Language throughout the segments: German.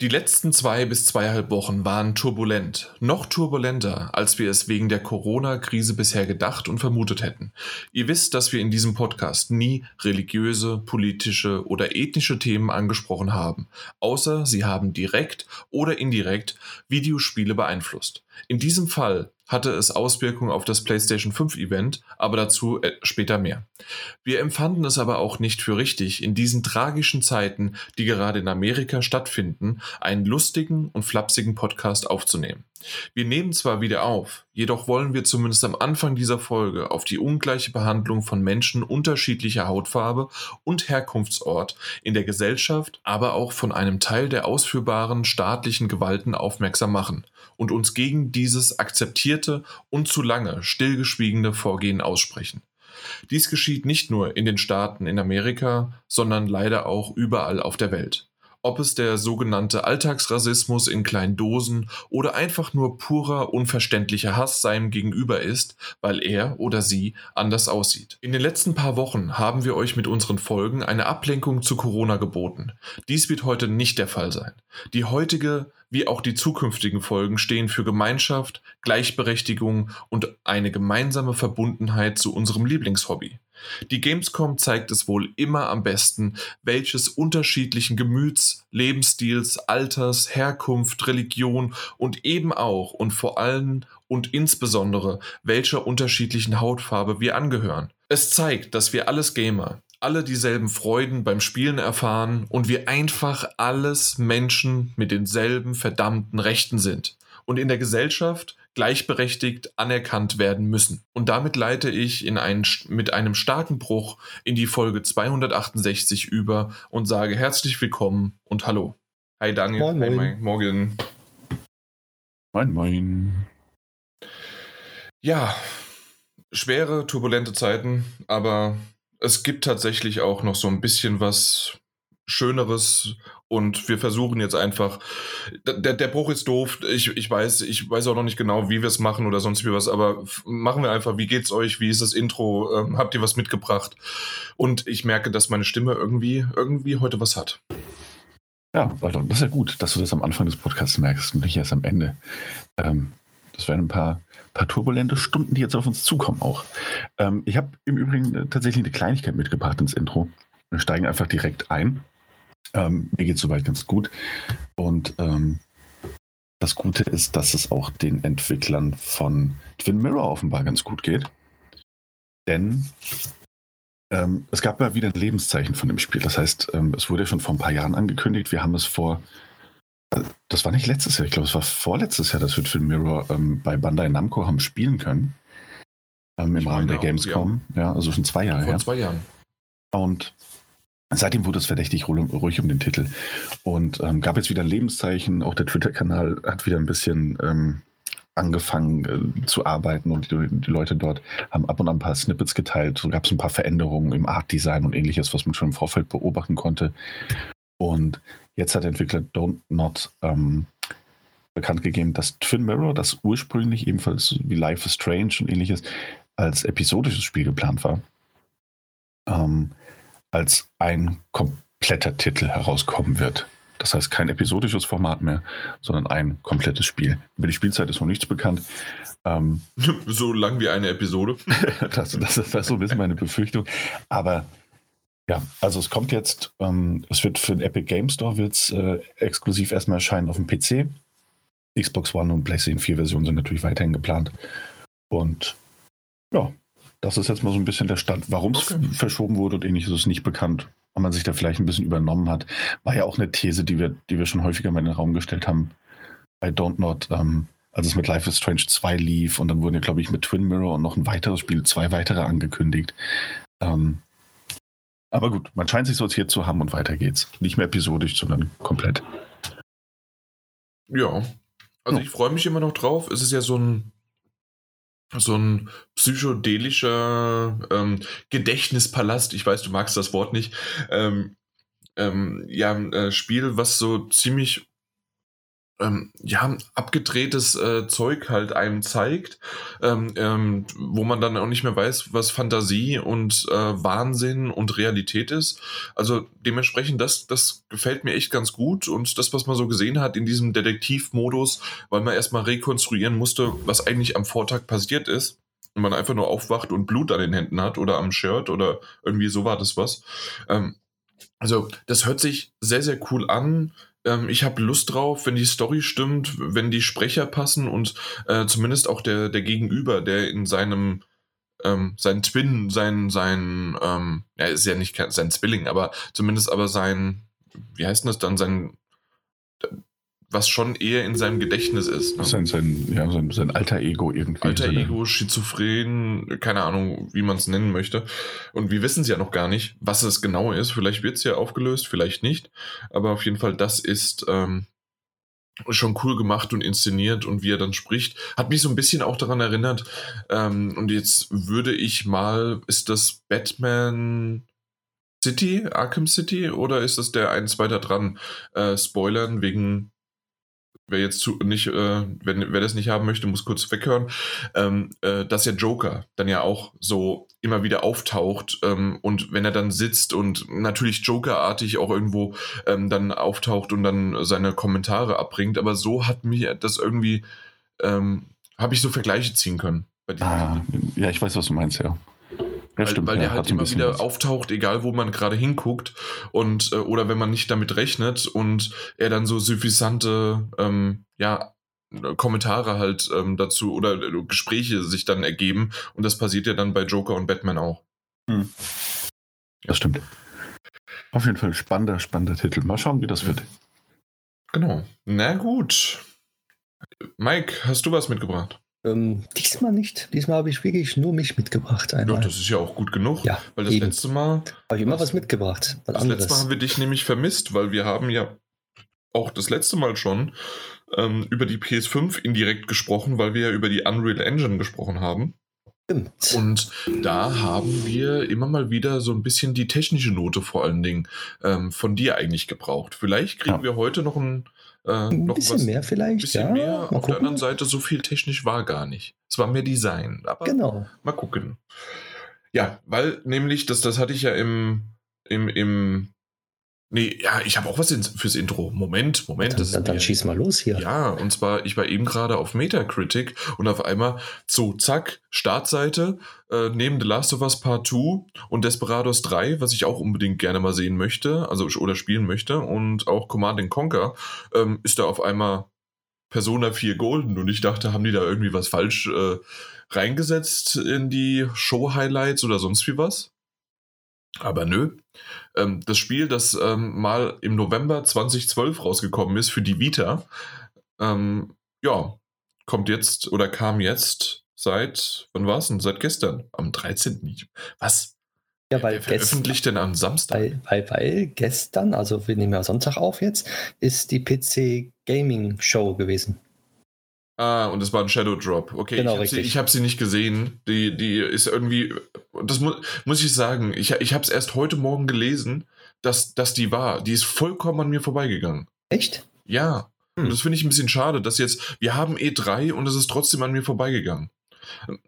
Die letzten zwei bis zweieinhalb Wochen waren turbulent, noch turbulenter, als wir es wegen der Corona-Krise bisher gedacht und vermutet hätten. Ihr wisst, dass wir in diesem Podcast nie religiöse, politische oder ethnische Themen angesprochen haben, außer sie haben direkt oder indirekt Videospiele beeinflusst. In diesem Fall hatte es Auswirkungen auf das PlayStation 5 Event, aber dazu äh, später mehr. Wir empfanden es aber auch nicht für richtig, in diesen tragischen Zeiten, die gerade in Amerika stattfinden, einen lustigen und flapsigen Podcast aufzunehmen. Wir nehmen zwar wieder auf, jedoch wollen wir zumindest am Anfang dieser Folge auf die ungleiche Behandlung von Menschen unterschiedlicher Hautfarbe und Herkunftsort in der Gesellschaft, aber auch von einem Teil der ausführbaren staatlichen Gewalten aufmerksam machen und uns gegen dieses akzeptierte und zu lange stillgeschwiegene Vorgehen aussprechen. Dies geschieht nicht nur in den Staaten in Amerika, sondern leider auch überall auf der Welt ob es der sogenannte Alltagsrassismus in kleinen Dosen oder einfach nur purer, unverständlicher Hass seinem Gegenüber ist, weil er oder sie anders aussieht. In den letzten paar Wochen haben wir euch mit unseren Folgen eine Ablenkung zu Corona geboten. Dies wird heute nicht der Fall sein. Die heutige wie auch die zukünftigen Folgen stehen für Gemeinschaft, Gleichberechtigung und eine gemeinsame Verbundenheit zu unserem Lieblingshobby. Die Gamescom zeigt es wohl immer am besten, welches unterschiedlichen Gemüts, Lebensstils, Alters, Herkunft, Religion und eben auch und vor allem und insbesondere welcher unterschiedlichen Hautfarbe wir angehören. Es zeigt, dass wir alles Gamer, alle dieselben Freuden beim Spielen erfahren und wir einfach alles Menschen mit denselben verdammten Rechten sind und in der Gesellschaft gleichberechtigt anerkannt werden müssen. Und damit leite ich in einen, mit einem starken Bruch in die Folge 268 über und sage herzlich willkommen und hallo. Hi Daniel, moin, hi moin. Morgen. Moin, moin. Ja, schwere, turbulente Zeiten, aber es gibt tatsächlich auch noch so ein bisschen was Schöneres und wir versuchen jetzt einfach, der, der Bruch ist doof, ich, ich weiß, ich weiß auch noch nicht genau, wie wir es machen oder sonst wie was, aber machen wir einfach, wie geht's euch, wie ist das Intro, ähm, habt ihr was mitgebracht? Und ich merke, dass meine Stimme irgendwie, irgendwie heute was hat. Ja, das ist ja gut, dass du das am Anfang des Podcasts merkst und nicht erst am Ende. Ähm, das werden ein paar, paar turbulente Stunden, die jetzt auf uns zukommen auch. Ähm, ich habe im Übrigen äh, tatsächlich eine Kleinigkeit mitgebracht ins Intro. Wir steigen einfach direkt ein. Ähm, mir geht es soweit ganz gut. Und ähm, das Gute ist, dass es auch den Entwicklern von Twin Mirror offenbar ganz gut geht. Denn ähm, es gab mal wieder ein Lebenszeichen von dem Spiel. Das heißt, ähm, es wurde schon vor ein paar Jahren angekündigt. Wir haben es vor, das war nicht letztes Jahr, ich glaube, es war vorletztes Jahr, dass wir Twin Mirror ähm, bei Bandai Namco haben spielen können. Ähm, Im Rahmen der Gamescom. Ja. ja. also schon zwei Jahre vor her. Vor zwei Jahren. Und Seitdem wurde es verdächtig ruhig um den Titel. Und ähm, gab jetzt wieder ein Lebenszeichen. Auch der Twitter-Kanal hat wieder ein bisschen ähm, angefangen äh, zu arbeiten und die, die, Leute dort haben ab und an ein paar Snippets geteilt. So gab es ein paar Veränderungen im Art-Design und ähnliches, was man schon im Vorfeld beobachten konnte. Und jetzt hat der Entwickler Don't Not ähm, bekannt gegeben, dass Twin Mirror, das ursprünglich ebenfalls wie Life is Strange und ähnliches als episodisches Spiel geplant war, ähm, als ein kompletter Titel herauskommen wird. Das heißt kein episodisches Format mehr, sondern ein komplettes Spiel. Über die Spielzeit ist noch nichts bekannt. Ähm, so lang wie eine Episode. das, das, das, ist so ein bisschen meine Befürchtung. Aber ja, also es kommt jetzt, ähm, es wird für den Epic Game Store wird's, äh, exklusiv erstmal erscheinen auf dem PC. Xbox One und PlayStation 4 Versionen sind natürlich weiterhin geplant. Und ja, das ist jetzt mal so ein bisschen der Stand. Warum es okay. verschoben wurde und ähnliches ist nicht bekannt. Ob man sich da vielleicht ein bisschen übernommen hat. War ja auch eine These, die wir, die wir schon häufiger mal in den Raum gestellt haben. Bei Don't Not, ähm, als es mit Life is Strange 2 lief und dann wurden ja, glaube ich, mit Twin Mirror und noch ein weiteres Spiel, zwei weitere angekündigt. Ähm, aber gut, man scheint sich sortiert zu haben und weiter geht's. Nicht mehr episodisch, sondern komplett. Ja. Also ja. ich freue mich immer noch drauf. Es ist ja so ein so ein psychedelischer ähm, Gedächtnispalast, ich weiß, du magst das Wort nicht, ähm, ähm, ja, ein äh, Spiel, was so ziemlich ähm, ja, abgedrehtes äh, Zeug halt einem zeigt, ähm, ähm, wo man dann auch nicht mehr weiß, was Fantasie und äh, Wahnsinn und Realität ist. Also dementsprechend, das, das gefällt mir echt ganz gut und das, was man so gesehen hat in diesem Detektivmodus, weil man erstmal rekonstruieren musste, was eigentlich am Vortag passiert ist und man einfach nur aufwacht und Blut an den Händen hat oder am Shirt oder irgendwie so war das was. Ähm, also das hört sich sehr, sehr cool an ähm, ich habe Lust drauf, wenn die Story stimmt, wenn die Sprecher passen und äh, zumindest auch der, der Gegenüber, der in seinem ähm, sein Twin, sein, sein, ähm, ja, ist ja nicht sein Zwilling, aber zumindest aber sein, wie heißt das dann, sein was schon eher in seinem Gedächtnis ist. Ne? Sein, sein, ja, sein, sein alter Ego irgendwie. Alter Ego, Schizophren, keine Ahnung, wie man es nennen möchte. Und wir wissen es ja noch gar nicht, was es genau ist. Vielleicht wird es ja aufgelöst, vielleicht nicht. Aber auf jeden Fall, das ist ähm, schon cool gemacht und inszeniert und wie er dann spricht. Hat mich so ein bisschen auch daran erinnert. Ähm, und jetzt würde ich mal, ist das Batman City, Arkham City, oder ist das der eins weiter dran? Äh, spoilern wegen wer jetzt zu, nicht, äh, wenn, wer das nicht haben möchte, muss kurz weghören, ähm, äh, dass ja Joker dann ja auch so immer wieder auftaucht ähm, und wenn er dann sitzt und natürlich Joker-artig auch irgendwo ähm, dann auftaucht und dann seine Kommentare abbringt, aber so hat mir das irgendwie, ähm, habe ich so Vergleiche ziehen können. Ah, ja, ich weiß, was du meinst, ja. Weil, stimmt, weil ja, der halt immer wieder was. auftaucht, egal wo man gerade hinguckt und äh, oder wenn man nicht damit rechnet und er dann so suffisante ähm, ja, Kommentare halt ähm, dazu oder äh, Gespräche sich dann ergeben und das passiert ja dann bei Joker und Batman auch. Hm. Das stimmt. Auf jeden Fall spannender, spannender Titel. Mal schauen, wie das wird. Genau. Na gut. Mike, hast du was mitgebracht? Ähm, diesmal nicht. Diesmal habe ich wirklich nur mich mitgebracht. Einmal. Ja, das ist ja auch gut genug. Ja, weil das eben. letzte Mal. Habe ich immer was, was mitgebracht. Das anderes. letzte Mal haben wir dich nämlich vermisst, weil wir haben ja auch das letzte Mal schon ähm, über die PS5 indirekt gesprochen, weil wir ja über die Unreal Engine gesprochen haben. Stimmt. Und da haben wir immer mal wieder so ein bisschen die technische Note vor allen Dingen ähm, von dir eigentlich gebraucht. Vielleicht kriegen ja. wir heute noch ein äh, ein bisschen was, mehr vielleicht. Ein bisschen ja, mehr. Auf gucken. der anderen Seite, so viel technisch war gar nicht. Es war mehr Design. Aber genau. Mal gucken. Ja, weil nämlich, das, das hatte ich ja im, im, im Nee, ja, ich habe auch was fürs Intro. Moment, Moment. Dann, dann, dann schieß mal los hier. Ja, und zwar, ich war eben gerade auf Metacritic und auf einmal so, zack, Startseite, äh, neben The Last of Us Part 2 und Desperados 3, was ich auch unbedingt gerne mal sehen möchte, also oder spielen möchte, und auch Command Conquer, ähm, ist da auf einmal Persona 4 Golden und ich dachte, haben die da irgendwie was falsch äh, reingesetzt in die Show-Highlights oder sonst wie was? Aber nö. Ähm, das Spiel, das ähm, mal im November 2012 rausgekommen ist für die Vita, ähm, ja, kommt jetzt oder kam jetzt seit, wann war es denn? Seit gestern, am 13. Was? Ja, weil Wer veröffentlicht denn am Samstag? Weil, weil, weil gestern, also wir nehmen ja Sonntag auf jetzt, ist die PC Gaming Show gewesen. Ah, und es war ein Shadow Drop. Okay, genau, ich habe sie, hab sie nicht gesehen. Die, die ist irgendwie, das mu muss ich sagen, ich, ich habe es erst heute Morgen gelesen, dass, dass die war. Die ist vollkommen an mir vorbeigegangen. Echt? Ja. Hm. Und das finde ich ein bisschen schade, dass jetzt, wir haben E3 und es ist trotzdem an mir vorbeigegangen.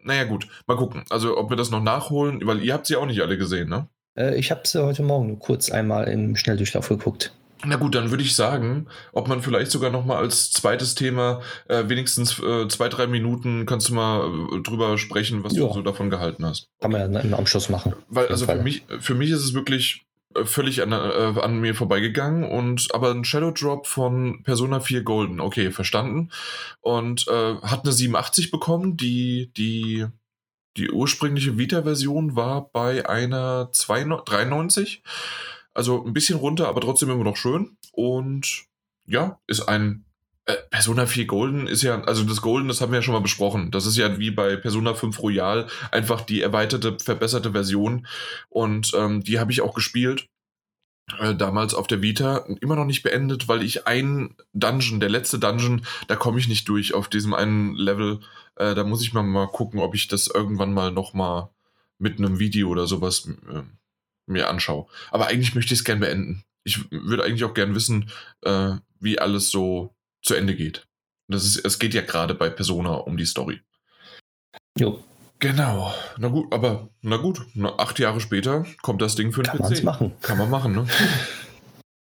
Naja, gut, mal gucken. Also, ob wir das noch nachholen, weil ihr habt sie auch nicht alle gesehen, ne? Äh, ich habe sie heute Morgen nur kurz einmal im Schnelldurchlauf geguckt. Na gut, dann würde ich sagen, ob man vielleicht sogar noch mal als zweites Thema äh, wenigstens äh, zwei, drei Minuten kannst du mal äh, drüber sprechen, was ja. du so davon gehalten hast. Kann man ja im Anschluss machen. Weil also für mich, für mich ist es wirklich äh, völlig an, äh, an, mir vorbeigegangen und aber ein Shadow Drop von Persona 4 Golden, okay, verstanden. Und äh, hat eine 87 bekommen, die, die, die ursprüngliche Vita-Version war bei einer 2, 93. Also ein bisschen runter, aber trotzdem immer noch schön. Und ja, ist ein äh, Persona 4 Golden ist ja, also das Golden, das haben wir ja schon mal besprochen. Das ist ja wie bei Persona 5 Royal einfach die erweiterte, verbesserte Version. Und ähm, die habe ich auch gespielt. Äh, damals auf der Vita immer noch nicht beendet, weil ich ein Dungeon, der letzte Dungeon, da komme ich nicht durch auf diesem einen Level. Äh, da muss ich mal, mal gucken, ob ich das irgendwann mal noch mal mit einem Video oder sowas äh, mir anschaue. Aber eigentlich möchte ich es gern beenden. Ich würde eigentlich auch gern wissen, äh, wie alles so zu Ende geht. Das ist, es geht ja gerade bei Persona um die Story. Jo. Genau. Na gut, aber na gut, na, acht Jahre später kommt das Ding für den Kann PC. man's machen. Kann man machen, ne?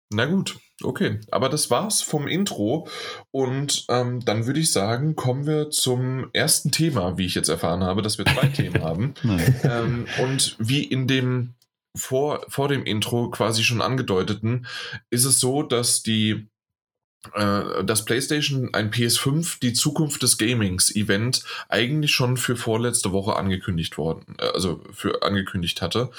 Na gut, okay. Aber das war's vom Intro. Und ähm, dann würde ich sagen, kommen wir zum ersten Thema, wie ich jetzt erfahren habe, dass wir zwei Themen haben. Ähm, und wie in dem vor, vor dem Intro quasi schon angedeuteten, ist es so, dass die äh, das PlayStation ein PS5 die Zukunft des Gamings Event eigentlich schon für vorletzte Woche angekündigt worden, äh, also für angekündigt hatte.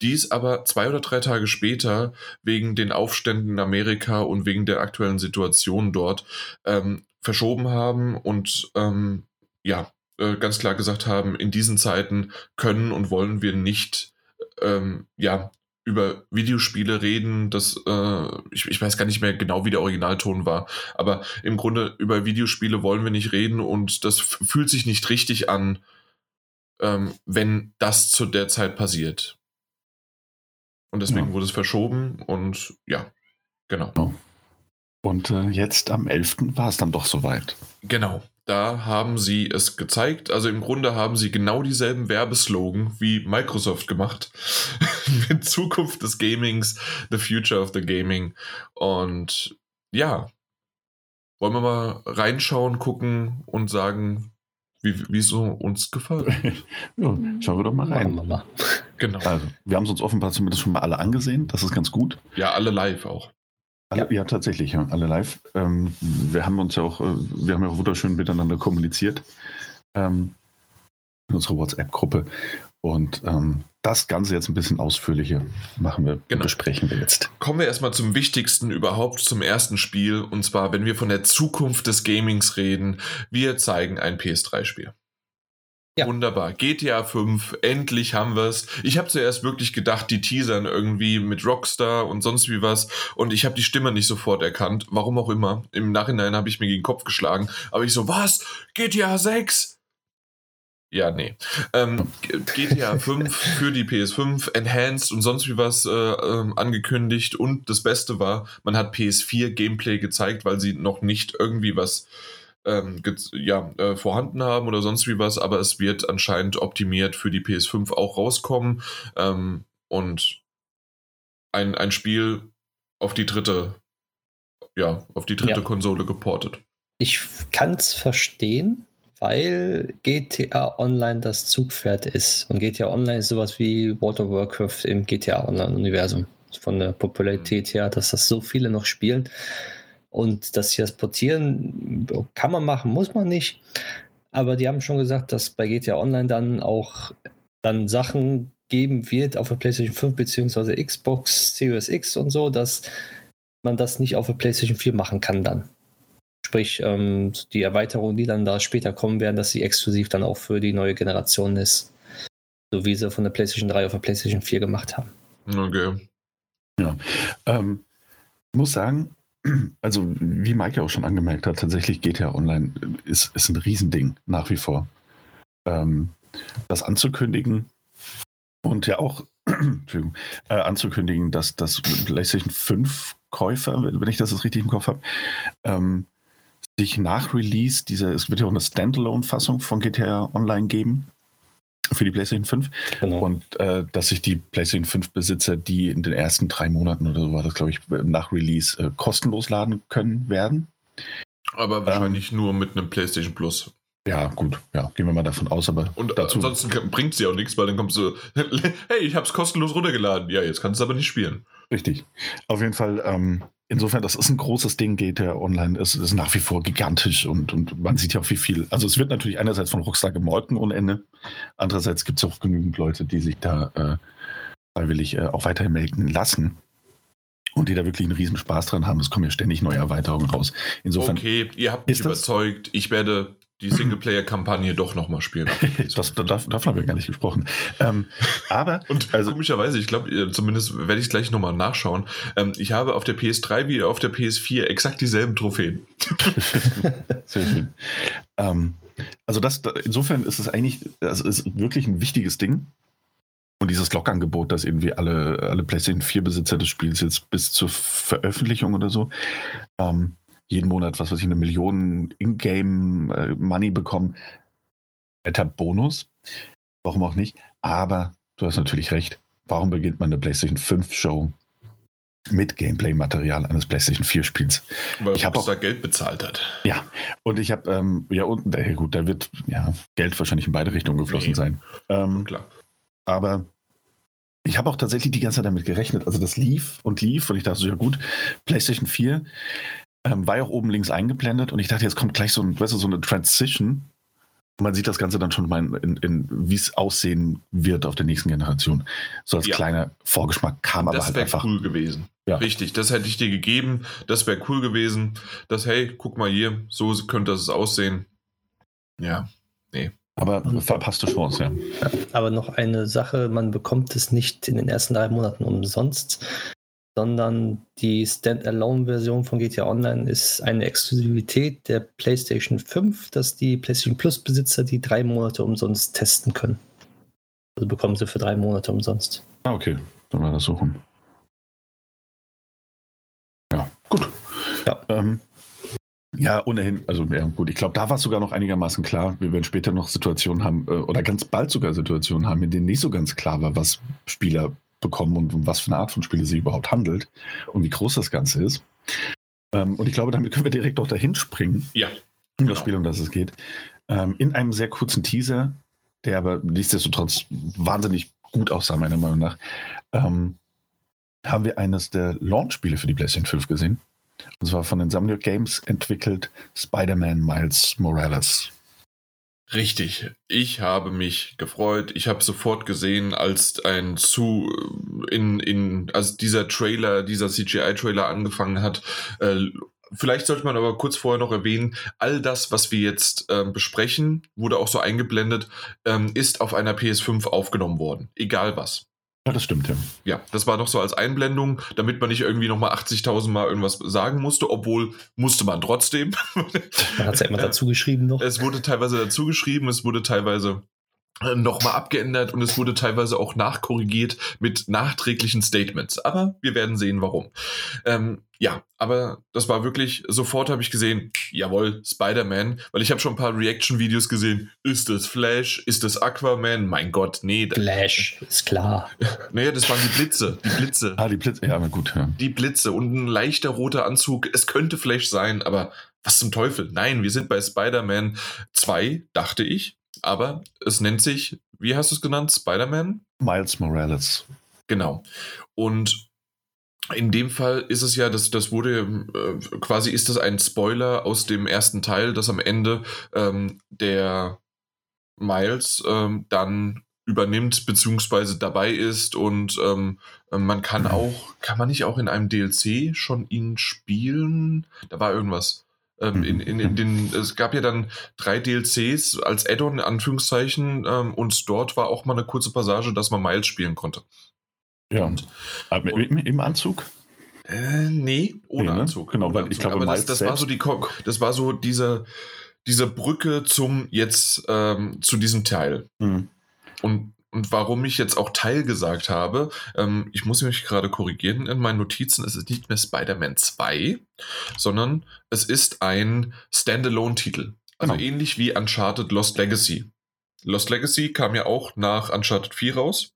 Dies aber zwei oder drei Tage später wegen den Aufständen in Amerika und wegen der aktuellen Situation dort ähm, verschoben haben und ähm, ja äh, ganz klar gesagt haben, in diesen Zeiten können und wollen wir nicht ähm, ja über Videospiele reden, das, äh, ich, ich weiß gar nicht mehr genau, wie der Originalton war, aber im Grunde über Videospiele wollen wir nicht reden und das fühlt sich nicht richtig an, ähm, wenn das zu der Zeit passiert. Und deswegen Ja. wurde es verschoben und ja, genau. Und äh, jetzt am 11. war es dann doch soweit. Genau. Da haben sie es gezeigt. Also im Grunde haben sie genau dieselben Werbeslogan wie Microsoft gemacht. Mit Zukunft des Gamings, the future of the gaming. Und ja, wollen wir mal reinschauen, gucken und sagen, wie wie es so uns gefällt. ja, schauen wir doch mal rein. Genau. Also, wir haben es uns offenbar zumindest schon mal alle angesehen. Das ist ganz gut. Ja, alle live auch. Alle, ja. tatsächlich, ja, alle live. Ähm, wir haben uns ja auch, äh, wir haben ja auch wunderschön miteinander kommuniziert ähm, in unserer WhatsApp-Gruppe. Und ähm, das Ganze jetzt ein bisschen ausführlicher machen wir, Genau. besprechen wir jetzt. Kommen wir erstmal zum Wichtigsten überhaupt, zum ersten Spiel. Und zwar, wenn wir von der Zukunft des Gamings reden, wir zeigen ein PS3-Spiel. Ja. Wunderbar. GTA 5, endlich haben wir es. Ich habe zuerst wirklich gedacht, die teasern irgendwie mit Rockstar und sonst wie was. Und ich habe die Stimme nicht sofort erkannt. Warum auch immer. Im Nachhinein habe ich mir gegen den Kopf geschlagen. Aber ich so, was? GTA 6? Ja, nee. Ähm, GTA 5 für die PS5, Enhanced und sonst wie was äh, ähm, angekündigt. Und das Beste war, man hat PS4 Gameplay gezeigt, weil sie noch nicht irgendwie was ähm, ja, äh, vorhanden haben oder sonst wie was, aber es wird anscheinend optimiert für die PS5 auch rauskommen. Ähm, und ein, ein Spiel auf die dritte, ja, auf die dritte Ja. Konsole geportet. Ich kann es verstehen, weil GTA Online das Zugpferd ist. Und GTA Online ist sowas wie World of Warcraft im GTA Online-Universum. Von der Popularität her, dass das so viele noch spielen. Und das hier das Portieren kann man machen, muss man nicht. Aber die haben schon gesagt, dass bei GTA Online dann auch dann Sachen geben wird auf der PlayStation 5 bzw. Xbox Series X und so, dass man das nicht auf der PlayStation 4 machen kann dann. Sprich, ähm, die Erweiterungen, die dann da später kommen werden, dass sie exklusiv dann auch für die neue Generation ist. So wie sie von der PlayStation 3 auf der PlayStation 4 gemacht haben. Okay. Ähm, ich muss sagen, also wie Mike auch schon angemerkt hat, tatsächlich GTA Online ist, ist ein Riesending nach wie vor. Ähm, das anzukündigen und ja auch äh, anzukündigen, dass das PlayStation 5 Käufer, wenn ich das jetzt richtig im Kopf habe, ähm, sich nach Release dieser, es wird ja auch eine Standalone-Fassung von GTA Online geben für die PlayStation 5 Genau. und äh, dass sich die PlayStation 5 Besitzer, die in den ersten drei Monaten oder so war das, glaube ich, nach Release äh, kostenlos laden können werden. Aber wahrscheinlich nur mit einem PlayStation Plus. Ja, gut, ja, gehen wir mal davon aus, aber Und dazu. ansonsten bringt sie auch nichts, weil dann kommst du, hey, ich hab's kostenlos runtergeladen. Ja, jetzt kannst du es aber nicht spielen. Richtig. Auf jeden Fall, ähm, insofern, das ist ein großes Ding, geht der online. Es ist nach wie vor gigantisch und, und man sieht ja auch, wie viel. Also, es wird natürlich einerseits von Rockstar gemolken ohne Ende. Andererseits gibt es auch genügend Leute, die sich da äh, freiwillig äh, auch weiterhin melken lassen. Und die da wirklich einen riesen Spaß dran haben. Es kommen ja ständig neue Erweiterungen raus. Insofern, okay, ihr habt mich überzeugt. Ich werde die Singleplayer-Kampagne doch nochmal spielen. das, das, davon haben wir gar nicht gesprochen. Ähm, aber, Und also- komischerweise, ich glaube, zumindest werde ich gleich nochmal nachschauen. Ähm, ich habe auf der PS3 wie auf der PS4 exakt dieselben Trophäen. Sehr schön. Ähm, also das, da- insofern ist es eigentlich, es ist wirklich ein wichtiges Ding. Und dieses Logangebot, dass irgendwie alle, alle PlayStation 4 Besitzer des Spiels jetzt bis zur Veröffentlichung oder so ähm, jeden Monat, was weiß ich, eine Million Ingame-Money bekommen. Netter Bonus. Warum auch nicht? Aber du hast natürlich recht. Warum beginnt man eine PlayStation 5 Show mit Gameplay-Material eines PlayStation 4-Spiels? Weil Ich hab Rockstar Geld bezahlt hat. Ja, und ich habe, ähm, ja, und äh, gut, da wird ja Geld wahrscheinlich in beide Richtungen geflossen Nee. sein. Ähm, Klar. aber ich habe auch tatsächlich die ganze Zeit damit gerechnet. Also das lief und lief und ich dachte so, ja gut, PlayStation 4 ähm, war ja auch oben links eingeblendet und ich dachte, jetzt kommt gleich so, ein, weißt du, so eine Transition. Man sieht das Ganze dann schon mal in, in, in wie es aussehen wird auf der nächsten Generation. So als Ja. kleiner Vorgeschmack kam aber Das halt wäre einfach. cool gewesen. Ja. Richtig, das hätte ich dir gegeben. Das wäre cool gewesen. Das, hey, guck mal hier, so könnte es aussehen. Ja. Aber verpasste Chance, ja. Aber noch eine Sache, man bekommt es nicht in den ersten drei Monaten umsonst, sondern die Standalone-Version von GTA Online ist eine Exklusivität der PlayStation 5, dass die PlayStation Plus-Besitzer die drei Monate umsonst testen können. Also bekommen sie für drei Monate umsonst. Ah, okay. Dann war das rum. Ja, gut. Ja. Ähm, ja, ohnehin, also ja, gut, ich glaube, da war es sogar noch einigermaßen klar. Wir werden später noch Situationen haben, äh, oder ganz bald sogar Situationen haben, in denen nicht so ganz klar war, was Spieler bekommen und um was für eine Art von Spiele es sich überhaupt handelt und wie groß das Ganze ist. Ähm, und ich glaube, damit können wir direkt auch dahin springen, Ja. um das Genau. Spiel, um das es geht. Ähm, in einem sehr kurzen Teaser, der aber nichtsdestotrotz wahnsinnig gut aussah, meiner Meinung nach, ähm, haben wir eines der Launch-Spiele für die PlayStation 5 gesehen. Und zwar von den Samnio Games entwickelt Spider-Man Miles Morales. Richtig. Ich habe mich gefreut. Ich habe sofort gesehen, als ein zu in, in, als dieser Trailer, dieser CGI-Trailer angefangen hat. Äh, vielleicht sollte man aber kurz vorher noch erwähnen, all das, was wir jetzt ähm, besprechen, wurde auch so eingeblendet, ähm, ist auf einer PS5 aufgenommen worden. Egal was. Ja, das stimmt, ja. Ja, das war noch so als Einblendung, damit man nicht irgendwie nochmal 80.000 Mal irgendwas sagen musste, obwohl musste man trotzdem. Man hat es ja immer dazu geschrieben noch. Es wurde teilweise dazu geschrieben, es wurde teilweise nochmal abgeändert und es wurde teilweise auch nachkorrigiert mit nachträglichen Statements. Aber wir werden sehen, warum. Ähm, ja, aber das war wirklich, sofort habe ich gesehen, jawohl, Spider-Man, weil ich habe schon ein paar Reaction-Videos gesehen. Ist das Flash? Ist das Aquaman? Mein Gott, nee. da- Flash, ist klar. Naja, das waren die Blitze, die Blitze. Ah, die Blitze, ja, aber gut, ja. Die Blitze und ein leichter roter Anzug. Es könnte Flash sein, aber was zum Teufel? Nein, wir sind bei Spider-Man 2, dachte ich. Aber es nennt sich, wie hast du es genannt? Spider-Man? Miles Morales. Genau. Und in dem Fall ist es ja, das, das wurde äh, quasi, ist das ein Spoiler aus dem ersten Teil, dass am Ende ähm, der Miles ähm, dann übernimmt beziehungsweise dabei ist und ähm, man kann auch, kann man nicht auch in einem DLC schon ihn spielen? Da war irgendwas. Ähm, in, in, in den, es gab ja dann drei DLCs als Add-on, in Anführungszeichen, ähm, und dort war auch mal eine kurze Passage, dass man Miles spielen konnte. Ja. Und- Aber im, im Anzug? Äh, nee, ohne Nee, ne? Anzug. Genau, ohne weil ich glaube, Aber das, Miles das war selbst- so die, das war so diese, diese Brücke zum jetzt ähm, zu diesem Teil. Hm. Und, und warum ich jetzt auch Teil gesagt habe, ähm, ich muss mich gerade korrigieren in meinen Notizen, es ist nicht mehr Spider-Man 2, sondern es ist ein Standalone-Titel. Also Genau. ähnlich wie Uncharted Lost Legacy. Lost Legacy kam ja auch nach Uncharted 4 raus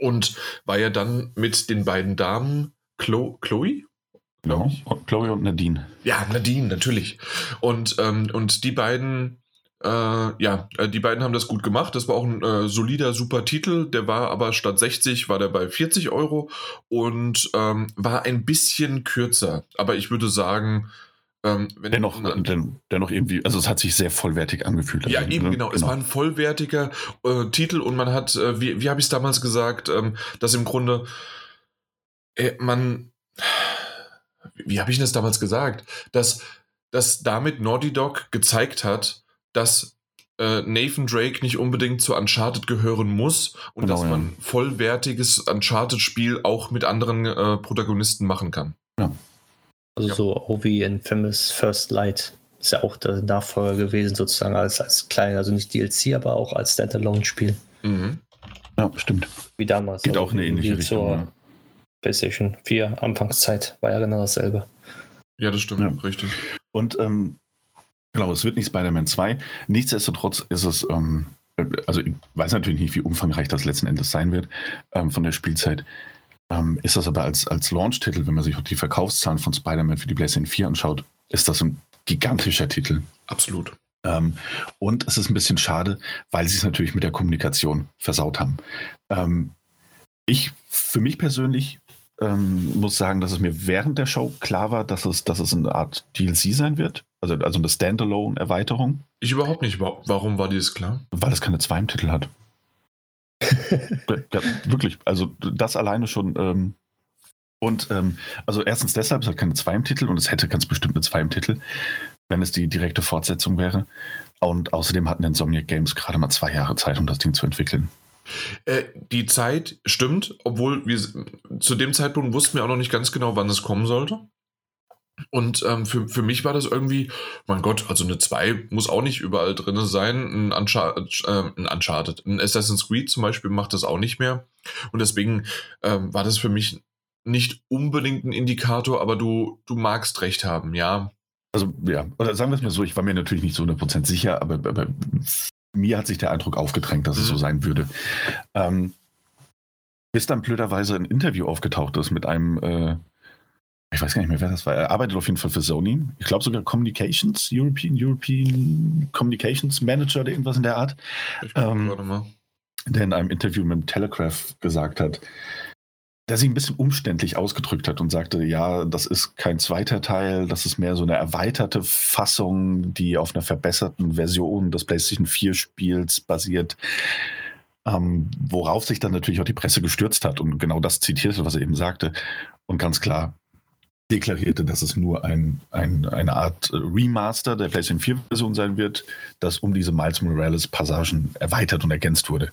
und war ja dann mit den beiden Damen Chlo Chloe? Genau. Und Chloe und Nadine. Ja, Nadine, natürlich. Und, ähm, und die beiden, äh, ja, äh, die beiden haben das gut gemacht. Das war auch ein äh, solider, super Titel. Der war aber statt 60 war der bei 40 Euro und ähm, war ein bisschen kürzer. Aber ich würde sagen, ähm, wenn Dennoch, den, dennoch irgendwie, also es hat sich sehr vollwertig angefühlt. ja, eben ne? genau. Es war ein vollwertiger äh, Titel und man hat, äh, wie, wie habe ich es damals gesagt, ähm, dass im Grunde äh, man, wie habe ich das damals gesagt, dass, dass damit Naughty Dog gezeigt hat, dass äh, Nathan Drake nicht unbedingt zu Uncharted gehören muss und Genau, dass ja. man vollwertiges Uncharted-Spiel auch mit anderen äh, Protagonisten machen kann. Also Ja. so auch wie Infamous First Light. Ist ja auch der Nachfolger gewesen, sozusagen als, als klein, also nicht DLC, aber auch als Standalone-Spiel. Mhm. Ja, stimmt. Wie damals. Geht also auch in eine ähnliche zur Richtung. Ja. PlayStation 4 Anfangszeit war ja genau dasselbe. Ja, das stimmt, Ja. richtig. Und ähm, genau, es wird nicht Spider-Man 2. Nichtsdestotrotz ist es, ähm, also ich weiß natürlich nicht, wie umfangreich das letzten Endes sein wird ähm, von der Spielzeit. Ähm, ist das aber als, als Launch-Titel, wenn man sich auch die Verkaufszahlen von Spider-Man für die PlayStation 4 anschaut, ist das ein gigantischer Titel. Absolut. Ähm, und es ist ein bisschen schade, weil sie es natürlich mit der Kommunikation versaut haben. Ähm, ich, für mich persönlich, ähm, muss sagen, dass es mir während der Show klar war, dass es, dass es eine Art DLC sein wird. Also, also eine Standalone-Erweiterung, Ich überhaupt nicht. Wa- Warum war dir das klar? weil es keine zwei im Titel hat. ja, wirklich. Also das alleine schon. Ähm, und ähm, also erstens deshalb, es hat keine zwei im Titel und es hätte ganz bestimmt eine zwei im Titel, wenn es die direkte Fortsetzung wäre. Und außerdem hatten Insomniac Games gerade mal zwei Jahre Zeit, um das Ding zu entwickeln. Äh, die Zeit stimmt, obwohl wir zu dem Zeitpunkt wussten wir auch noch nicht ganz genau, wann es kommen sollte. Und ähm, für, für mich war das irgendwie, mein Gott, also eine 2 muss auch nicht überall drin sein. Ein, Uncharted, äh, ein Uncharted, ein Assassin's Creed zum Beispiel macht das auch nicht mehr. Und deswegen ähm, war das für mich nicht unbedingt ein Indikator, aber du, du magst recht haben, ja. Also ja, oder sagen wir es mal so, ich war mir natürlich nicht so 100% sicher, aber, aber mir hat sich der Eindruck aufgedrängt, dass es Mhm. so sein würde. Ähm, bis dann blöderweise ein Interview aufgetaucht ist mit einem, äh, ich weiß gar nicht mehr, wer das war. Er arbeitet auf jeden Fall für Sony. Ich glaube sogar Communications, European, European Communications Manager oder irgendwas in der Art, Ich Ähm, mal. der in einem Interview mit dem Telegraph gesagt hat, der sich ein bisschen umständlich ausgedrückt hat und sagte, ja, das ist kein zweiter Teil, das ist mehr so eine erweiterte Fassung, die auf einer verbesserten Version des PlayStation 4 Spiels basiert. Ähm, worauf sich dann natürlich auch die Presse gestürzt hat und genau das zitierte, was er eben sagte. Und ganz klar deklarierte, dass es nur ein, ein, eine Art äh, Remaster der PlayStation 4 Version sein wird, das um diese Miles Morales Passagen erweitert und ergänzt wurde.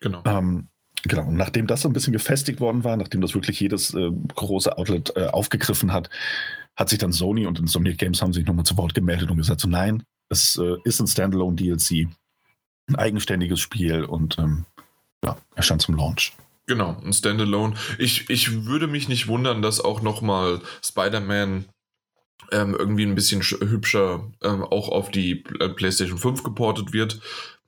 Genau. Ähm, genau, und nachdem das so ein bisschen gefestigt worden war, nachdem das wirklich jedes äh, große Outlet äh, aufgegriffen hat, hat sich dann Sony und Insomniac Games haben sich nochmal zu Wort gemeldet und gesagt, so nein, es äh, ist ein Standalone DLC, ein eigenständiges Spiel und ähm, ja, erscheint zum Launch. Genau, ein Standalone. Ich, ich würde mich nicht wundern, dass auch nochmal Spider-Man ähm, irgendwie ein bisschen sch- hübscher ähm, auch auf die Pl- PlayStation 5 geportet wird.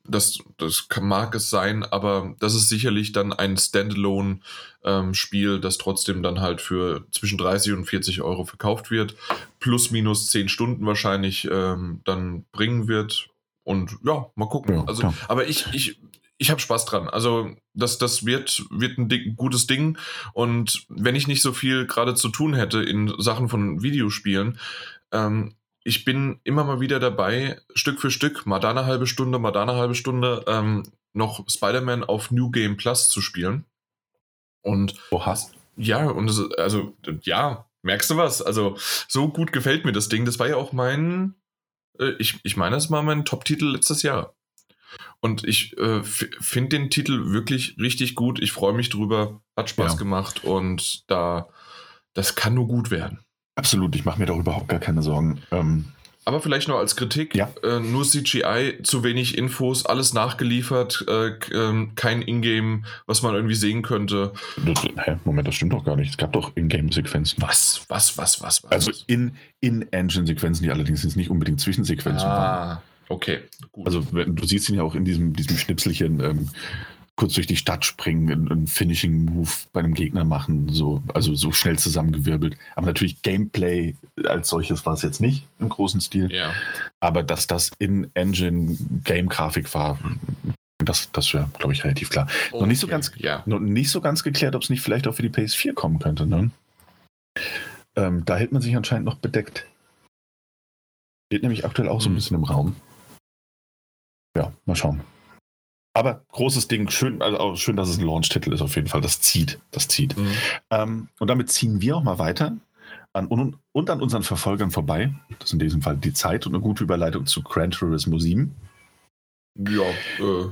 Das, das kann, mag es sein, aber das ist sicherlich dann ein Standalone-Spiel, das trotzdem dann halt für zwischen 30 und 40 Euro verkauft wird, plus minus 10 Stunden wahrscheinlich ähm, dann bringen wird. Und ja, mal gucken. Ja, also, klar. aber ich, ich, ich habe Spaß dran. Also das, das wird, wird ein dick, gutes Ding. Und wenn ich nicht so viel gerade zu tun hätte in Sachen von Videospielen, ähm, ich bin immer mal wieder dabei, Stück für Stück, mal da eine halbe Stunde, mal da eine halbe Stunde, ähm, noch Spider-Man auf New Game Plus zu spielen. Und Oha. ja, und es, also, ja, merkst du was? Also, so gut gefällt mir das Ding. Das war ja auch mein, äh, ich, ich meine, das war mein Top-Titel letztes Jahr. Und ich äh, finde den Titel wirklich richtig gut. Ich freue mich drüber. Hat Spaß Ja. gemacht und da, das kann nur gut werden. Absolut, ich mache mir da überhaupt gar keine Sorgen. Ähm, Aber vielleicht noch als Kritik: Ja. äh, nur CGI, zu wenig Infos, alles nachgeliefert, äh, ähm, kein Ingame, was man irgendwie sehen könnte. das, hä, Moment, das stimmt doch gar nicht. Es gab doch Ingame-Sequenzen. Was, was, was, was, was? Also in, in-Engine-Sequenzen, die allerdings jetzt nicht unbedingt Zwischensequenzen waren. ah, okay, gut. Also du siehst ihn ja auch in diesem, diesem Schnipselchen ähm, kurz durch die Stadt springen, einen, einen Finishing-Move bei einem Gegner machen, so, also so schnell zusammengewirbelt. Aber natürlich Gameplay als solches war es jetzt nicht im großen Stil. ja. Aber dass das in Engine Game-Grafik war, das, das wäre, glaube ich, relativ klar. Noch nicht so ganz- Ja. Noch nicht so ganz geklärt, ob es nicht vielleicht auch für die PS4 kommen könnte. Ne? Ähm, da hält man sich anscheinend noch bedeckt. Steht nämlich aktuell auch so ein Mhm. bisschen im Raum. Ja, mal schauen. Aber großes Ding, schön, also auch schön, dass es ein Launch-Titel ist auf jeden Fall. Das zieht, das zieht. Mhm. Ähm, und damit ziehen wir auch mal weiter an, und, und an unseren Verfolgern vorbei. Das ist in diesem Fall die Zeit und eine gute Überleitung zu Gran Turismo 7. Ja, äh.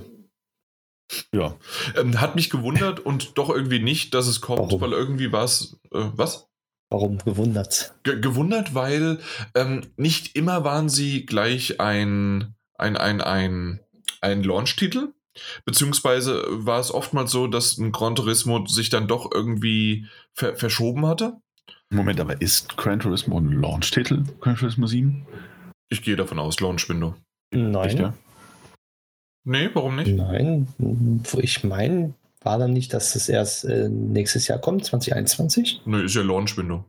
Ja, Ähm, hat mich gewundert und doch irgendwie nicht, dass es kommt, Warum? weil irgendwie war es, äh, was? Warum gewundert? Ge gewundert, weil ähm, nicht immer waren sie gleich ein, ein, ein, ein, ein Launch-Titel. Beziehungsweise war es oftmals so, dass ein Gran Turismo sich dann doch irgendwie ver verschoben hatte. Moment, aber ist Gran Turismo ein Launch-Titel? Gran Turismo 7? Ich gehe davon aus, Launch-Window. Nein. Echt, ja? Nee, warum nicht? Nein, wo ich meine, war dann nicht, dass es erst äh, nächstes Jahr kommt, 2021? Nee, ist ja Launch-Window.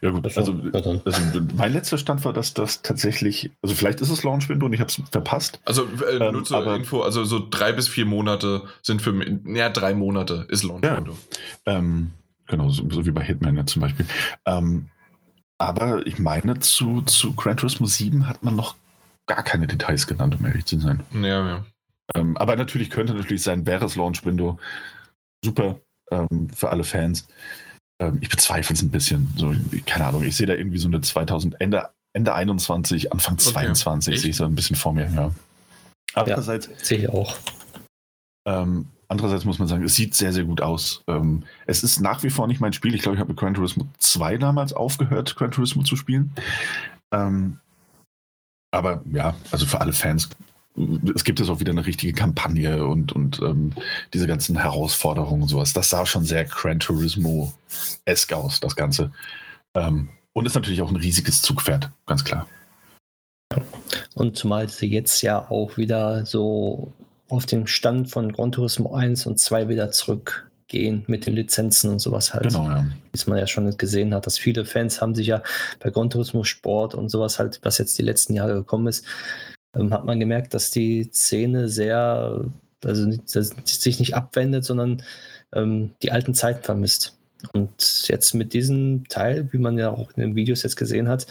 Ja gut, also, also mein letzter Stand war, dass das tatsächlich, also vielleicht ist es Launch-Window und ich habe es verpasst. Also äh, Ähm, nur zur aber- Info, also so drei bis vier Monate sind für mich, ja, drei Monate ist Launch-Window. Ähm, genau, so, so wie bei Hitman ja zum Beispiel. Ähm, aber ich meine, zu, zu Gran Turismo 7 hat man noch gar keine Details genannt, um ehrlich zu sein. Ja, ja. Ähm, aber natürlich könnte natürlich sein, wäre es Launch-Window. Super ähm, für alle Fans. Ähm, ich bezweifle es ein bisschen. So, keine Ahnung, ich sehe da irgendwie so eine 2000, Ende, Ende 21, Anfang Okay. 22 Echt? sehe ich so ein bisschen vor mir, ja. Andererseits, Sehe ich auch. ähm, andererseits muss man sagen, es sieht sehr, sehr gut aus. Ähm, es ist nach wie vor nicht mein Spiel. Ich glaube, ich habe mit Gran Turismo 2 damals aufgehört, Gran Turismo zu spielen. Ähm, aber ja, also für alle Fans, es gibt jetzt auch wieder eine richtige Kampagne und, und ähm, diese ganzen Herausforderungen und sowas. Das sah schon sehr Gran Turismo-esk aus, das Ganze. Ähm, und ist natürlich auch ein riesiges Zugpferd, ganz klar. Und zumal sie jetzt ja auch wieder so auf den Stand von Gran Turismo 1 und 2 wieder zurückgehen mit den Lizenzen und sowas halt. Genau, ja. Wie man ja schon gesehen hat, dass viele Fans haben sich ja bei Gran Turismo Sport und sowas halt, was jetzt die letzten Jahre gekommen ist, ähm, hat man gemerkt, dass die Szene sehr, also sich nicht abwendet, sondern ähm, die alten Zeiten vermisst. Und jetzt mit diesem Teil, wie man ja auch in den Videos jetzt gesehen hat,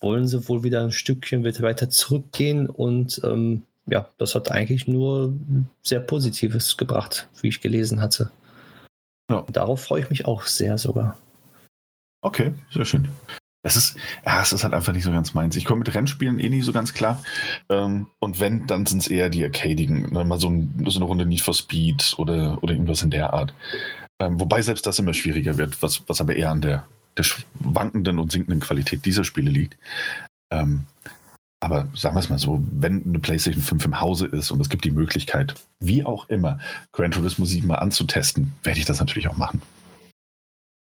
wollen sie wohl wieder ein Stückchen weiter zurückgehen und ähm, ja, das hat eigentlich nur sehr Positives gebracht, wie ich gelesen hatte. Ja. Darauf freue ich mich auch sehr sogar. Okay, sehr schön. Es ist, ja, es ist halt einfach nicht so ganz meins. Ich komme mit Rennspielen eh nicht so ganz klar. Ähm, und wenn, dann sind es eher die Arcadigen. Ne? Mal so, ein, so eine Runde Need for Speed oder, oder irgendwas in der Art. Ähm, wobei selbst das immer schwieriger wird, was, was aber eher an der, der schwankenden und sinkenden Qualität dieser Spiele liegt. Ähm, aber sagen wir es mal so, wenn eine PlayStation 5 im Hause ist und es gibt die Möglichkeit, wie auch immer, Gran Turismo 7 mal anzutesten, werde ich das natürlich auch machen.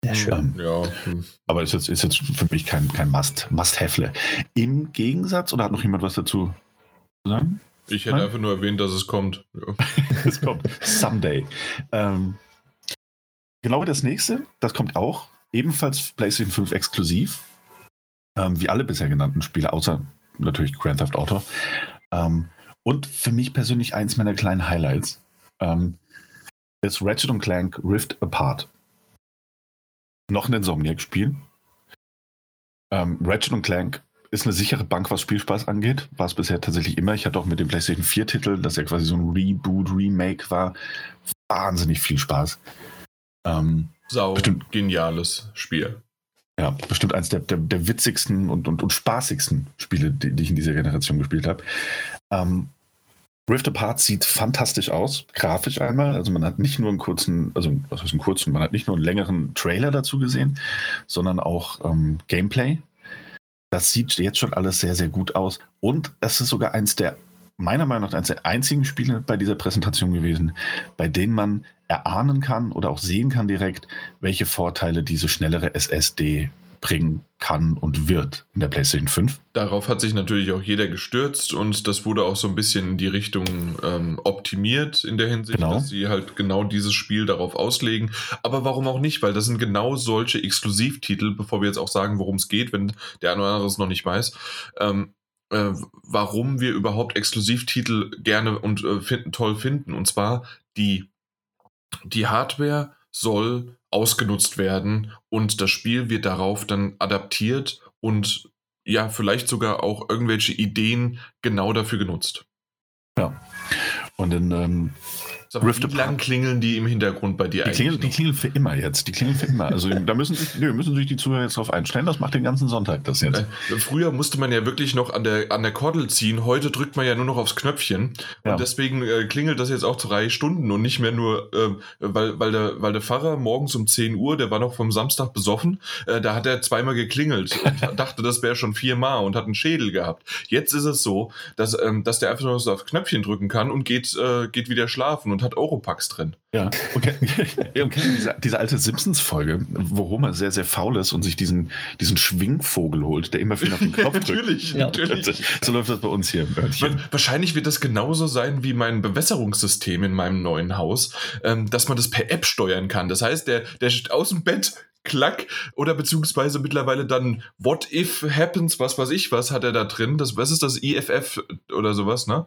Sehr schön. Ähm, Ja, hm. aber ist jetzt, ist jetzt für mich kein, kein Must, Must-Have. Im Gegensatz, oder hat noch jemand was dazu zu sagen? ich hätte Nein? einfach nur erwähnt, dass es kommt. Ja. Es kommt someday. Ähm, genau wie das nächste, das kommt auch ebenfalls PlayStation 5 exklusiv. Ähm, wie alle bisher genannten Spiele, außer natürlich Grand Theft Auto. Ähm, und für mich persönlich eins meiner kleinen Highlights ähm, ist Ratchet Clank Rift Apart. Noch ein Insomniac-Spiel. Ähm, Ratchet Clank ist eine sichere Bank, was Spielspaß angeht. War es bisher tatsächlich immer. Ich hatte auch mit dem PlayStation 4-Titel, das ja quasi so ein Reboot, Remake war, wahnsinnig viel Spaß. Ähm, Sau Bestimmt. geniales Spiel. ja, bestimmt eins der, der, der witzigsten und, und, und spaßigsten Spiele, die, die ich in dieser Generation gespielt habe. Ähm, Rift Apart sieht fantastisch aus, grafisch einmal. Also man hat nicht nur einen kurzen, also was heißt einen kurzen, man hat nicht nur einen längeren Trailer dazu gesehen, sondern auch ähm, Gameplay. Das sieht jetzt schon alles sehr, sehr gut aus. Und es ist sogar eins der, meiner Meinung nach, eins der einzigen Spiele bei dieser Präsentation gewesen, bei denen man erahnen kann oder auch sehen kann direkt, welche Vorteile diese schnellere SSD bringen kann und wird in der PlayStation 5. Darauf hat sich natürlich auch jeder gestürzt und das wurde auch so ein bisschen in die Richtung ähm, optimiert in der Hinsicht, Genau. dass sie halt genau dieses Spiel darauf auslegen. Aber warum auch nicht? Weil das sind genau solche Exklusivtitel, bevor wir jetzt auch sagen, worum es geht, wenn der eine oder andere es noch nicht weiß. Ähm, äh, warum wir überhaupt Exklusivtitel gerne und äh, finden, toll finden. Und zwar die, die Hardware soll ausgenutzt werden und das Spiel wird darauf dann adaptiert und ja, vielleicht sogar auch irgendwelche Ideen genau dafür genutzt. Ja. Und in, ähm, Sag mal, Rift wie lang klingeln die im Hintergrund bei dir die, eigentlich? klingeln, die klingeln für immer jetzt. Die klingeln für immer. Also da müssen sich, nö, müssen sich die Zuhörer jetzt drauf einstellen. Das macht den ganzen Sonntag das jetzt. Äh, Früher musste man ja wirklich noch an der, an der Kordel ziehen. Heute drückt man ja nur noch aufs Knöpfchen. Ja. Und deswegen äh, klingelt das jetzt auch drei Stunden und nicht mehr nur, ähm, weil, weil, der, weil der Pfarrer morgens um 10 Uhr, der war noch vom Samstag besoffen, äh, da hat er zweimal geklingelt und dachte, das wäre schon viermal und hat einen Schädel gehabt. Jetzt ist es so, dass, ähm, dass der einfach nur so auf Knöpfchen drücken kann und geht, äh, geht wieder schlafen. Und und hat Europacks drin. Ja, okay. okay. Diese, diese alte Simpsons-Folge, wo Homer sehr, sehr faul ist und sich diesen, diesen Schwingvogel holt, der immer viel auf den Kopf drückt. natürlich, ja. natürlich. So läuft das bei uns hier im Örtchen. Wahrscheinlich wird das genauso sein wie mein Bewässerungssystem in meinem neuen Haus, ähm, dass man das per App steuern kann. Das heißt, der, der steht aus dem Bett klack oder beziehungsweise mittlerweile dann What if happens, was weiß ich, was hat er da drin? Das, was ist das? IFF oder sowas, ne?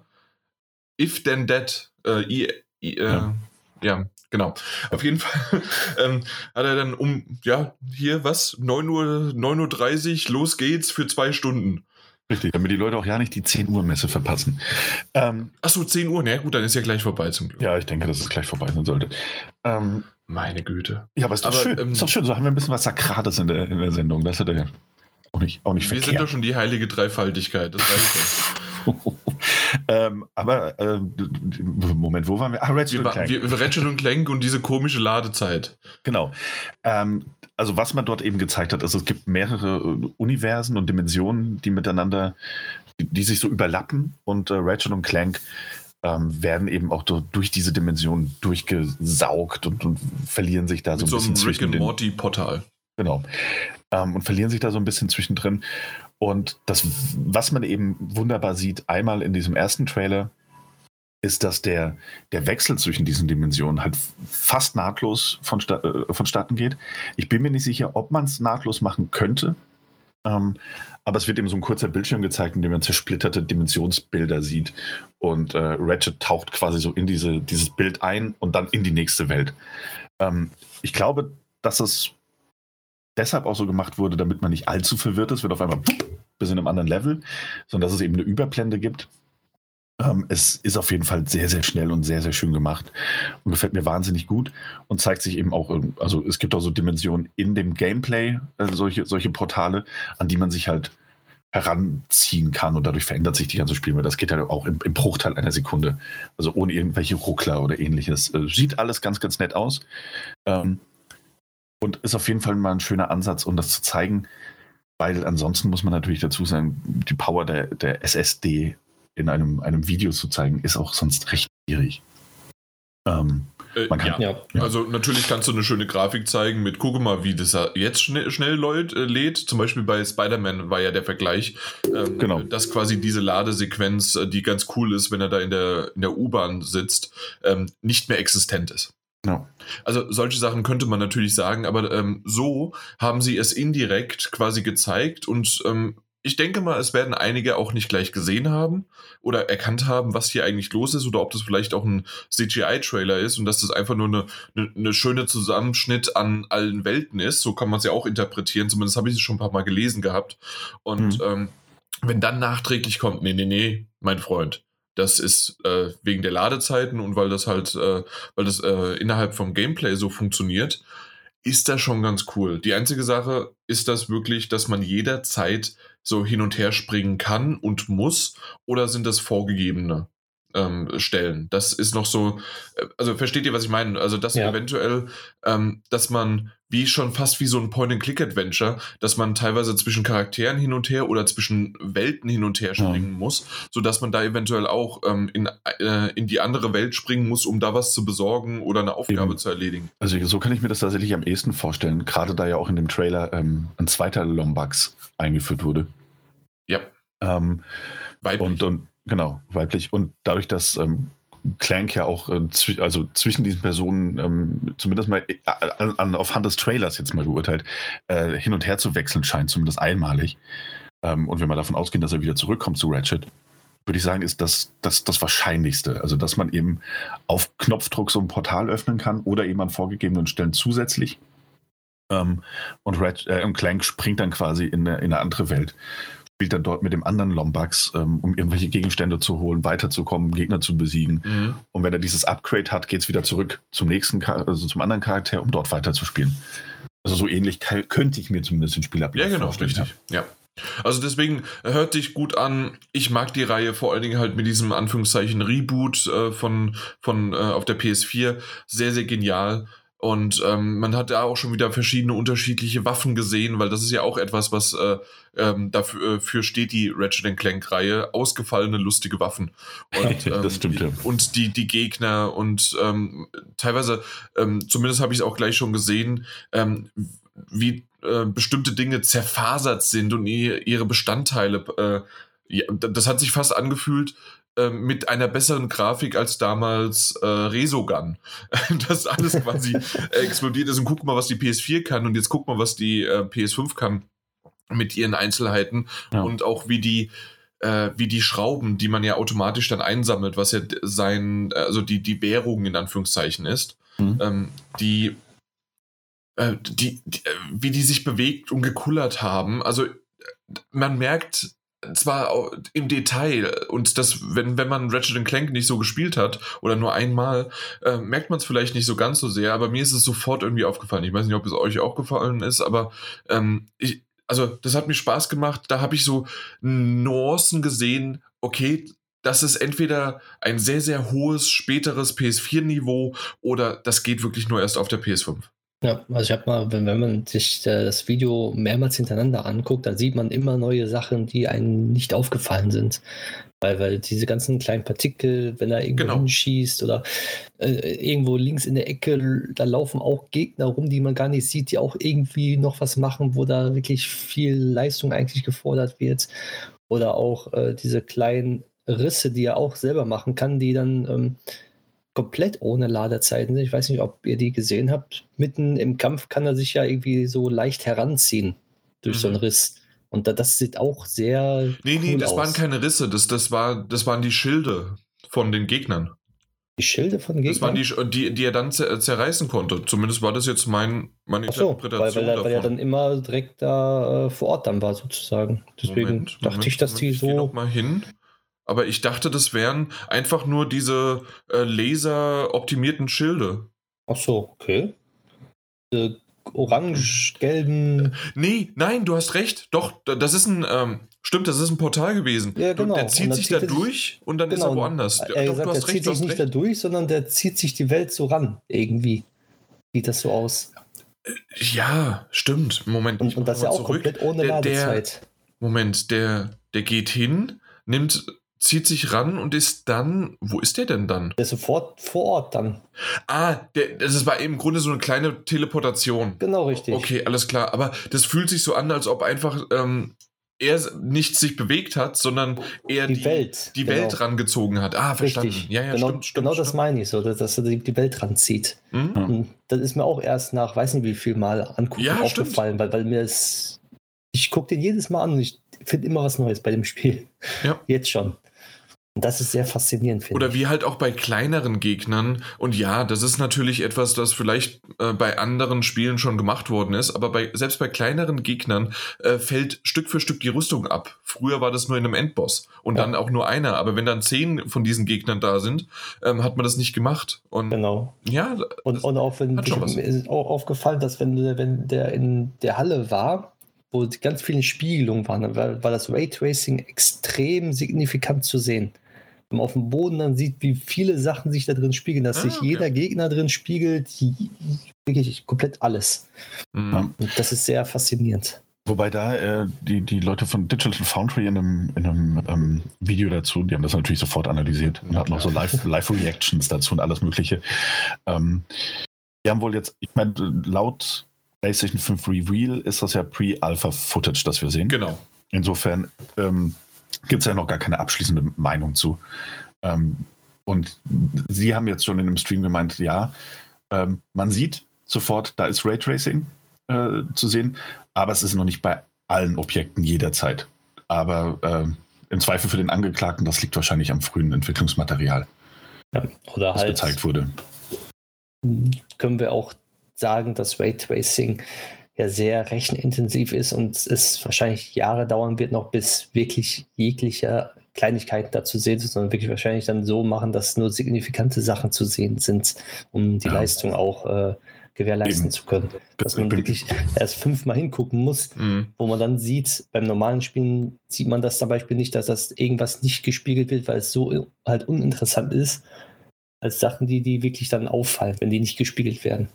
If then that. Äh, I, I, äh, ja. ja. genau. Auf jeden Fall ähm, hat er dann um, ja, hier was? 9 Uhr, 9.30 Uhr, los geht's für zwei Stunden. Richtig, damit die Leute auch ja nicht die 10 Uhr Messe verpassen. Ähm, Achso, 10 Uhr, na gut, dann ist ja gleich vorbei zum Glück. Ja, ich denke, dass es gleich vorbei sein sollte. Ähm, meine Güte. Ja, aber ist doch aber, schön. Ähm, ist doch schön. So haben wir ein bisschen was Sakrades in der, in der Sendung. Das ist ja auch nicht, auch nicht Wir verkehrt. sind doch schon die heilige Dreifaltigkeit. Das weiß ich ähm, aber ähm, Moment, wo waren wir? Ah, Ratchet wir, und Clank. Wir, Ratchet und Clank und diese komische Ladezeit. Genau. Ähm, also was man dort eben gezeigt hat, also es gibt mehrere äh, Universen und Dimensionen, die miteinander, die, die sich so überlappen und äh, Ratchet und Clank ähm, werden eben auch durch diese Dimension durchgesaugt und, und verlieren sich da Mit so ein bisschen so einem Rick and Morty Portal. Genau. Ähm, und verlieren sich da so ein bisschen zwischendrin. Und das, was man eben wunderbar sieht, einmal in diesem ersten Trailer, ist, dass der, der Wechsel zwischen diesen Dimensionen halt fast nahtlos von, äh, vonstatten geht. Ich bin mir nicht sicher, ob man es nahtlos machen könnte. Ähm, aber es wird eben so ein kurzer Bildschirm gezeigt, in dem man zersplitterte Dimensionsbilder sieht. Und äh, Ratchet taucht quasi so in diese, dieses Bild ein und dann in die nächste Welt. Ähm, ich glaube, dass es deshalb auch so gemacht wurde, damit man nicht allzu verwirrt ist, wird auf einmal bis in einem anderen Level, sondern dass es eben eine Überblende gibt. Ähm, es ist auf jeden Fall sehr, sehr schnell und sehr, sehr schön gemacht und gefällt mir wahnsinnig gut und zeigt sich eben auch, also es gibt auch so Dimensionen in dem Gameplay, also solche, solche Portale, an die man sich halt heranziehen kann und dadurch verändert sich die ganze Spielwelt. Das geht ja auch im, im, Bruchteil einer Sekunde. Also ohne irgendwelche Ruckler oder ähnliches. Also sieht alles ganz, ganz nett aus. Ähm, und ist auf jeden Fall mal ein schöner Ansatz, um das zu zeigen. Weil ansonsten muss man natürlich dazu sagen, die Power der, der SSD in einem, einem Video zu zeigen, ist auch sonst recht schwierig. Ähm, äh, kann, ja. ja. also natürlich kannst du eine schöne Grafik zeigen mit, gucke mal, wie das jetzt schnell, schnell lädt, äh, lädt. Zum Beispiel bei Spider-Man war ja der Vergleich, ähm, genau. dass quasi diese Ladesequenz, äh, die ganz cool ist, wenn er da in der, in der U-Bahn sitzt, ähm, nicht mehr existent ist. No. Also solche Sachen könnte man natürlich sagen, aber ähm, so haben sie es indirekt quasi gezeigt und ähm, ich denke mal, es werden einige auch nicht gleich gesehen haben oder erkannt haben, was hier eigentlich los ist oder ob das vielleicht auch ein CGI-Trailer ist und dass das einfach nur eine, eine, eine, schöne Zusammenschnitt an allen Welten ist. So kann man es ja auch interpretieren. Zumindest habe ich es schon ein paar Mal gelesen gehabt. Und mhm. ähm, wenn dann nachträglich kommt, nee, nee, nee, mein Freund, das ist äh, wegen der Ladezeiten und weil das halt, äh, weil das äh, innerhalb vom Gameplay so funktioniert, ist das schon ganz cool. Die einzige Sache ist das wirklich, dass man jederzeit so hin und her springen kann und muss, oder sind das vorgegebene ähm, Stellen? Das ist noch so, äh, also versteht ihr, was ich meine? Also, dass ja. eventuell, ähm, dass man wie schon fast wie so ein Point-and-Click-Adventure, dass man teilweise zwischen Charakteren hin und her oder zwischen Welten hin und her springen ja. muss, sodass man da eventuell auch ähm, in, äh, in die andere Welt springen muss, um da was zu besorgen oder eine Aufgabe Eben. zu erledigen. Also so kann ich mir das tatsächlich am ehesten vorstellen, gerade da ja auch in dem Trailer ähm, ein zweiter Lombax eingeführt wurde. Ja. Ähm, weiblich. Und, und, genau, weiblich. Und dadurch, dass ähm, Clank ja auch äh, zw also zwischen diesen Personen, ähm, zumindest mal äh, an, an, auf Hand des Trailers jetzt mal beurteilt, äh, hin und her zu wechseln scheint, zumindest einmalig. Ähm, und wenn wir davon ausgehen, dass er wieder zurückkommt zu Ratchet, würde ich sagen, ist das, das das Wahrscheinlichste. Also, dass man eben auf Knopfdruck so ein Portal öffnen kann oder eben an vorgegebenen Stellen zusätzlich. Ähm, und, Rat, äh, und Clank springt dann quasi in eine, in eine andere Welt spielt dann dort mit dem anderen Lombax, ähm, um irgendwelche Gegenstände zu holen, weiterzukommen, Gegner zu besiegen. Mhm. Und wenn er dieses Upgrade hat, geht es wieder zurück zum nächsten, also zum anderen Charakter, um dort weiterzuspielen. Also so ähnlich könnte ich mir zumindest den Spielablauf Ja, genau, richtig. Ja. Also deswegen hört sich gut an. Ich mag die Reihe vor allen Dingen halt mit diesem Anführungszeichen Reboot äh, von, von äh, auf der PS4 sehr, sehr genial. Und ähm, man hat da auch schon wieder verschiedene unterschiedliche Waffen gesehen, weil das ist ja auch etwas, was äh, ähm, dafür äh, für steht die Ratchet Clank-Reihe, ausgefallene lustige Waffen. Und, ähm, das stimmt, ja. Und die, die Gegner und ähm, teilweise, ähm, zumindest habe ich es auch gleich schon gesehen, ähm, wie äh, bestimmte Dinge zerfasert sind und ihre Bestandteile. Äh, ja, das hat sich fast angefühlt, ähm, mit einer besseren Grafik als damals äh, Resogun. das alles quasi explodiert ist und guck mal, was die PS4 kann und jetzt guck mal, was die äh, PS5 kann mit ihren Einzelheiten ja. und auch wie die äh, wie die Schrauben, die man ja automatisch dann einsammelt, was ja sein, also die, die Währung in Anführungszeichen ist, mhm. ähm, die, äh, die, die, äh, wie die sich bewegt und gekullert haben. Also man merkt, zwar im Detail und das, wenn, wenn man Ratchet Clank nicht so gespielt hat oder nur einmal, äh, merkt man es vielleicht nicht so ganz so sehr, aber mir ist es sofort irgendwie aufgefallen. Ich weiß nicht, ob es euch auch gefallen ist, aber ähm, ich, also das hat mir Spaß gemacht. Da habe ich so Nuancen gesehen, okay, das ist entweder ein sehr, sehr hohes, späteres PS4-Niveau oder das geht wirklich nur erst auf der PS5. Ja, also ich habe mal, wenn, wenn man sich das Video mehrmals hintereinander anguckt, dann sieht man immer neue Sachen, die einem nicht aufgefallen sind. Weil, weil diese ganzen kleinen Partikel, wenn er irgendwo genau. hinschießt oder äh, irgendwo links in der Ecke, da laufen auch Gegner rum, die man gar nicht sieht, die auch irgendwie noch was machen, wo da wirklich viel Leistung eigentlich gefordert wird. Oder auch äh, diese kleinen Risse, die er auch selber machen kann, die dann ähm, komplett ohne Ladezeiten. Ich weiß nicht, ob ihr die gesehen habt. Mitten im Kampf kann er sich ja irgendwie so leicht heranziehen durch mhm. so einen mhm. Riss. Und das sieht auch sehr. Nee, cool nee, das aus. waren keine Risse, das, das, war, das waren die Schilde von den Gegnern. Die Schilde von Gegnern? Das waren die, die, die er dann zerreißen konnte. Zumindest war das jetzt mein, meine Ach so, Interpretation. Weil, weil, weil er dann immer direkt da äh, vor Ort dann war, sozusagen. Deswegen Moment, dachte Moment, ich, dass Moment, die so. Ich noch mal hin. Aber ich dachte, das wären einfach nur diese äh, laser-optimierten Schilde. Ach so, okay. Äh, orange-gelben. Nee, nein, du hast recht. Doch, das ist ein. Ähm, stimmt, das ist ein Portal gewesen. Ja, genau. Der zieht sich da durch und dann genau. ist er woanders. Er, Doch, gesagt, der zieht sich nicht da durch, sondern der zieht sich die Welt so ran. Irgendwie sieht das so aus. Ja, stimmt. Moment. Und, und das ist ja auch zurück. komplett ohne der, Ladezeit. Der, Moment, der, der geht hin, nimmt zieht sich ran und ist dann, wo ist der denn dann? Der ist sofort vor Ort dann. Ah, der, das war im Grunde so eine kleine Teleportation. Genau, richtig. Okay, alles klar. Aber das fühlt sich so an, als ob einfach ähm, er nicht sich bewegt hat, sondern er die, die Welt, die genau. Welt rangezogen hat. Ah, verstanden. Richtig. Ja, ja, genau, stimmt, stimmt. Genau das meine ich so, dass, dass er die, Welt ranzieht. Mhm. Das ist mir auch erst nach, weiß nicht wie viel Mal angucken ja, aufgefallen, weil, weil mir es. Ich gucke den jedes Mal an und ich finde immer was Neues bei dem Spiel. Ja. Jetzt schon. Das ist sehr faszinierend, finde Oder wie halt auch bei kleineren Gegnern. Und ja, das ist natürlich etwas, das vielleicht äh, bei anderen Spielen schon gemacht worden ist, aber bei, selbst bei kleineren Gegnern äh, fällt Stück für Stück die Rüstung ab. Früher war das nur in einem Endboss und ja. dann auch nur einer. Aber wenn dann zehn von diesen Gegnern da sind, ähm, hat man das nicht gemacht. Und genau. Ja. Und, und auch wenn ist auch aufgefallen, dass wenn, wenn der in der Halle war, wo ganz viele Spiegelungen waren, war, war das Raytracing extrem signifikant zu sehen wenn man auf dem Boden dann sieht, wie viele Sachen sich da drin spiegeln, dass ah, sich okay. jeder Gegner drin spiegelt, wirklich komplett alles. Mhm. Und das ist sehr faszinierend. Wobei da äh, die, die Leute von Digital Foundry in einem, in einem ähm, Video dazu, die haben das natürlich sofort analysiert und hatten auch so Live-Reactions Live dazu und alles Mögliche. Ähm, die haben wohl jetzt, ich meine, laut PlayStation 5 Reveal ist das ja Pre-Alpha-Footage, das wir sehen. Genau. Insofern ähm, gibt es ja noch gar keine abschließende Meinung zu. Ähm, und Sie haben jetzt schon in dem Stream gemeint, ja, ähm, man sieht sofort, da ist Raytracing äh, zu sehen, aber es ist noch nicht bei allen Objekten jederzeit. Aber äh, im Zweifel für den Angeklagten, das liegt wahrscheinlich am frühen Entwicklungsmaterial, ja, oder das halt, gezeigt wurde. Können wir auch sagen, dass Raytracing ja sehr rechenintensiv ist und es wahrscheinlich Jahre dauern wird, noch bis wirklich jegliche Kleinigkeiten dazu sehen, sondern wirklich wahrscheinlich dann so machen, dass nur signifikante Sachen zu sehen sind, um die ja. Leistung auch äh, gewährleisten Eben. zu können. Dass man wirklich erst fünfmal hingucken muss, mhm. wo man dann sieht, beim normalen Spielen sieht man das zum Beispiel nicht, dass das irgendwas nicht gespiegelt wird, weil es so halt uninteressant ist, als Sachen, die, die wirklich dann auffallen, wenn die nicht gespiegelt werden.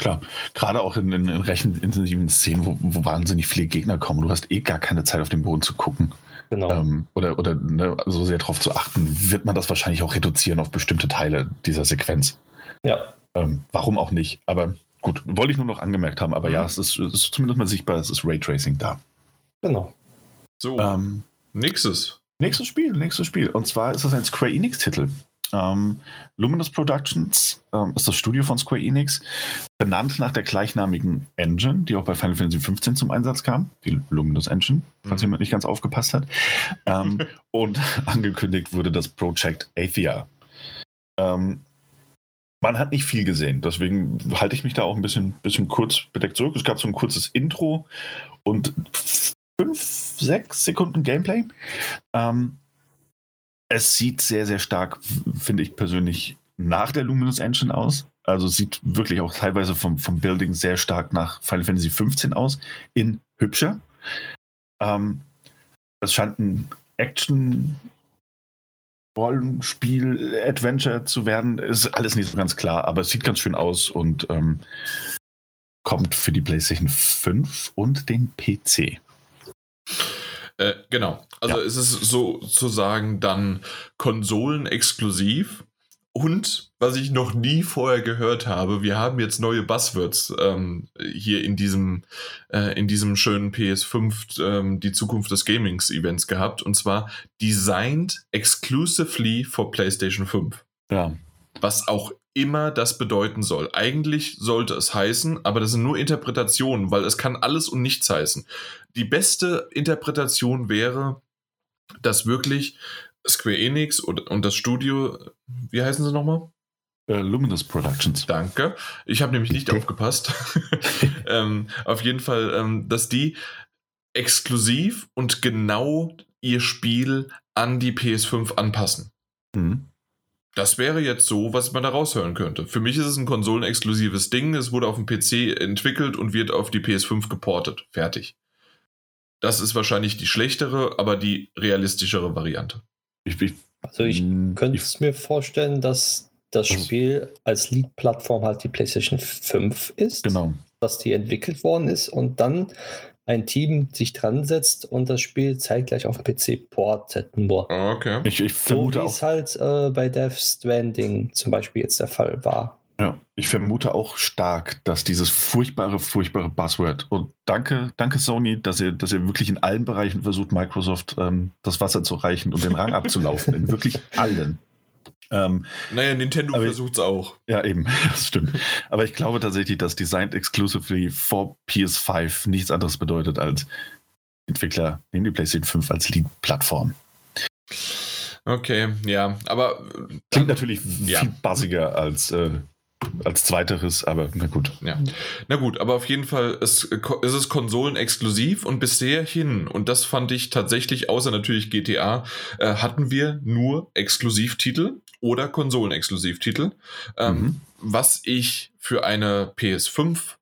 Klar, gerade auch in, in, in rechenintensiven Szenen, wo, wo, wahnsinnig viele Gegner kommen. Du hast eh gar keine Zeit auf den Boden zu gucken. Genau. Ähm, oder oder ne, so sehr darauf zu achten, wird man das wahrscheinlich auch reduzieren auf bestimmte Teile dieser Sequenz. Ja. Ähm, warum auch nicht? Aber gut, wollte ich nur noch angemerkt haben. Aber mhm. ja, es ist, es ist, zumindest mal sichtbar, es ist Raytracing da. Genau. So, ähm, nächstes. Nächstes Spiel, nächstes Spiel. Und zwar ist das ein Square Enix-Titel. Ähm, Luminous Productions ähm, ist das Studio von Square Enix, benannt nach der gleichnamigen Engine, die auch bei Final Fantasy XV zum Einsatz kam, die Luminous Engine, falls mhm. jemand nicht ganz aufgepasst hat. Ähm, und angekündigt wurde das Project Athia. Ähm, man hat nicht viel gesehen, deswegen halte ich mich da auch ein bisschen, bisschen kurz bedeckt zurück. Es gab so ein kurzes Intro und fünf, sechs Sekunden Gameplay. Ähm, es sieht sehr, sehr stark, finde ich persönlich, nach der Luminous Engine aus. Also sieht wirklich auch teilweise vom, vom Building sehr stark nach Final Fantasy 15 aus, in hübscher. Ähm, es scheint ein Action Rollenspiel, Adventure zu werden. Ist alles nicht so ganz klar, aber es sieht ganz schön aus und ähm, kommt für die PlayStation 5 und den PC. Äh, genau. Also ja. es ist sozusagen dann konsolenexklusiv. Und was ich noch nie vorher gehört habe, wir haben jetzt neue Buzzwords ähm, hier in diesem, äh, in diesem schönen PS5 ähm, die Zukunft des Gamings Events gehabt. Und zwar designed exclusively for PlayStation 5. Ja. Was auch immer das bedeuten soll. Eigentlich sollte es heißen, aber das sind nur Interpretationen, weil es kann alles und nichts heißen. Die beste Interpretation wäre, dass wirklich Square Enix und, und das Studio, wie heißen sie nochmal? Uh, Luminous Productions. Danke. Ich habe nämlich nicht aufgepasst. ähm, auf jeden Fall, ähm, dass die exklusiv und genau ihr Spiel an die PS5 anpassen. Mhm. Das wäre jetzt so, was man da raushören könnte. Für mich ist es ein konsolenexklusives Ding. Es wurde auf dem PC entwickelt und wird auf die PS5 geportet. Fertig. Das ist wahrscheinlich die schlechtere, aber die realistischere Variante. Ich, ich, also ich hm, könnte es mir vorstellen, dass das Spiel als Lead-Plattform halt die PlayStation 5 ist. Genau. Dass die entwickelt worden ist und dann ein Team sich dran setzt und das Spiel zeitgleich auf dem PC portet nur. Ah, okay. Ich, ich vermute so wie es halt äh, bei Death Stranding zum Beispiel jetzt der Fall war. Ja, ich vermute auch stark, dass dieses furchtbare, furchtbare Buzzword und danke, danke Sony, dass ihr, dass ihr wirklich in allen Bereichen versucht, Microsoft ähm, das Wasser zu reichen und den Rang abzulaufen. in wirklich allen. Ähm, naja, Nintendo versucht es auch. Ja, eben, das stimmt. Aber ich glaube tatsächlich, dass Designed Exclusively for PS5 nichts anderes bedeutet als Entwickler nehmen die PlayStation 5 als Lead-Plattform. Okay, ja, aber. Klingt natürlich ja. viel buzziger als äh, als zweiteres, aber na gut. Ja. Na gut, aber auf jeden Fall ist, ist es konsolenexklusiv und bisher hin, und das fand ich tatsächlich, außer natürlich GTA, äh, hatten wir nur Exklusivtitel oder Konsolenexklusivtitel, ähm, mhm. was ich für eine PS5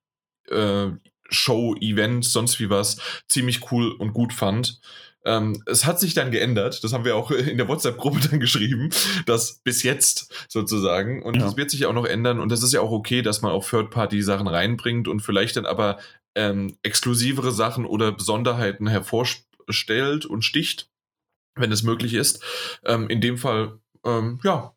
äh, Show, Event, sonst wie was, ziemlich cool und gut fand. Ähm, es hat sich dann geändert, das haben wir auch in der WhatsApp-Gruppe dann geschrieben, dass bis jetzt sozusagen, und ja. das wird sich auch noch ändern, und das ist ja auch okay, dass man auch Third-Party-Sachen reinbringt und vielleicht dann aber ähm, exklusivere Sachen oder Besonderheiten hervorstellt und sticht, wenn es möglich ist. Ähm, in dem Fall, ähm, ja,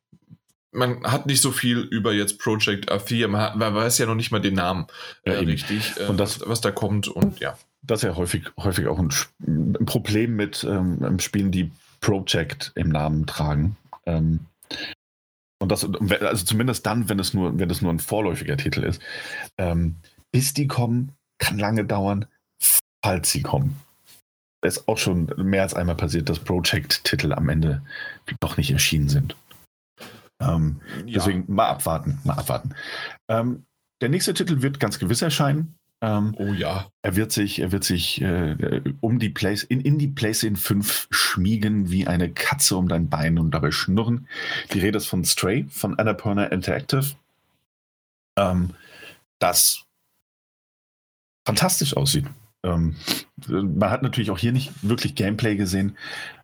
man hat nicht so viel über jetzt Project A4, man, man weiß ja noch nicht mal den Namen äh, ja, richtig, äh, und das, was da kommt und ja das ist ja häufig, häufig auch ein, ein Problem mit ähm, Spielen, die Project im Namen tragen. Ähm, und das, also zumindest dann, wenn es nur, wenn es nur ein vorläufiger Titel ist. Ähm, bis die kommen, kann lange dauern, falls sie kommen. Es ist auch schon mehr als einmal passiert, dass Project-Titel am Ende doch nicht erschienen sind. Ähm, ja. Deswegen mal abwarten, mal abwarten. Ähm, der nächste Titel wird ganz gewiss erscheinen. Ähm, oh ja. Er wird sich, er wird sich äh, um die Place, in, in die PlayStation 5 schmiegen wie eine Katze um dein Bein und dabei schnurren. Die Rede ist von Stray, von Annapurna Interactive. Ähm, das fantastisch aussieht. Ähm, man hat natürlich auch hier nicht wirklich Gameplay gesehen.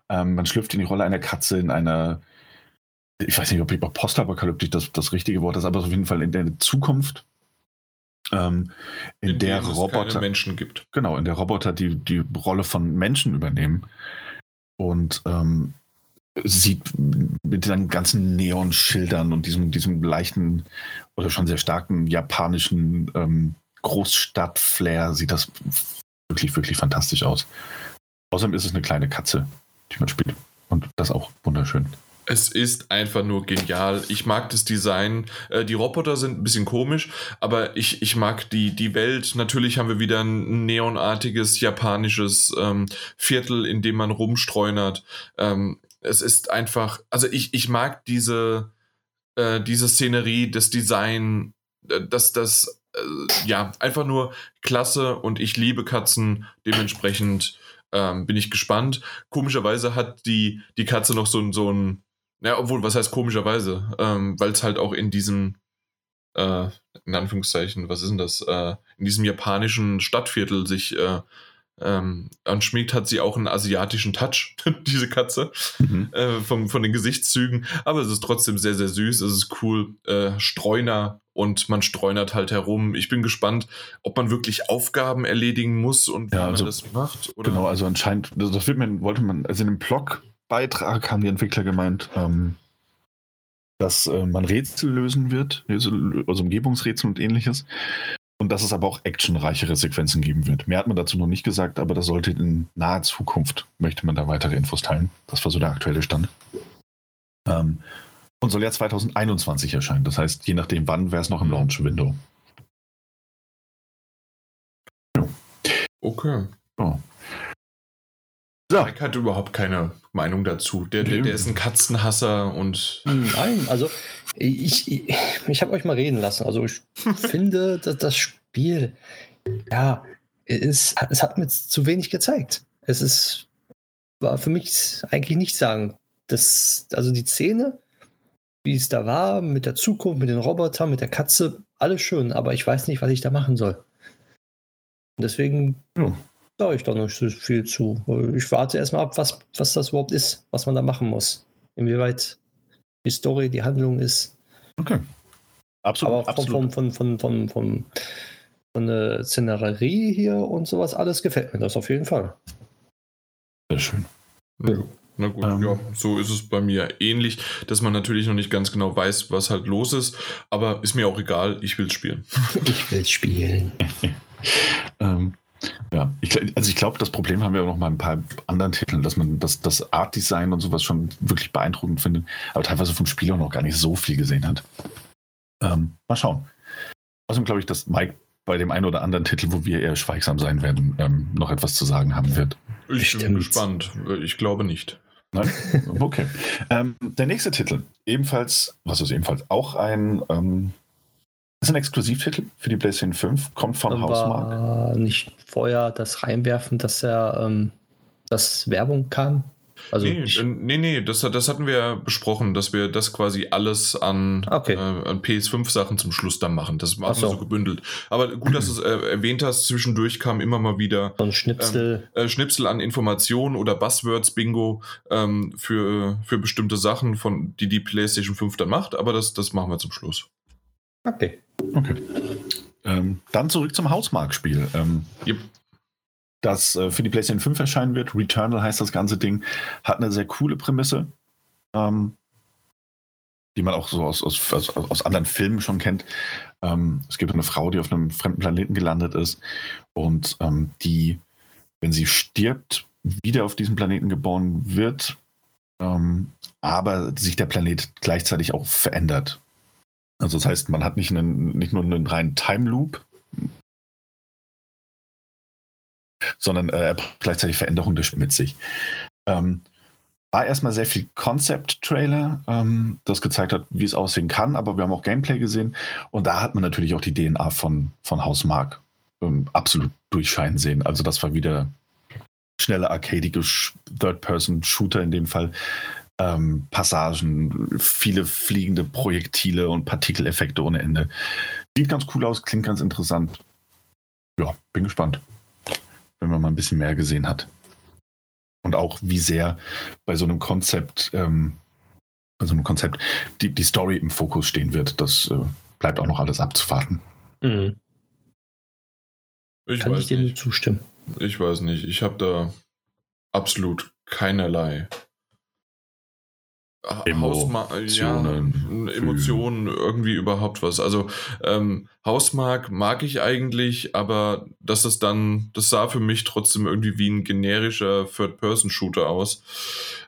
Ähm, man schlüpft in die Rolle einer Katze in einer, ich weiß nicht, ob postapokalyptisch das, das richtige Wort ist, aber auf jeden Fall in der Zukunft ähm, in, in der Roboter Menschen gibt. Genau, in der Roboter die, die Rolle von Menschen übernehmen und ähm, sieht mit den ganzen Neonschildern und diesem, diesem leichten oder schon sehr starken japanischen ähm, Großstadt-Flair sieht das wirklich, wirklich fantastisch aus. Außerdem ist es eine kleine Katze, die man spielt. Und das auch wunderschön. Es ist einfach nur genial. Ich mag das Design. Äh, die Roboter sind ein bisschen komisch, aber ich, ich mag die, die Welt. Natürlich haben wir wieder ein neonartiges japanisches ähm, Viertel, in dem man rumstreunert. Ähm, es ist einfach, also ich, ich mag diese, äh, diese Szenerie, das Design, äh, das, das, äh, ja, einfach nur klasse und ich liebe Katzen. Dementsprechend ähm, bin ich gespannt. Komischerweise hat die, die Katze noch so, so ein ja, obwohl, was heißt komischerweise? Ähm, Weil es halt auch in diesem, äh, in Anführungszeichen, was ist denn das? Äh, in diesem japanischen Stadtviertel sich äh, ähm, anschmiegt, hat sie auch einen asiatischen Touch, diese Katze, mhm. äh, vom, von den Gesichtszügen. Aber es ist trotzdem sehr, sehr süß. Es ist cool. Äh, Streuner und man streunert halt herum. Ich bin gespannt, ob man wirklich Aufgaben erledigen muss und ja, wie also, man das macht. Oder? Genau, also anscheinend, das wird man, wollte man, also in dem Blog Beitrag haben die Entwickler gemeint, ähm, dass äh, man Rätsel lösen wird, also Umgebungsrätsel und ähnliches. Und dass es aber auch actionreichere Sequenzen geben wird. Mehr hat man dazu noch nicht gesagt, aber das sollte in naher Zukunft, möchte man da weitere Infos teilen. Das war so der aktuelle Stand. Ähm, und soll ja 2021 erscheinen. Das heißt, je nachdem wann, wäre es noch im Launch-Window. Okay. Oh. So. Mike hat überhaupt keine Meinung dazu. Der, der, der, ist ein Katzenhasser und. Nein, also ich, ich, ich habe euch mal reden lassen. Also ich finde, dass das Spiel, ja, es, es hat mir zu wenig gezeigt. Es ist, war für mich eigentlich nicht sagen. Das, also die Szene, wie es da war, mit der Zukunft, mit den Robotern, mit der Katze, alles schön, aber ich weiß nicht, was ich da machen soll. Und deswegen ja sage ich da nicht so viel zu. Ich warte erstmal ab, was, was das überhaupt ist, was man da machen muss. Inwieweit die Story, die Handlung ist. Okay. Absolut. Aber von, absolut. Von, von, von, von, von, der Szenerie hier und sowas, alles gefällt mir das auf jeden Fall. Sehr schön. Ja. Na gut, ähm, ja, so ist es bei mir ähnlich, dass man natürlich noch nicht ganz genau weiß, was halt los ist, aber ist mir auch egal, ich will spielen. Ich will spielen. ähm, ja, ich, also ich glaube, das Problem haben wir auch noch mal ein paar anderen Titeln, dass man das, das Art-Design und sowas schon wirklich beeindruckend findet, aber teilweise vom Spiel auch noch gar nicht so viel gesehen hat. Ähm, mal schauen. Außerdem glaube ich, dass Mike bei dem einen oder anderen Titel, wo wir eher schweigsam sein werden, ähm, noch etwas zu sagen haben wird. Ich Stimmt. bin gespannt. Ich glaube nicht. Nein? Okay. ähm, der nächste Titel, ebenfalls, was ist ebenfalls auch ein ähm, ist ein Exklusivtitel für die PlayStation 5, kommt von Hausmark. Nicht vorher das reinwerfen, dass er ähm, dass Werbung kam. Also nee, nee, nee, das, das hatten wir besprochen, dass wir das quasi alles an, okay. äh, an PS5-Sachen zum Schluss dann machen. Das machen so. so gebündelt. Aber gut, dass du es äh, erwähnt hast, zwischendurch kam immer mal wieder so ein Schnipsel. Ähm, äh, Schnipsel an Informationen oder Buzzwords-Bingo ähm, für, für bestimmte Sachen, von, die die PlayStation 5 dann macht. Aber das, das machen wir zum Schluss. Okay. Okay. Ähm, dann zurück zum Hausmark-Spiel. Ähm, yep. Das äh, für die PlayStation 5 erscheinen wird. Returnal heißt das ganze Ding. Hat eine sehr coole Prämisse. Ähm, die man auch so aus, aus, aus, aus anderen Filmen schon kennt. Ähm, es gibt eine Frau, die auf einem fremden Planeten gelandet ist und ähm, die, wenn sie stirbt, wieder auf diesem Planeten geboren wird, ähm, aber sich der Planet gleichzeitig auch verändert. Also das heißt, man hat nicht, einen, nicht nur einen reinen Time Loop, sondern äh, gleichzeitig Veränderung des mit sich. Ähm, war erstmal sehr viel Concept-Trailer, ähm, das gezeigt hat, wie es aussehen kann, aber wir haben auch Gameplay gesehen und da hat man natürlich auch die DNA von, von Hausmark ähm, absolut durchscheinen sehen. Also das war wieder schnelle, arcadige Third-Person-Shooter in dem Fall ähm, Passagen, viele fliegende Projektile und Partikeleffekte ohne Ende. Sieht ganz cool aus, klingt ganz interessant. Ja, bin gespannt, wenn man mal ein bisschen mehr gesehen hat. Und auch, wie sehr bei so einem Konzept, ähm, bei so einem Konzept die, die Story im Fokus stehen wird. Das äh, bleibt auch noch alles abzuwarten. Mhm. Ich kann weiß ich dir nicht. zustimmen. Ich weiß nicht. Ich habe da absolut keinerlei Hausma ja, Emotionen, Emotionen, irgendwie überhaupt was. Also ähm, Hausmark mag ich eigentlich, aber das ist dann, das sah für mich trotzdem irgendwie wie ein generischer Third-Person-Shooter aus.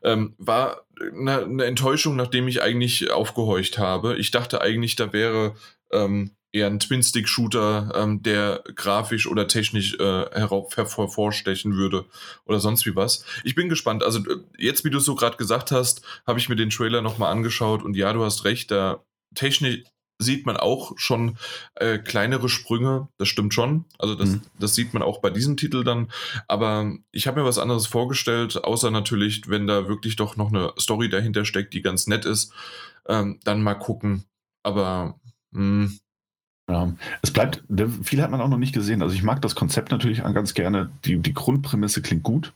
Ähm, war eine, eine Enttäuschung, nachdem ich eigentlich aufgehorcht habe. Ich dachte eigentlich, da wäre ähm, eher ein Twin-Stick-Shooter, ähm, der grafisch oder technisch äh, herauf- hervorstechen würde oder sonst wie was. Ich bin gespannt. Also äh, jetzt, wie du es so gerade gesagt hast, habe ich mir den Trailer nochmal angeschaut und ja, du hast recht, da technisch sieht man auch schon äh, kleinere Sprünge, das stimmt schon. Also das, Mhm. das sieht man auch bei diesem Titel dann. Aber ich habe mir was anderes vorgestellt, außer natürlich, wenn da wirklich doch noch eine Story dahinter steckt, die ganz nett ist, ähm, dann mal gucken. Aber hm, Ja, es bleibt, viel hat man auch noch nicht gesehen. Also ich mag das Konzept natürlich ganz gerne. Die, die Grundprämisse klingt gut.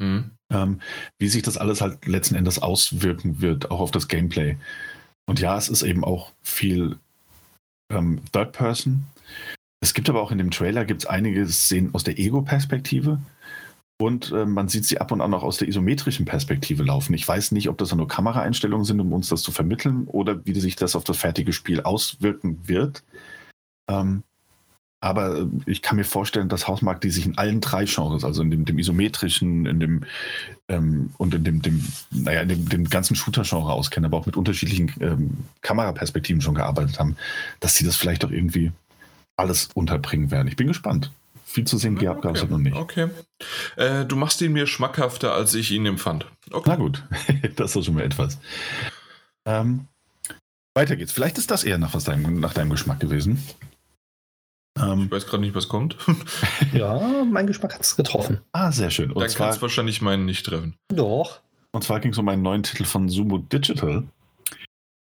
hm, Ähm, wie sich das alles halt letzten Endes auswirken wird, auch auf das Gameplay. Und ja, es ist eben auch viel ähm, Third Person. Es gibt aber auch in dem Trailer gibt's einige Szenen aus der Ego-Perspektive. Und äh, man sieht sie ab und an auch aus der isometrischen Perspektive laufen. Ich weiß nicht, ob das nur Kameraeinstellungen sind, um uns das zu vermitteln, oder wie sich das auf das fertige Spiel auswirken wird. Ähm, aber äh, ich kann mir vorstellen, dass Hausmark die sich in allen drei Genres, also in dem, dem isometrischen, in dem ähm, und in dem, dem, naja, in dem, dem ganzen Shooter-Genre auskennen, aber auch mit unterschiedlichen ähm, Kameraperspektiven schon gearbeitet haben, dass sie das vielleicht auch irgendwie alles unterbringen werden. Ich bin gespannt. Viel zu sehen Ja, gab es okay. noch nicht. Okay. Äh, du machst ihn mir schmackhafter, als ich ihn empfand. Okay. Na gut, das ist schon mal etwas. Ähm, weiter geht's. Vielleicht ist das eher nach, deinem, nach deinem Geschmack gewesen. Ähm, Ich weiß gerade nicht, was kommt. Ja, mein Geschmack hat es getroffen. ah, sehr schön. Und Dann kannst du wahrscheinlich meinen nicht treffen. Doch. und zwar ging es um einen neuen Titel von Sumo Digital,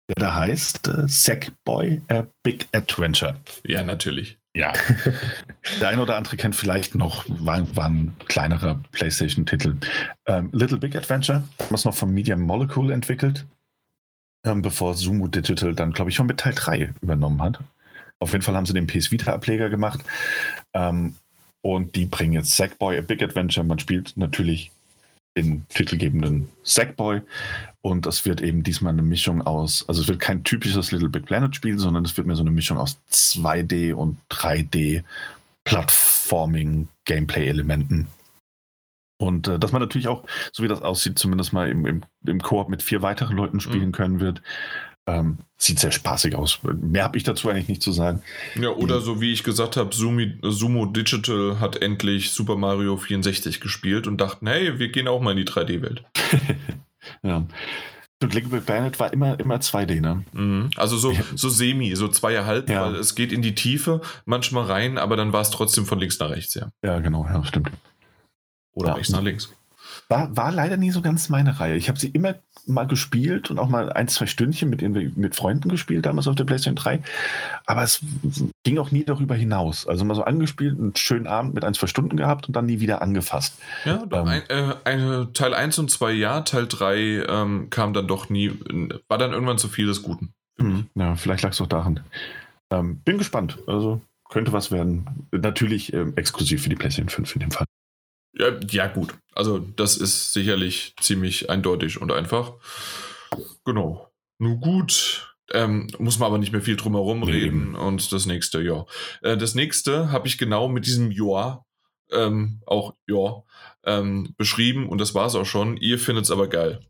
der da heißt äh, Sackboy A Big Adventure. Ja, natürlich. Ja. Der eine oder andere kennt vielleicht noch, war, war ein kleinerer PlayStation-Titel. Ähm, Little Big Adventure, was noch von Media Molecule entwickelt, ähm, bevor Sumo Digital dann, glaube ich, schon mit Teil 3 übernommen hat. Auf jeden Fall haben sie den PS Vita-Ableger gemacht. Ähm, und die bringen jetzt Sackboy, A Big Adventure. Man spielt natürlich den titelgebenden Sackboy. Und das wird eben diesmal eine Mischung aus, also es wird kein typisches Little Big Planet Spiel, sondern es wird mehr so eine Mischung aus 2D und 3D Plattforming Gameplay-Elementen. Und äh, dass man natürlich auch, so wie das aussieht, zumindest mal im, im, im Koop mit vier weiteren Leuten spielen können wird. Ähm, sieht sehr spaßig aus. Mehr habe ich dazu eigentlich nicht zu sagen. Ja, oder so wie ich gesagt habe, Sumo Digital hat endlich Super Mario 64 gespielt und dachten, hey, wir gehen auch mal in die 3D-Welt. Ja. Und Big Planet war immer, immer 2D, ne? Mhm. Also so, so semi, so zweieinhalb, Ja. weil es geht in die Tiefe manchmal rein, aber dann war es trotzdem von links nach rechts, ja. Ja, genau, ja, stimmt. Oder Ja. rechts nach links. War, war leider nie so ganz meine Reihe. Ich habe sie immer mal gespielt und auch mal ein, zwei Stündchen mit, mit Freunden gespielt, damals auf der PlayStation 3. Aber es ging auch nie darüber hinaus. Also mal so angespielt, einen schönen Abend mit ein, zwei Stunden gehabt und dann nie wieder angefasst. Ja, Ähm. ein, äh, eine, Teil 1 und 2 ja, Teil 3 ähm, kam dann doch nie, war dann irgendwann zu viel des Guten. Ja, vielleicht lag es auch daran. Ähm, bin gespannt. Also könnte was werden. Natürlich ähm, exklusiv für die PlayStation 5 in dem Fall. Ja, ja, gut. Also, das ist sicherlich ziemlich eindeutig und einfach. Genau. Nun gut. Ähm, muss man aber nicht mehr viel drum herum Nee, reden. Und das nächste, ja. Äh, das nächste habe ich genau mit diesem Ja, ähm, auch Ja, ähm, beschrieben und das war es auch schon. Ihr findet es aber geil.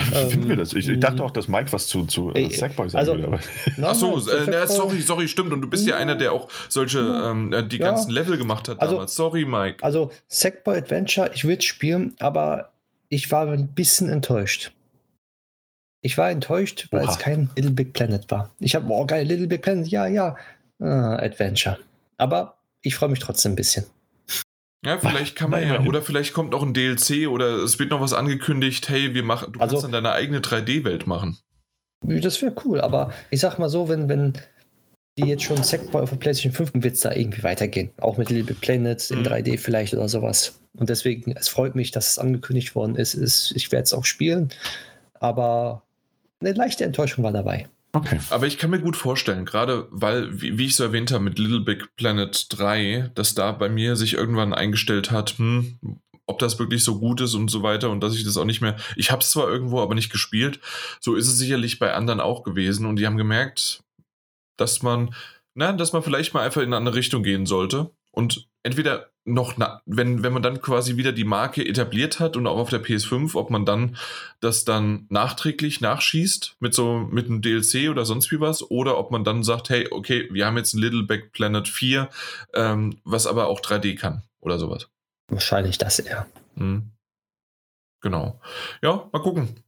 Finden wir Ähm, das? Ich, ich dachte auch, dass Mike was zu, zu äh, Sackboy sagen also- würde. Aber Nochmal, Ach so, zu äh, na, sorry, sorry, stimmt. Und du bist ja, Ja. einer, der auch solche, ähm, äh, die Ja. ganzen Level gemacht hat Also- damals. Sorry, Mike. Also Sackboy Adventure, ich würde spielen, aber ich war ein bisschen enttäuscht. Ich war enttäuscht, weil Oha. es kein Little Big Planet war. Ich habe, oh geil, Little Big Planet, ja, ja. Ah, Adventure. Aber ich freue mich trotzdem ein bisschen. Ja, vielleicht kann man Na, ja, oder vielleicht kommt noch ein DLC oder es wird noch was angekündigt, hey, wir machen, du Also- kannst dann deine eigene 3D-Welt machen. Das wäre cool, aber ich sag mal so, wenn, wenn die jetzt schon Sackboy auf der PlayStation 5 wird es da irgendwie weitergehen. Auch mit Little Big Planet in Mhm. 3D vielleicht oder sowas. Und deswegen, es freut mich, dass es angekündigt worden ist. ist ich werde es auch spielen, aber eine leichte Enttäuschung war dabei. Okay. Aber ich kann mir gut vorstellen, gerade weil, wie, wie, ich so erwähnt habe, mit Little Big Planet 3, dass da bei mir sich irgendwann eingestellt hat, hm, ob das wirklich so gut ist und so weiter und dass ich das auch nicht mehr. Ich habe es zwar irgendwo, aber nicht gespielt. So ist es sicherlich bei anderen auch gewesen und die haben gemerkt, dass man, na, dass man vielleicht mal einfach in eine andere Richtung gehen sollte und entweder noch, na, wenn, wenn man dann quasi wieder die Marke etabliert hat und auch auf der PS5, ob man dann das dann nachträglich nachschießt mit so mit einem DLC oder sonst wie was, oder ob man dann sagt, hey, okay, wir haben jetzt ein Little Big Planet 4, ähm, was aber auch 3D kann oder sowas. Wahrscheinlich das eher. Mhm. Genau. Ja, mal gucken.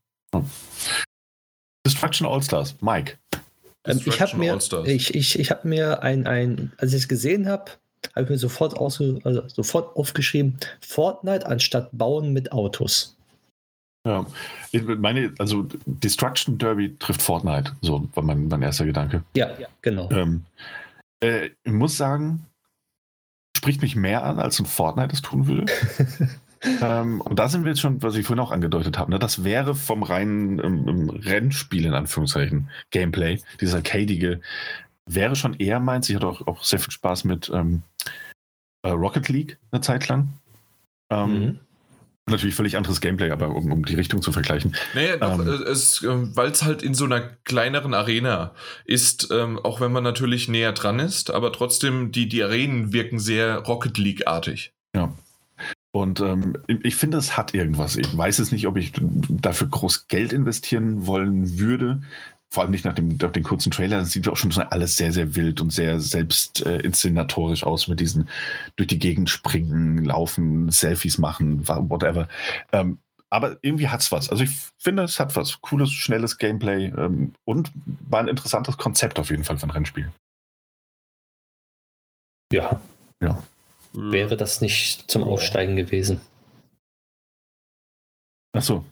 Destruction All-Stars, Mike. Ähm, ich habe mir, ich, ich, ich hab mir ein, ein, als ich es gesehen habe, habe ich mir sofort, ausge, also sofort aufgeschrieben, Fortnite anstatt Bauen mit Autos. Ja, meine, also Destruction Derby trifft Fortnite, so war mein, mein erster Gedanke. Ja, ja genau. Ähm, äh, ich muss sagen, spricht mich mehr an, als ein Fortnite es tun würde. ähm, und da sind wir jetzt schon, was ich vorhin auch angedeutet habe, ne? das wäre vom reinen ähm, Rennspiel in Anführungszeichen Gameplay, dieses arcadige, wäre schon eher meins. Ich hatte auch, auch sehr viel Spaß mit ähm, äh, Rocket League eine Zeit lang. Ähm, mhm. Natürlich völlig anderes Gameplay, aber um, um die Richtung zu vergleichen. Naja, ähm, äh, weil es halt in so einer kleineren Arena ist, ähm, auch wenn man natürlich näher dran ist, aber trotzdem, die, die Arenen wirken sehr Rocket League-artig. Ja. Und ähm, ich finde, es hat irgendwas. Ich weiß es nicht, ob ich dafür groß Geld investieren wollen würde vor allem nicht nach dem, nach dem kurzen Trailer, sieht auch schon alles sehr, sehr wild und sehr selbst äh, inszenatorisch aus mit diesen durch die Gegend springen, laufen, Selfies machen, whatever. Ähm, aber irgendwie hat es was. Also ich finde, es hat was. Cooles, schnelles Gameplay ähm, und war ein interessantes Konzept auf jeden Fall von Rennspielen. Ja. Ja. Wäre das nicht zum Aufsteigen gewesen? Ach so.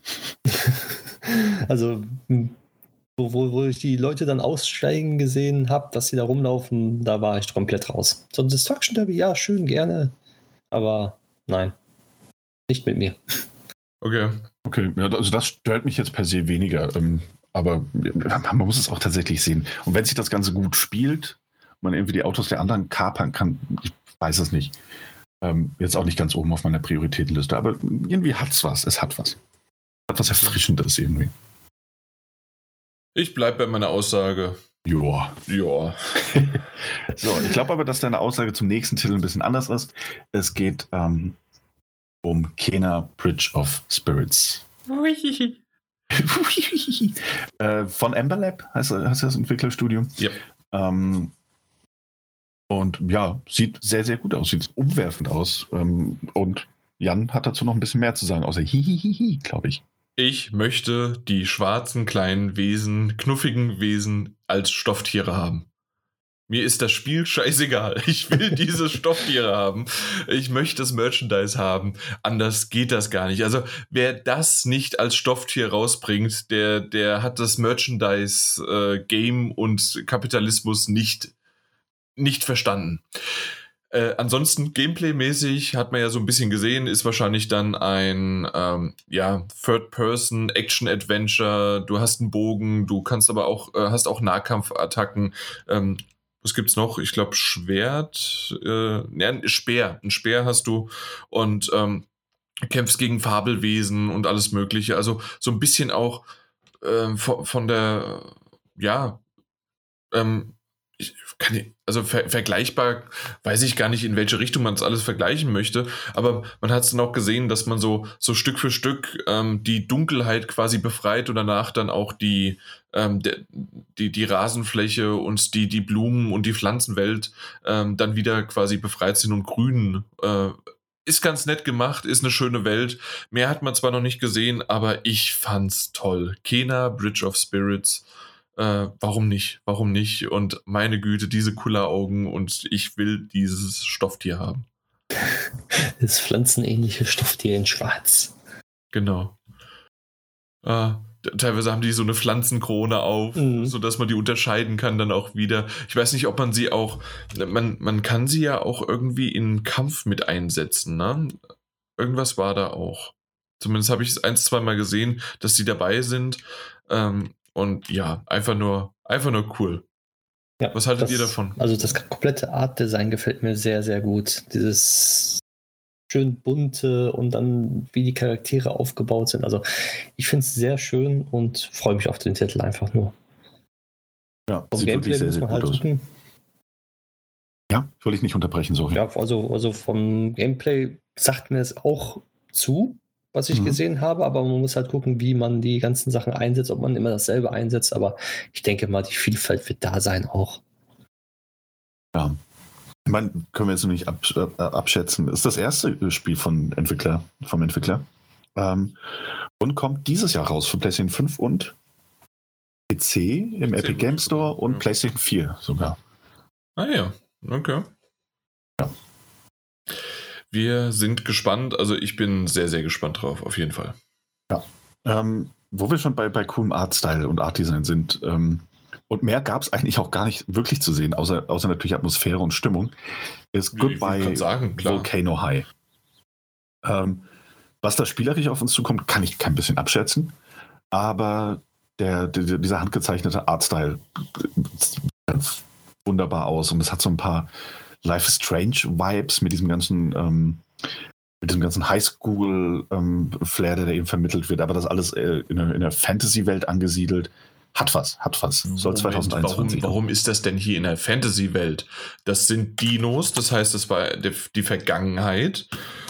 also wo, wo, wo ich die Leute dann aussteigen gesehen habe, dass sie da rumlaufen, da war ich komplett raus. So ein Destruction Derby, ja, schön, gerne. Aber nein, nicht mit mir. Okay. Okay, ja, also das stört mich jetzt per se weniger. Ähm, aber man muss es auch tatsächlich sehen. Und wenn sich das Ganze gut spielt, man irgendwie die Autos der anderen kapern kann, ich weiß es nicht. Ähm, jetzt auch nicht ganz oben auf meiner Prioritätenliste, aber irgendwie hat es was. Es hat was. Hat was Erfrischendes irgendwie. Ich bleibe bei meiner Aussage. Joa. Joa. so, ich glaube aber, dass deine Aussage zum nächsten Titel ein bisschen anders ist. Es geht ähm, um Kena Bridge of Spirits. äh, von Ember Lab heißt, heißt das Entwicklerstudio. Ja. Ähm, und ja, sieht sehr, sehr gut aus, sieht umwerfend aus. Ähm, und Jan hat dazu noch ein bisschen mehr zu sagen, außer Hihihihi, glaube ich. Ich möchte die schwarzen kleinen Wesen, knuffigen Wesen als Stofftiere haben. Mir ist das Spiel scheißegal. Ich will diese Stofftiere haben. Ich möchte das Merchandise haben. Anders geht das gar nicht. Also wer das nicht als Stofftier rausbringt, der, der hat das Merchandise-Game äh, und Kapitalismus nicht, nicht verstanden. Äh, ansonsten Gameplay-mäßig hat man ja so ein bisschen gesehen, ist wahrscheinlich dann ein ähm, ja, Third-Person-Action-Adventure. Du hast einen Bogen, du kannst aber auch, äh, hast auch Nahkampfattacken. Ähm, was gibt's noch? Ich glaube Schwert, äh, ja, ein Speer. Ein Speer hast du und ähm, kämpfst gegen Fabelwesen und alles Mögliche. Also so ein bisschen auch äh, von, von der, ja, ähm, ich kann, also ver vergleichbar weiß ich gar nicht, in welche Richtung man es alles vergleichen möchte, aber man hat es dann auch gesehen, dass man so, so Stück für Stück ähm, die Dunkelheit quasi befreit und danach dann auch die, ähm, de, die, die Rasenfläche und die, die Blumen und die Pflanzenwelt ähm, dann wieder quasi befreit sind und grün. Äh, ist ganz nett gemacht, ist eine schöne Welt. Mehr hat man zwar noch nicht gesehen, aber ich fand's toll. Kena, Bridge of Spirits äh, warum nicht? Warum nicht? Und meine Güte, diese Kulleraugen und ich will dieses Stofftier haben. Das pflanzenähnliche Stofftier in Schwarz. Genau. Äh, teilweise haben die so eine Pflanzenkrone auf, mhm. sodass man die unterscheiden kann dann auch wieder. Ich weiß nicht, ob man sie auch, man, man kann sie ja auch irgendwie in Kampf mit einsetzen, ne? Irgendwas war da auch. Zumindest habe ich es ein, zwei Mal gesehen, dass die dabei sind. Ähm, und ja, einfach nur, Einfach nur cool. Ja, Was haltet das, ihr davon? Also das komplette Art-Design gefällt mir sehr, sehr gut. Dieses schön bunte und dann wie die Charaktere aufgebaut sind. Also ich finde es sehr schön und freue mich auf den Titel einfach nur. Ja, Vom sieht wirklich Gameplay sehr, muss sehr man gut halt aus. gucken. Ja, ich will ich nicht unterbrechen, sorry. Ja, also, also vom Gameplay sagt mir es auch zu, was ich Mhm. gesehen habe, aber man muss halt gucken, wie man die ganzen Sachen einsetzt, ob man immer dasselbe einsetzt. Aber ich denke mal, die Vielfalt wird da sein auch. Ja. Ich meine, können wir jetzt noch nicht ab, äh, abschätzen. Das ist das erste Spiel von Entwickler, vom Entwickler. Ähm, und kommt dieses Jahr raus für PlayStation 5 und PC im Epic. Game Store und Ja. PlayStation 4 sogar. Ah ja, okay. Ja. Wir sind gespannt. Also ich bin sehr, sehr gespannt drauf, auf jeden Fall. Ähm, wo wir schon bei, bei coolem Artstyle und Artdesign sind, ähm, und mehr gab es eigentlich auch gar nicht wirklich zu sehen, außer, außer natürlich Atmosphäre und Stimmung, ist Ich Goodbye sagen. Volcano High. Ähm, was da spielerisch auf uns zukommt, kann ich kein bisschen abschätzen, aber der, der, dieser handgezeichnete Artstyle sieht ganz wunderbar aus und es hat so ein paar Life is Strange Vibes mit diesem ganzen ähm, mit diesem ganzen Highschool-Flair, der da eben vermittelt wird, aber das alles äh, in einer, in einer Fantasy-Welt angesiedelt. Hat was, hat was. Soll Moment, 2021. Warum, warum ist das denn hier in der Fantasy-Welt? Das sind Dinos, das heißt, das war die, Vergangenheit.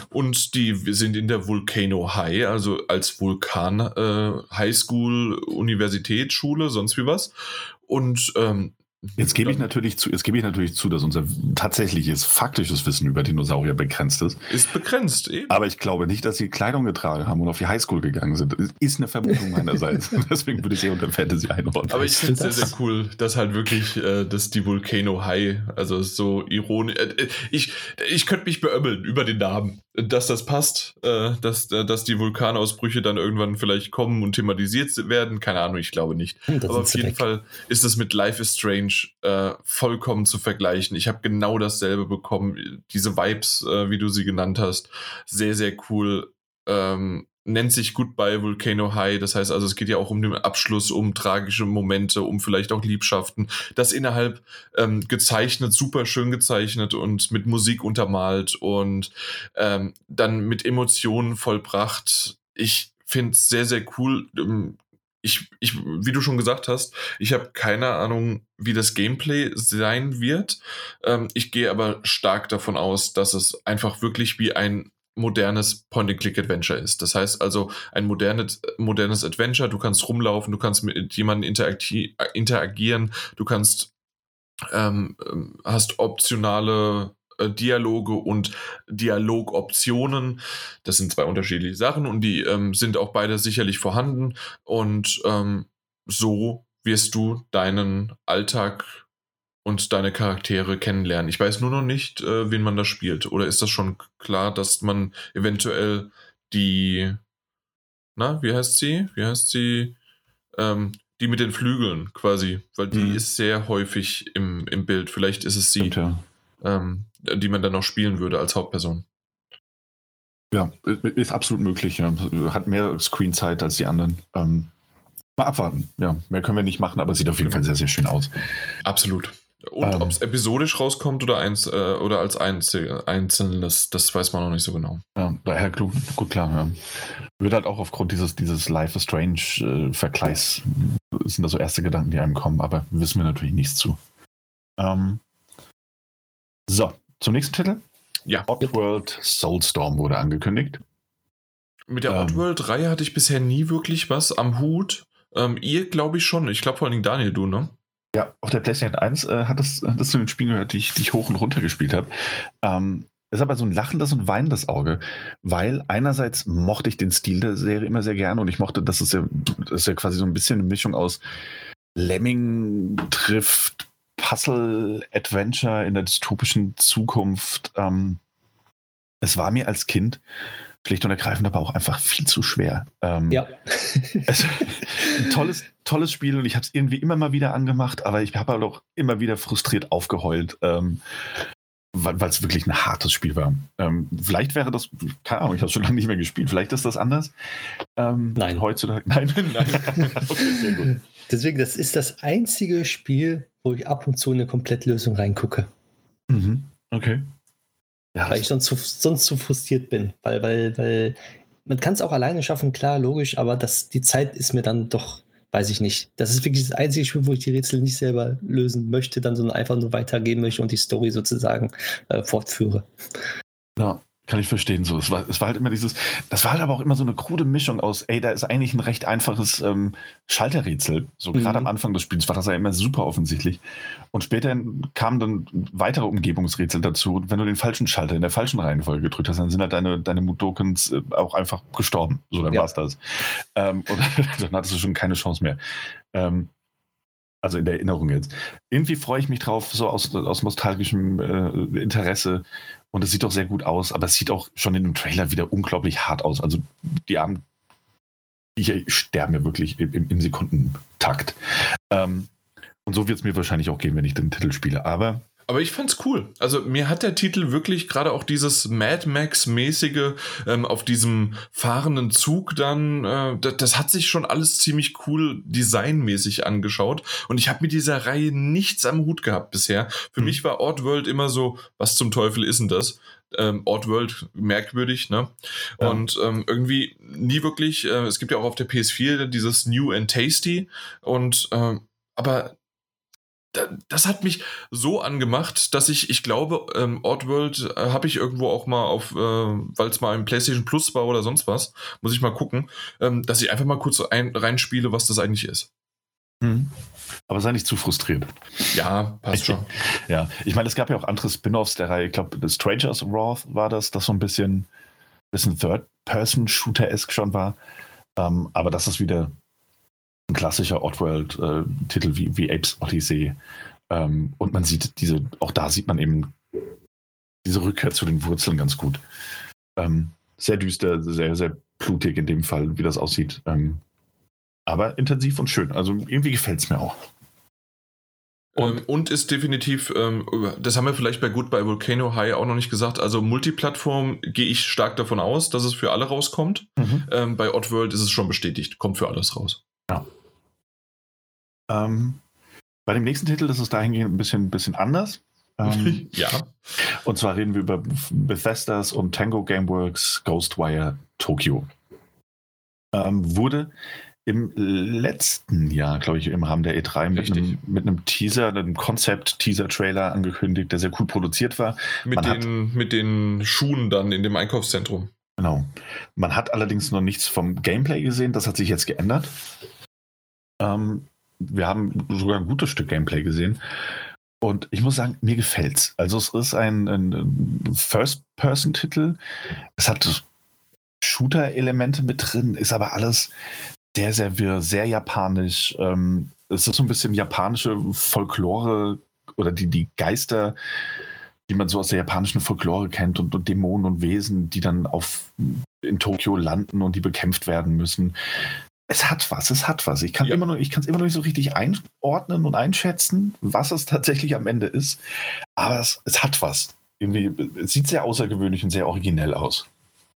Und die sind in der Volcano High, also als Vulkan äh, Highschool, Universität, Schule, sonst wie was. Und ähm, Jetzt gebe ich natürlich zu, jetzt gebe ich natürlich zu, dass unser tatsächliches faktisches Wissen über Dinosaurier begrenzt ist. ist begrenzt eben. Aber ich glaube nicht, dass sie Kleidung getragen haben und auf die Highschool gegangen sind. Ist eine Vermutung meinerseits. Deswegen würde ich sie unter Fantasy einordnen. Aber ich finde es sehr, sehr cool, dass halt wirklich, äh, dass die Volcano High, also so ironisch, äh, ich, ich könnte mich beömmeln über den Namen, dass das passt, äh, dass, äh, dass die Vulkanausbrüche dann irgendwann vielleicht kommen und thematisiert werden, keine Ahnung, ich glaube nicht. Hm, Aber auf jeden weg. Fall ist es mit Life is Strange äh, vollkommen zu vergleichen. Ich habe genau dasselbe bekommen. Diese Vibes, äh, wie du sie genannt hast, sehr, sehr cool. Ähm, nennt sich Goodbye Volcano High. Das heißt also, es geht ja auch um den Abschluss, um tragische Momente, um vielleicht auch Liebschaften. Das innerhalb ähm, gezeichnet, super schön gezeichnet und mit Musik untermalt und ähm, dann mit Emotionen vollbracht. Ich finde es sehr, sehr cool. Ähm, Ich, ich, wie du schon gesagt hast, ich habe keine Ahnung, wie das Gameplay sein wird. Ähm, ich gehe aber stark davon aus, dass es einfach wirklich wie ein modernes Point-and-Click-Adventure ist. Das heißt also ein modernes, modernes Adventure. Du kannst rumlaufen, du kannst mit jemandem interagieren, du kannst ähm, ähm, hast optionale äh, Dialoge und Dialogoptionen. Das sind zwei unterschiedliche Sachen und die ähm, sind auch beide sicherlich vorhanden. Und ähm, so wirst du deinen Alltag und deine Charaktere kennenlernen. Ich weiß nur noch nicht, äh, wen man da spielt. Oder ist das schon klar, dass man eventuell die, na, wie heißt sie? Wie heißt sie? Ähm, die mit den Flügeln quasi, weil die Mhm. ist sehr häufig im, im Bild. Vielleicht ist es sie, ja. ähm, die man dann noch spielen würde als Hauptperson. Ja, ist absolut möglich. Ja. Hat mehr Screenzeit als die anderen. Ähm, mal abwarten. Ja, mehr können wir nicht machen, aber sieht auf jeden Fall sehr, sehr schön aus. Absolut. Und Ähm. ob es episodisch rauskommt oder, eins, äh, oder als Einzel einzelnes, das weiß man noch nicht so genau. Ja, daher gut, gut klar. Ja. Wird halt auch aufgrund dieses, dieses Life is Strange äh, Vergleichs, sind da so erste Gedanken, die einem kommen, aber wissen wir natürlich nichts zu. Ähm, so, zum nächsten Titel. Ja. Oddworld Soulstorm wurde angekündigt. Mit der Ähm. Oddworld-Reihe hatte ich bisher nie wirklich was am Hut. Ähm, ihr glaube ich schon. Ich glaube vor allen Dingen Daniel, du, ne? Ja, auf der PlayStation 1 äh, hat das, hat das zu den Spielen gehört, die ich, die ich hoch und runter gespielt habe. Ähm, ist aber so ein lachendes und weinendes Auge, weil einerseits mochte ich den Stil der Serie immer sehr gerne und ich mochte, dass es ja, das ist ja quasi so ein bisschen eine Mischung aus Lemming trifft Puzzle Adventure in der dystopischen Zukunft. Ähm, es war mir als Kind schlicht und ergreifend aber auch einfach viel zu schwer. Ähm, Ja. es, ein tolles, tolles Spiel und ich habe es irgendwie immer mal wieder angemacht, aber ich habe halt auch immer wieder frustriert aufgeheult, ähm, weil es wirklich ein hartes Spiel war. Ähm, vielleicht wäre das, keine Ahnung, ich habe schon lange nicht mehr gespielt, vielleicht ist das anders. Ähm, nein. Heutzutage, nein, nein. okay, sehr gut. Deswegen, das ist das einzige Spiel, wo ich ab und zu in eine Komplettlösung reingucke. Mhm. Okay. Ja, weil ich sonst zu, sonst zu frustriert bin, weil, weil, weil man kann es auch alleine schaffen, klar, logisch, aber das, die Zeit ist mir dann doch weiß ich nicht. Das ist wirklich das einzige Spiel, wo ich die Rätsel nicht selber lösen möchte, dann sondern einfach nur weitergeben möchte und die Story sozusagen äh, fortführe. Ja, kann ich verstehen. So, es war, es war halt immer dieses, das war halt aber auch immer so eine krude Mischung aus, ey, da ist eigentlich ein recht einfaches ähm, Schalterrätsel. So mhm. gerade am Anfang des Spiels war das ja immer super offensichtlich. Und später kamen dann weitere Umgebungsrätsel dazu. Und wenn du den falschen Schalter in der falschen Reihenfolge gedrückt hast, dann sind halt deine, deine Mudokens äh, auch einfach gestorben. So, dann ja. war's das. Ähm, und dann hattest du schon keine Chance mehr. Ähm, also in der Erinnerung jetzt. Irgendwie freue ich mich drauf, so aus, aus nostalgischem äh, Interesse, und es sieht doch sehr gut aus, aber es sieht auch schon in dem Trailer wieder unglaublich hart aus. Also die armen Viecher sterben ja wirklich im, im Sekundentakt. Ähm, und so wird es mir wahrscheinlich auch gehen, wenn ich den Titel spiele. Aber aber ich fand's cool. Also mir hat der Titel wirklich gerade auch dieses Mad Max-mäßige ähm, auf diesem fahrenden Zug dann, äh, das, das, hat sich schon alles ziemlich cool designmäßig angeschaut. Und ich habe mit dieser Reihe nichts am Hut gehabt bisher. Für mhm. mich war Oddworld immer so, was zum Teufel ist denn das? Ähm, Oddworld merkwürdig, ne? Ja. Und ähm, irgendwie nie wirklich, äh, es gibt ja auch auf der PS4 dieses New and Tasty und ähm, aber das hat mich so angemacht, dass ich, ich glaube, ähm, Oddworld äh, habe ich irgendwo auch mal auf, äh, weil es mal im PlayStation Plus war oder sonst was, muss ich mal gucken, ähm, dass ich einfach mal kurz ein, reinspiele, was das eigentlich ist. Mhm. Aber sei nicht zu frustriert. Ja, passt schon. Ja, ich meine, es gab ja auch andere Spin-offs der Reihe. Ich glaube, Strangers Wrath war das, das so ein bisschen, bisschen Third-Person-Shooter-esque schon war. Ähm, aber das ist wieder ein klassischer Oddworld-Titel wie, wie Apes Odyssey. Ähm, und man sieht diese, auch da sieht man eben diese Rückkehr zu den Wurzeln ganz gut. Ähm, sehr düster, sehr, sehr blutig in dem Fall, wie das aussieht. Ähm, aber intensiv und schön. Also irgendwie gefällt es mir auch. Und, ähm, und, ist definitiv, ähm, das haben wir vielleicht bei Goodbye Volcano High auch noch nicht gesagt, also Multiplattform gehe ich stark davon aus, dass es für alle rauskommt. Mhm. Ähm, bei Oddworld ist es schon bestätigt, kommt für alles raus. Ja. Ähm, bei dem nächsten Titel ist es dahingehend ein bisschen, bisschen anders. Ähm, ja. Und zwar reden wir über Bethesdas und Tango Gameworks Ghostwire Tokyo. Ähm, wurde im letzten Jahr, glaube ich, im Rahmen der E3 mit einem, mit einem, Teaser, einem Konzept-Teaser-Trailer angekündigt, der sehr cool produziert war. Mit den, mit den Schuhen dann in dem Einkaufszentrum. Genau. Man hat allerdings noch nichts vom Gameplay gesehen, das hat sich jetzt geändert. Ähm, wir haben sogar ein gutes Stück Gameplay gesehen. Und ich muss sagen, mir gefällt's. Also es ist ein, ein First-Person-Titel. Es hat Shooter-Elemente mit drin, ist aber alles sehr, sehr wirr, sehr japanisch. Ähm, es ist so ein bisschen japanische Folklore oder die, die Geister, die man so aus der japanischen Folklore kennt und, und Dämonen und Wesen, die dann auf, in Tokio landen und die bekämpft werden müssen es hat was, es hat was. Ich kann ja. immer noch, ich kann es immer noch nicht so richtig einordnen und einschätzen, was es tatsächlich am Ende ist. Aber es, es hat was. Irgendwie, es sieht sehr außergewöhnlich und sehr originell aus.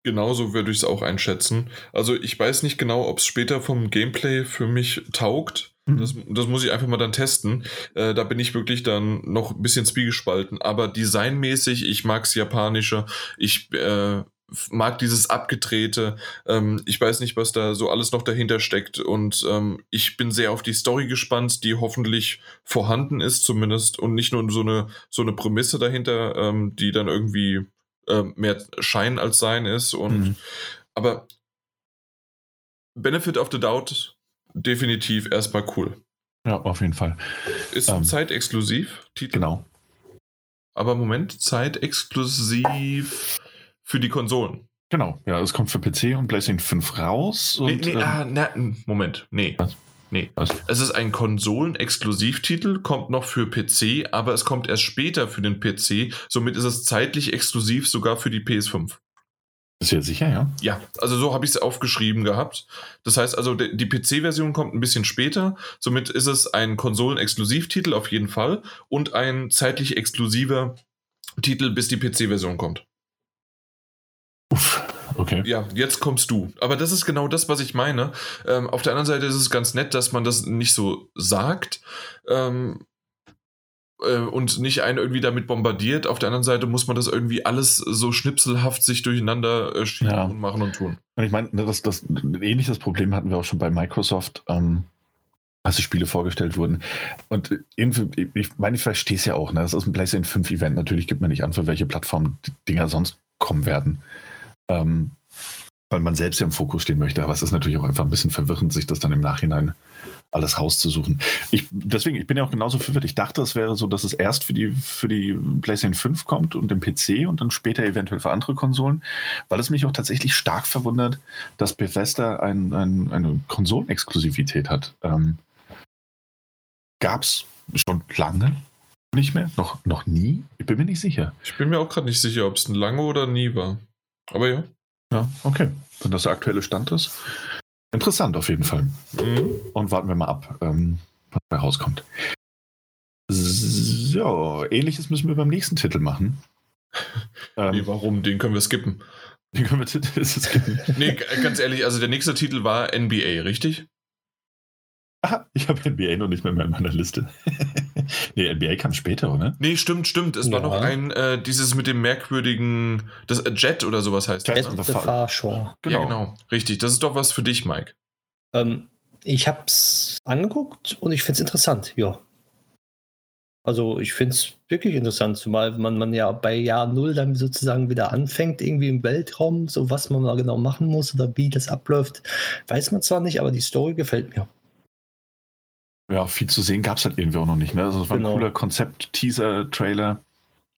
Genauso würde ich es auch einschätzen. Also ich weiß nicht genau, ob es später vom Gameplay für mich taugt. Mhm. Das, das, muss ich einfach mal dann testen. Äh, da bin ich wirklich dann noch ein bisschen zwiegespalten. Aber designmäßig, ich mag es japanische. Ich äh, mag dieses abgedrehte. Ähm, ich weiß nicht, was da so alles noch dahinter steckt. Und ähm, ich bin sehr auf die Story gespannt, die hoffentlich vorhanden ist, zumindest. Und nicht nur so eine, so eine Prämisse dahinter, ähm, die dann irgendwie ähm, mehr Schein als Sein ist. Und mhm. aber Benefit of the Doubt definitiv erstmal cool. Ja, auf jeden Fall. Ist ähm, zeitexklusiv, Titel. Genau. Aber Moment, zeitexklusiv für die Konsolen. Genau, ja, es kommt für PC und PlayStation 5 raus. Und, nee, nee, ähm, ah, na, Moment, nee. Was? Nee. Was? Es ist ein Konsolen-Exklusivtitel, kommt noch für PC, aber es kommt erst später für den PC. Somit ist es zeitlich exklusiv sogar für die PS5. Ist ja sicher, ja? Ja, also so habe ich es aufgeschrieben gehabt. Das heißt also, die PC-Version kommt ein bisschen später. Somit ist es ein Konsolen-Exklusivtitel auf jeden Fall und ein zeitlich exklusiver Titel, bis die PC-Version kommt. Uff, okay. Ja, jetzt kommst du. Aber das ist genau das, was ich meine. Ähm, auf der anderen Seite ist es ganz nett, dass man das nicht so sagt. Ähm, äh, und nicht einen irgendwie damit bombardiert. Auf der anderen Seite muss man das irgendwie alles so schnipselhaft sich durcheinander äh, schieben Ja. und machen und tun. Und ich meine, ne, das, das ein ähnliches Problem hatten wir auch schon bei Microsoft, ähm, als die Spiele vorgestellt wurden. Und ich meine, ich verstehe es ja auch, ne? Das ist ein PlayStation 5 Event. Natürlich gibt man nicht an, für welche Plattform die Dinger sonst kommen werden. Ähm, weil man selbst ja im Fokus stehen möchte. Aber es ist natürlich auch einfach ein bisschen verwirrend, sich das dann im Nachhinein alles rauszusuchen. Ich, deswegen, ich bin ja auch genauso verwirrt. Ich dachte, es wäre so, dass es erst für die, für die PlayStation 5 kommt und den PC und dann später eventuell für andere Konsolen, weil es mich auch tatsächlich stark verwundert, dass Bethesda ein, ein, eine Konsolenexklusivität hat. Ähm, Gab es schon lange nicht mehr? Noch, noch nie? Ich bin mir nicht sicher. Ich bin mir auch gerade nicht sicher, ob es ein lange oder nie war. Aber ja. Ja, okay. Wenn das der aktuelle Stand ist. Interessant auf jeden Fall. Mhm. Und warten wir mal ab, ähm, was da rauskommt. So, ähnliches müssen wir beim nächsten Titel machen. Nee, Ähm, warum? Den können wir skippen. den können wir gibt- Nee, ganz ehrlich, also der nächste Titel war NBA, richtig? Aha, ich habe NBA noch nicht mehr in meiner Liste. nee, NBA kam später, oder? Nee, stimmt, stimmt. Es war Ja. noch ein, äh, dieses mit dem merkwürdigen, das äh, Jet oder sowas heißt Jet das. Ne? the the Fa- Far Shore. Ja, genau. Richtig. Das ist doch was für dich, Mike. Ähm, ich habe es angeguckt und ich finde es interessant, ja. Also ich finde es wirklich interessant, zumal man, man ja bei Jahr Null dann sozusagen wieder anfängt, irgendwie im Weltraum, so was man mal genau machen muss oder wie das abläuft, weiß man zwar nicht, aber die Story gefällt mir. Ja, viel zu sehen gab es halt irgendwie auch noch nicht. Ne? Also es war Genau. ein cooler Konzept-Teaser-Trailer.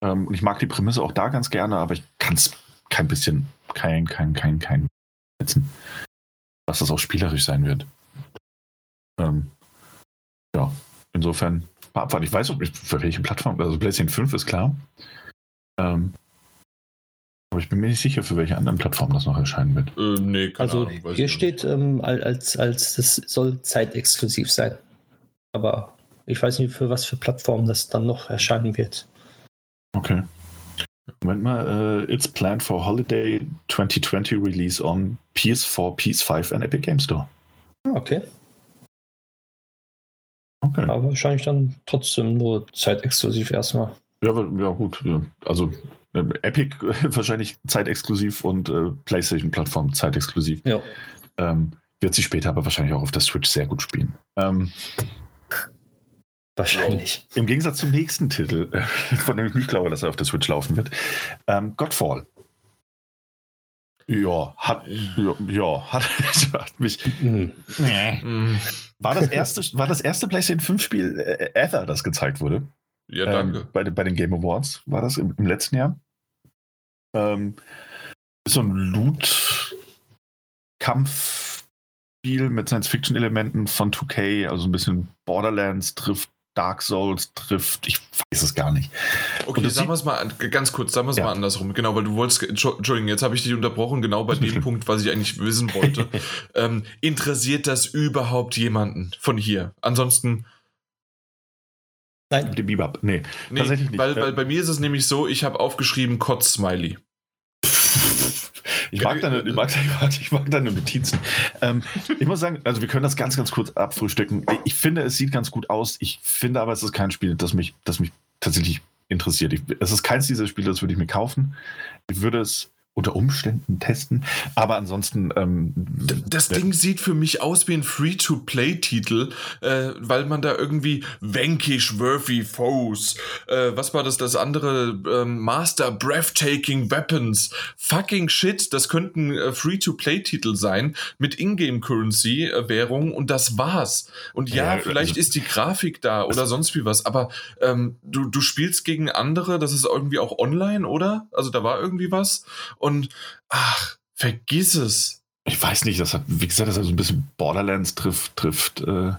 Ähm, und ich mag die Prämisse auch da ganz gerne, aber ich kann es kein bisschen, kein, kein, kein, kein setzen, dass das auch spielerisch sein wird. Ähm, ja, insofern mal abwarten. Ich weiß auch nicht, für welche Plattform, also PlayStation 5 ist klar. Ähm, aber ich bin mir nicht sicher, für welche anderen Plattformen das noch erscheinen wird. Äh, nee, keine Also Ahnung. weiß hier steht ähm, al- als, als das soll zeitexklusiv sein. Aber ich weiß nicht, für was für Plattformen das dann noch erscheinen wird. Okay. Moment mal, äh, it's planned for Holiday 2020 release on PS4, PS5 and Epic Game Store. Ah, Okay. Okay. Aber wahrscheinlich dann trotzdem nur zeitexklusiv erstmal. Ja, ja gut. Ja. Also äh, Epic wahrscheinlich zeitexklusiv und äh, PlayStation-Plattform zeitexklusiv. Ja. Ähm, wird sie später aber wahrscheinlich auch auf der Switch sehr gut spielen. Ähm, Wahrscheinlich. Im Gegensatz zum nächsten Titel, von dem ich nicht glaube, dass er auf der Switch laufen wird, ähm, Godfall. Ja, hat, ja, ja hat, hat mich. Hm. Mm, War das erste, war das erste PlayStation 5 Spiel äh, ever, das gezeigt wurde? Ja, danke. Ähm, bei, den- bei den Game Awards war das im, im letzten Jahr. Ähm, so ein Loot-Kampfspiel mit Science-Fiction-Elementen von 2K, also ein bisschen Borderlands trifft, Dark Souls trifft, ich weiß es gar nicht. Okay, sagen wir es mal an- ganz kurz, sagen wir es Ja. mal andersrum. Genau, weil du wolltest, Entschu- Entschuldigung, jetzt habe ich dich unterbrochen, genau bei dem schlimm. Punkt, was ich eigentlich wissen wollte. ähm, interessiert das überhaupt jemanden von hier? Ansonsten, Nein, Die Bebop, nee. nee, Tatsächlich nicht. weil, Äh, weil bei mir ist es nämlich so, ich habe aufgeschrieben Kotz-Smiley. Ich mag deine, ich mag, ich mag, ich mag deine Notizen. Ähm, ich muss sagen, also wir können das ganz, ganz kurz abfrühstücken. Ich finde, es sieht ganz gut aus. Ich finde aber, es ist kein Spiel, das mich, das mich tatsächlich interessiert. Ich, es ist keins dieser Spiele, das würde ich mir kaufen. Ich würde es unter Umständen testen. Aber ansonsten. Ähm, Das Ding sieht für mich aus wie ein Free-to-Play-Titel, äh, weil man da irgendwie Vanquish Worthy Foes, äh, was war das, das andere, ähm, Master Breathtaking Weapons, fucking shit, das könnten äh, Free-to-Play-Titel sein mit Ingame-Currency-Währung und das war's. Und ja, Ja, vielleicht also- ist die Grafik da oder sonst wie was, aber ähm, du, du spielst gegen andere, das ist irgendwie auch online, oder? Also da war irgendwie was und ach, vergiss es. Ich weiß nicht, das hat, wie gesagt, das hat so ein bisschen Borderlands trifft, trifft, äh,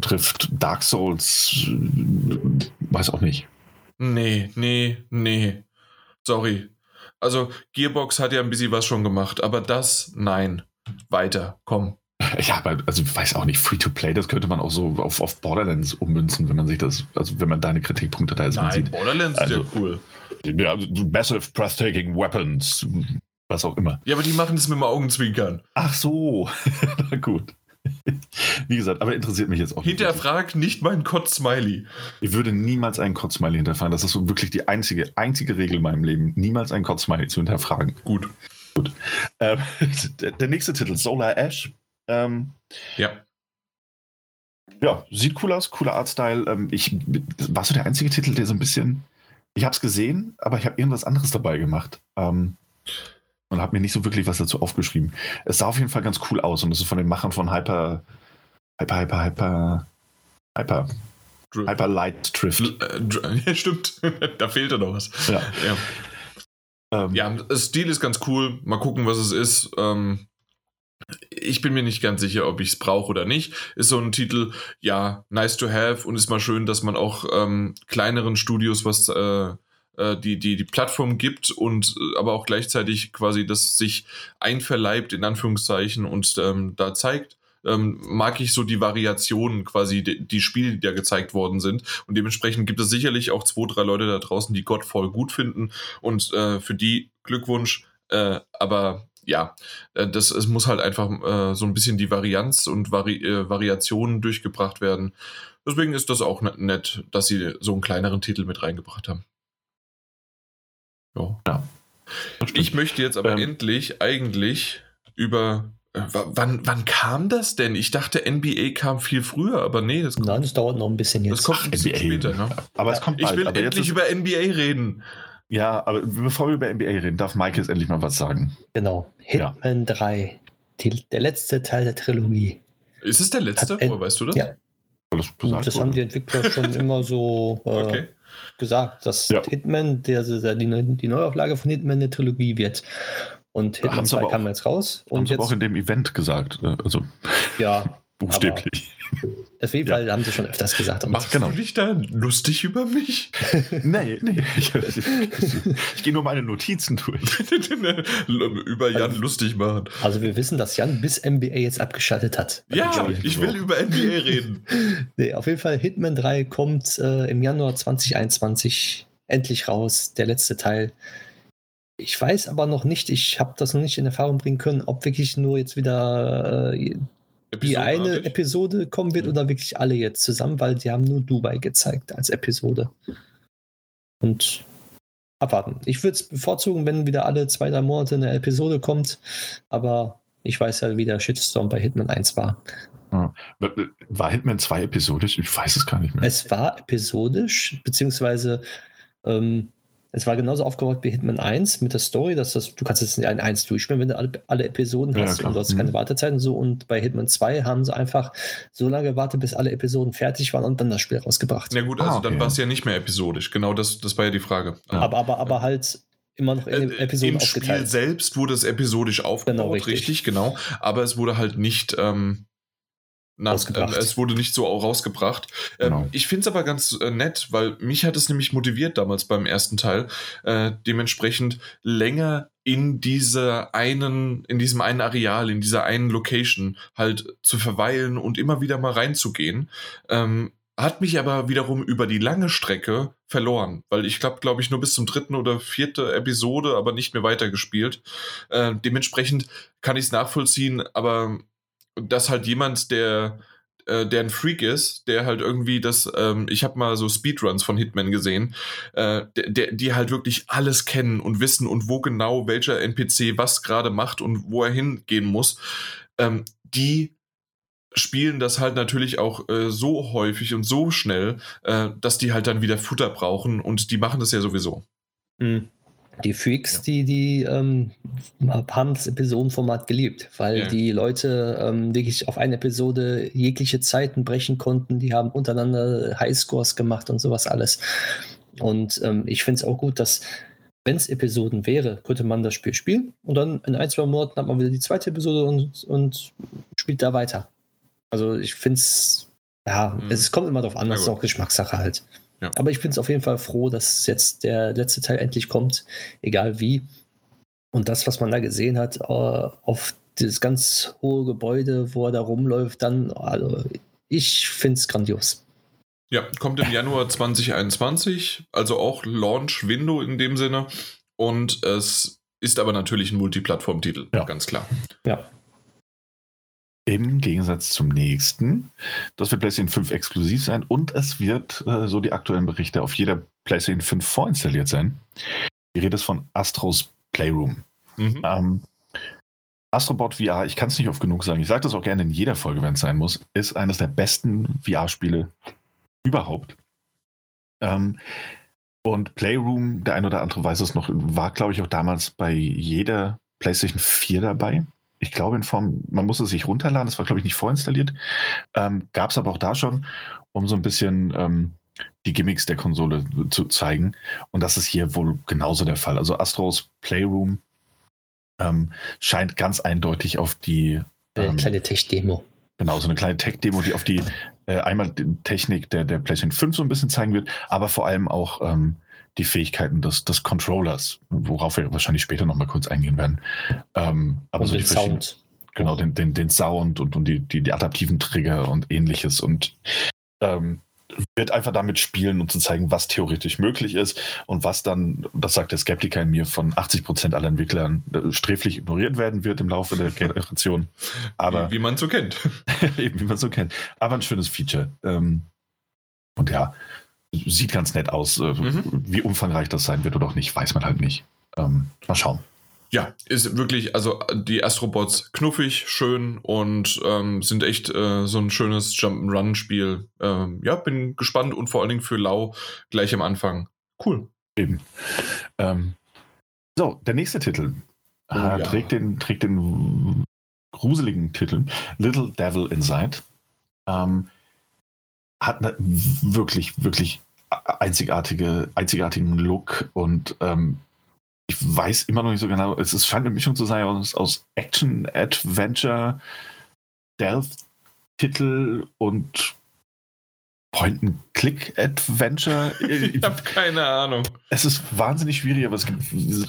trifft Dark Souls, äh, weiß auch nicht. Nee, nee, nee. Sorry. Also, Gearbox hat ja ein bisschen was schon gemacht, aber das, nein. Weiter, komm. Ja, aber also ich weiß auch nicht, Free-to-Play, das könnte man auch so auf, auf Borderlands ummünzen, wenn man sich das, also wenn man deine Kritikpunkte da jetzt Nein, sieht. Borderlands Also- ist ja cool. Ja, massive breathtaking weapons, was auch immer. Ja, aber die machen das mit dem Augenzwinkern. Ach so, na gut. Wie gesagt, aber interessiert mich jetzt auch nicht. Hinterfrag nicht mein Kotz-Smiley. Ich würde niemals einen Kotzsmiley hinterfragen. Das ist so wirklich die einzige, einzige Regel in meinem Leben. Niemals einen Kotzsmiley zu hinterfragen. Gut. Ähm, der, der nächste Titel, Solar Ash. Ähm, Ja. ja, sieht cool aus, cooler Artstyle. Ähm, ich, warst du der einzige Titel, der so ein bisschen. Ich habe es gesehen, aber ich habe irgendwas anderes dabei gemacht. Ähm, und habe mir nicht so wirklich was dazu aufgeschrieben. Es sah auf jeden Fall ganz cool aus und das ist von den Machern von Hyper. Hyper, Hyper, Hyper. Hyper. Dr- Hyper Light Drift. Äh, Ja, stimmt. da fehlte noch was. Ja. Ja. Ähm, ja, Stil ist ganz cool. Mal gucken, was es ist. Ähm, ich bin mir nicht ganz sicher, ob ich es brauche oder nicht. Ist so ein Titel, ja, nice to have und ist mal schön, dass man auch ähm, kleineren Studios was äh, äh, die, die, die Plattform gibt und äh, aber auch gleichzeitig quasi das sich einverleibt, in Anführungszeichen, und ähm, da zeigt. Ähm, mag ich so die Variationen quasi, die, die Spiele, die da gezeigt worden sind. Und dementsprechend gibt es sicherlich auch zwei, drei Leute da draußen, die Godfall gut finden. Und äh, für die Glückwunsch. Äh, aber ja, äh, das, es muss halt einfach äh, so ein bisschen die Varianz und Vari äh, Variationen durchgebracht werden. Deswegen ist das auch net, nett, dass sie so einen kleineren Titel mit reingebracht haben. Ja. das stimmt. Ich möchte jetzt aber Ähm. endlich eigentlich über. Äh, wa- wann, wann kam das denn? Ich dachte, NBA kam viel früher, aber nee, das kommt, Nein, das dauert noch ein bisschen das jetzt. kommt ein bisschen später. Ne? aber es kommt Ich bald. will aber jetzt endlich über NBA reden. Ja, aber bevor wir über NBA reden, darf Mike jetzt endlich mal was sagen. Genau. Hitman 3. Die, der letzte Teil der Trilogie. Ist es der letzte? Woher weißt du das? Ja. Weil das das haben die Entwickler schon immer so äh, Okay. gesagt, dass Ja. Hitman der, der, die, die Neuauflage von Hitman eine Trilogie wird. Und Hitman Haben sie 2 aber kam jetzt raus. Haben Und sie aber auch jetzt, in dem Event gesagt. äh, Also ja, buchstäblich. Auf jeden Ja. Fall haben sie schon öfters gesagt. Und Machst Genau. du dich da lustig über mich? nee, nee. Ich, ich, ich gehe nur meine Notizen durch. über Jan lustig machen. also wir wissen, dass Jan bis NBA jetzt abgeschaltet hat. Ja, ich will über NBA reden. Nee, auf jeden Fall Hitman 3 kommt äh, im Januar 2021 endlich raus, der letzte Teil. Ich weiß aber noch nicht, ich habe das noch nicht in Erfahrung bringen können, ob wirklich nur jetzt wieder äh, die eine? Episode kommen wird Mhm. oder wirklich alle jetzt zusammen, weil die haben nur Dubai gezeigt als Episode. Und abwarten. Ich würde es bevorzugen, wenn wieder alle zwei, drei Monate eine Episode kommt, aber ich weiß ja, wie der Shitstorm bei Hitman 1 war. War Hitman 2 episodisch? Ich weiß es gar nicht mehr. Es war episodisch, beziehungsweise ähm, es war genauso aufgebaut wie Hitman 1 mit der Story, dass das, du kannst jetzt in 1 durchspielen, wenn du alle, alle Episoden Ja, hast klar. und du hast Mhm. keine Wartezeit und so. Und bei Hitman 2 haben sie einfach so lange gewartet, bis alle Episoden fertig waren und dann das Spiel rausgebracht. Na gut, Ah, also okay. dann war es ja nicht mehr episodisch. Genau das, das war ja die Frage. Ja. Aber, aber, aber halt immer noch in den Äh, Episoden Im Spiel aufgeteilt. selbst wurde es episodisch aufgebaut, Genau, richtig. richtig. genau. Aber es wurde halt nicht ähm, na, Rausgebracht. ähm, es wurde nicht so auch rausgebracht. Genau. Ähm, ich finde es aber ganz äh, nett, weil mich hat es nämlich motiviert damals beim ersten Teil, äh, dementsprechend länger in dieser einen, in diesem einen Areal, in dieser einen Location halt zu verweilen und immer wieder mal reinzugehen. Ähm, hat mich aber wiederum über die lange Strecke verloren, weil ich glaube, glaube ich, nur bis zum dritten oder vierte Episode, aber nicht mehr weitergespielt. Äh, dementsprechend kann ich es nachvollziehen, aber dass halt jemand, der äh, der ein Freak ist, der halt irgendwie das, ähm, ich habe mal so Speedruns von Hitman gesehen, äh, der, der, die halt wirklich alles kennen und wissen und wo genau welcher NPC was gerade macht und wo er hingehen muss, ähm, die spielen das halt natürlich auch äh, so häufig und so schnell, äh, dass die halt dann wieder Futter brauchen und die machen das ja sowieso. Mhm. Die Freaks, Ja. die, die ähm, haben das Episodenformat geliebt, weil Ja. die Leute ähm, wirklich auf eine Episode jegliche Zeiten brechen konnten. Die haben untereinander Highscores gemacht und sowas alles. Und ähm, ich finde es auch gut, dass, wenn es Episoden wäre, könnte man das Spiel spielen und dann in ein, zwei Monaten hat man wieder die zweite Episode und, und spielt da weiter. Also ich finde es, ja, Mhm. es kommt immer darauf an, das ist auch Geschmackssache halt. Ja. Aber ich bin es auf jeden Fall froh, dass jetzt der letzte Teil endlich kommt, egal wie. Und das, was man da gesehen hat, äh, auf dieses ganz hohe Gebäude, wo er da rumläuft, dann, also ich finde es grandios. Ja, kommt im Januar 2021, also auch Launch-Window in dem Sinne. Und es ist aber natürlich ein Multiplattform-Titel, Ja. ganz klar. Ja. Im Gegensatz zum nächsten. Das wird PlayStation 5 exklusiv sein und es wird, äh, so die aktuellen Berichte, auf jeder PlayStation 5 vorinstalliert sein. Die Rede ist von Astros Playroom. Mhm. Ähm, Astrobot VR, ich kann es nicht oft genug sagen, ich sage das auch gerne in jeder Folge, wenn es sein muss, ist eines der besten VR-Spiele überhaupt. Ähm, und Playroom, der ein oder andere weiß es noch, war, glaube ich, auch damals bei jeder PlayStation 4 dabei. Ich glaube, in Form, man musste es sich runterladen, das war, glaube ich, nicht vorinstalliert. Ähm, Gab es aber auch da schon, um so ein bisschen ähm, die Gimmicks der Konsole zu zeigen. Und das ist hier wohl genauso der Fall. Also Astros Playroom ähm, scheint ganz eindeutig auf die, Eine Ähm, kleine Tech-Demo. genau, so eine kleine Tech-Demo, die auf die äh, einmal die Technik der, der PlayStation 5 so ein bisschen zeigen wird, aber vor allem auch ähm, die Fähigkeiten des, des Controllers, worauf wir wahrscheinlich später nochmal kurz eingehen werden. Ähm, aber Und so die den Sound. genau, den, den, den Sound und, und die, die, die adaptiven Trigger und ähnliches und ähm, wird einfach damit spielen, um zu zeigen, was theoretisch möglich ist und was dann, das sagt der Skeptiker in mir, von 80 Prozent aller Entwicklern äh, sträflich ignoriert werden wird im Laufe der Generation. Aber wie, wie man so kennt. eben, wie man so kennt. Aber ein schönes Feature. Ähm, und ja, sieht ganz nett aus. Äh, Mhm. Wie umfangreich das sein wird oder auch nicht, weiß man halt nicht. Ähm, mal schauen. Ja, ist wirklich, also die Astrobots knuffig, schön und ähm, sind echt äh, so ein schönes Jump'n'Run-Spiel. Ähm, ja, bin gespannt und vor allen Dingen für Lau gleich am Anfang. Cool. Eben. Ähm, so, der nächste Titel Oh, äh, ja. trägt, den, trägt den gruseligen Titel Little Devil Inside. Ähm, hat eine wirklich, wirklich einzigartige, einzigartigen Look und ähm, ich weiß immer noch nicht so genau, es, es scheint eine Mischung zu sein aus, aus Action, Adventure, Stealth-Titel und Point-and-Click-Adventure. Ich habe keine Ahnung. Es ist wahnsinnig schwierig, aber es gibt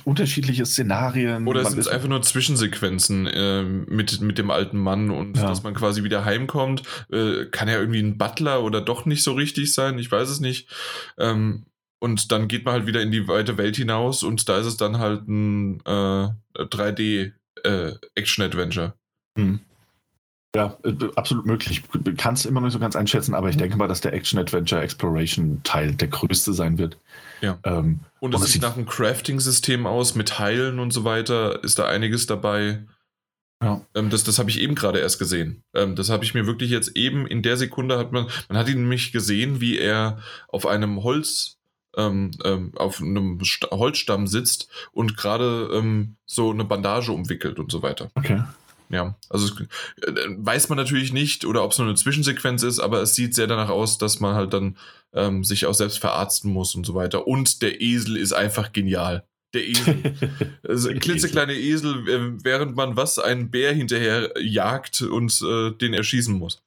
unterschiedliche Szenarien. Oder es sind einfach nur Zwischensequenzen ähm, mit, mit dem alten Mann und Ja. dass man quasi wieder heimkommt. Äh, kann ja irgendwie ein Butler oder doch nicht so richtig sein, ich weiß es nicht. Ähm, und dann geht man halt wieder in die weite Welt hinaus und da ist es dann halt ein äh, 3D äh. Hm. Ja, äh, absolut möglich. Ich kann es immer noch nicht so ganz einschätzen, aber ich Mhm. denke mal, dass der Action-Adventure-Exploration-Teil der größte sein wird. Ja. Ähm, Und es sieht nach einem Crafting-System aus mit Heilen und so weiter. Ist da einiges dabei. Ja. Ähm, das das habe ich eben gerade erst gesehen. Ähm, das habe ich mir wirklich jetzt eben in der Sekunde hat man, man hat ihn nämlich gesehen, wie er auf einem Holz, ähm, ähm, auf einem Sta Holzstamm sitzt und gerade ähm, so eine Bandage umwickelt und so weiter. okay. Ja, also äh, weiß man natürlich nicht oder ob es nur eine Zwischensequenz ist, aber es sieht sehr danach aus, dass man halt dann ähm, sich auch selbst verarzten muss und so weiter. Und der Esel ist einfach genial. Der Esel. Also, klitzekleine Esel, äh, während man was einen Bär hinterher jagt und äh, den erschießen muss.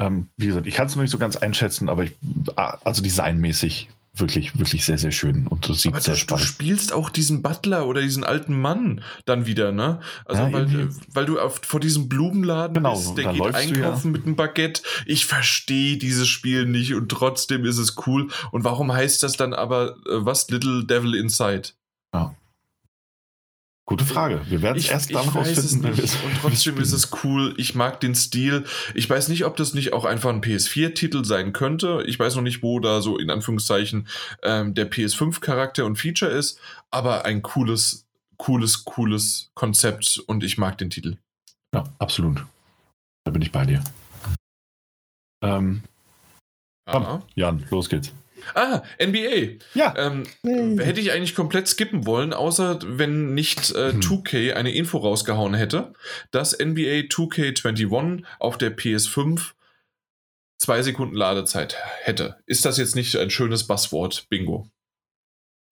Ähm, wie gesagt, ich kann es noch nicht so ganz einschätzen, aber ich, ah, also designmäßig wirklich, wirklich sehr, sehr schön und das sieht Aber sehr du, du spannend. spielst auch diesen Butler oder diesen alten Mann dann wieder, ne? Also Ja, weil, irgendwie. weil du auf, vor diesem Blumenladen Genau, bist, der geht du ja. einkaufen mit einem Baguette. Ich verstehe dieses Spiel nicht und trotzdem ist es cool. Und warum heißt das dann aber äh, was Little Devil Inside? Gute Frage. Wir werden es erst dann rausfinden, wenn wir nicht. Und trotzdem ist es cool. Ich mag den Stil. Ich weiß nicht, ob das nicht auch einfach ein PS4-Titel sein könnte. Ich weiß noch nicht, wo da so in Anführungszeichen ähm, der PS5-Charakter und Feature ist. Aber ein cooles, cooles, cooles Konzept und ich mag den Titel. Ja, absolut. Da bin ich bei dir. Ähm, Ah, Jan, los geht's. Ah NBA. Ja, Ähm. Hätte ich eigentlich komplett skippen wollen, außer wenn nicht äh, Hm. 2K eine Info rausgehauen hätte, dass NBA 2K21 auf der PS5 zwei Sekunden Ladezeit hätte. Ist das jetzt nicht ein schönes Buzzword, Bingo?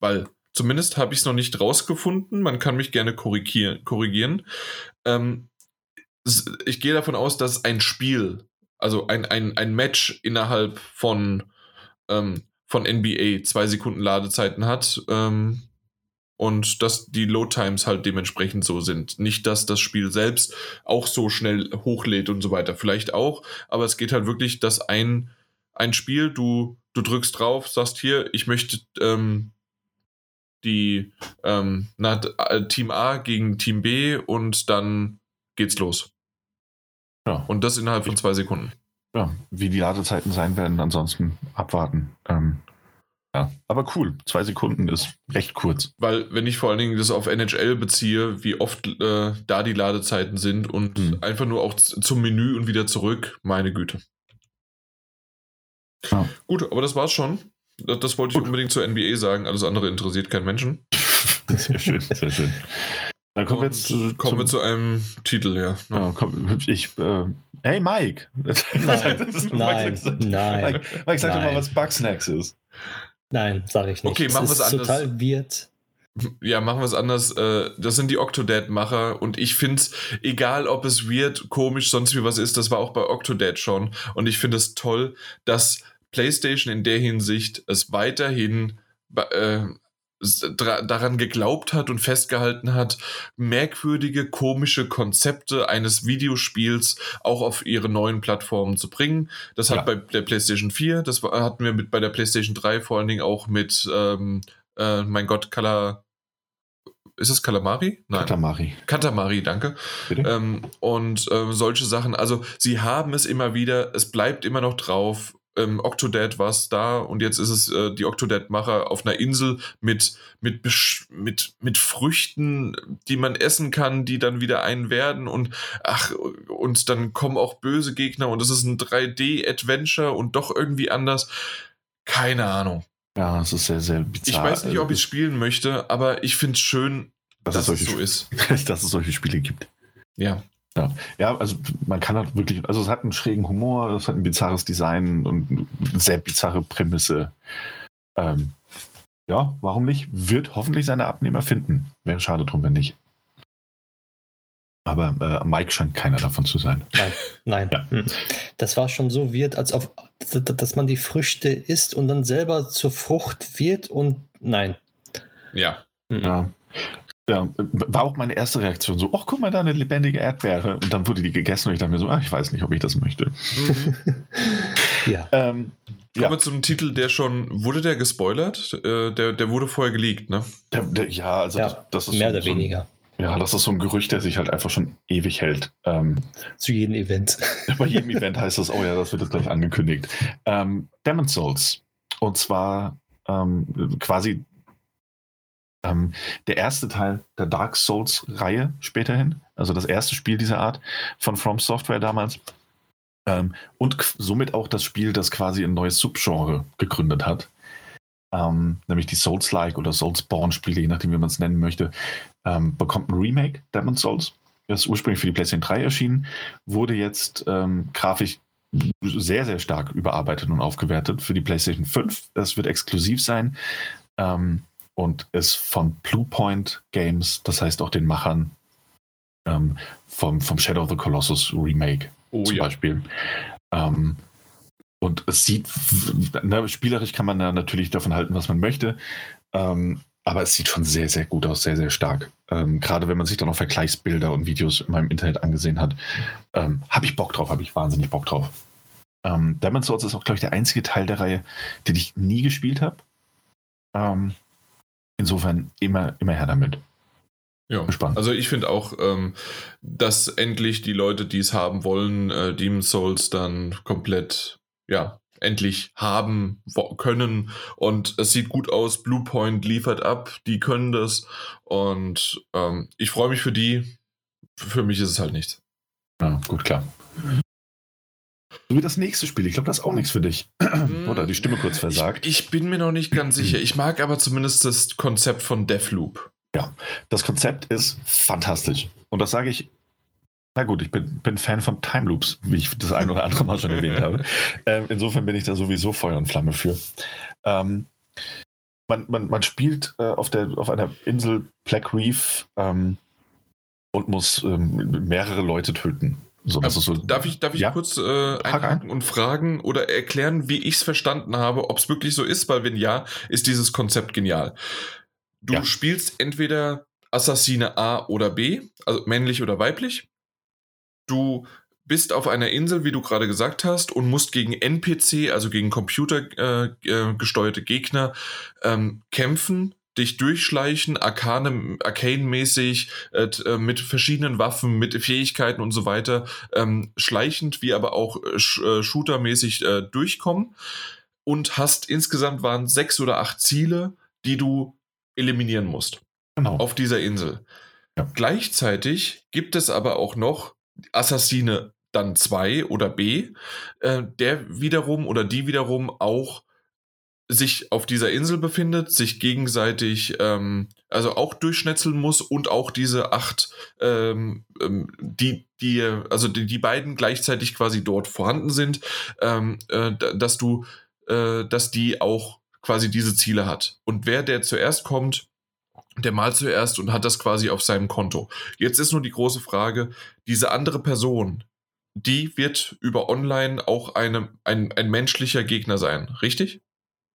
Weil zumindest habe ich es noch nicht rausgefunden. Man kann mich gerne korrigieren. korrigieren. Ähm, ich gehe davon aus, dass ein Spiel, also ein, ein, ein Match innerhalb von, ähm, von NBA zwei Sekunden Ladezeiten hat. Ähm, und dass die Load Times halt dementsprechend so sind. Nicht, dass das Spiel selbst auch so schnell hochlädt und so weiter. Vielleicht auch, aber es geht halt wirklich, dass ein, ein Spiel, du, du drückst drauf, sagst hier, ich möchte ähm, die ähm, na, äh, Team A gegen Team B und dann geht's los. Ja. Und das innerhalb von zwei Sekunden. Ja, wie die Ladezeiten sein werden, ansonsten abwarten. Ähm, ja, aber cool. Zwei Sekunden ist recht kurz. Weil, wenn ich vor allen Dingen das auf NHL beziehe, wie oft äh, da die Ladezeiten sind und mhm. einfach nur auch zum Menü und wieder zurück, meine Güte. Ja. Gut, aber das war's schon. Das, das wollte ich unbedingt zur NBA sagen. Alles andere interessiert keinen Menschen. Sehr schön, sehr schön. Dann kommen wir jetzt zu, kommen wir zu einem Titel, ja. ja komm, ich, äh, hey Mike! Nein, nein, nein. Mike, Mike sag doch mal, was Bugsnacks ist. Nein, sage ich nicht. Okay, machen wir es anders. total weird. Ja, machen wir es anders. Äh, das sind die Octodad-Macher und ich finde es, egal ob es weird, komisch, sonst wie was ist, das war auch bei Octodad schon. Und ich finde es toll, dass PlayStation in der Hinsicht es weiterhin äh, daran geglaubt hat und festgehalten hat, merkwürdige, komische Konzepte eines Videospiels auch auf ihre neuen Plattformen zu bringen. Das hat ja. bei der PlayStation 4, das hatten wir mit bei der PlayStation 3 vor allen Dingen auch mit, ähm, äh, mein Gott, Kala. Ist es Kalamari? Nein. Katamari. Katamari, danke. Ähm, und äh, solche Sachen. Also, sie haben es immer wieder, es bleibt immer noch drauf ähm, Octodad war es da und jetzt ist es äh, die Octodad-Macher auf einer Insel mit, mit, mit, mit Früchten, die man essen kann, die dann wieder einen werden und ach, und dann kommen auch böse Gegner und es ist ein 3D-Adventure und doch irgendwie anders. Keine Ahnung. Ja, es ist sehr, sehr bizarr. Ich weiß nicht, ob ich es spielen möchte, aber ich finde es schön, dass, dass es so ist. dass es solche Spiele gibt. Ja. Ja. ja, also man kann halt wirklich, also es hat einen schrägen Humor, es hat ein bizarres Design und eine sehr bizarre Prämisse. Ähm, ja, warum nicht? Wird hoffentlich seine Abnehmer finden. Wäre schade drum, wenn nicht. Aber äh, Mike scheint keiner davon zu sein. Nein, nein. Ja. Hm. Das war schon so wird, als auf, dass man die Früchte isst und dann selber zur Frucht wird und nein. Ja. Ja. Ja, war auch meine erste Reaktion so, ach guck mal, da eine lebendige Erdbeere. Und dann wurde die gegessen und ich dachte mir so, ach, ich weiß nicht, ob ich das möchte. Mhm. ja. Ähm, Kommen ja. wir zum Titel, der schon, wurde der gespoilert? Äh, der, der wurde vorher geleakt, ne? Der, der, ja, also ja, das, das, ist mehr so, oder weniger. So ja, das ist so ein Gerücht, der sich halt einfach schon ewig hält. Ähm, Zu jedem Event. Bei jedem Event heißt das, oh ja, das wird jetzt gleich angekündigt. Ähm, Demon Souls. Und zwar ähm, quasi ähm, der erste Teil der Dark Souls-Reihe späterhin, also das erste Spiel dieser Art von From Software damals. Ähm, und somit auch das Spiel, das quasi ein neues Subgenre gegründet hat. Ähm, nämlich die Souls-like oder Soulsborne-Spiele, je nachdem, wie man es nennen möchte, ähm, bekommt ein Remake, Demon Souls. Das ist ursprünglich für die PlayStation 3 erschienen, wurde jetzt ähm, grafisch sehr, sehr stark überarbeitet und aufgewertet für die PlayStation 5. Das wird exklusiv sein. Ähm, und ist von Bluepoint Games, das heißt auch den Machern ähm, vom, vom Shadow of the Colossus Remake oh, zum ja. Beispiel. Ähm, und es sieht, ne, spielerisch kann man da natürlich davon halten, was man möchte. Ähm, aber es sieht schon sehr, sehr gut aus, sehr, sehr stark. Ähm, gerade wenn man sich dann auch Vergleichsbilder und Videos in meinem Internet angesehen hat, ähm, habe ich Bock drauf, habe ich wahnsinnig Bock drauf. Ähm, Demon's Souls ist auch, glaube ich, der einzige Teil der Reihe, den ich nie gespielt habe. Ähm, Insofern immer, immer her damit. Ja, Gespannt. also ich finde auch, ähm, dass endlich die Leute, die es haben wollen, äh, Demon Souls dann komplett, ja, endlich haben können. Und es sieht gut aus. Bluepoint liefert ab, die können das. Und ähm, ich freue mich für die. Für mich ist es halt nichts. Ja, gut, klar. So wie das nächste Spiel. Ich glaube, das ist auch nichts für dich. Mm. Oder die Stimme kurz versagt. Ich, ich, bin mir noch nicht ganz sicher. Ich mag aber zumindest das Konzept von Deathloop. Ja, das Konzept ist fantastisch. Und das sage ich. Na gut, ich bin, bin Fan von Time Loops, wie ich das ein oder andere Mal schon erwähnt habe. Ähm, insofern bin ich da sowieso Feuer und Flamme für. Ähm, man, man, man spielt äh, auf, der, auf einer Insel Black Reef ähm, und muss ähm, mehrere Leute töten. So, also, so, darf ich, darf ich ja? kurz äh, einhaken und fragen oder erklären, wie ich es verstanden habe, ob es wirklich so ist? Weil wenn ja, ist dieses Konzept genial. Du Ja. spielst entweder Assassine A oder B, also männlich oder weiblich. Du bist auf einer Insel, wie du gerade gesagt hast, und musst gegen NPC, also gegen computergesteuerte äh, äh, Gegner, ähm, kämpfen, dich durchschleichen, Arcane, Arcane-mäßig, äh, äh, mit verschiedenen Waffen, mit Fähigkeiten und so weiter, ähm, schleichend wie aber auch äh, äh, shootermäßig äh, durchkommen. Und hast insgesamt waren sechs oder acht Ziele, die du eliminieren musst Genau. auf dieser Insel. Ja. Gleichzeitig gibt es aber auch noch Assassine dann 2 oder B, äh, der wiederum oder die wiederum auch sich auf dieser Insel befindet, sich gegenseitig, ähm, also auch durchschnetzeln muss und auch diese acht, ähm, ähm, die, die, also die, die beiden gleichzeitig quasi dort vorhanden sind, ähm, äh, da- dass du, äh, dass die auch quasi diese Ziele hat. Und wer der zuerst kommt, der malt zuerst und hat das quasi auf seinem Konto. Jetzt ist nur die große Frage, diese andere Person, die wird über online auch eine, ein, ein menschlicher Gegner sein, richtig?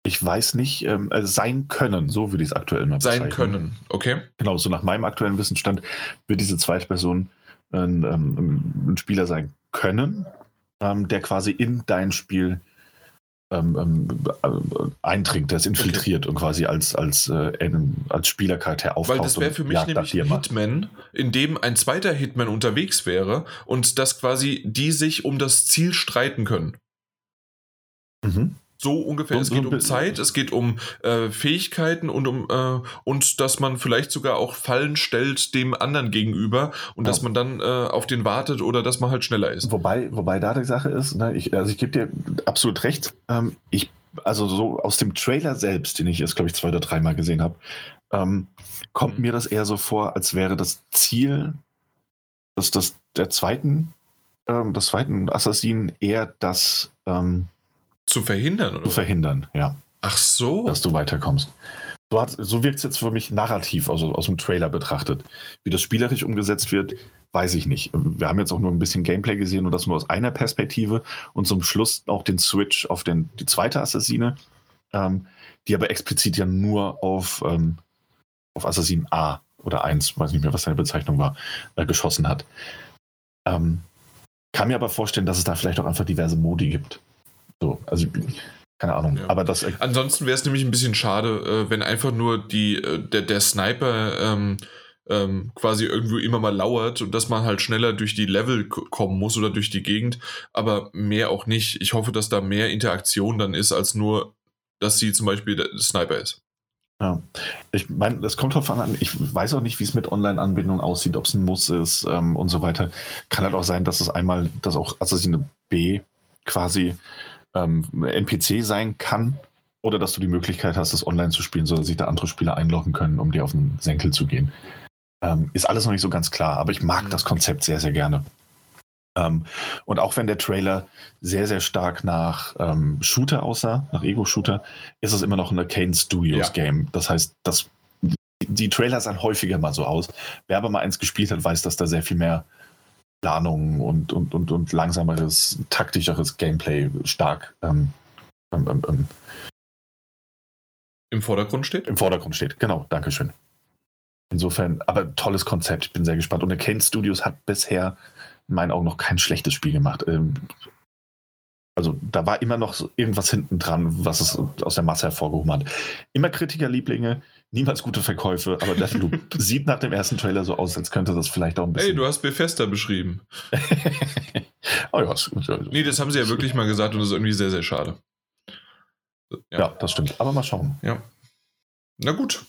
Ich weiß nicht, ähm, also sein können, so würde ich es aktuell mal Sein bezeichnen. können, okay? Genau, so nach meinem aktuellen Wissensstand wird diese zweite Person ein, ähm, ein Spieler sein können, ähm, der quasi in dein Spiel ähm, ähm, äh, eindringt, der ist infiltriert und quasi als, als, äh, als Spielercharakter auftaucht. Weil das wäre für mich nämlich ein. Hitman, in dem ein zweiter Hitman unterwegs wäre und dass quasi die sich um das Ziel streiten können. Mhm. So ungefähr. Es geht um Zeit, es geht um äh, Fähigkeiten und um äh, und dass man vielleicht sogar auch Fallen stellt dem anderen gegenüber und Ja. dass man dann äh, auf den wartet oder dass man halt schneller ist. Wobei, wobei da die Sache ist, ne, ich, also ich gebe dir absolut recht. Ähm, ich, also so aus dem Trailer selbst, den ich jetzt, glaube ich, zwei oder dreimal gesehen habe, ähm, kommt Mhm. mir das eher so vor, als wäre das Ziel dass das der zweiten, ähm, des zweiten Assassinen eher das ähm, Zu verhindern, oder? zu verhindern, ja, Ach so. dass du weiterkommst. So, hat- so wirkt es jetzt für mich narrativ, also aus dem Trailer betrachtet. Wie das spielerisch umgesetzt wird, weiß ich nicht. Wir haben jetzt auch nur ein bisschen Gameplay gesehen und das nur aus einer Perspektive und zum Schluss auch den Switch auf den, die zweite Assassine, ähm, die aber explizit ja nur auf, ähm, auf Assassin A oder 1, weiß nicht mehr, was seine Bezeichnung war, äh, geschossen hat. Ähm, kann mir aber vorstellen, dass es da vielleicht auch einfach diverse Modi gibt. So, also keine Ahnung. Ja. Aber das Ansonsten wäre es nämlich ein bisschen schade, äh, wenn einfach nur die, äh, der, der Sniper ähm, ähm, quasi irgendwo immer mal lauert und dass man halt schneller durch die Level kommen muss oder durch die Gegend, aber mehr auch nicht. Ich hoffe, dass da mehr Interaktion dann ist, als nur, dass sie zum Beispiel der Sniper ist. Ja, ich meine, das kommt drauf an. Ich weiß auch nicht, wie es mit Online-Anbindung aussieht, ob es ein Muss ist ähm, und so weiter. Kann halt auch sein, dass es einmal, dass auch Assassine B quasi ähm, NPC sein kann oder dass du die Möglichkeit hast, das online zu spielen, sodass sich da andere Spieler einloggen können, um dir auf den Senkel zu gehen. Ähm, ist alles noch nicht so ganz klar, aber ich mag Mhm. das Konzept sehr, sehr gerne. Ähm, und auch wenn der Trailer sehr, sehr stark nach ähm, Shooter aussah, nach Ego-Shooter, ist es immer noch ein Arcane Studios Ja. Game. Das heißt, das, die, die Trailer sahen häufiger mal so aus. Wer aber mal eins gespielt hat, weiß, dass da sehr viel mehr Planung und, und, und, und langsameres, taktischeres Gameplay stark ähm, ähm, ähm, ähm, Im Vordergrund steht. im Vordergrund steht. Genau, Dankeschön. Insofern, aber tolles Konzept. Ich bin sehr gespannt. Und Arcane Studios hat bisher in meinen Augen noch kein schlechtes Spiel gemacht. Ähm, Also da war immer noch irgendwas hinten dran, was es aus der Masse hervorgehoben hat. Immer Kritikerlieblinge, niemals gute Verkäufe, aber Deathloop sieht nach dem ersten Trailer so aus, als könnte das vielleicht auch ein bisschen. Ey, du hast Bethesda beschrieben. oh ja, ist gut. Nee, das haben sie ja wirklich mal gesagt und das ist irgendwie sehr, sehr schade. ja, das stimmt. Aber mal schauen. Ja. Na gut.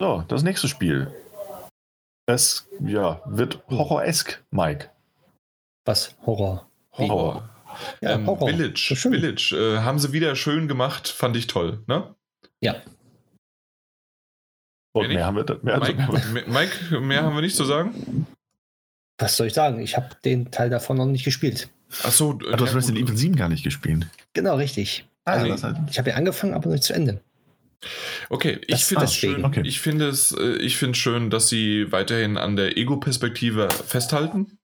So, das nächste Spiel. Es ja, wird horroresk, Mike. Was? Horror. Horror. Ja, ähm, Horror. Village. Village. Äh, haben sie wieder schön gemacht, fand ich toll. Ne? Ja. Und Mehr mehr haben wir, mehr, also, Mike, Me- Mike, mehr haben wir nicht zu sagen? Was soll ich sagen? Ich habe den Teil davon noch nicht gespielt. Achso, du hast Resident Evil 7 gar nicht gespielt. Genau, richtig. Ah, Also, das halt. Ich habe ja angefangen, aber nicht zu Ende. Okay, ich finde es schön. Okay. Ich finde es, äh, ich finde schön, dass sie weiterhin an der Ego-Perspektive festhalten.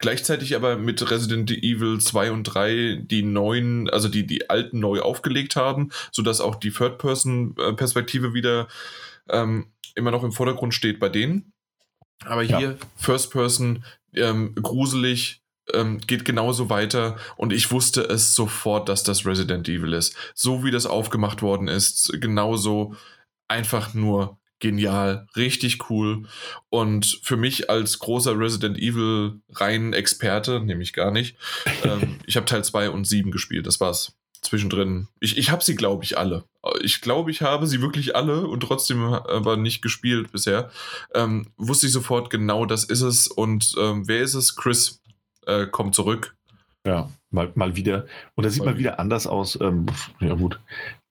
Gleichzeitig aber mit Resident Evil 2 und 3 die neuen, also die, die alten neu aufgelegt haben, sodass auch die Third-Person-Perspektive wieder ähm, immer noch im Vordergrund steht bei denen. Aber hier Ja. First Person, ähm, gruselig, ähm, geht genauso weiter und ich wusste es sofort, dass das Resident Evil ist. So wie das aufgemacht worden ist, genauso einfach nur genial, richtig cool. Und für mich als großer Resident Evil rein Experte, nämlich gar nicht, ähm, ich habe Teil 2 und 7 gespielt, das war's. Zwischendrin. Ich, ich habe sie, glaube ich, alle. Ich glaube, ich habe sie wirklich alle und trotzdem aber nicht gespielt bisher. Ähm, wusste ich sofort genau, das ist es. Und ähm, wer ist es? Chris äh, kommt zurück. Ja, mal, mal wieder. Und das sieht Mal mal, wieder anders aus. Ähm, ja, gut.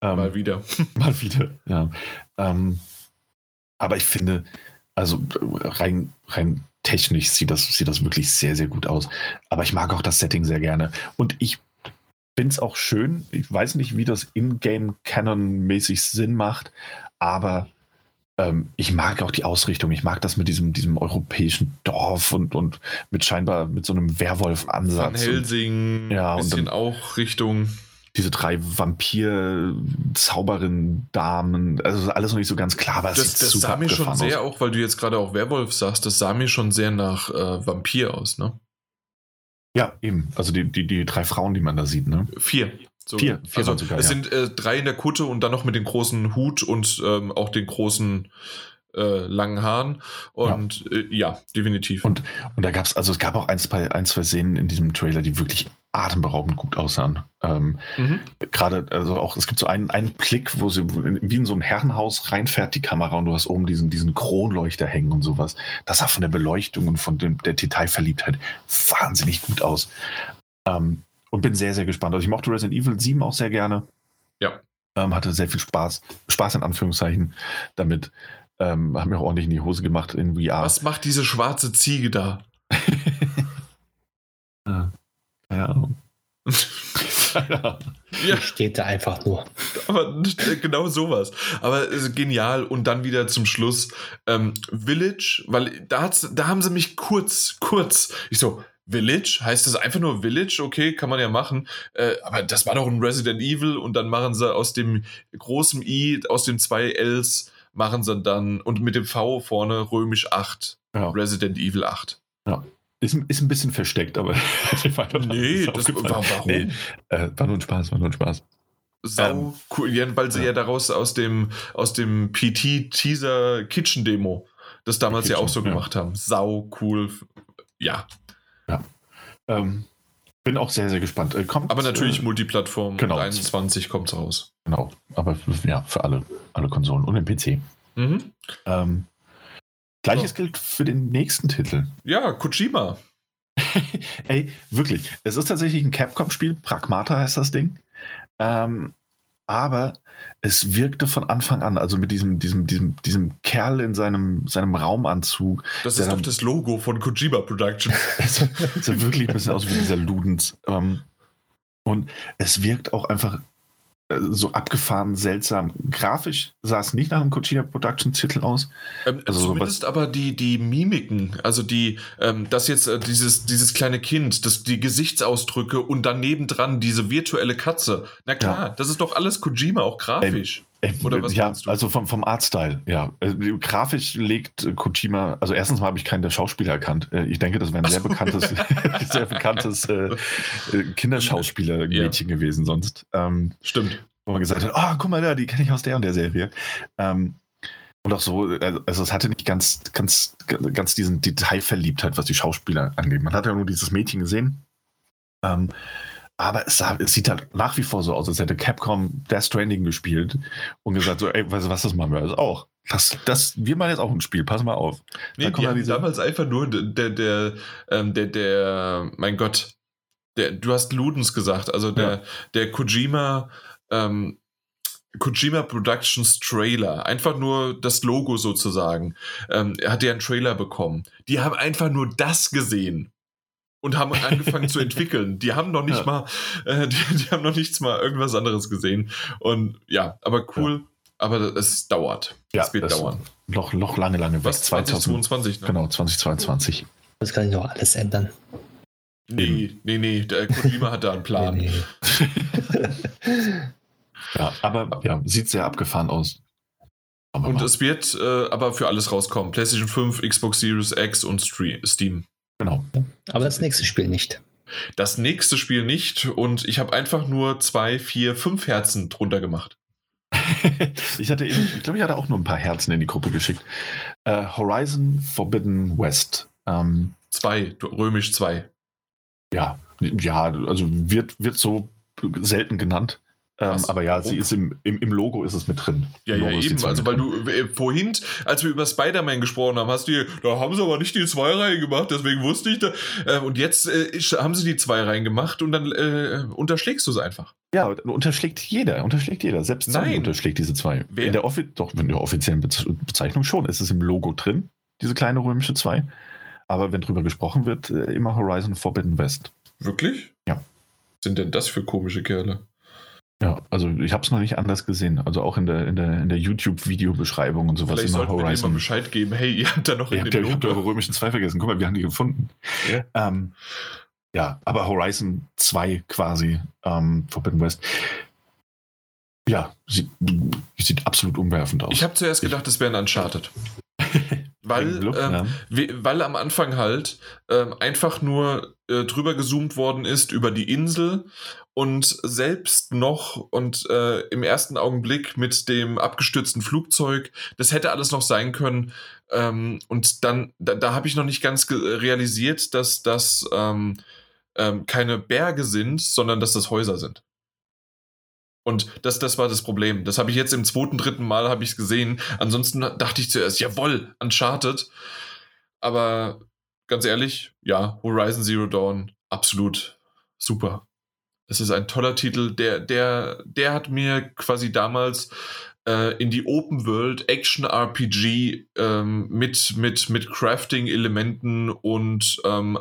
Ähm, Mal wieder. Mal wieder, ja. Ähm, aber ich finde, also rein, rein technisch sieht das, sieht das wirklich sehr, sehr gut aus. Aber ich mag auch das Setting sehr gerne. Und ich finde es auch schön. Ich weiß nicht, wie das In-Game-Canon-mäßig Sinn macht, aber ähm, ich mag auch die Ausrichtung. Ich mag das mit diesem, diesem europäischen Dorf und, und mit scheinbar mit so einem Van Werwolf-Ansatz. und Helsing, Ja, und bisschen dann- auch Richtung. diese drei Vampir-Zauberin-Damen, also alles noch nicht so ganz klar, aber Das, das sah mir schon abgefahren sehr, aus. auch weil du jetzt gerade auch Werwolf sagst, das sah mir schon sehr nach äh, Vampir aus, ne? Ja, eben. Also die, die, die drei Frauen, die man da sieht, ne? Vier. So, Vier, vier also sogar, es ja. sind äh, drei in der Kutte und dann noch mit dem großen Hut und ähm, auch den großen äh, langen Haaren. Und ja, äh, ja definitiv. Und, und da gab es, also es gab auch ein zwei, ein, zwei Szenen in diesem Trailer, die wirklich atemberaubend gut aussahen. Ähm, mhm. Gerade, also auch, es gibt so einen, einen Blick, wo sie wie in so ein Herrenhaus reinfährt, die Kamera, und du hast oben diesen, diesen Kronleuchter hängen und sowas. Das sah von der Beleuchtung und von dem, der Detailverliebtheit wahnsinnig gut aus. Ähm, und bin sehr, sehr gespannt. Also ich mochte Resident Evil 7 auch sehr gerne. Ja. Ähm, hatte sehr viel Spaß, Spaß in Anführungszeichen damit. Ähm, haben mir auch ordentlich in die Hose gemacht in VR. Was macht diese schwarze Ziege da? ja. Keine Ahnung. ja, Steht da einfach nur. aber genau sowas. Aber äh, genial. Und dann wieder zum Schluss ähm, Village, weil da, hat's, da haben sie mich kurz, kurz. Ich so, Village? Heißt das einfach nur Village? Okay, kann man ja machen. Äh, aber das war doch ein Resident Evil und dann machen sie aus dem großen I, aus den zwei Ls, machen sie dann und mit dem V vorne römisch 8. Ja. Resident Evil 8. Ist, ist ein bisschen versteckt, aber Nee, das war warum? Nee, äh, war nur ein Spaß, war nur ein Spaß. Sau Ähm, cool, ja, weil sie ja. ja. daraus aus dem, aus dem PT-Teaser Kitchen Demo das damals ja auch so Kitchen, ja. gemacht haben. Sau cool. Ja, Ähm, bin auch sehr, sehr gespannt. Äh, kommt, aber natürlich Äh, Multiplattform. genau. Mit 21 kommt es raus. genau, aber ja, für alle, alle Konsolen und den PC. Mhm. Ähm, Gleiches So. gilt für den nächsten Titel. Ja, Kojima. Ey, wirklich. Es ist tatsächlich ein Capcom-Spiel. Pragmata heißt das Ding. Ähm, aber es wirkte von Anfang an, also mit diesem, diesem, diesem, diesem Kerl in seinem, seinem Raumanzug, Das ist doch das Logo von Kojima Production. Es sieht wirklich ein bisschen aus wie dieser Ludens. Ähm, und es wirkt auch einfach so abgefahren, seltsam. Grafisch sah es nicht nach einem Kojima Production Titel aus. Ähm, Also zumindest aber die, die Mimiken, also die, ähm, das jetzt äh, dieses, dieses kleine Kind, das, die Gesichtsausdrücke und dann nebendran diese virtuelle Katze. Na klar, das ist doch alles Kojima, auch grafisch. Äh, Oder was ja, also vom, vom Artstyle, ja. Äh, grafisch legt äh, Kojima, also erstens mal habe ich keinen der Schauspieler erkannt. Äh, ich denke, das wäre ein sehr bekanntes, sehr bekanntes äh, äh, Kinderschauspieler-Mädchen gewesen sonst. Ähm, Stimmt. wo man gesagt hat, oh, guck mal da, die kenne ich aus der und der Serie. Ähm, und auch so, also es hatte nicht ganz, ganz, ganz diesen Detailverliebtheit, was die Schauspieler angeht. Man hat ja nur dieses Mädchen gesehen. Ähm, aber es, sah, es sieht halt nach wie vor so aus, als hätte Capcom Death Stranding gespielt und gesagt so, ey, weißt du was, das machen wir also auch. Das, das, wir machen jetzt auch ein Spiel, pass mal auf. Nee, Dann die haben diese- damals einfach nur der, der, ähm, der, der, mein Gott, der, du hast Ludens gesagt, also der, Ja. der Kojima, ähm, Kojima Productions Trailer, einfach nur das Logo sozusagen. Ähm, hat ja einen Trailer bekommen. Die haben einfach nur das gesehen und haben angefangen zu entwickeln. Die haben noch nicht Ja. mal, äh, die, die haben noch nichts mal irgendwas anderes gesehen. Und ja, aber cool, aber es dauert. es wird das dauern. Noch, noch lange, lange. Was 2022, ne? Genau, 2022. Das kann ich noch alles ändern. Nee, nee, nee, der Kojima hat da einen Plan. Nee, nee. Ja, aber ja, sieht sehr abgefahren aus. Aber und es wird äh, aber für alles rauskommen. PlayStation 5, Xbox Series X und Steam. Genau. Aber das nächste Spiel nicht. Das nächste Spiel nicht. Und ich habe einfach nur zwei, vier, fünf Herzen drunter gemacht. ich hatte eben, ich glaube, ich hatte auch nur ein paar Herzen in die Gruppe geschickt. Uh, Horizon Forbidden West. Ähm, zwei, römisch zwei. Ja, ja, also wird, wird so selten genannt. Ähm, aber ja, sie ist im, im, im, Logo ist es mit drin. Ja, ja, eben. Also, weil du äh, vorhin, als wir über Spider-Man gesprochen haben, hast du, da haben sie aber nicht die zwei Reihen gemacht, deswegen wusste ich da. Äh, und jetzt äh, haben sie die zwei Reihen gemacht und dann äh, unterschlägst du es einfach. Ja, unterschlägt jeder, unterschlägt jeder. Selbst Sony unterschlägt diese zwei. Wer? In der, doch, in der offiziellen Bezeichnung schon ist es im Logo drin, diese kleine römische zwei. Aber wenn drüber gesprochen wird, äh, immer Horizon Forbidden West. Wirklich? Ja. Was sind denn das für komische Kerle? Ja, also ich habe es noch nicht anders gesehen. Also auch in der, in der, in der YouTube-Videobeschreibung und sowas. Vielleicht immer Horizon. mal Bescheid geben. Hey, ihr habt da noch ihr habt ja, eure römischen zwei vergessen. Guck mal, wir haben die gefunden. Ja, ähm, ja aber Horizon 2 quasi, ähm, Forbidden West. Ja, sieht, sieht absolut umwerfend aus. Ich habe zuerst gedacht, es wäre ein Uncharted. Weil, Glück, ähm, ja. weil am Anfang halt ähm, einfach nur äh, drüber gezoomt worden ist über die Insel und selbst noch und äh, im ersten Augenblick mit dem abgestürzten Flugzeug, das hätte alles noch sein können. Ähm, und dann, da, da habe ich noch nicht ganz realisiert, dass das ähm, ähm, keine Berge sind, sondern dass das Häuser sind. Und das, das war das Problem. Das habe ich jetzt im zweiten, dritten Mal habe ich es gesehen. Ansonsten dachte ich zuerst, jawoll, Uncharted. Aber ganz ehrlich, ja, Horizon Zero Dawn, absolut super. Es ist ein toller Titel. Der, der, der hat mir quasi damals äh, in die Open World Action RPG ähm, mit, mit, mit Crafting-Elementen und ähm,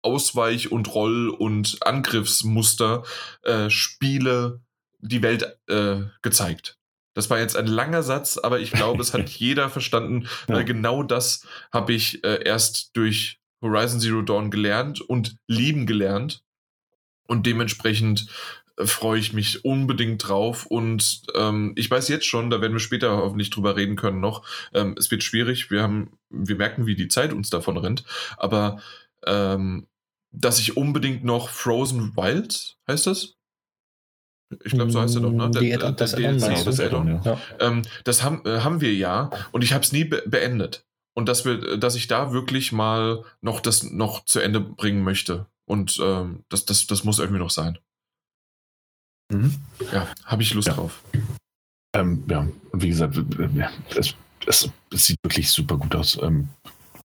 Ausweich- und Roll- und Angriffsmuster äh, Spiele die Welt äh, gezeigt. Das war jetzt ein langer Satz, aber ich glaube, es hat jeder verstanden, weil ja. genau das habe ich äh, erst durch Horizon Zero Dawn gelernt und lieben gelernt. Und dementsprechend äh, freue ich mich unbedingt drauf. Und ähm, ich weiß jetzt schon, da werden wir später hoffentlich drüber reden können noch. Ähm, es wird schwierig. Wir haben, wir merken, wie die Zeit uns davon rennt. Aber ähm, dass ich unbedingt noch Frozen Wild, heißt das? Ich glaube, so heißt er doch, ne? Die der, das, der, DLC, das Add-on. Ja. Ähm, das haben, äh, haben wir ja und ich habe es nie be beendet. Und dass, wir, dass ich da wirklich mal noch das noch zu Ende bringen möchte. Und ähm, das, das, das muss irgendwie noch sein. Mhm. Ja, habe ich Lust ja. drauf. Ähm, ja, und wie gesagt, es, es, es, sieht wirklich super gut aus. Ähm,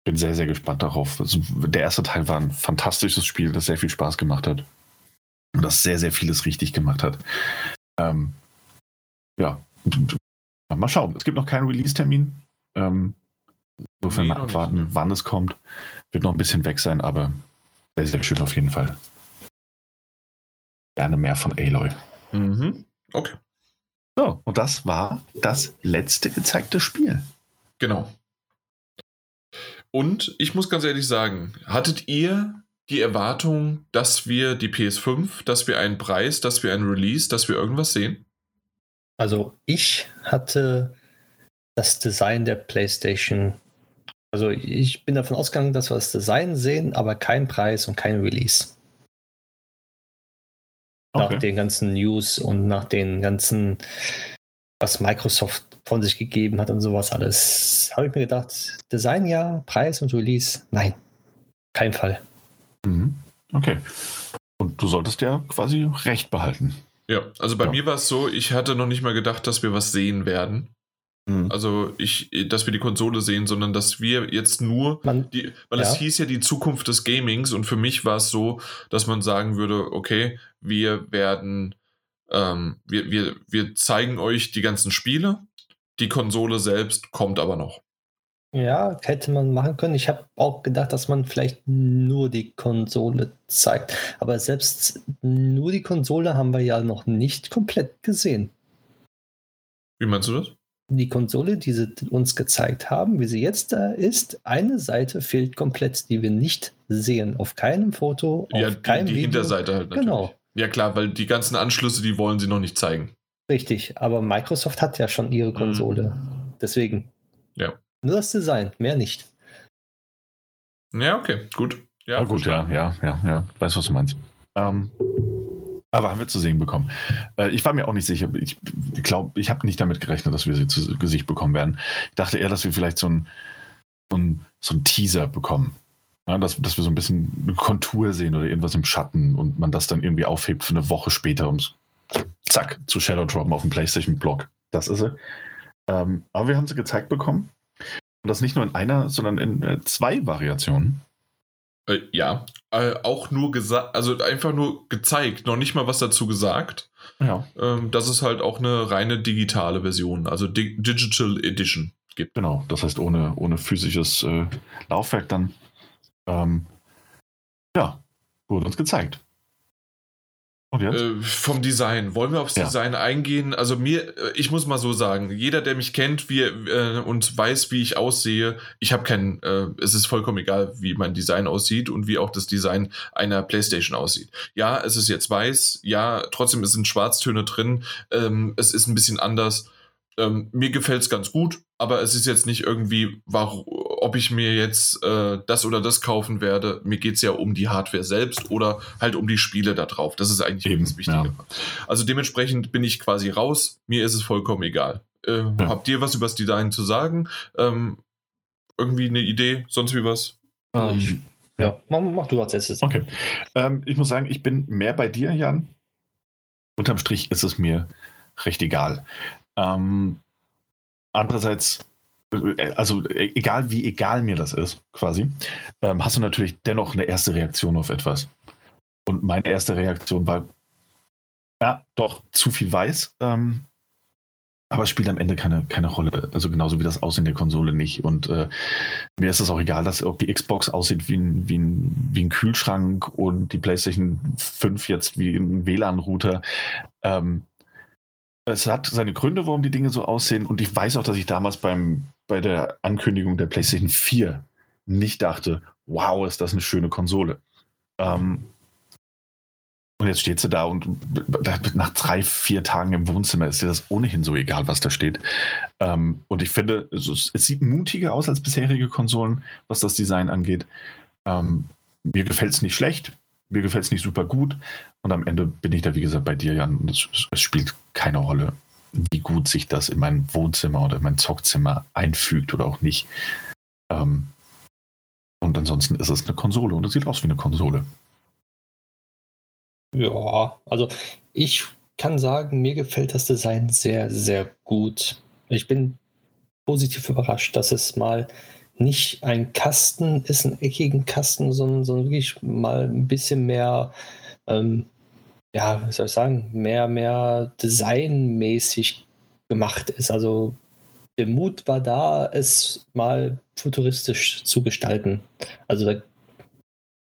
bin sehr, sehr gespannt darauf. Also, der erste Teil war ein fantastisches Spiel, das sehr viel Spaß gemacht hat und das sehr, sehr vieles richtig gemacht hat. Ähm, ja, mal schauen. Es gibt noch keinen Release-Termin. Ähm, insofern nee, mal abwarten, nicht. wann es kommt. Wird noch ein bisschen weg sein, aber sehr, sehr schön auf jeden Fall. Gerne mehr von Aloy. Mhm. Okay. So, und das war das letzte gezeigte Spiel. Genau. Und ich muss ganz ehrlich sagen, hattet ihr die Erwartung, dass wir die PS5, dass wir einen Preis, dass wir einen Release, dass wir irgendwas sehen? Also ich hatte das Design der PlayStation. Also ich bin davon ausgegangen, dass wir das Design sehen, aber kein Preis und kein Release. Okay. Nach den ganzen News und nach den ganzen, was Microsoft von sich gegeben hat und sowas alles, habe ich mir gedacht, Design ja, Preis und Release, nein, kein Fall. Mhm. Okay. Und du solltest ja quasi recht behalten. Ja, also bei ja. mir war es so, ich hatte noch nicht mal gedacht, dass wir was sehen werden. Mhm. Also ich, dass wir die Konsole sehen, sondern dass wir jetzt nur, man, die, weil ja. es hieß ja die Zukunft des Gamings und für mich war es so, dass man sagen würde, okay, wir werden, ähm, wir, wir, wir zeigen euch die ganzen Spiele, die Konsole selbst kommt aber noch. Ja, hätte man machen können. Ich habe auch gedacht, dass man vielleicht nur die Konsole zeigt. Aber selbst nur die Konsole haben wir ja noch nicht komplett gesehen. Wie meinst du das? Die Konsole, die sie uns gezeigt haben, wie sie jetzt da ist, eine Seite fehlt komplett, die wir nicht sehen. Auf keinem Foto, auf ja, keinem die, die Video. Hinterseite halt natürlich. Genau. Ja klar, weil die ganzen Anschlüsse, die wollen sie noch nicht zeigen. Richtig, aber Microsoft hat ja schon ihre Konsole. Mhm deswegen. Ja. Nur das Design, mehr nicht. Ja, okay, gut. Ja, ja gut, ja, ja, ja, ja. Weiß, was du meinst. Ähm, aber haben wir zu sehen bekommen. Äh, ich war mir auch nicht sicher. Ich glaube, ich habe nicht damit gerechnet, dass wir sie zu Gesicht bekommen werden. Ich dachte eher, dass wir vielleicht so ein, so ein, so ein Teaser bekommen. Ja, dass, dass wir so ein bisschen eine Kontur sehen oder irgendwas im Schatten und man das dann irgendwie aufhebt für eine Woche später, um zack, zu Shadow Droppen auf dem PlayStation-Blog. Das ist sie. Ähm, aber wir haben sie gezeigt bekommen. Und das nicht nur in einer, sondern in äh, zwei Variationen. Äh, ja, äh, auch nur gesagt, also einfach nur gezeigt, noch nicht mal was dazu gesagt. Ja. Ähm, dass es halt auch eine reine digitale Version, also Di Digital Edition gibt. Genau, das heißt ohne, ohne physisches äh, Laufwerk dann. Ähm, ja, wurde uns gezeigt. Äh, vom Design. Wollen wir aufs ja. Design eingehen? Also mir, äh, ich muss mal so sagen, jeder, der mich kennt wie, äh, und weiß, wie ich aussehe, ich habe keinen, äh, es ist vollkommen egal, wie mein Design aussieht und wie auch das Design einer Playstation aussieht. Ja, es ist jetzt weiß, ja, trotzdem sind Schwarztöne drin, ähm, es ist ein bisschen anders. Ähm, mir gefällt es ganz gut, aber es ist jetzt nicht irgendwie, warum, ob ich mir jetzt äh, das oder das kaufen werde. Mir geht es ja um die Hardware selbst oder halt um die Spiele da drauf. Das ist eigentlich Eben, das Wichtige. Ja. Also dementsprechend bin ich quasi raus. Mir ist es vollkommen egal. Äh, ja. Habt ihr was über das Design zu sagen? Ähm, irgendwie eine Idee, sonst wie was? Ähm, ja, mach, mach, du als erstes. Okay. Ähm, ich muss sagen, ich bin mehr bei dir, Jan. Unterm Strich ist es mir recht egal. Ähm, andererseits, also e-, egal wie egal mir das ist, quasi, ähm, hast du natürlich dennoch eine erste Reaktion auf etwas. Und meine erste Reaktion war, ja, doch, zu viel weiß. Ähm, aber es spielt am Ende keine, keine Rolle. Also genauso wie das Aussehen der Konsole nicht. Und äh, mir ist es auch egal, dass ob die Xbox aussieht wie ein, wie, ein, wie ein Kühlschrank und die PlayStation 5 jetzt wie ein WLAN-Router. Ähm, es hat seine Gründe, warum die Dinge so aussehen. Und ich weiß auch, dass ich damals beim, bei der Ankündigung der PlayStation 4 nicht dachte, wow, ist das eine schöne Konsole. Ähm, und jetzt steht sie da und nach drei, vier Tagen im Wohnzimmer ist dir das ohnehin so egal, was da steht. Ähm, und ich finde, es, es, sieht mutiger aus als bisherige Konsolen, was das Design angeht. Ähm, mir gefällt es nicht schlecht mir gefällt es nicht super gut. Und am Ende bin ich da, wie gesagt, bei dir, Jan. Und es, es, spielt keine Rolle, wie gut sich das in mein Wohnzimmer oder in mein Zockzimmer einfügt oder auch nicht. Ähm, und ansonsten ist es eine Konsole und es sieht aus wie eine Konsole. Ja, also ich kann sagen, mir gefällt das Design sehr, sehr gut. Ich bin positiv überrascht, dass es mal nicht ein Kasten ist, ein eckigen Kasten, sondern, sondern wirklich mal ein bisschen mehr, ähm, ja, wie soll ich sagen, mehr, mehr designmäßig gemacht ist. Also der Mut war da, es mal futuristisch zu gestalten. Also da,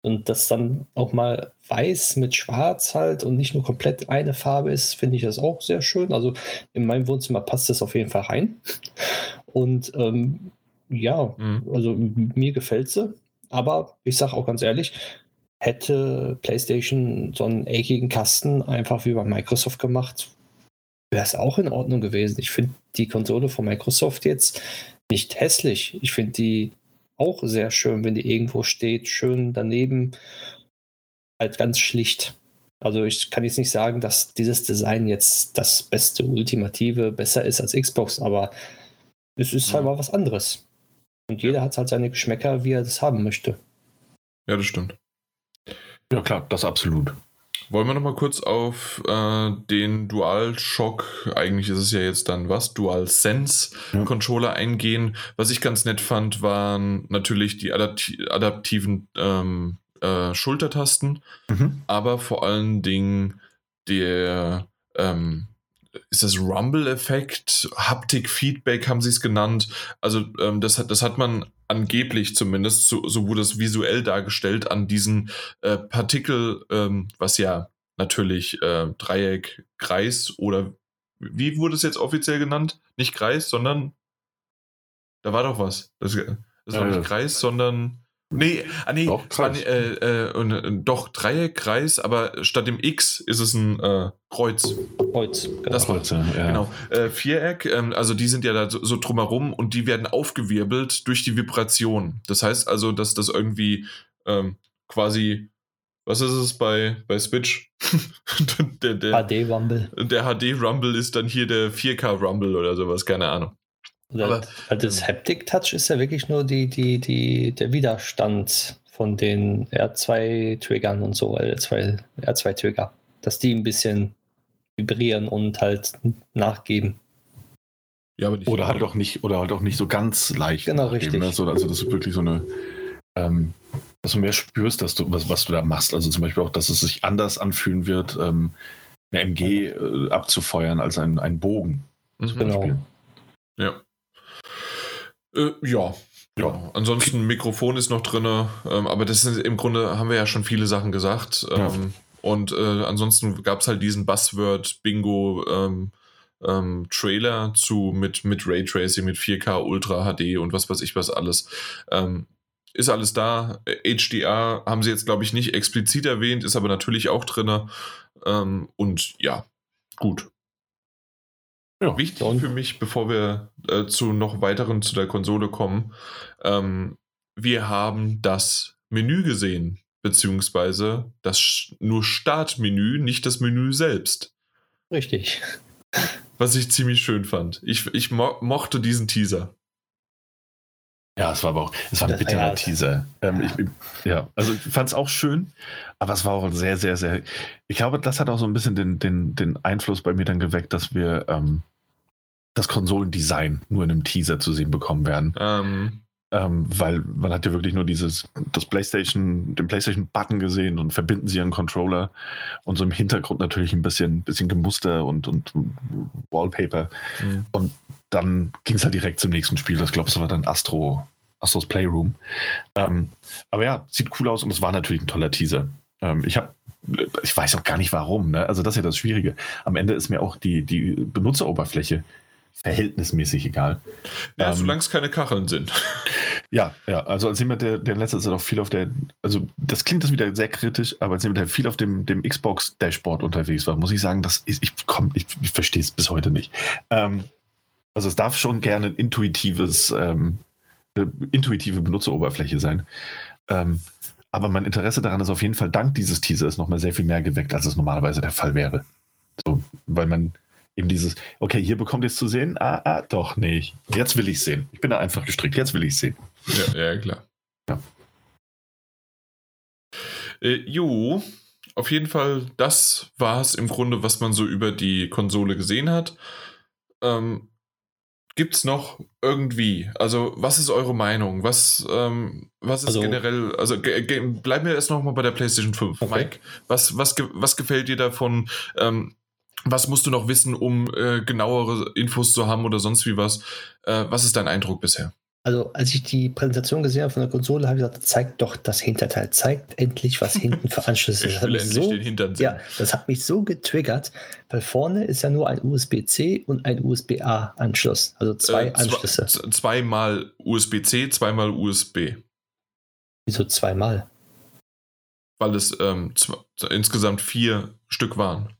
und das dann auch mal weiß mit schwarz halt und nicht nur komplett eine Farbe ist, finde ich das auch sehr schön. Also in meinem Wohnzimmer passt das auf jeden Fall rein. Und ähm, ja, mhm. also mir gefällt sie. Aber ich sage auch ganz ehrlich, hätte PlayStation so einen eckigen Kasten einfach wie bei Microsoft gemacht, wäre es auch in Ordnung gewesen. Ich finde die Konsole von Microsoft jetzt nicht hässlich. Ich finde die auch sehr schön, wenn die irgendwo steht, schön daneben, halt ganz schlicht. Also ich kann jetzt nicht sagen, dass dieses Design jetzt das beste, ultimative, besser ist als Xbox, aber es ist halt mal was anderes. Und jeder hat halt seine Geschmäcker, wie er das haben möchte. Ja, das stimmt. Ja, klar, das absolut. Wollen wir nochmal kurz auf äh, den DualShock, eigentlich ist es ja jetzt dann was, DualSense ja. Controller eingehen. Was ich ganz nett fand, waren natürlich die adapti adaptiven ähm, äh, Schultertasten, mhm. aber vor allen Dingen der ähm, ist das Rumble-Effekt, Haptik-Feedback haben sie es genannt. Also ähm, das, hat, das hat man angeblich zumindest, so, so wurde es visuell dargestellt, an diesen äh, Partikel, ähm, was ja natürlich äh, Dreieck, Kreis oder wie wurde es jetzt offiziell genannt? Nicht Kreis, sondern da war doch was. Das, das war ja, nicht Kreis, sondern Nee, ah, nee, Doch, Kreis. äh, äh, und, äh, doch Dreieck, Kreis, aber statt dem X ist es ein äh, Kreuz. Kreuz. Genau. Das war- Kreuz, ja. Genau. Äh, Viereck, ähm, also die sind ja da so, so drumherum und die werden aufgewirbelt durch die Vibration. Das heißt also, dass das irgendwie ähm, quasi, was ist es bei, bei Switch? der, der, HD Rumble. der HD-Rumble ist dann hier der 4K-Rumble oder sowas, keine Ahnung. Oder Aber- weil das Haptic Touch ist ja wirklich nur die, die, die, der Widerstand von den R2-Triggern und so, R2, R2-Trigger. Dass die ein bisschen vibrieren und halt nachgeben. Ja, aber Oder halt auch nicht, oder halt auch nicht so ganz leicht. Genau, richtig. Ne? So, also das ist wirklich so eine, ähm, dass du mehr spürst, dass du, was, was du da machst. Also zum Beispiel auch, dass es sich anders anfühlen wird, ähm, eine MG äh, abzufeuern als ein, ein Bogen. Mhm. Genau. Beispiel. Ja. Äh, ja. Ja. Ja. Ansonsten Mikrofon ist noch drin, ähm, aber das ist im Grunde haben wir ja schon viele Sachen gesagt. Ja. Ähm, und äh, ansonsten gab es halt diesen Buzzword Bingo ähm, ähm, Trailer zu mit, mit Raytracing, mit 4K Ultra HD und was weiß ich was alles. Ähm, ist alles da. HDR haben sie jetzt, glaube ich, nicht explizit erwähnt, ist aber natürlich auch drin. Ähm, und ja, gut. Ja. Wichtig für mich, bevor wir äh, zu noch weiteren zu der Konsole kommen, ähm, wir haben das Menü gesehen, beziehungsweise das Sch- nur Startmenü, nicht das Menü selbst, Richtig. was ich ziemlich schön fand. Ich, ich mo mochte diesen Teaser. Ja, es war aber auch, es war ein bitterer ja- Teaser. Ähm, ich, ja, also ich fand es auch schön, aber es war auch sehr, sehr, sehr. Ich glaube, das hat auch so ein bisschen den, den, den Einfluss bei mir dann geweckt, dass wir ähm, das Konsolendesign nur in einem Teaser zu sehen bekommen werden. Ähm, Ähm, weil man hat ja wirklich nur dieses, das PlayStation, den PlayStation-Button gesehen und verbinden sie an Controller und so im Hintergrund natürlich ein bisschen, bisschen Gemuster und, und Wallpaper. mh. Dann ging es halt direkt zum nächsten Spiel. Das glaube ich war dann Astro, Astros Playroom. Ähm, aber ja, sieht cool aus und es war natürlich ein toller Teaser. Ähm, ich habe, ich weiß auch gar nicht warum. Ne? Also das ist ja das Schwierige. Am Ende ist mir auch die, die Benutzeroberfläche verhältnismäßig egal. ja, Ähm, solange es keine Kacheln sind. Ja, ja, also als jemand, der, der in letzter Zeit auch viel auf der, also das klingt das wieder sehr kritisch, aber als jemand, der viel auf dem, dem Xbox-Dashboard unterwegs war, muss ich sagen, das ist, ich, komm, ich, ich verstehe es bis heute nicht. Ähm, also es darf schon gerne ein intuitives, ähm, eine intuitive Benutzeroberfläche sein. Ähm, aber mein Interesse daran ist auf jeden Fall dank dieses Teasers nochmal sehr viel mehr geweckt, als es normalerweise der Fall wäre. So, weil man eben dieses, okay, hier bekommt ihr es zu sehen, ah, ah, doch, nicht. Jetzt will ich es sehen. Ich bin da einfach gestrickt, jetzt will ich es sehen. Ja, ja klar. Ja. Äh, jo, auf jeden Fall, das war es im Grunde, was man so über die Konsole gesehen hat. Ähm, Gibt es noch irgendwie, also was ist eure Meinung? Was, ähm, was ist Also- generell, also ge ge bleiben wir erst noch mal bei der PlayStation 5. Okay. Mike, was, was, ge was gefällt dir davon? Ähm, was musst du noch wissen, um äh, genauere Infos zu haben oder sonst wie was? Äh, was ist dein Eindruck bisher? Also, als ich die Präsentation gesehen habe von der Konsole, habe ich gesagt, zeigt doch das Hinterteil, zeigt endlich, was hinten für Anschlüsse Ich Das hat will endlich so, den Hintern sehen. Ja, das hat mich so getriggert, weil vorne ist ja nur ein USB-C und ein USB-A-Anschluss. Also zwei Äh, Anschlüsse. Zwei, zweimal USB-C, zweimal USB. Wieso zweimal? Weil es ähm, insgesamt vier Stück waren.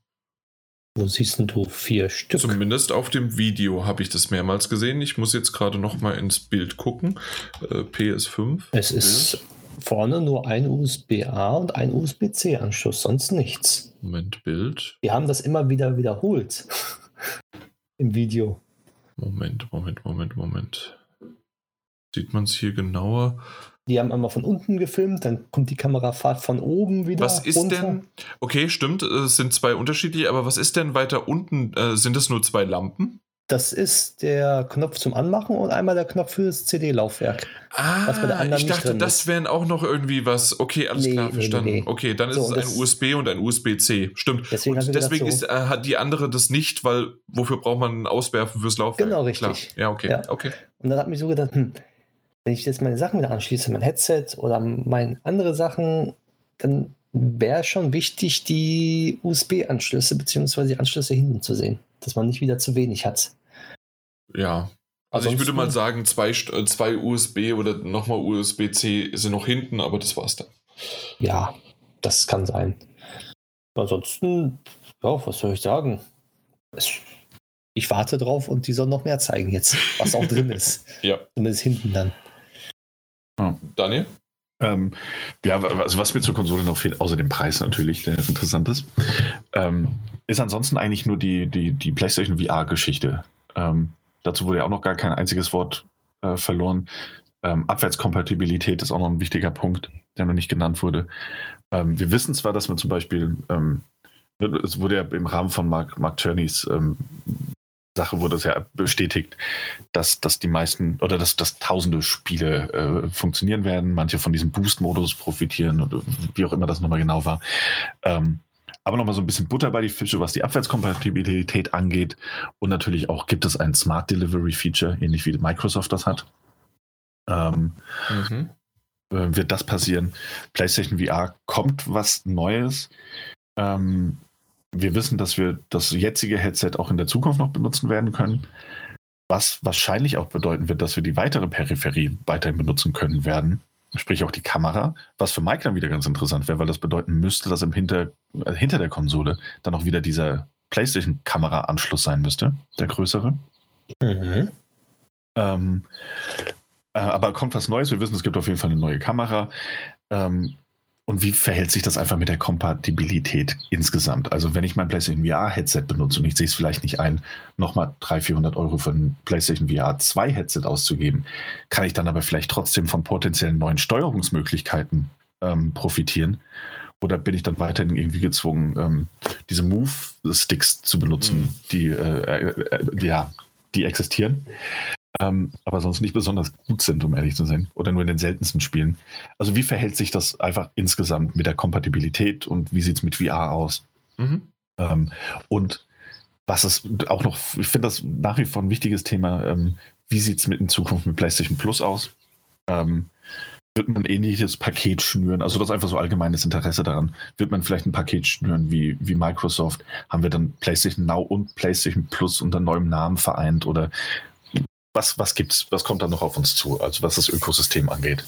Wo siehst denn du vier Stück? Zumindest auf dem Video habe ich das mehrmals gesehen. Ich muss jetzt gerade noch mal ins Bild gucken. Äh, PS5. es ist vorne nur ein USB-A und ein USB-C-Anschluss, sonst nichts. Moment, Bild. Die haben das immer wieder wiederholt im Video. Moment, Moment, Moment, Moment. Sieht man es hier genauer? Die haben einmal von unten gefilmt, dann kommt die Kamerafahrt von oben wieder. Was ist runter. denn? Okay, stimmt, es sind zwei unterschiedliche, aber was ist denn weiter unten? Äh, sind das nur zwei Lampen? Das ist der Knopf zum Anmachen und einmal der Knopf für das CD-Laufwerk. Ah, Was bei der anderen ich dachte, das ist. wären auch noch irgendwie was. Okay, alles Nee, klar, verstanden. nee, nee. Okay, dann ist So, es und ein USB und ein USB-C. Stimmt. Deswegen und deswegen gedacht, ist, äh, hat die andere das nicht, weil wofür braucht man ein Auswerfen fürs Laufwerk? Genau, richtig. Klar. Ja, okay. Ja. okay. Und dann hat mich so gedacht, hm, wenn ich jetzt meine Sachen wieder anschließe, mein Headset oder meine andere Sachen, dann wäre schon wichtig, die USB-Anschlüsse bzw. die Anschlüsse hinten zu sehen, dass man nicht wieder zu wenig hat. Ja. Also ich würde mal sagen, zwei, äh, zwei USB oder nochmal USB-C sind noch hinten, aber das war's dann. Ja, das kann sein. Ansonsten, ja, was soll ich sagen? Ich warte drauf und die sollen noch mehr zeigen jetzt, was auch drin ist. Ja. Zumindest hinten dann. Daniel? Ähm, ja, also was mir zur Konsole noch fehlt, außer dem Preis natürlich, der interessant ist, ähm, ist ansonsten eigentlich nur die, die, die PlayStation VR-Geschichte. Ähm, dazu wurde ja auch noch gar kein einziges Wort äh, verloren. Ähm, Abwärtskompatibilität ist auch noch ein wichtiger Punkt, der noch nicht genannt wurde. Ähm, wir wissen zwar, dass man zum Beispiel, ähm, es wurde ja im Rahmen von Mark, Mark Turney's ähm, Sache wurde es ja bestätigt, dass, dass die meisten oder dass, dass tausende Spiele äh, funktionieren werden, manche von diesem Boost-Modus profitieren oder wie auch immer das nochmal genau war. Ähm, aber nochmal so ein bisschen Butter bei die Fische, was die Abwärtskompatibilität angeht. Und natürlich auch gibt es ein Smart Delivery Feature, ähnlich wie Microsoft das hat. Ähm, Mhm. äh, wird das passieren. PlayStation VR kommt was Neues. Ähm, wir wissen, dass wir das jetzige Headset auch in der Zukunft noch benutzen werden können. Was wahrscheinlich auch bedeuten wird, dass wir die weitere Peripherie weiterhin benutzen können werden. Sprich auch die Kamera, was für Mike dann wieder ganz interessant wäre, weil das bedeuten müsste, dass im Hinter, äh, hinter der Konsole dann auch wieder dieser PlayStation-Kamera-Anschluss sein müsste, der größere. Mhm. Ähm, äh, aber kommt was Neues. Wir wissen, es gibt auf jeden Fall eine neue Kamera. Ähm, und wie verhält sich das einfach mit der Kompatibilität insgesamt? Also, wenn ich mein PlayStation VR-Headset benutze und ich sehe es vielleicht nicht ein, nochmal 300, 400 Euro für ein PlayStation VR 2 Headset auszugeben, kann ich dann aber vielleicht trotzdem von potenziellen neuen Steuerungsmöglichkeiten ähm, profitieren? Oder bin ich dann weiterhin irgendwie gezwungen, ähm, diese Move-Sticks zu benutzen, Mhm. die, äh, äh, äh, ja, die existieren? Ähm, aber sonst nicht besonders gut sind, um ehrlich zu sein. Oder nur in den seltensten Spielen. Also wie verhält sich das einfach insgesamt mit der Kompatibilität und wie sieht es mit VR aus? Mhm. Ähm, und was ist auch noch, ich finde das nach wie vor ein wichtiges Thema, ähm, wie sieht es mit in Zukunft mit PlayStation Plus aus? Ähm, wird man ein ähnliches Paket schnüren? Also das ist einfach so allgemeines Interesse daran. Wird man vielleicht ein Paket schnüren wie, wie Microsoft? Haben wir dann PlayStation Now und PlayStation Plus unter neuem Namen vereint? Oder was, was gibt's, was kommt da noch auf uns zu, also was das Ökosystem angeht?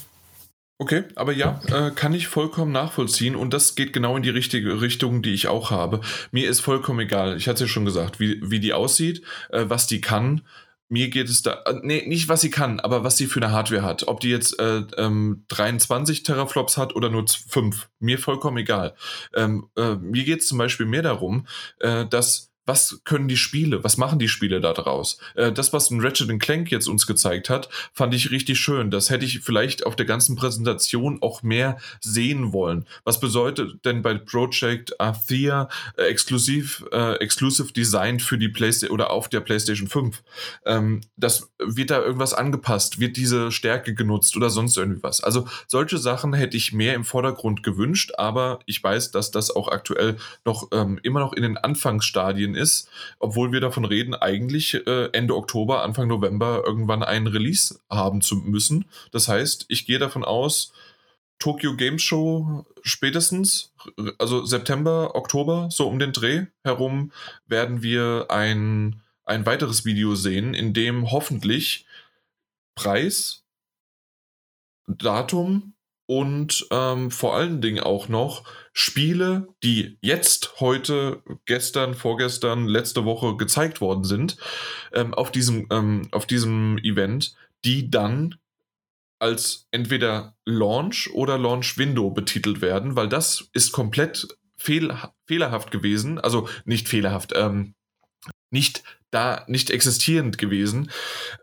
Okay, aber ja, äh, kann ich vollkommen nachvollziehen und das geht genau in die richtige Richtung, die ich auch habe. Mir ist vollkommen egal, ich hatte es ja schon gesagt, wie, wie die aussieht, äh, was die kann. Mir geht es da, äh, nee, nicht was sie kann, aber was sie für eine Hardware hat. Ob die jetzt äh, ähm, 23 Teraflops hat oder nur 5, mir vollkommen egal. Ähm, äh, mir geht es zum Beispiel mehr darum, äh, dass was können die Spiele, was machen die Spiele da draus? Äh, das, was ein Ratchet Clank jetzt uns gezeigt hat, fand ich richtig schön. Das hätte ich vielleicht auf der ganzen Präsentation auch mehr sehen wollen. Was bedeutet denn bei Project Athea äh, exklusiv, äh, exclusive Design für die PlayStation oder auf der PlayStation 5? Ähm, das wird da irgendwas angepasst? Wird diese Stärke genutzt oder sonst irgendwie was? Also solche Sachen hätte ich mehr im Vordergrund gewünscht, aber ich weiß, dass das auch aktuell noch ähm, immer noch in den Anfangsstadien ist, obwohl wir davon reden, eigentlich äh, Ende Oktober, Anfang November irgendwann einen Release haben zu müssen. Das heißt, ich gehe davon aus, Tokyo Game Show spätestens, also September, Oktober, so um den Dreh herum, werden wir ein, ein weiteres Video sehen, in dem hoffentlich Preis, Datum und ähm, vor allen Dingen auch noch Spiele, die jetzt, heute, gestern, vorgestern, letzte Woche gezeigt worden sind, ähm, auf, diesem, ähm, auf diesem Event, die dann als entweder Launch oder Launch Window betitelt werden, weil das ist komplett fehl, fehlerhaft gewesen, also nicht fehlerhaft, ähm, nicht da, nicht existierend gewesen.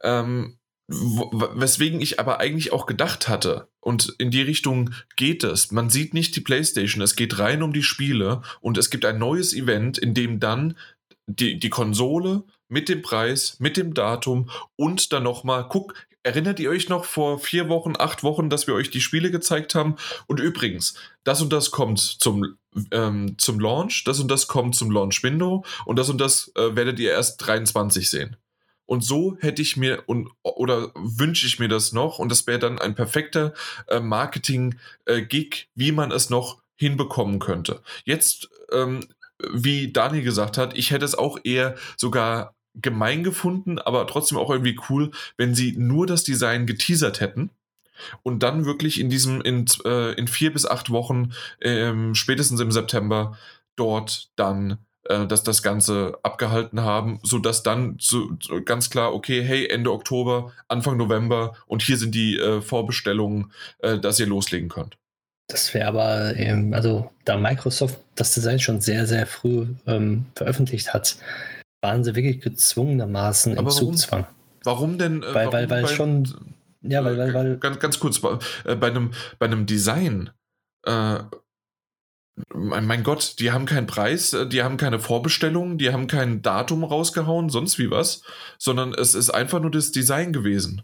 Ähm, weswegen ich aber eigentlich auch gedacht hatte, und in die Richtung geht es. Man sieht nicht die PlayStation, es geht rein um die Spiele und es gibt ein neues Event, in dem dann die, die Konsole mit dem Preis, mit dem Datum und dann nochmal, guck, erinnert ihr euch noch vor vier Wochen, acht Wochen, dass wir euch die Spiele gezeigt haben? Und übrigens, das und das kommt zum, ähm, zum Launch, das und das kommt zum Launch-Window und das und das äh, werdet ihr erst 23 sehen. Und so hätte ich mir und oder wünsche ich mir das noch und das wäre dann ein perfekter äh, Marketing-Gig, wie man es noch hinbekommen könnte. Jetzt, ähm, wie Dani gesagt hat, ich hätte es auch eher sogar gemein gefunden, aber trotzdem auch irgendwie cool, wenn sie nur das Design geteasert hätten und dann wirklich in diesem, in, äh, in vier bis acht Wochen, ähm, spätestens im September, dort dann äh, dass das Ganze abgehalten haben, sodass dann so, so, ganz klar, okay, hey, Ende Oktober, Anfang November und hier sind die äh, Vorbestellungen, äh, dass ihr loslegen könnt. Das wäre aber, ähm, also da Microsoft das Design schon sehr, sehr früh ähm, veröffentlicht hat, waren sie wirklich gezwungenermaßen im Zugzwang. Warum denn? Äh, weil, warum weil, weil schon, ja, weil, weil, weil. Ganz, ganz kurz, bei, äh, bei, einem, bei einem Design, äh, mein Gott, die haben keinen Preis, äh, die haben keine Vorbestellung, die haben kein Datum rausgehauen, sonst wie was, sondern es ist einfach nur das Design gewesen.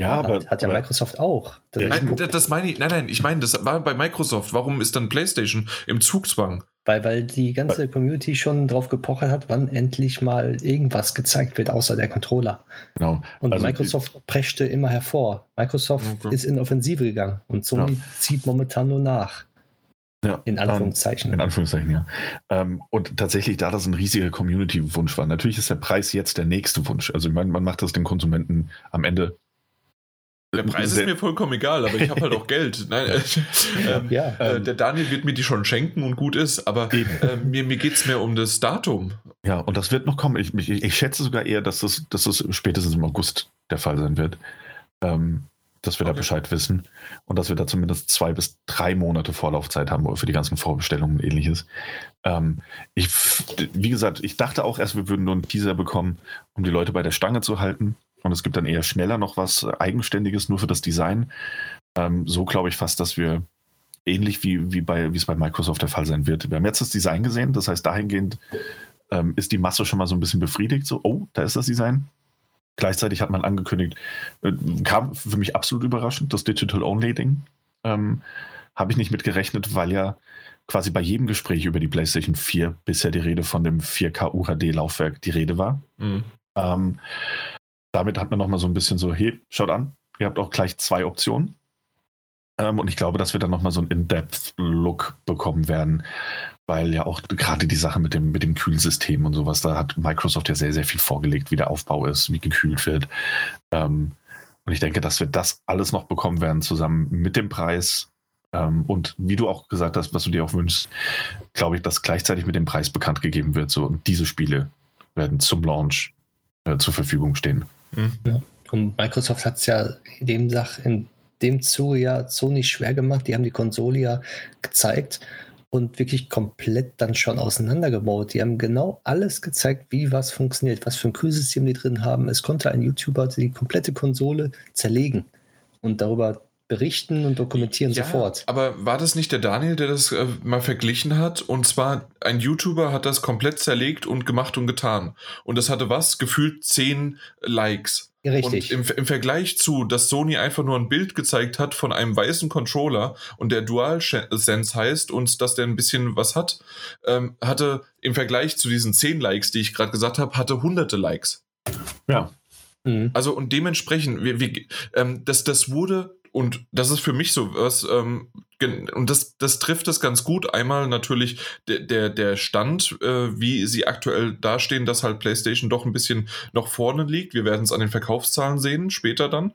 Ja, aber. Hat ja Microsoft auch. Das, nein, das meine ich, nein, nein, ich meine, das war bei Microsoft. Warum ist dann PlayStation im Zugzwang? Weil, weil die ganze Community schon drauf gepochert hat, wann endlich mal irgendwas gezeigt wird, außer der Controller. Genau. Und also Microsoft die, preschte immer hervor. Microsoft okay. ist in Offensive gegangen und Sony ja. zieht momentan nur nach. Ja, in Anführungszeichen. in Anführungszeichen, ja. Ähm, und tatsächlich, da das ein riesiger Community-Wunsch war, natürlich ist der Preis jetzt der nächste Wunsch. Also ich meine, man macht das den Konsumenten am Ende der Preis ist mir vollkommen egal, aber ich habe halt auch Geld. Nein, äh, ähm, ja, äh, ähm, der Daniel wird mir die schon schenken und gut ist, aber äh, mir, mir geht es mehr um das Datum. Ja, und das wird noch kommen. Ich, ich, ich schätze sogar eher, dass das, dass das spätestens im August der Fall sein wird. Ähm, dass wir okay. da Bescheid wissen und dass wir da zumindest zwei bis drei Monate Vorlaufzeit haben für die ganzen Vorbestellungen und ähnliches. Ähm, ich, wie gesagt, ich dachte auch erst, wir würden nur einen Teaser bekommen, um die Leute bei der Stange zu halten. Und es gibt dann eher schneller noch was Eigenständiges nur für das Design. Ähm, so glaube ich fast, dass wir ähnlich wie, wie, bei, wie es bei Microsoft der Fall sein wird. Wir haben jetzt das Design gesehen, das heißt, dahingehend ähm, ist die Masse schon mal so ein bisschen befriedigt. So, oh, da ist das Design. Gleichzeitig hat man angekündigt, äh, kam für mich absolut überraschend, das Digital-Only-Ding. Ähm, Habe ich nicht mit gerechnet, weil ja quasi bei jedem Gespräch über die PlayStation 4 bisher die Rede von dem 4K UHD-Laufwerk die Rede war. Mhm. Ähm, damit hat man nochmal so ein bisschen so, hey, schaut an, ihr habt auch gleich zwei Optionen. Ähm, und ich glaube, dass wir dann nochmal so einen In-Depth-Look bekommen werden, weil ja auch gerade die Sache mit dem, mit dem Kühlsystem und sowas, da hat Microsoft ja sehr, sehr viel vorgelegt, wie der Aufbau ist, wie gekühlt wird. Ähm, und ich denke, dass wir das alles noch bekommen werden, zusammen mit dem Preis. Ähm, und wie du auch gesagt hast, was du dir auch wünschst, glaube ich, dass gleichzeitig mit dem Preis bekannt gegeben wird. So, und diese Spiele werden zum Launch äh, zur Verfügung stehen. Mhm. Ja. Und Microsoft hat es ja in dem Sach, in dem Zuge ja so nicht schwer gemacht. Die haben die Konsole ja gezeigt und wirklich komplett dann schon auseinandergebaut. Die haben genau alles gezeigt, wie was funktioniert, was für ein Kühlsystem die drin haben. Es konnte ein YouTuber die komplette Konsole zerlegen und darüber berichten und dokumentieren ja, sofort. Aber war das nicht der Daniel, der das äh, mal verglichen hat? Und zwar ein YouTuber hat das komplett zerlegt und gemacht und getan. Und das hatte was? Gefühlt zehn Likes. Richtig. Und im, im Vergleich zu, dass Sony einfach nur ein Bild gezeigt hat von einem weißen Controller und der DualSense heißt und dass der ein bisschen was hat, ähm, hatte im Vergleich zu diesen 10 Likes, die ich gerade gesagt habe, hatte hunderte Likes. Ja. Mhm. Also und dementsprechend, wir, wir, ähm, das, das wurde und das ist für mich so was, ähm, und das, das trifft das ganz gut. Einmal natürlich der, der, der Stand, äh, wie sie aktuell dastehen, dass halt PlayStation doch ein bisschen noch vorne liegt. Wir werden es an den Verkaufszahlen sehen, später dann.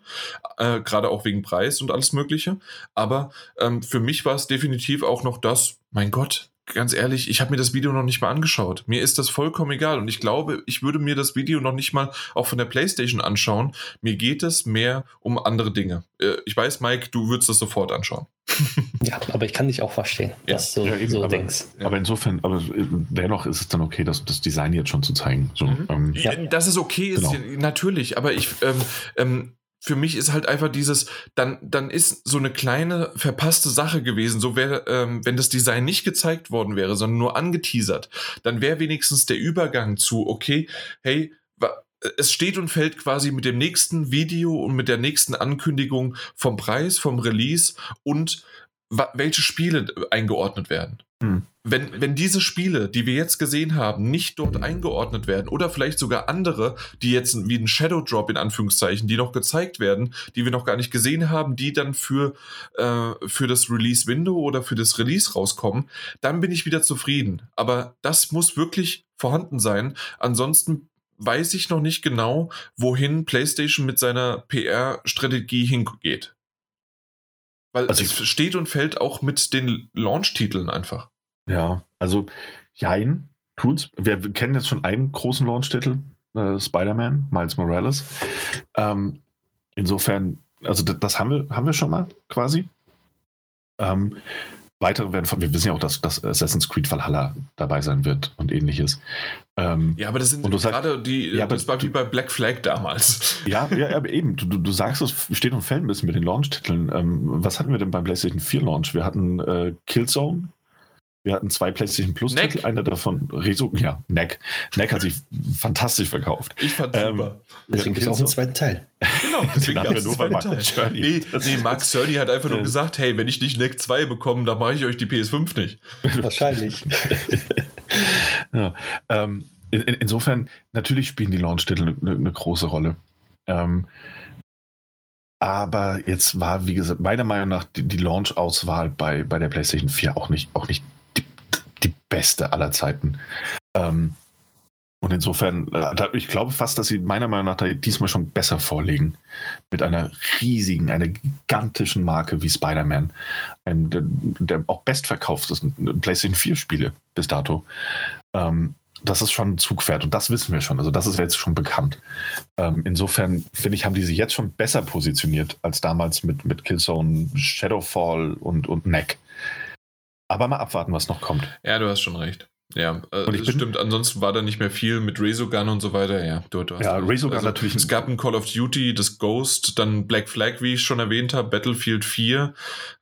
Äh, Gerade auch wegen Preis und alles Mögliche. Aber ähm, für mich war es definitiv auch noch das, mein Gott, ganz ehrlich, ich habe mir das Video noch nicht mal angeschaut. Mir ist das vollkommen egal und ich glaube, ich würde mir das Video noch nicht mal auch von der PlayStation anschauen. Mir geht es mehr um andere Dinge. Äh, ich weiß, Mike, du würdest das sofort anschauen. ja, aber ich kann dich auch verstehen, ja. dass du ja, eben, so aber, denkst. Aber insofern, aber dennoch ist es dann okay, das, das Design jetzt schon zu zeigen. So, mhm. ähm, ja. Dass es okay ist, genau. natürlich, aber ich ähm, ähm, für mich ist halt einfach dieses, dann, dann ist so eine kleine verpasste Sache gewesen. So wäre, ähm, wenn das Design nicht gezeigt worden wäre, sondern nur angeteasert, dann wäre wenigstens der Übergang zu, okay, hey, es steht und fällt quasi mit dem nächsten Video und mit der nächsten Ankündigung vom Preis, vom Release und welche Spiele eingeordnet werden. Hm. Wenn, wenn diese Spiele, die wir jetzt gesehen haben, nicht dort eingeordnet werden oder vielleicht sogar andere, die jetzt wie ein Shadow Drop in Anführungszeichen, die noch gezeigt werden, die wir noch gar nicht gesehen haben, die dann für, äh, für das Release-Window oder für das Release rauskommen, dann bin ich wieder zufrieden. Aber das muss wirklich vorhanden sein. Ansonsten weiß ich noch nicht genau, wohin PlayStation mit seiner PR-Strategie hingeht. Weil also es steht und fällt auch mit den Launch-Titeln einfach. Ja, also Jein, tut's. Wir kennen jetzt schon einen großen Launch-Titel, äh, Spider-Man, Miles Morales. Ähm, insofern, also das, das, haben, wir, haben wir schon mal quasi. Ähm, weitere werden von, wir wissen ja auch, dass, dass Assassin's Creed Valhalla dabei sein wird und ähnliches. Ähm, ja, aber das sind gerade die, ja, das war wie bei Black Flag damals. Ja, ja, ja eben, du, du sagst es, steht und fällt ein bisschen mit den Launch-Titeln. Ähm, was hatten wir denn beim PlayStation 4 Launch? Wir hatten äh, Killzone, wir hatten zwei PlayStation Plus Titel, einer davon Rezo, ja, Neck. Neck hat sich fantastisch verkauft. Ich fand ähm, super. Deswegen gibt es auch einen zweiten Teil. Genau, deswegen haben wir nur bei Mark Cerny. Nee, nee, Mark Cerny hat einfach nur gesagt, hey, wenn ich nicht Neck 2 bekomme, dann mache ich euch die PS5 nicht. Wahrscheinlich. ja, ähm, in, insofern, natürlich spielen die Launch-Titel eine, eine große Rolle. Ähm, aber jetzt war, wie gesagt, meiner Meinung nach die, die Launch-Auswahl bei, bei der PlayStation 4 auch nicht, auch nicht die beste aller Zeiten. Ähm, und insofern, äh, ich glaube fast, dass sie meiner Meinung nach diesmal schon besser vorlegen. Mit einer riesigen, einer gigantischen Marke wie Spider-Man. Der, der, auch bestverkauftesten PlayStation 4-Spiele bis dato. Ähm, das ist schon ein Zugpferd und das wissen wir schon. Also das ist jetzt schon bekannt. Ähm, insofern finde ich, haben die sich jetzt schon besser positioniert als damals mit, mit Killzone, Shadowfall und, und Neck. Aber mal abwarten, was noch kommt. Ja, du hast schon recht. Ja, äh, und ich bin, stimmt. Ansonsten war da nicht mehr viel mit Resogun und so weiter. Ja, du, du ja Resogun also, natürlich. Es gab ein Call of Duty, das Ghost, dann Black Flag, wie ich schon erwähnt habe, Battlefield 4,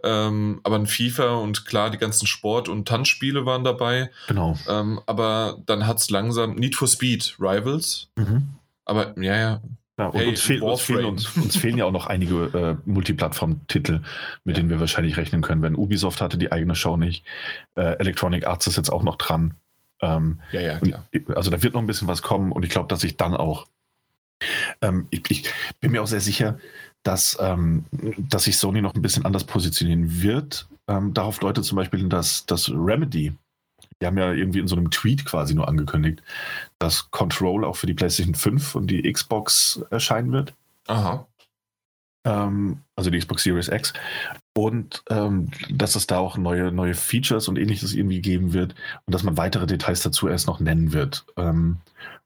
ähm, aber ein FIFA und klar, die ganzen Sport- und Tanzspiele waren dabei. Genau. Ähm, aber dann hat es langsam Need for Speed Rivals. Mhm. Aber ja, ja, ja, und hey, uns, fehl, uns, fehlen, uns, uns, fehlen ja auch noch einige äh, Multiplattform-Titel, mit ja. denen wir wahrscheinlich rechnen können. Wenn Ubisoft hatte die eigene Show nicht, äh, Electronic Arts ist jetzt auch noch dran. Ähm, ja, ja, klar. Und, also da wird noch ein bisschen was kommen und ich glaube, dass ich dann auch, ähm, ich, ich, bin mir auch sehr sicher, dass, ähm, dass sich Sony noch ein bisschen anders positionieren wird. Ähm, darauf deutet zum Beispiel das, das Remedy die haben ja irgendwie in so einem Tweet quasi nur angekündigt, dass Control auch für die PlayStation 5 und die Xbox erscheinen wird. Aha. Ähm, also die Xbox Series X. Und ähm, dass es da auch neue, neue Features und ähnliches irgendwie geben wird und dass man weitere Details dazu erst noch nennen wird. Ähm,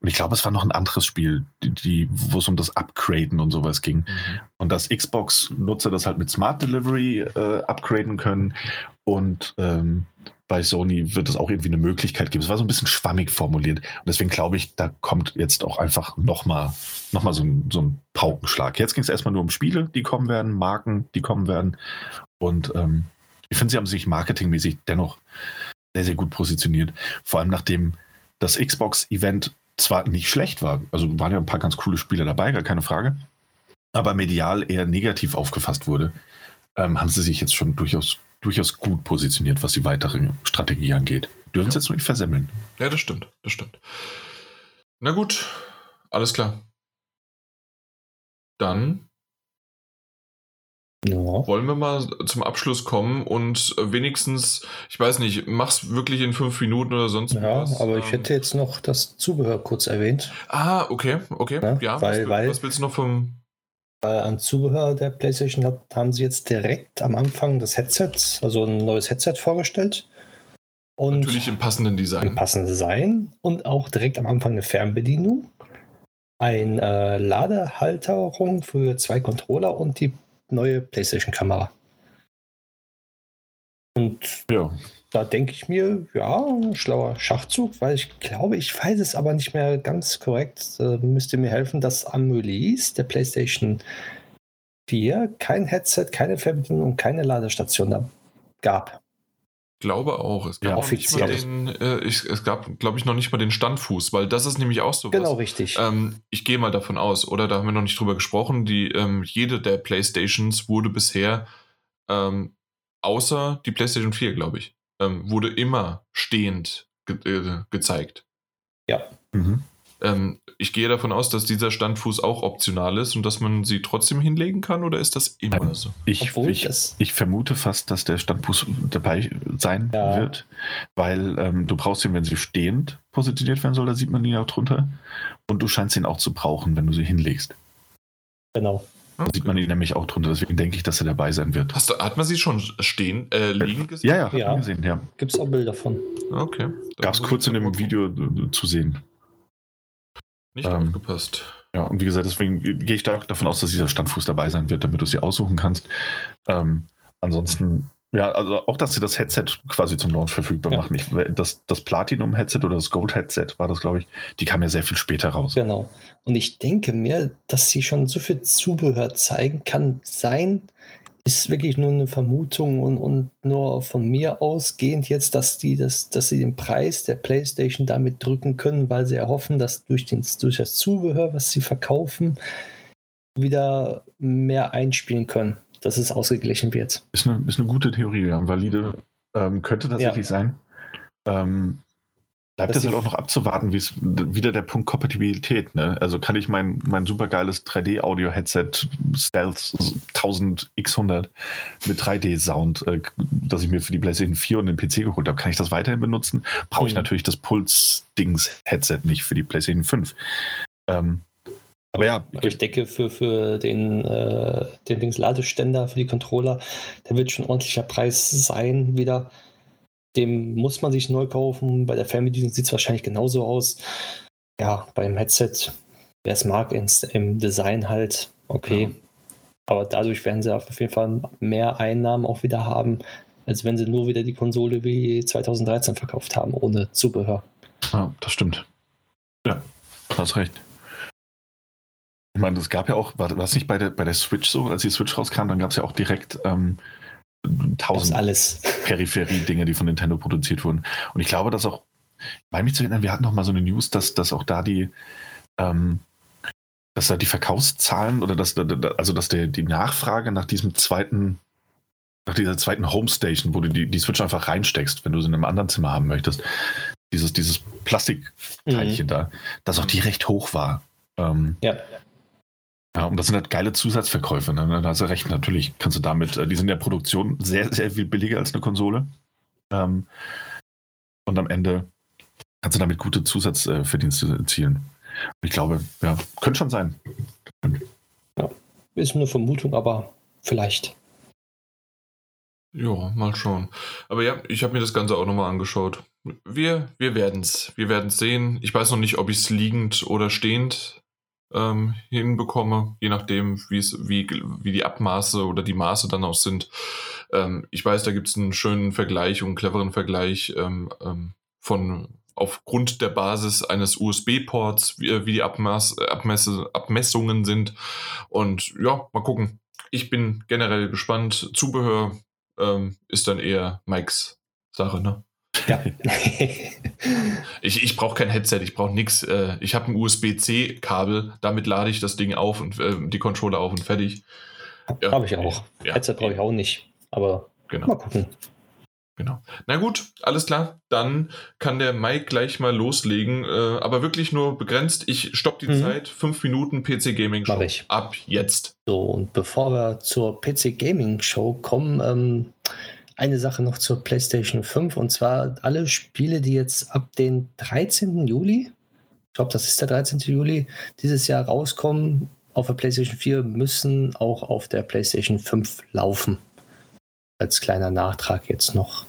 und ich glaube, es war noch ein anderes Spiel, die, die, wo es um das Upgraden und sowas ging. Mhm. Und dass Xbox-Nutzer das halt mit Smart Delivery äh, upgraden können und ähm, bei Sony wird es auch irgendwie eine Möglichkeit geben. Es war so ein bisschen schwammig formuliert. Und deswegen glaube ich, da kommt jetzt auch einfach nochmal noch mal so, ein, so ein Paukenschlag. Jetzt ging es erstmal nur um Spiele, die kommen werden, Marken, die kommen werden. Und ähm, ich finde, sie haben sich marketingmäßig dennoch sehr, sehr gut positioniert. Vor allem nachdem das Xbox-Event zwar nicht schlecht war, also waren ja ein paar ganz coole Spiele dabei, gar keine Frage, aber medial eher negativ aufgefasst wurde, ähm, haben sie sich jetzt schon durchaus durchaus gut positioniert, was die weitere Strategie angeht. Dürfen es ja. jetzt nur nicht versemmeln. Ja, das stimmt, das stimmt. Na gut, alles klar. Dann ja. wollen wir mal zum Abschluss kommen und wenigstens, ich weiß nicht, mach's wirklich in fünf Minuten oder sonst ja, was. Ja, aber ich ähm, hätte jetzt noch das Zubehör kurz erwähnt. Ah, okay, okay. Ja, ja weil, was, weil, was willst du noch vom an Zubehör der PlayStation hat, haben sie jetzt direkt am Anfang des Headsets, also ein neues Headset vorgestellt. Und Natürlich im passenden Design. Im passenden Design und auch direkt am Anfang eine Fernbedienung, eine äh, Ladehalterung für zwei Controller und die neue PlayStation-Kamera. Und ja da denke ich mir, ja, schlauer Schachzug, weil ich glaube, ich weiß es aber nicht mehr ganz korrekt. Äh, müsst ihr mir helfen, dass am Release der PlayStation 4 kein Headset, keine Verbindung und keine Ladestation da gab. Ich glaube auch. Es gab, ja, offiziell. Den, äh, ich, es gab, glaube ich, noch nicht mal den Standfuß, weil das ist nämlich auch so. Genau, richtig. Ähm, ich gehe mal davon aus, oder da haben wir noch nicht drüber gesprochen, die, ähm, jede der Playstations wurde bisher ähm, außer die PlayStation 4, glaube ich ähm, wurde immer stehend ge äh, gezeigt. Ja. Mhm. Ähm, ich gehe davon aus, dass dieser Standfuß auch optional ist und dass man sie trotzdem hinlegen kann, oder ist das immer so? Ich, Obwohl ich, das- ich vermute fast, dass der Standfuß dabei sein Ja. wird, weil ähm, du brauchst ihn, wenn sie stehend positioniert werden soll, da sieht man ihn auch drunter. Und du scheinst ihn auch zu brauchen, wenn du sie hinlegst. Genau. Da sieht man ihn nämlich auch drunter. Deswegen denke ich, dass er dabei sein wird. Hast du, hat man sie schon stehen, äh, liegen gesehen? Ja, ja, hat Ja. gesehen, ja. Gibt es auch Bilder von. Okay. Gab es kurz in dem gucken. Video äh, zu sehen. Nicht Ähm, aufgepasst. Ja, und wie gesagt, deswegen gehe ich da davon aus, dass dieser Standfuß dabei sein wird, damit du sie aussuchen kannst. Ähm, ansonsten, ja, also auch, dass sie das Headset quasi zum Launch verfügbar Ja. machen. Ich, das das Platinum-Headset oder das Gold-Headset war das, glaube ich, die kam ja sehr viel später raus. Genau. Und ich denke mir, dass sie schon so viel Zubehör zeigen, kann sein, ist wirklich nur eine Vermutung und, und nur von mir ausgehend jetzt, dass die das, dass sie den Preis der PlayStation damit drücken können, weil sie erhoffen, dass durch, den, durch das Zubehör, was sie verkaufen, wieder mehr einspielen können, dass es ausgeglichen wird. Ist eine, ist eine gute Theorie, ja. Valide ähm, könnte tatsächlich sein. Ähm, bleibt es halt auch noch abzuwarten, wie es wieder der Punkt Kompatibilität. Ne? Also kann ich mein, mein supergeiles 3D-Audio-Headset Stealth 1000x100 mit 3D-Sound, äh, das ich mir für die PlayStation 4 und den PC geholt habe, kann ich das weiterhin benutzen? Brauche ich Mhm. natürlich das Puls-Dings-Headset nicht für die PlayStation 5. Ähm, aber ja, ich denke, für, für den, äh, den Dings Ladeständer, für die Controller, da wird schon ein ordentlicher Preis sein wieder. Dem muss man sich neu kaufen. Bei der Fernbedienung sieht es wahrscheinlich genauso aus. Ja, beim Headset, wer es mag, ins, im Design halt, okay. Ja. Aber dadurch werden sie auf jeden Fall mehr Einnahmen auch wieder haben, als wenn sie nur wieder die Konsole wie 2013 verkauft haben, ohne Zubehör. Ja, das stimmt. Ja, du hast recht. Ich meine, es gab ja auch, war das nicht bei der, bei der Switch so, als die Switch rauskam, dann gab es ja auch direkt ähm, tausend alles. Peripherie-Dinge, die von Nintendo produziert wurden. Und ich glaube, dass auch, ich meine mich zu erinnern, wir hatten noch mal so eine News, dass, dass auch da die, ähm, dass da die Verkaufszahlen oder dass, also dass der, die Nachfrage nach diesem zweiten, nach dieser zweiten Homestation, wo du die, die Switch einfach reinsteckst, wenn du sie in einem anderen Zimmer haben möchtest, dieses, dieses Plastikteilchen da, dass auch die recht hoch war. Ähm, Ja. Ja, und das sind halt geile Zusatzverkäufe. Ne? Da hast du recht, natürlich kannst du damit, äh, die sind in der Produktion sehr, sehr viel billiger als eine Konsole. Ähm, und am Ende kannst du damit gute Zusatzverdienste erzielen. Ich glaube, ja, könnte schon sein. Ist eine Vermutung, aber vielleicht. Ja, mal schauen. Aber ja, ich habe mir das Ganze auch nochmal angeschaut. Wir, wir werden es. Wir werden es sehen. Ich weiß noch nicht, ob ich es liegend oder stehend ähm, hinbekomme, je nachdem, wie's, wie, wie die Abmaße oder die Maße dann auch sind. Ähm, ich weiß, da gibt es einen schönen Vergleich und einen cleveren Vergleich ähm, ähm, von aufgrund der Basis eines USB-Ports, wie, wie die Abmaß, Abmesse, Abmessungen sind. Und ja, mal gucken. Ich bin generell gespannt. Zubehör ähm, ist dann eher Mikes Sache, ne? Ja. Ich, ich brauche kein Headset, ich brauche nichts. Äh, ich habe ein USB-C-Kabel, damit lade ich das Ding auf und äh, die Controller auf und fertig. Ja. Habe ich auch. Ja, Headset brauche ich auch nicht. Aber Genau. mal gucken. Genau. Na gut, alles klar. Dann kann der Mike gleich mal loslegen, äh, aber wirklich nur begrenzt. Ich stopp die Mhm. Zeit. Fünf Minuten PC Gaming Show. Ich. Ab jetzt. So, und bevor wir zur PC Gaming Show kommen, ähm, eine Sache noch zur PlayStation 5 und zwar alle Spiele, die jetzt ab den 13. Juli, ich glaube, das ist der 13. Juli, dieses Jahr rauskommen auf der PlayStation 4, müssen auch auf der PlayStation 5 laufen. Als kleiner Nachtrag jetzt noch.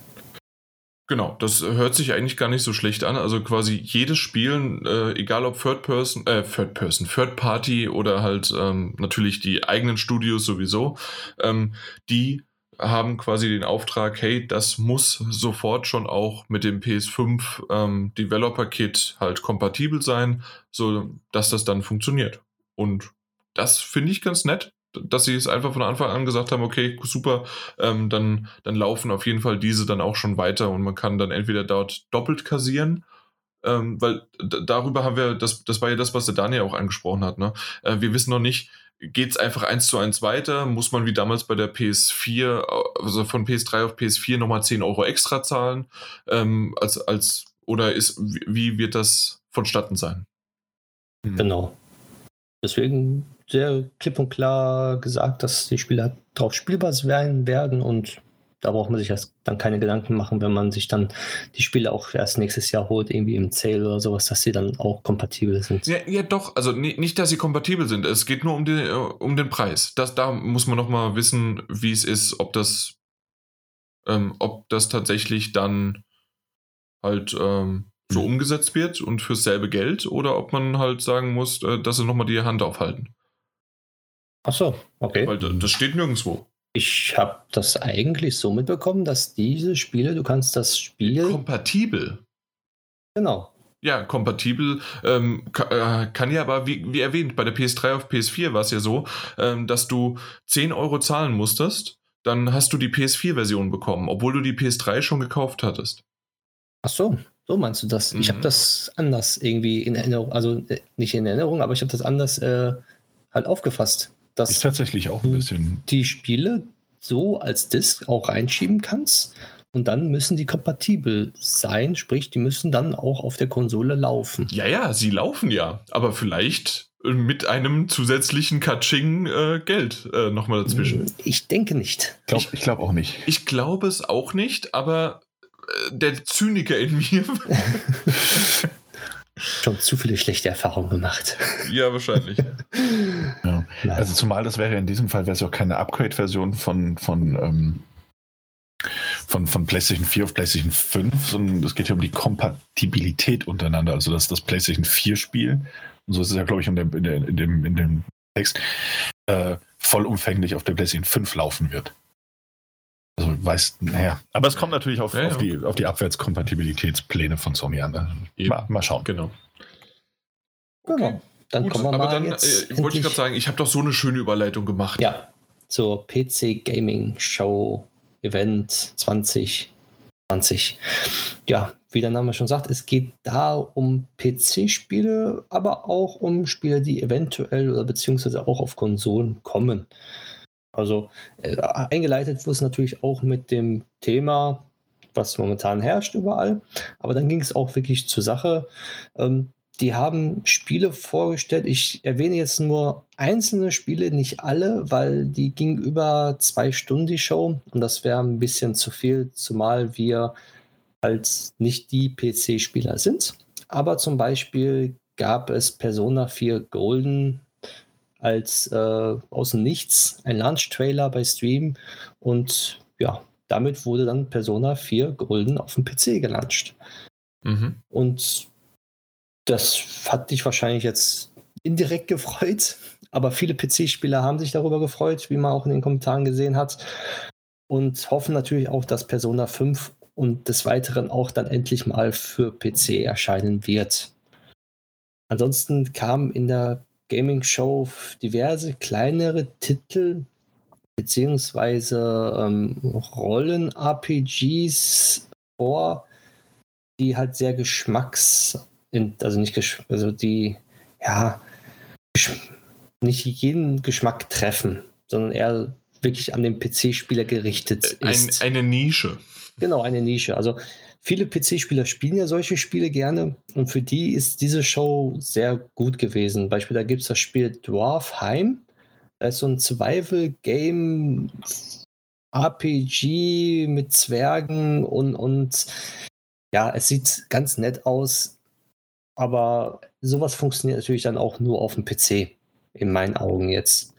Genau, das hört sich eigentlich gar nicht so schlecht an. Also quasi jedes Spiel, äh, egal ob Third Person, äh, Third Person, Third Party oder halt ähm, natürlich die eigenen Studios sowieso, ähm, die haben quasi den Auftrag, hey, das muss sofort schon auch mit dem PS5 ähm, Developer Kit halt kompatibel sein, so dass das dann funktioniert. Und das finde ich ganz nett, dass sie es einfach von Anfang an gesagt haben, okay, super, ähm, dann, dann laufen auf jeden Fall diese dann auch schon weiter und man kann dann entweder dort doppelt kassieren, ähm, weil darüber haben wir, das, das war ja das, was der Daniel auch angesprochen hat, ne? Äh, wir wissen noch nicht, geht es einfach eins zu eins weiter? Muss man wie damals bei der PS4, also von PS3 auf PS4 nochmal 10 Euro extra zahlen? Ähm, als, als, oder ist, wie, wird das vonstatten sein? Mhm. Genau. Deswegen sehr klipp und klar gesagt, dass die Spiele drauf spielbar sein werden und da braucht man sich erst dann keine Gedanken machen, wenn man sich dann die Spiele auch erst nächstes Jahr holt, irgendwie im Sale oder sowas, dass sie dann auch kompatibel sind. Ja, ja doch, also nicht, dass sie kompatibel sind. Es geht nur um, die, um den Preis. Das, da muss man noch mal wissen, wie es ist, ob das, ähm, ob das tatsächlich dann halt ähm, so mhm. umgesetzt wird und fürs selbe Geld oder ob man halt sagen muss, äh, dass sie noch mal die Hand aufhalten. Ach so, okay. Weil das steht nirgendwo. Ich habe das eigentlich so mitbekommen, dass diese Spiele, du kannst das Spiel. Kompatibel. Genau. Ja, kompatibel ähm, kann, äh, kann, ja aber, wie, wie, erwähnt, bei der PS3 auf PS4 war es ja so, ähm, dass du 10 Euro zahlen musstest, dann hast du die PS4-Version bekommen, obwohl du die PS3 schon gekauft hattest. Ach so, so meinst du das? Mhm. Ich habe das anders irgendwie in Erinnerung, also äh, nicht in Erinnerung, aber ich habe das anders äh, halt aufgefasst dass ich tatsächlich auch ein bisschen die Spiele so als Disk auch reinschieben kannst und dann müssen die kompatibel sein, sprich, die müssen dann auch auf der Konsole laufen. Ja, ja, sie laufen ja, aber vielleicht mit einem zusätzlichen Katsching äh, Geld äh, nochmal dazwischen. Ich denke nicht. Glaub, ich glaube auch nicht. Ich glaube es auch nicht, aber äh, der Zyniker in mir schon zu viele schlechte Erfahrungen gemacht. Ja, wahrscheinlich. ja. Also zumal das wäre in diesem Fall wäre es auch keine Upgrade-Version von, von, ähm, von, von PlayStation 4 auf PlayStation 5, sondern es geht ja um die Kompatibilität untereinander. Also dass das PlayStation 4-Spiel, und so ist es ja, glaube ich, in dem, in, dem, in, dem, in dem Text, äh, vollumfänglich auf der PlayStation 5 laufen wird. Also weiß, naja. Aber es kommt natürlich auf, ja, auf, Die, auf die Abwärtskompatibilitätspläne von Sony an. Ne? Mal, mal, schauen. Genau. Genau. Dann Gut, kommen wir aber mal dann äh, wollte ich gerade sagen, ich habe doch so eine schöne Überleitung gemacht. Ja, zur PC Gaming Show Event 2020. Ja, wie der Name schon sagt, es geht da um PC-Spiele, aber auch um Spiele, die eventuell oder beziehungsweise auch auf Konsolen kommen. Also äh, eingeleitet wurde es natürlich auch mit dem Thema, was momentan herrscht überall. Aber dann ging es auch wirklich zur Sache. Ähm, die haben Spiele vorgestellt. Ich erwähne jetzt nur einzelne Spiele, nicht alle, weil die ging über zwei Stunden die Show und das wäre ein bisschen zu viel, zumal wir halt nicht die PC-Spieler sind. Aber zum Beispiel gab es Persona 4 Golden als äh, aus dem Nichts ein Launch-Trailer bei Stream und ja, damit wurde dann Persona 4 Golden auf dem PC gelauncht. Mhm. Und das hat dich wahrscheinlich jetzt indirekt gefreut, aber viele PC-Spieler haben sich darüber gefreut, wie man auch in den Kommentaren gesehen hat. Und hoffen natürlich auch, dass Persona 5 und des Weiteren auch dann endlich mal für PC erscheinen wird. Ansonsten kam in der Gaming Show diverse kleinere Titel beziehungsweise ähm, Rollen-RPGs vor, die halt sehr geschmacks, also nicht gesch also die ja nicht jeden Geschmack treffen, sondern eher wirklich an den PC-Spieler gerichtet ist. Ein, eine Nische. Genau, eine Nische. Also Viele PC-Spieler spielen ja solche Spiele gerne und für die ist diese Show sehr gut gewesen. Beispielsweise gibt es das Spiel Dwarfheim. Da ist so ein Survival-Game RPG mit Zwergen und, und ja, es sieht ganz nett aus, aber sowas funktioniert natürlich dann auch nur auf dem PC, in meinen Augen jetzt.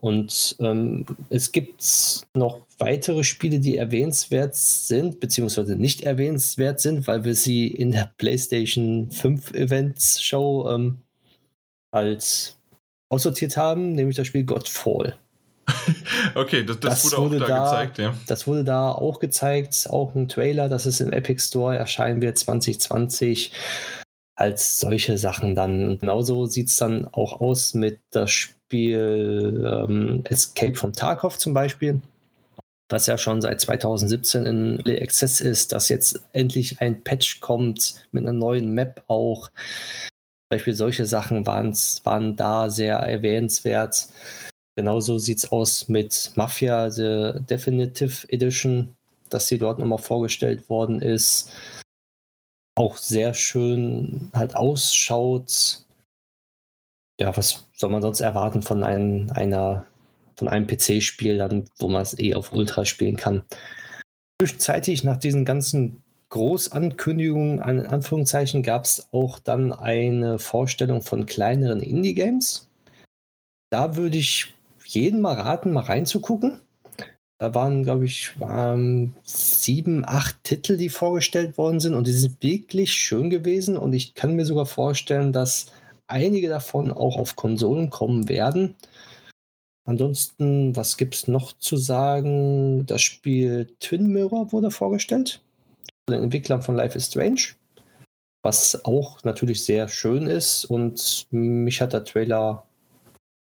Und ähm, es gibt noch weitere Spiele, die erwähnenswert sind, beziehungsweise nicht erwähnenswert sind, weil wir sie in der PlayStation 5 Events Show ähm, als aussortiert haben, nämlich das Spiel Godfall. okay, das, das, das wurde, wurde, auch da, gezeigt, ja. Das wurde da auch gezeigt, auch ein Trailer, dass es im Epic Store erscheinen wird 2020 als solche Sachen dann. genauso sieht es dann auch aus mit das Spiel ähm, Escape from Tarkov zum Beispiel was ja schon seit 2017 in Early Access ist, dass jetzt endlich ein Patch kommt mit einer neuen Map auch. Beispiel solche Sachen waren da sehr erwähnenswert. Genauso sieht es aus mit Mafia, The Definitive Edition, dass sie dort nochmal vorgestellt worden ist. Auch sehr schön halt ausschaut. ja, was soll man sonst erwarten von einem, einer, von einem PC-Spiel, dann, wo man es eh auf Ultra spielen kann. Zwischenzeitlich nach diesen ganzen Großankündigungen, an Anführungszeichen, gab es auch dann eine Vorstellung von kleineren Indie-Games. Da würde ich jeden mal raten, mal reinzugucken. Da waren, glaube ich, waren sieben, acht Titel, die vorgestellt worden sind und die sind wirklich schön gewesen und ich kann mir sogar vorstellen, dass einige davon auch auf Konsolen kommen werden. Ansonsten, was gibt es noch zu sagen? Das Spiel Twin Mirror wurde vorgestellt. Von den Entwicklern von Life is Strange. Was auch natürlich sehr schön ist. Und mich hat der Trailer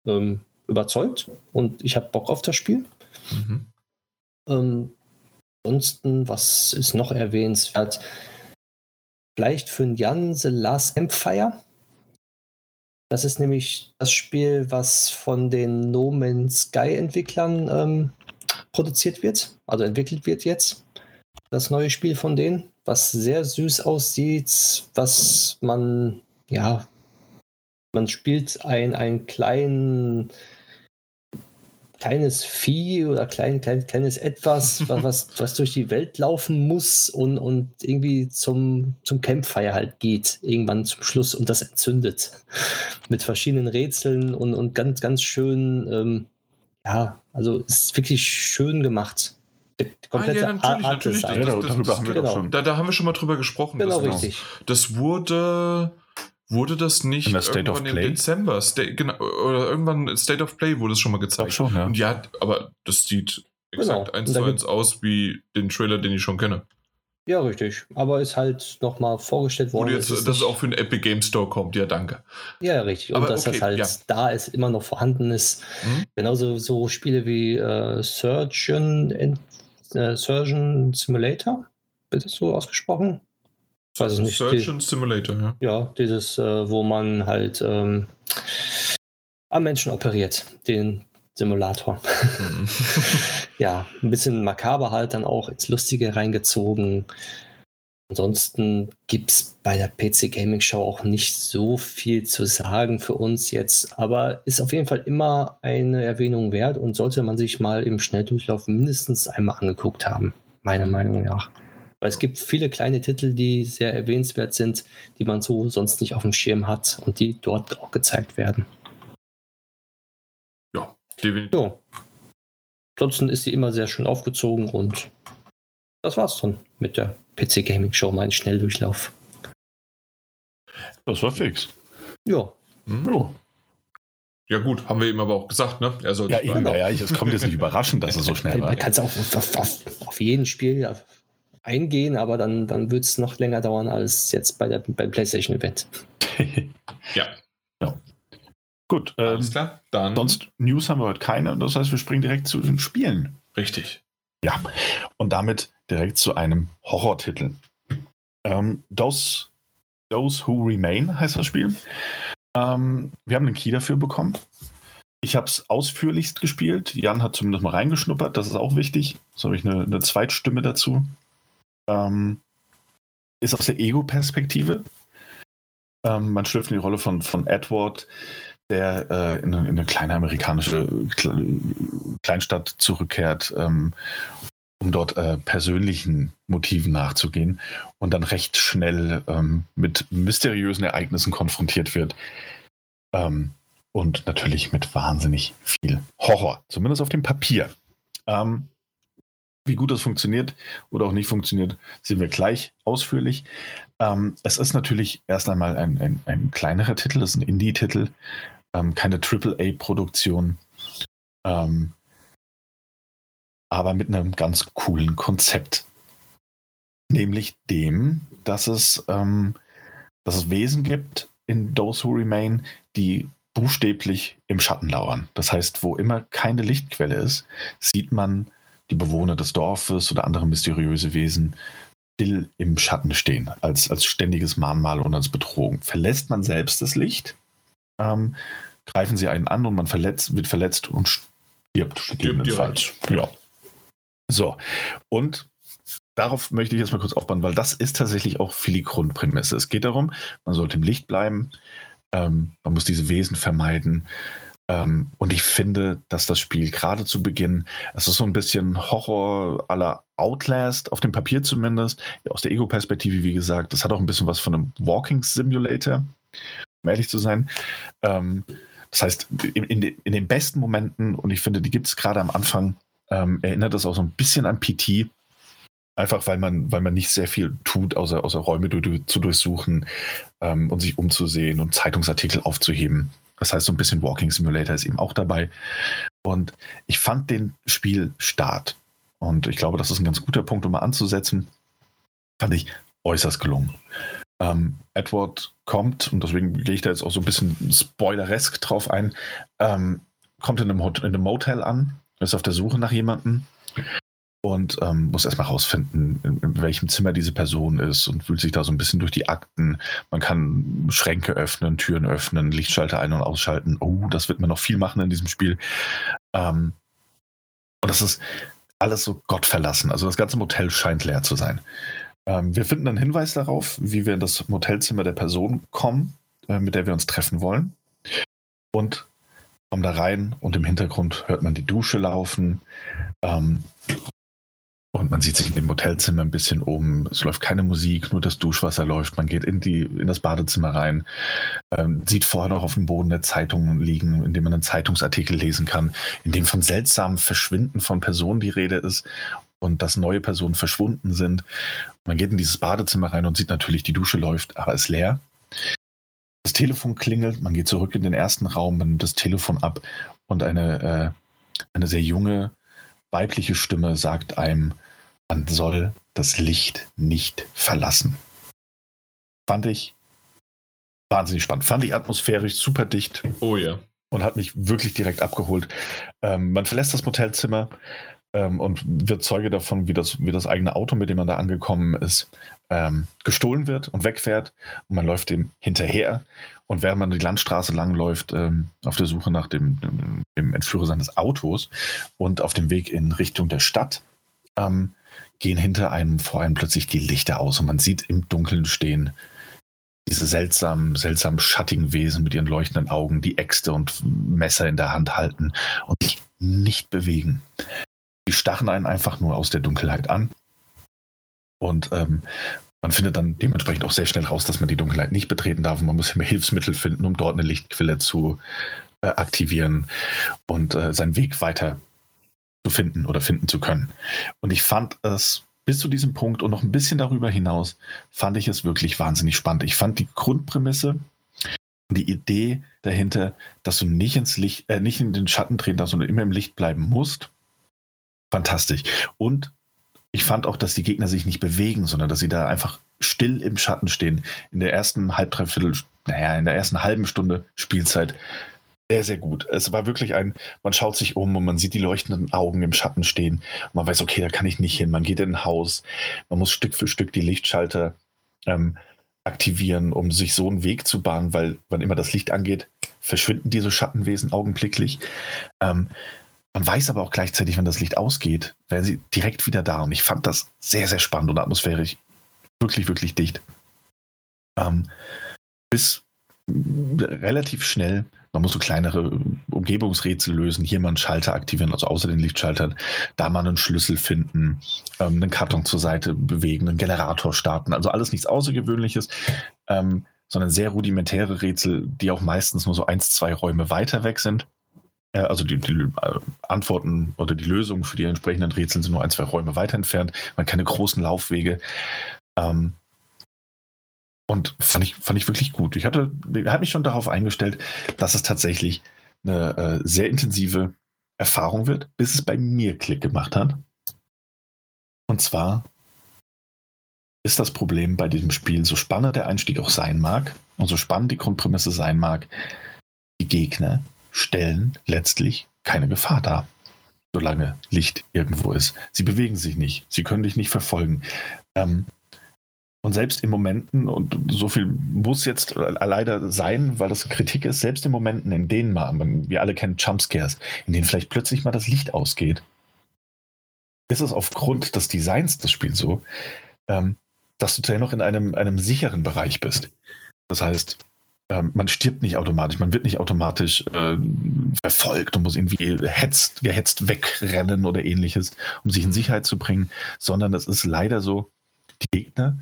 ähm, überzeugt. Und ich habe Bock auf das Spiel. Mhm. Ähm, ansonsten, was ist noch erwähnenswert? Vielleicht für Jan The Last Empire das ist nämlich das Spiel, was von den No Man's Sky Entwicklern ähm, produziert wird, also entwickelt wird jetzt. Das neue Spiel von denen, was sehr süß aussieht, was man, ja, man spielt ein, einen kleinen kleines Vieh oder klein, klein, kleines Etwas, was, was durch die Welt laufen muss und, und irgendwie zum, zum Campfire halt geht, irgendwann zum Schluss und das entzündet. Mit verschiedenen Rätseln und, und ganz, ganz schön, ähm, ja, also ist wirklich schön gemacht. Komplette ah, ja, natürlich, Art natürlich. Das, das, das, darüber haben wir genau. schon. Da, da haben wir schon mal drüber gesprochen. Genau, richtig. Das wurde Wurde das nicht in State irgendwann of Play? im Dezember? State, genau, oder irgendwann State of Play wurde es schon mal gezeigt. Schon, ja. Und ja, aber das sieht exakt genau. eins zu eins aus wie den Trailer, den ich schon kenne. Ja, richtig. Aber ist halt nochmal vorgestellt worden. Und jetzt, dass es auch für den Epic Game Store kommt, ja, danke. Ja, richtig. Und dass okay, das halt ja. da ist, immer noch vorhanden ist. Mhm. Genauso so Spiele wie äh, Surgeon, äh, Surgeon Simulator. Wird das so ausgesprochen? Weiß ich nicht. Surgeon Simulator, ja. Ja, dieses, äh, wo man halt ähm, am Menschen operiert, den Simulator. Mhm. ja, ein bisschen makaber halt dann auch ins Lustige reingezogen. Ansonsten gibt es bei der PC Gaming Show auch nicht so viel zu sagen für uns jetzt, aber ist auf jeden Fall immer eine Erwähnung wert und sollte man sich mal im Schnelldurchlauf mindestens einmal angeguckt haben, meiner Meinung nach. Weil es gibt viele kleine Titel, die sehr erwähnenswert sind, die man so sonst nicht auf dem Schirm hat und die dort auch gezeigt werden. Ja, definitiv. Ja. Ansonsten ist sie immer sehr schön aufgezogen und das war's dann mit der PC Gaming Show, mein Schnelldurchlauf. Das war fix. Ja. Mhm. ja. Ja, gut, haben wir ihm aber auch gesagt, ne? Er soll ja, eben, ja, es kommt jetzt nicht überraschend, dass er so schnell war. Man kann es auch auf, auf, auf, jeden Spiel eingehen, aber dann, dann wird es noch länger dauern als jetzt bei der, beim PlayStation-Event. ja. ja. Gut, ähm, alles klar. Dann sonst News haben wir heute keine. Das heißt, wir springen direkt zu den Spielen. Richtig. Ja, und damit direkt zu einem Horrortitel. Ähm, Those, Those Who Remain heißt das Spiel. Ähm, wir haben einen Key dafür bekommen. Ich habe es ausführlichst gespielt. Jan hat zumindest mal reingeschnuppert, das ist auch wichtig. So habe ich eine, eine Zweitstimme dazu ähm, ist aus der Ego-Perspektive. Ähm, man schlüpft in die Rolle von, von Edward, der äh, in, eine, in, eine, kleine amerikanische Kleinstadt zurückkehrt, ähm, um dort äh, persönlichen Motiven nachzugehen und dann recht schnell ähm, mit mysteriösen Ereignissen konfrontiert wird. Ähm, und natürlich mit wahnsinnig viel Horror, zumindest auf dem Papier. Ähm, wie gut das funktioniert oder auch nicht funktioniert, sehen wir gleich ausführlich. Ähm, es ist natürlich erst einmal ein, ein, ein kleinerer Titel, es ist ein Indie-Titel, ähm, keine AAA-Produktion, ähm, aber mit einem ganz coolen Konzept. Nämlich dem, dass es, ähm, dass es Wesen gibt in Those Who Remain, die buchstäblich im Schatten lauern. Das heißt, wo immer keine Lichtquelle ist, sieht man die Bewohner des Dorfes oder andere mysteriöse Wesen still im Schatten stehen, als, als ständiges Mahnmal und als Bedrohung. Verlässt man selbst das Licht, ähm, greifen sie einen an und man verletzt, wird verletzt und stirbt gegebenenfalls. Ja. So. Und darauf möchte ich jetzt mal kurz aufbauen, weil das ist tatsächlich auch für die Grundprämisse. Es geht darum, man sollte im Licht bleiben, Ähm, man muss diese Wesen vermeiden. Ähm, und ich finde, dass das Spiel gerade zu Beginn, es ist so ein bisschen Horror aller Outlast, auf dem Papier zumindest, aus der Ego-Perspektive, wie gesagt. Das hat auch ein bisschen was von einem Walking Simulator, um ehrlich zu sein. Ähm, das heißt, in, in, in, den besten Momenten, und ich finde, die gibt es gerade am Anfang, ähm, erinnert das auch so ein bisschen an PT. Einfach weil man, weil man nicht sehr viel tut, außer, außer Räume zu durchsuchen ähm, und sich umzusehen und Zeitungsartikel aufzuheben. Das heißt, so ein bisschen Walking Simulator ist eben auch dabei. Und ich fand den Spielstart, und ich glaube, das ist ein ganz guter Punkt, um mal anzusetzen, fand ich äußerst gelungen. Ähm, Edward kommt, und deswegen gehe ich da jetzt auch so ein bisschen spoileresk drauf ein, ähm, kommt in einem, in einem Motel an, ist auf der Suche nach jemandem und ähm, muss erstmal rausfinden, in, in, welchem Zimmer diese Person ist und fühlt sich da so ein bisschen durch die Akten. Man kann Schränke öffnen, Türen öffnen, Lichtschalter ein- und ausschalten. Oh, das wird man noch viel machen in diesem Spiel. Ähm, und das ist alles so gottverlassen. Also das ganze Motel scheint leer zu sein. Ähm, wir finden einen Hinweis darauf, wie wir in das Motelzimmer der Person kommen, äh, mit der wir uns treffen wollen. Und kommen da rein und im Hintergrund hört man die Dusche laufen. Ähm, und man sieht sich in dem Hotelzimmer ein bisschen um. Es läuft keine Musik, nur das Duschwasser läuft. Man geht in, die, in das Badezimmer rein, ähm, sieht vorher noch auf dem Boden der Zeitung liegen, in dem man einen Zeitungsartikel lesen kann, in dem von seltsamen Verschwinden von Personen die Rede ist und dass neue Personen verschwunden sind. Man geht in dieses Badezimmer rein und sieht natürlich, die Dusche läuft, aber ist leer. Das Telefon klingelt, man geht zurück in den ersten Raum, man nimmt das Telefon ab und eine, äh, eine sehr junge, weibliche Stimme sagt einem, man soll das Licht nicht verlassen. Fand ich wahnsinnig spannend. Fand ich atmosphärisch super dicht. Oh ja. Und hat mich wirklich direkt abgeholt. Ähm, man verlässt das Motelzimmer ähm, und wird Zeuge davon, wie das, wie das eigene Auto, mit dem man da angekommen ist, ähm, gestohlen wird und wegfährt. Und man läuft dem hinterher. Und während man die Landstraße langläuft, ähm, auf der Suche nach dem, dem, Entführer seines Autos und auf dem Weg in Richtung der Stadt, ähm, gehen hinter einem vor allem plötzlich die Lichter aus und man sieht im Dunkeln stehen diese seltsamen, seltsam schattigen Wesen mit ihren leuchtenden Augen, die Äxte und Messer in der Hand halten und sich nicht bewegen. Die starren einen einfach nur aus der Dunkelheit an. Und ähm, man findet dann dementsprechend auch sehr schnell raus, dass man die Dunkelheit nicht betreten darf. Man muss immer Hilfsmittel finden, um dort eine Lichtquelle zu äh, aktivieren und äh, seinen Weg weiter zu finden oder finden zu können. Und ich fand es bis zu diesem Punkt und noch ein bisschen darüber hinaus, fand ich es wirklich wahnsinnig spannend. Ich fand die Grundprämisse und die Idee dahinter, dass du nicht ins Licht, äh, nicht in den Schatten drehen darfst, sondern immer im Licht bleiben musst, fantastisch. Und ich fand auch, dass die Gegner sich nicht bewegen, sondern dass sie da einfach still im Schatten stehen. In der ersten halb, dreiviertel, naja, in der ersten halben Stunde Spielzeit sehr, sehr gut. Es war wirklich ein, man schaut sich um und man sieht die leuchtenden Augen im Schatten stehen. Und man weiß, okay, da kann ich nicht hin. Man geht in ein Haus. Man muss Stück für Stück die Lichtschalter ähm, aktivieren, um sich so einen Weg zu bahnen, weil wann immer das Licht angeht, verschwinden diese Schattenwesen augenblicklich. Ähm, man weiß aber auch gleichzeitig, wenn das Licht ausgeht, werden sie direkt wieder da. Und ich fand das sehr, sehr spannend und atmosphärisch wirklich, wirklich dicht. Ähm, bis relativ schnell man muss so kleinere Umgebungsrätsel lösen, hier mal einen Schalter aktivieren, also außer den Lichtschaltern, da mal einen Schlüssel finden, ähm, einen Karton zur Seite bewegen, einen Generator starten. Also alles nichts Außergewöhnliches, ähm, sondern sehr rudimentäre Rätsel, die auch meistens nur so eins, zwei Räume weiter weg sind. Äh, also die, die äh, Antworten oder die Lösungen für die entsprechenden Rätsel sind nur ein, zwei Räume weiter entfernt. Man keine großen Laufwege. Ähm, und fand ich, fand ich wirklich gut. Ich hatte, hatte mich schon darauf eingestellt, dass es tatsächlich eine äh, sehr intensive Erfahrung wird, bis es bei mir Klick gemacht hat. Und zwar ist das Problem bei diesem Spiel, so spannend der Einstieg auch sein mag und so spannend die Grundprämisse sein mag, die Gegner stellen letztlich keine Gefahr dar, solange Licht irgendwo ist. Sie bewegen sich nicht, sie können dich nicht verfolgen. Ähm, und selbst in Momenten, und so viel muss jetzt leider sein, weil das Kritik ist, selbst in Momenten, in denen man, wir alle kennen Jumpscares, in denen vielleicht plötzlich mal das Licht ausgeht, ist es aufgrund des Designs des Spiels so, ähm, dass du dennoch in einem, einem sicheren Bereich bist. Das heißt, ähm, man stirbt nicht automatisch, man wird nicht automatisch äh, verfolgt und muss irgendwie hetzt, gehetzt wegrennen oder ähnliches, um sich in Sicherheit zu bringen, sondern es ist leider so, die Gegner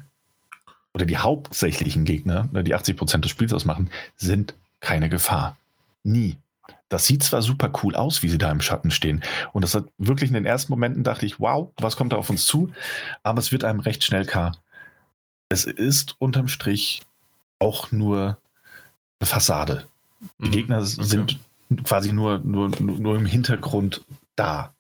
oder die hauptsächlichen Gegner, ne, die 80 Prozent des Spiels ausmachen, sind keine Gefahr. Nie. Das sieht zwar super cool aus, wie sie da im Schatten stehen. Und das hat wirklich in den ersten Momenten dachte ich, wow, was kommt da auf uns zu? Aber es wird einem recht schnell klar. Es ist unterm Strich auch nur eine Fassade. Die mhm, Gegner okay. sind quasi nur, nur, nur im Hintergrund da.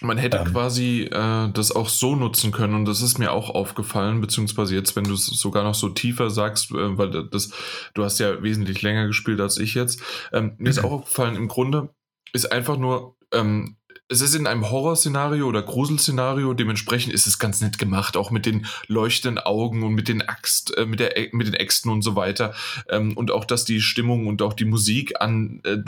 Man hätte ähm, quasi äh, das auch so nutzen können und das ist mir auch aufgefallen, beziehungsweise jetzt, wenn du es sogar noch so tiefer sagst, äh, weil das, du hast ja wesentlich länger gespielt als ich jetzt. Ähm, mir ist auch aufgefallen, im Grunde ist einfach nur ähm, es ist in einem Horrorszenario oder Gruselszenario, dementsprechend ist es ganz nett gemacht, auch mit den leuchtenden Augen und mit den Axt, äh, mit, der, mit den Äxten und so weiter. Ähm, und auch, dass die Stimmung und auch die Musik an, äh,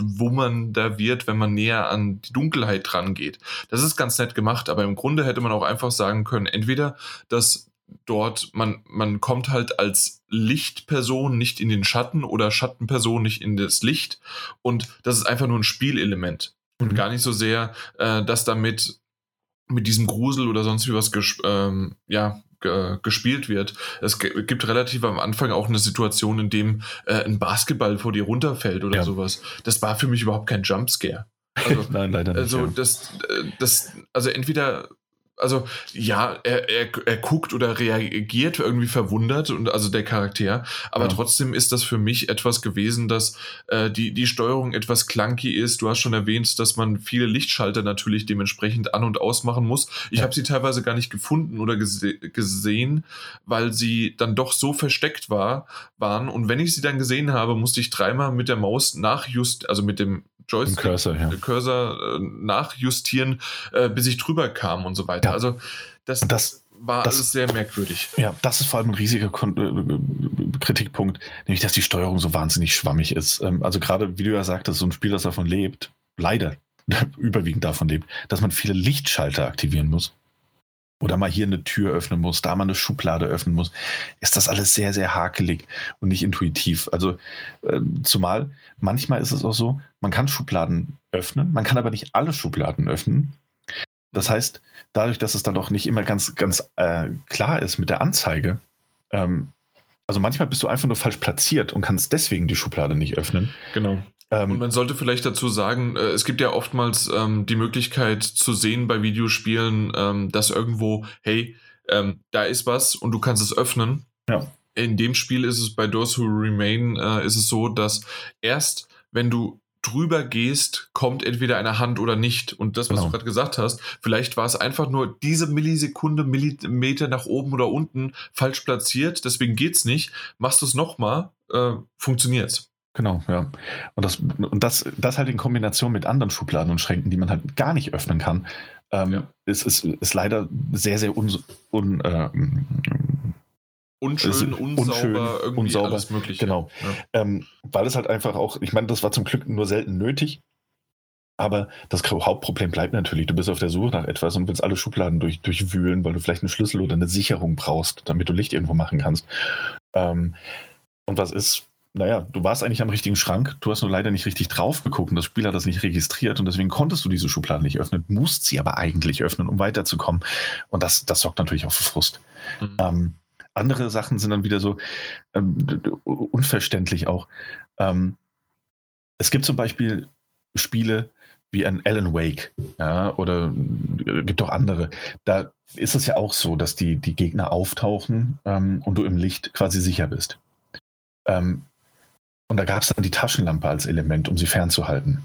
da wird, wenn man näher an die Dunkelheit dran geht. Das ist ganz nett gemacht, aber im Grunde hätte man auch einfach sagen können, entweder, dass dort, man, man kommt halt als Lichtperson nicht in den Schatten oder Schattenperson nicht in das Licht und das ist einfach nur ein Spielelement und mhm. gar nicht so sehr, äh, dass damit mit diesem Grusel oder sonst wie was ges ähm, ja, gespielt wird. Es gibt relativ am Anfang auch eine Situation, in dem äh, ein Basketball vor dir runterfällt oder ja. sowas. Das war für mich überhaupt kein Jumpscare. Also, Nein, leider nicht. Also, ja. das, äh, das, also entweder also ja, er, er, er guckt oder reagiert irgendwie verwundert und also der Charakter, aber ja. trotzdem ist das für mich etwas gewesen, dass äh, die, die Steuerung etwas clunky ist. Du hast schon erwähnt, dass man viele Lichtschalter natürlich dementsprechend an- und ausmachen muss. Ich ja. habe sie teilweise gar nicht gefunden oder gese gesehen, weil sie dann doch so versteckt war, waren. Und wenn ich sie dann gesehen habe, musste ich dreimal mit der Maus nachjust, also mit dem Joystick, Cursor, ja. Cursor äh, nachjustieren, äh, bis ich drüber kam und so weiter. Ja. Also das, das war das, alles sehr merkwürdig. Ja, das ist vor allem ein riesiger Kon äh, Kritikpunkt, nämlich dass die Steuerung so wahnsinnig schwammig ist. Ähm, also gerade, wie du ja sagtest, so ein Spiel, das davon lebt, leider überwiegend davon lebt, dass man viele Lichtschalter aktivieren muss oder mal hier eine Tür öffnen muss, da mal eine Schublade öffnen muss, ist das alles sehr, sehr hakelig und nicht intuitiv. Also äh, zumal manchmal ist es auch so, man kann Schubladen öffnen, man kann aber nicht alle Schubladen öffnen. Das heißt, dadurch, dass es dann auch nicht immer ganz, ganz äh, klar ist mit der Anzeige, ähm, also manchmal bist du einfach nur falsch platziert und kannst deswegen die Schublade nicht öffnen. Genau. Ähm, und man sollte vielleicht dazu sagen, äh, es gibt ja oftmals ähm, die Möglichkeit zu sehen bei Videospielen, ähm, dass irgendwo, hey, ähm, da ist was und du kannst es öffnen. Ja. In dem Spiel ist es bei Those Who Remain äh, ist es so, dass erst wenn du drüber gehst, kommt entweder eine Hand oder nicht. Und das, was genau. du gerade gesagt hast, vielleicht war es einfach nur diese Millisekunde, Millimeter nach oben oder unten falsch platziert, deswegen geht es nicht. Machst du es nochmal, äh, funktioniert's. Genau, ja. Und das, und das, das halt in Kombination mit anderen Schubladen und Schränken, die man halt gar nicht öffnen kann, ähm, ja. ist, ist, ist leider sehr, sehr un, un, äh, unschön, unsauber, unschön, irgendwie unsauber, alles mögliche. Genau. Ja. Ähm, weil es halt einfach auch, ich meine, das war zum Glück nur selten nötig, aber das Hauptproblem bleibt natürlich, du bist auf der Suche nach etwas und willst alle Schubladen durch, durchwühlen, weil du vielleicht einen Schlüssel oder eine Sicherung brauchst, damit du Licht irgendwo machen kannst. Ähm, und was ist, naja, du warst eigentlich am richtigen Schrank, du hast nur leider nicht richtig drauf geguckt und das Spiel hat das nicht registriert und deswegen konntest du diese Schublade nicht öffnen, musst sie aber eigentlich öffnen, um weiterzukommen. Und das, das sorgt natürlich auch für Frust. Mhm. Ähm, andere Sachen sind dann wieder so ähm, unverständlich auch. Ähm, es gibt zum Beispiel Spiele wie ein Alan Wake, ja, oder äh, gibt auch andere. Da ist es ja auch so, dass die, die Gegner auftauchen ähm, und du im Licht quasi sicher bist. Ähm, und da gab es dann die Taschenlampe als Element, um sie fernzuhalten.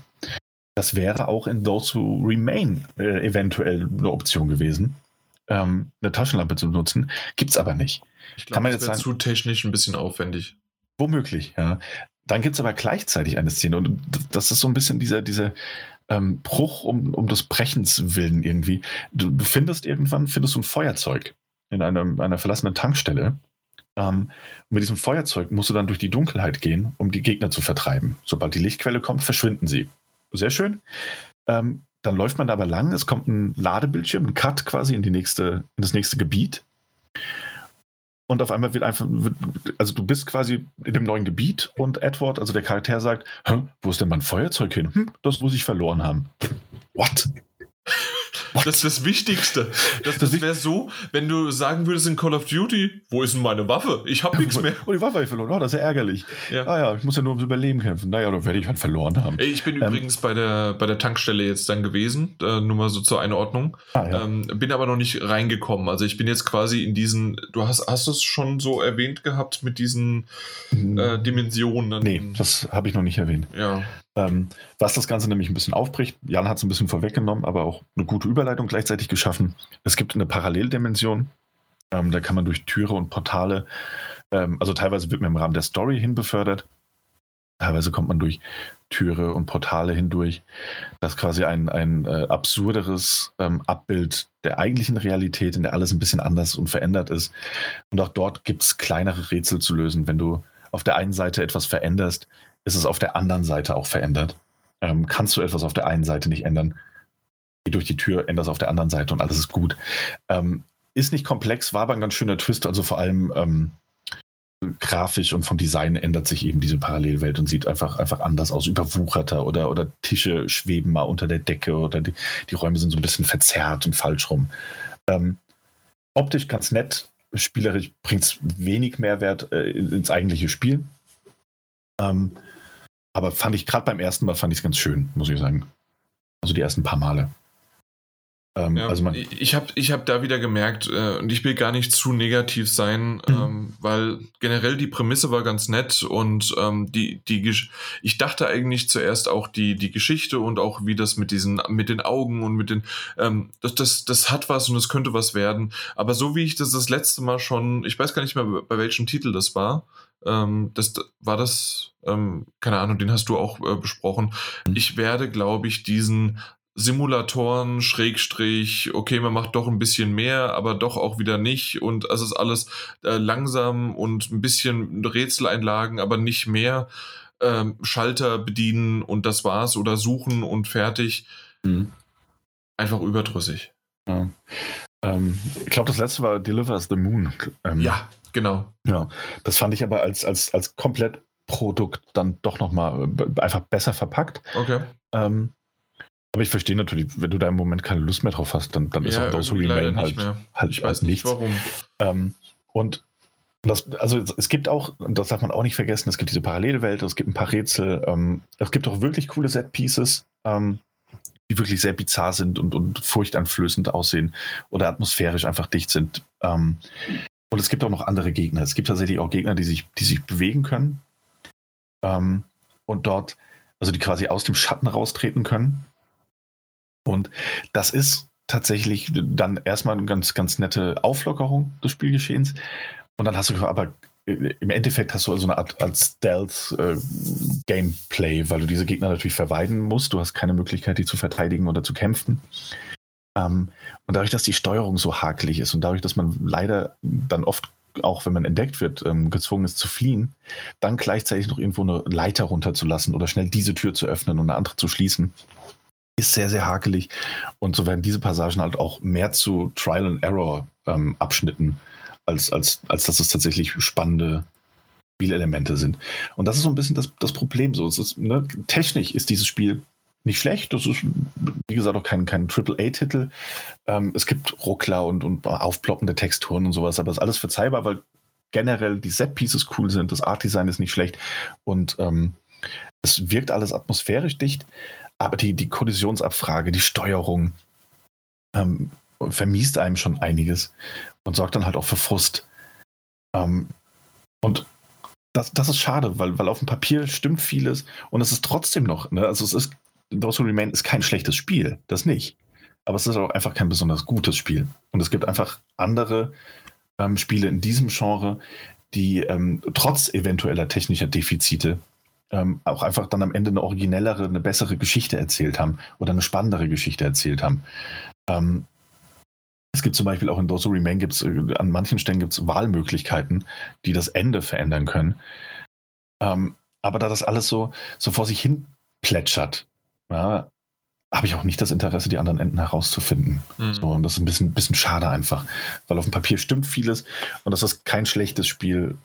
Das wäre auch in Those Who Remain äh, eventuell eine Option gewesen, ähm, eine Taschenlampe zu nutzen. Gibt es aber nicht. Ich glaube, das wäre zu technisch ein bisschen aufwendig. Womöglich, ja. Dann gibt es aber gleichzeitig eine Szene und das ist so ein bisschen dieser, dieser ähm, Bruch um, um des Brechens willen irgendwie. Du, du, findest irgendwann, findest du ein Feuerzeug in einem, einer verlassenen Tankstelle ähm, mit diesem Feuerzeug musst du dann durch die Dunkelheit gehen, um die Gegner zu vertreiben. Sobald die Lichtquelle kommt, verschwinden sie. Sehr schön. Ähm, dann läuft man da aber lang, es kommt ein Ladebildschirm, ein Cut quasi in, die nächste, in das nächste Gebiet. Und auf einmal wird einfach, also du bist quasi in dem neuen Gebiet und Edward, also der Charakter sagt, wo ist denn mein Feuerzeug hin? Hm, das muss ich verloren haben. What? What? Das ist das Wichtigste. Das, das wäre so, wenn du sagen würdest in Call of Duty, wo ist denn meine Waffe? Ich habe nichts mehr. Oh, die Waffe habe ich verloren. Oh, das ist ja ärgerlich. Ja. Ah ja, ich muss ja nur ums Überleben kämpfen. Naja, dann werde ich halt verloren haben. Ich bin ähm, übrigens bei der, bei der Tankstelle jetzt dann gewesen, äh, nur mal so zur Einordnung. Ah, ja. ähm, bin aber noch nicht reingekommen. Also ich bin jetzt quasi in diesen, du hast, hast es schon so erwähnt gehabt mit diesen hm. äh, Dimensionen. Nee, das habe ich noch nicht erwähnt. Ja. Ähm, was das Ganze nämlich ein bisschen aufbricht, Jan hat es ein bisschen vorweggenommen, aber auch eine gute Überleitung gleichzeitig geschaffen. Es gibt eine Paralleldimension, ähm, da kann man durch Türe und Portale, ähm, also teilweise wird man im Rahmen der Story hinbefördert, teilweise kommt man durch Türe und Portale hindurch. Das ist quasi ein, ein äh, absurderes ähm, Abbild der eigentlichen Realität, in der alles ein bisschen anders und verändert ist. Und auch dort gibt es kleinere Rätsel zu lösen. Wenn du auf der einen Seite etwas veränderst, ist es auf der anderen Seite auch verändert. Ähm, kannst du etwas auf der einen Seite nicht ändern, geh durch die Tür, änderst auf der anderen Seite und alles ist gut. Ähm, ist nicht komplex, war aber ein ganz schöner Twist. Also vor allem ähm, grafisch und vom Design ändert sich eben diese Parallelwelt und sieht einfach, einfach anders aus, überwucherter oder, oder Tische schweben mal unter der Decke oder die, die Räume sind so ein bisschen verzerrt und falsch rum. Ähm, optisch ganz nett, spielerisch bringt es wenig Mehrwert äh, ins eigentliche Spiel. Ähm, aber fand ich gerade beim ersten Mal fand ich es ganz schön, muss ich sagen. Also die ersten paar Male. Ähm, ja, also man, ich habe ich hab da wieder gemerkt, äh, und ich will gar nicht zu negativ sein, mhm. ähm, weil generell die Prämisse war ganz nett und ähm, die, die ich dachte eigentlich zuerst auch die, die Geschichte und auch wie das mit diesen, mit den Augen und mit den, ähm, das, das, das hat was und es könnte was werden. Aber so wie ich das das letzte Mal schon, ich weiß gar nicht mehr, bei welchem Titel das war, ähm, das war das, ähm, keine Ahnung, den hast du auch äh, besprochen. Mhm. Ich werde, glaube ich, diesen Simulatoren, Schrägstrich, okay, man macht doch ein bisschen mehr, aber doch auch wieder nicht. Und es ist alles äh, langsam und ein bisschen Rätseleinlagen, aber nicht mehr. Ähm, Schalter bedienen und das war's oder suchen und fertig. Mhm. Einfach überdrüssig. Ja. Ähm, ich glaube, das letzte war Delivers the Moon. Ähm, ja, genau. Ja, das fand ich aber als, als, als Komplettprodukt dann doch nochmal äh, einfach besser verpackt. Okay. Ähm, aber ich verstehe natürlich, wenn du da im Moment keine Lust mehr drauf hast, dann, dann ist auch Those Who Remain halt, halt ich weiß nicht warum. Ähm, und das, also es gibt auch, das darf man auch nicht vergessen, es gibt diese Parallelwelt, es gibt ein paar Rätsel, ähm, es gibt auch wirklich coole Set-Pieces, ähm, die wirklich sehr bizarr sind und, und furchteinflößend aussehen oder atmosphärisch einfach dicht sind. Ähm, und es gibt auch noch andere Gegner. Es gibt tatsächlich auch Gegner, die sich, die sich bewegen können ähm, und dort, also die quasi aus dem Schatten raustreten können und das ist tatsächlich dann erstmal eine ganz, ganz nette Auflockerung des Spielgeschehens. Und dann hast du aber im Endeffekt hast du so eine Art, Art Stealth-Gameplay, äh, weil du diese Gegner natürlich verweiden musst. Du hast keine Möglichkeit, die zu verteidigen oder zu kämpfen. Ähm, und dadurch, dass die Steuerung so hakelig ist und dadurch, dass man leider dann oft auch wenn man entdeckt wird, ähm, gezwungen ist zu fliehen, dann gleichzeitig noch irgendwo eine Leiter runterzulassen oder schnell diese Tür zu öffnen und eine andere zu schließen, ist sehr, sehr hakelig. Und so werden diese Passagen halt auch mehr zu Trial and Error ähm, Abschnitten, als, als, als dass es tatsächlich spannende Spielelemente sind. Und das ist so ein bisschen das, das Problem. So, ist, ne, technisch ist dieses Spiel nicht schlecht. Das ist, wie gesagt, auch kein, kein AAA-Titel. Ähm, es gibt Ruckler und, und aufploppende Texturen und sowas, aber es ist alles verzeihbar, weil generell die Set-Pieces cool sind, das Art-Design ist nicht schlecht und ähm, es wirkt alles atmosphärisch dicht, aber die, die Kollisionsabfrage, die Steuerung ähm, vermiest einem schon einiges und sorgt dann halt auch für Frust. Ähm, und das, das ist schade, weil, weil auf dem Papier stimmt vieles und es ist trotzdem noch, ne? also es ist, Those Who Remain ist kein schlechtes Spiel, das nicht. Aber es ist auch einfach kein besonders gutes Spiel. Und es gibt einfach andere ähm, Spiele in diesem Genre, die ähm, trotz eventueller technischer Defizite ähm, auch einfach dann am Ende eine originellere, eine bessere Geschichte erzählt haben oder eine spannendere Geschichte erzählt haben. Ähm, es gibt zum Beispiel auch in Those Who Remain gibt's, äh, an manchen Stellen gibt es Wahlmöglichkeiten, die das Ende verändern können. Ähm, aber da das alles so, so vor sich hin plätschert, ja, habe ich auch nicht das Interesse, die anderen Enden herauszufinden. Mhm. So, und das ist ein bisschen, bisschen schade einfach, weil auf dem Papier stimmt vieles und das ist kein schlechtes Spiel,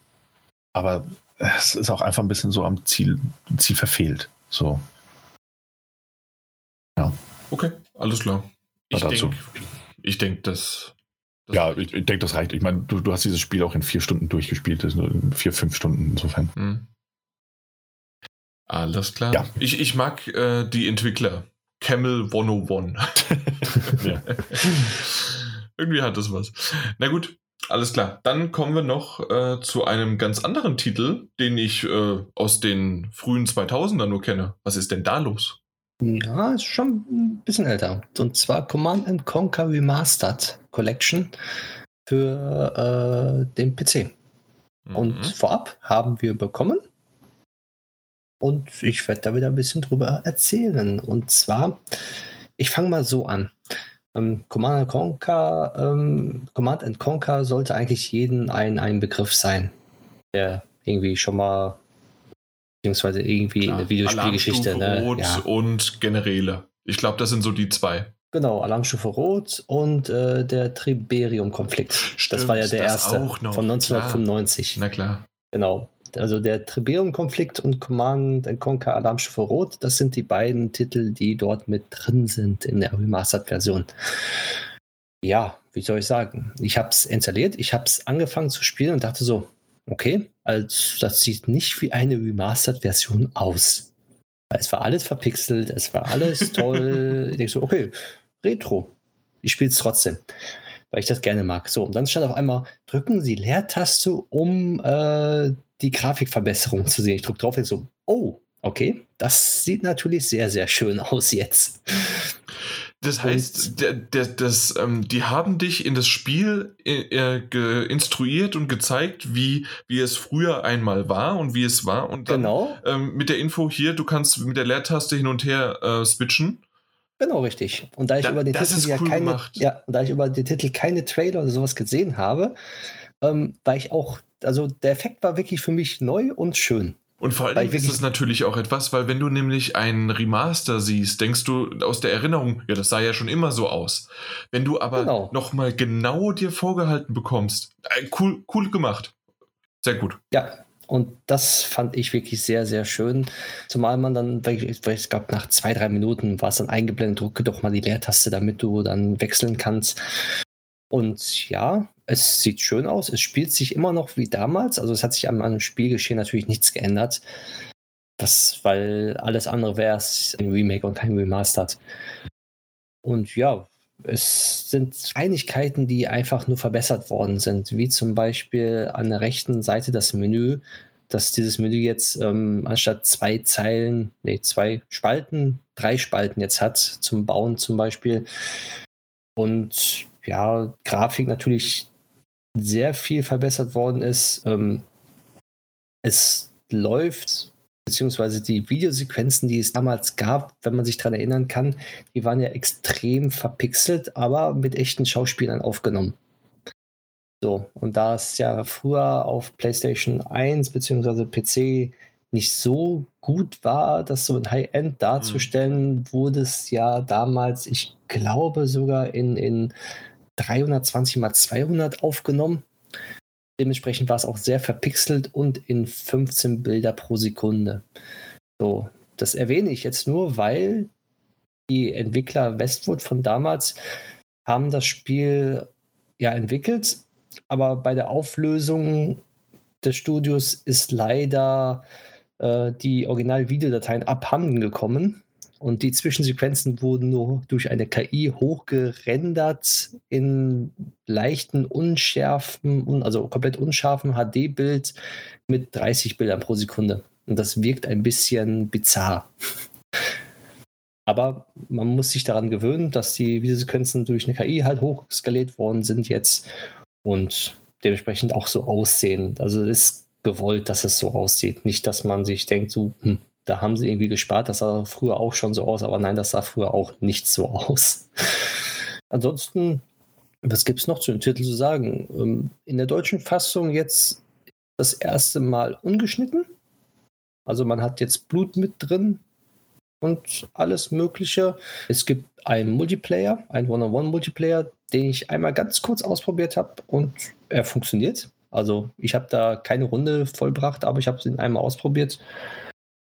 aber es ist auch einfach ein bisschen so am Ziel, Ziel verfehlt. So. Ja. Okay, alles klar. Ich denke, ich denk, das, das. Ja, ich, ich denke, das reicht. Ich meine, du, du hast dieses Spiel auch in vier Stunden durchgespielt, das in vier, fünf Stunden insofern. Mhm. Alles klar. Ja. Ich, ich mag äh, die Entwickler. Camel 101. ja. Irgendwie hat das was. Na gut, alles klar. Dann kommen wir noch äh, zu einem ganz anderen Titel, den ich äh, aus den frühen 2000er nur kenne. Was ist denn da los? Ja, ist schon ein bisschen älter. Und zwar Command Conquer Remastered Collection für äh, den PC. Mhm. Und vorab haben wir bekommen und ich werde da wieder ein bisschen drüber erzählen. Und zwar, ich fange mal so an. Ähm, Command Conquer, ähm, Command and Conquer sollte eigentlich jeden ein, ein Begriff sein, der irgendwie schon mal beziehungsweise irgendwie in der Videospielgeschichte. Ne? Rot ja. und Generäle. Ich glaube, das sind so die zwei. Genau, Alarmstufe Rot und äh, der Triberium-Konflikt. Das war ja der erste von 1995. Klar. Na klar. Genau. Also der Triberium-Konflikt und Command Conquer Alarmstufe Rot, das sind die beiden Titel, die dort mit drin sind in der Remastered-Version. Ja, wie soll ich sagen? Ich habe es installiert, ich habe es angefangen zu spielen und dachte so, okay, also das sieht nicht wie eine Remastered-Version aus. Es war alles verpixelt, es war alles toll. ich denke so, okay, Retro. Ich spiele es trotzdem weil ich das gerne mag. So, und dann stand auf einmal, drücken Sie Leertaste, um äh, die Grafikverbesserung zu sehen. Ich drücke drauf und so, oh, okay, das sieht natürlich sehr, sehr schön aus jetzt. Das heißt, der, der, das, ähm, die haben dich in das Spiel äh, äh instruiert und gezeigt, wie, wie es früher einmal war und wie es war. Und dann genau. ähm, mit der Info hier, du kannst mit der Leertaste hin und her äh, switchen. Genau, richtig. Und da ich da, über den Titel ja cool keine, gemacht. ja, da ich über den Titel keine Trailer oder sowas gesehen habe, ähm, war ich auch also der Effekt war wirklich für mich neu und schön. Und vor allem ist es natürlich auch etwas, weil wenn du nämlich einen Remaster siehst, denkst du aus der Erinnerung, ja, das sah ja schon immer so aus. Wenn du aber genau. nochmal genau dir vorgehalten bekommst, äh, cool, cool gemacht. Sehr gut. Ja, und das fand ich wirklich sehr, sehr schön. Zumal man dann, ich glaube, nach zwei, drei Minuten war es dann eingeblendet, drücke doch mal die Leertaste, damit du dann wechseln kannst. Und ja, es sieht schön aus. Es spielt sich immer noch wie damals. Also es hat sich am, am Spielgeschehen natürlich nichts geändert. Das, weil alles andere wäre es ein Remake und kein Remastered. Und ja, es sind Kleinigkeiten, die einfach nur verbessert worden sind, wie zum Beispiel an der rechten Seite das Menü, dass dieses Menü jetzt ähm, anstatt zwei Zeilen, nee, zwei Spalten, drei Spalten jetzt hat zum Bauen zum Beispiel. Und ja, Grafik natürlich sehr viel verbessert worden ist. Ähm, es läuft, beziehungsweise die Videosequenzen, die es damals gab, wenn man sich daran erinnern kann, die waren ja extrem verpixelt, aber mit echten Schauspielern aufgenommen. So, und da es ja früher auf PlayStation 1 beziehungsweise PC nicht so gut war, das so in High-End darzustellen, mhm. wurde es ja damals, ich glaube sogar in, in 320 mal 200 aufgenommen. Dementsprechend war es auch sehr verpixelt und in 15 Bilder pro Sekunde. So, das erwähne ich jetzt nur, weil die Entwickler Westwood von damals haben das Spiel ja entwickelt, aber bei der Auflösung des Studios ist leider äh, die Original-Videodateien abhanden gekommen. Und die Zwischensequenzen wurden nur durch eine KI hochgerendert in leichten, unschärfen, also komplett unscharfen HD-Bild mit 30 Bildern pro Sekunde. Und das wirkt ein bisschen bizarr. Aber man muss sich daran gewöhnen, dass die Videosequenzen durch eine KI halt hochskaliert worden sind jetzt und dementsprechend auch so aussehen. Also es ist gewollt, dass es so aussieht. Nicht, dass man sich denkt, so, hm, da haben sie irgendwie gespart. Das sah früher auch schon so aus, aber nein, das sah früher auch nicht so aus. Ansonsten, was gibt es noch zu dem Titel zu sagen? Ähm, in der deutschen Fassung jetzt das erste Mal ungeschnitten. Also man hat jetzt Blut mit drin. und alles Mögliche. Es gibt einen Multiplayer, einen One-on-One-Multiplayer, den ich einmal ganz kurz ausprobiert habe und er funktioniert. Also ich habe da keine Runde vollbracht, aber ich habe ihn einmal ausprobiert.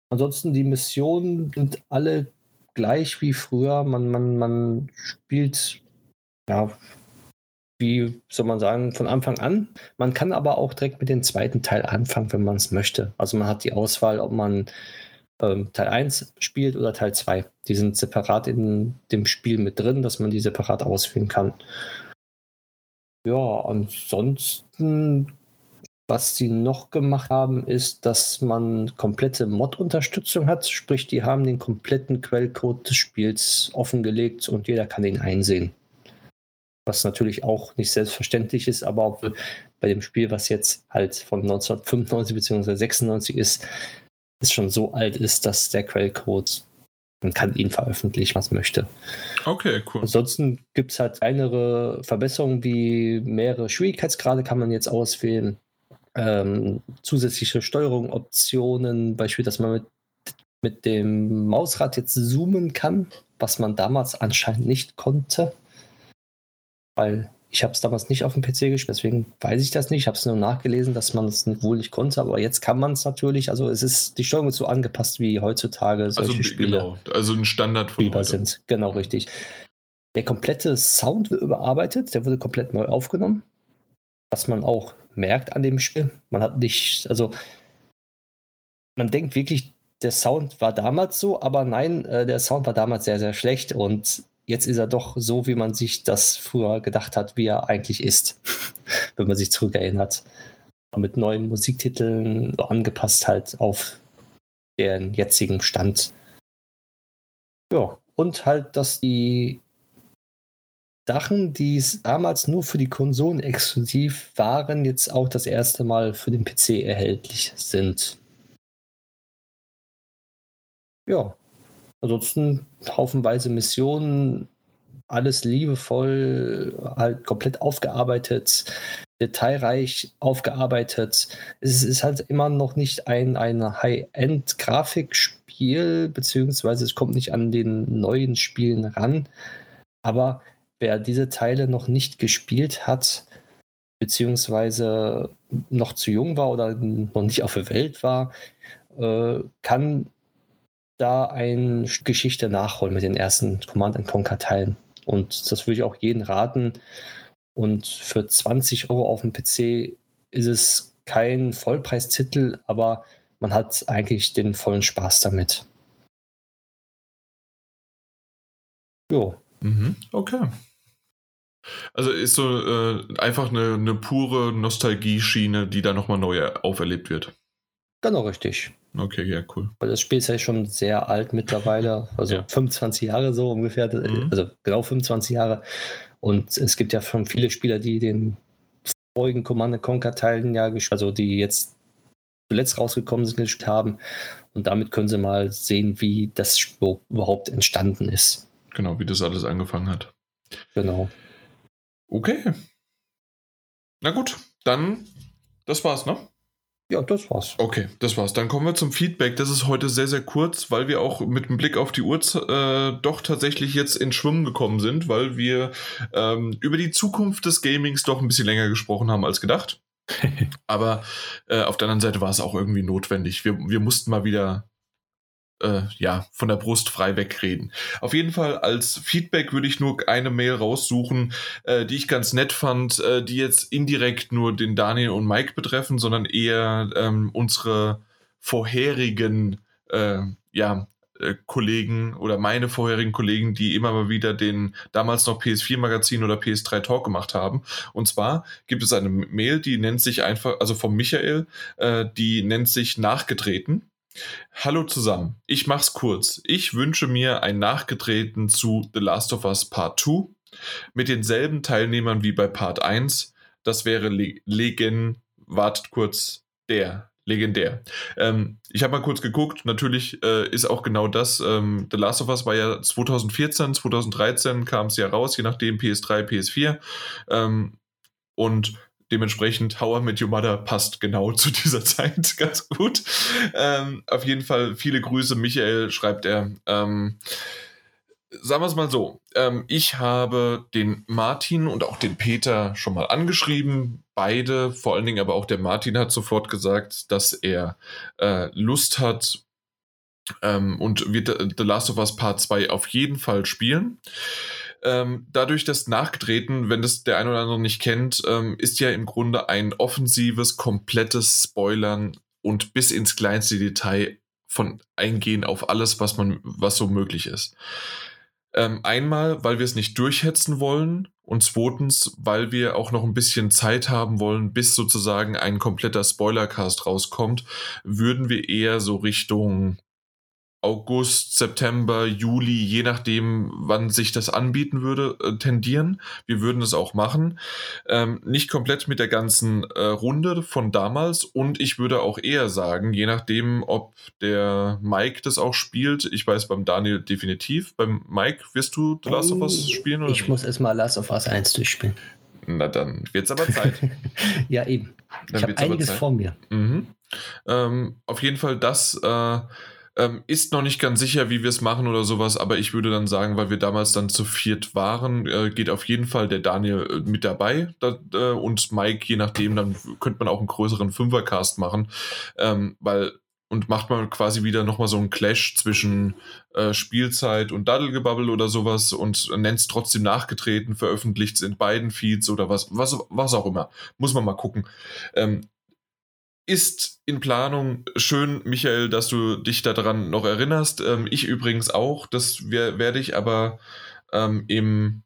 Ansonsten die Missionen sind alle gleich wie früher. Man, man, man spielt, ja, wie soll man sagen, von Anfang an. Man kann aber auch direkt mit dem zweiten Teil anfangen, wenn man es möchte. Also man hat die Auswahl, ob man ähm, Teil 1 spielt oder Teil 2. Die sind separat in dem Spiel mit drin, dass man die separat auswählen kann. Ja, ansonsten, was sie noch gemacht haben, ist, dass man komplette Mod-Unterstützung hat. Sprich, die haben den kompletten Quellcode des Spiels offengelegt und jeder kann ihn einsehen. Was natürlich auch nicht selbstverständlich ist, aber bei dem Spiel, was jetzt halt von 1995 bzw. 96 ist, ist schon so alt ist, dass der Quellcode, man kann ihn veröffentlichen, was möchte. Okay, cool. Ansonsten gibt es halt kleinere Verbesserungen wie mehrere Schwierigkeitsgrade kann man jetzt auswählen. Ähm, zusätzliche Steuerung, Optionen, Beispiel, dass man mit, mit dem Mausrad jetzt zoomen kann, was man damals anscheinend nicht konnte. Weil ich habe es damals nicht auf dem PC gespielt, deswegen weiß ich das nicht. Ich habe es nur nachgelesen, dass man es wohl nicht konnte, aber jetzt kann man es natürlich. Also es ist die Steuerung ist so angepasst wie heutzutage solche also, Spiele. Genau, also ein Standard von heute. sind. Genau, richtig. Der komplette Sound wird überarbeitet, der wurde komplett neu aufgenommen. Was man auch merkt an dem Spiel. Man hat nicht, also man denkt wirklich, der Sound war damals so, aber nein, äh, der Sound war damals sehr, sehr schlecht und jetzt ist er doch so, wie man sich das früher gedacht hat, wie er eigentlich ist, wenn man sich zurückerinnert. Mit neuen Musiktiteln angepasst halt auf den jetzigen Stand. Ja, und halt, dass die Sachen, die damals nur für die Konsolen exklusiv waren, jetzt auch das erste Mal für den PC erhältlich sind. Ja, Ansonsten haufenweise Missionen, alles liebevoll, halt komplett aufgearbeitet, detailreich aufgearbeitet. Es ist halt immer noch nicht ein, ein High-End-Grafikspiel, beziehungsweise es kommt nicht an den neuen Spielen ran. Aber wer diese Teile noch nicht gespielt hat, beziehungsweise noch zu jung war oder noch nicht auf der Welt war, äh, kann da eine Geschichte nachholen mit den ersten Command Conquer Teilen. Und das würde ich auch jedem raten. Und für 20 Euro auf dem PC ist es kein Vollpreistitel, aber man hat eigentlich den vollen Spaß damit. Jo. Mhm, okay. Also ist so äh, einfach eine, eine pure Nostalgie-Schiene, die da nochmal neu auferlebt wird. Genau, richtig. Okay, ja, cool. Weil das Spiel ist ja schon sehr alt mittlerweile, also ja. 25 Jahre so ungefähr, mhm. also genau 25 Jahre. Und es gibt ja schon viele Spieler, die den vorigen Command Conquer Teilen ja, also die jetzt zuletzt rausgekommen sind, gespielt haben. Und damit können sie mal sehen, wie das Spiel überhaupt entstanden ist. Genau, wie das alles angefangen hat. Genau. Okay. Na gut, dann das war's, ne? Ja, das war's. Okay, das war's. Dann kommen wir zum Feedback. Das ist heute sehr, sehr kurz, weil wir auch mit dem Blick auf die Uhr äh, doch tatsächlich jetzt ins Schwimmen gekommen sind, weil wir ähm, über die Zukunft des Gamings doch ein bisschen länger gesprochen haben als gedacht. Aber äh, auf der anderen Seite war es auch irgendwie notwendig. Wir, wir mussten mal wieder äh, ja, von der Brust frei wegreden. Auf jeden Fall als Feedback würde ich nur eine Mail raussuchen, äh, die ich ganz nett fand, äh, die jetzt indirekt nur den Daniel und Mike betreffen, sondern eher ähm, unsere vorherigen äh, ja, äh, Kollegen oder meine vorherigen Kollegen, die immer mal wieder den damals noch PS4 Magazin oder PS3 Talk gemacht haben. Und zwar gibt es eine Mail, die nennt sich einfach, also vom Michael, äh, die nennt sich nachgetreten. Hallo zusammen, ich mach's kurz. Ich wünsche mir ein Nachgetreten zu The Last of Us Part 2 mit denselben Teilnehmern wie bei Part 1. Das wäre Le Legend, wartet kurz, der, legendär. Ähm, ich habe mal kurz geguckt, natürlich äh, ist auch genau das, ähm, The Last of Us war ja 2014, 2013 kam es ja raus, je nachdem PS3, PS4. Ähm, und dementsprechend How I Met Your Mother passt genau zu dieser Zeit ganz gut. Ähm, auf jeden Fall viele Grüße, Michael, schreibt er. Ähm, sagen wir es mal so, ähm, ich habe den Martin und auch den Peter schon mal angeschrieben. Beide, vor allen Dingen aber auch der Martin hat sofort gesagt, dass er äh, Lust hat ähm, und wird The Last of Us Part 2 auf jeden Fall spielen. Ähm, dadurch, dass nachgetreten, wenn das der ein oder andere nicht kennt, ähm, ist ja im Grunde ein offensives, komplettes Spoilern und bis ins kleinste Detail von Eingehen auf alles, was man, was so möglich ist. Ähm, einmal, weil wir es nicht durchhetzen wollen und zweitens, weil wir auch noch ein bisschen Zeit haben wollen, bis sozusagen ein kompletter Spoilercast rauskommt, würden wir eher so Richtung August, September, Juli, je nachdem, wann sich das anbieten würde, äh, tendieren. Wir würden es auch machen. Ähm, nicht komplett mit der ganzen äh, Runde von damals und ich würde auch eher sagen, je nachdem, ob der Mike das auch spielt, ich weiß beim Daniel definitiv, beim Mike wirst du The Last of Us spielen? Oder ich muss erstmal Last of Us 1 durchspielen. Na dann wird es aber Zeit. ja, eben. Dann ich habe einiges vor mir. Mhm. Ähm, auf jeden Fall das. Äh, ähm, ist noch nicht ganz sicher, wie wir es machen oder sowas, aber ich würde dann sagen, weil wir damals dann zu viert waren, äh, geht auf jeden Fall der Daniel äh, mit dabei da, äh, und Mike, je nachdem, dann könnte man auch einen größeren Fünfercast machen, ähm, weil und macht man quasi wieder nochmal so einen Clash zwischen äh, Spielzeit und Daddelgebabbel oder sowas und nennt es trotzdem nachgetreten, veröffentlicht es in beiden Feeds oder was, was, was auch immer. Muss man mal gucken. Ähm, ist in Planung. Schön, Michael, dass du dich daran noch erinnerst. Ähm, ich übrigens auch. Das werde ich aber ähm, im.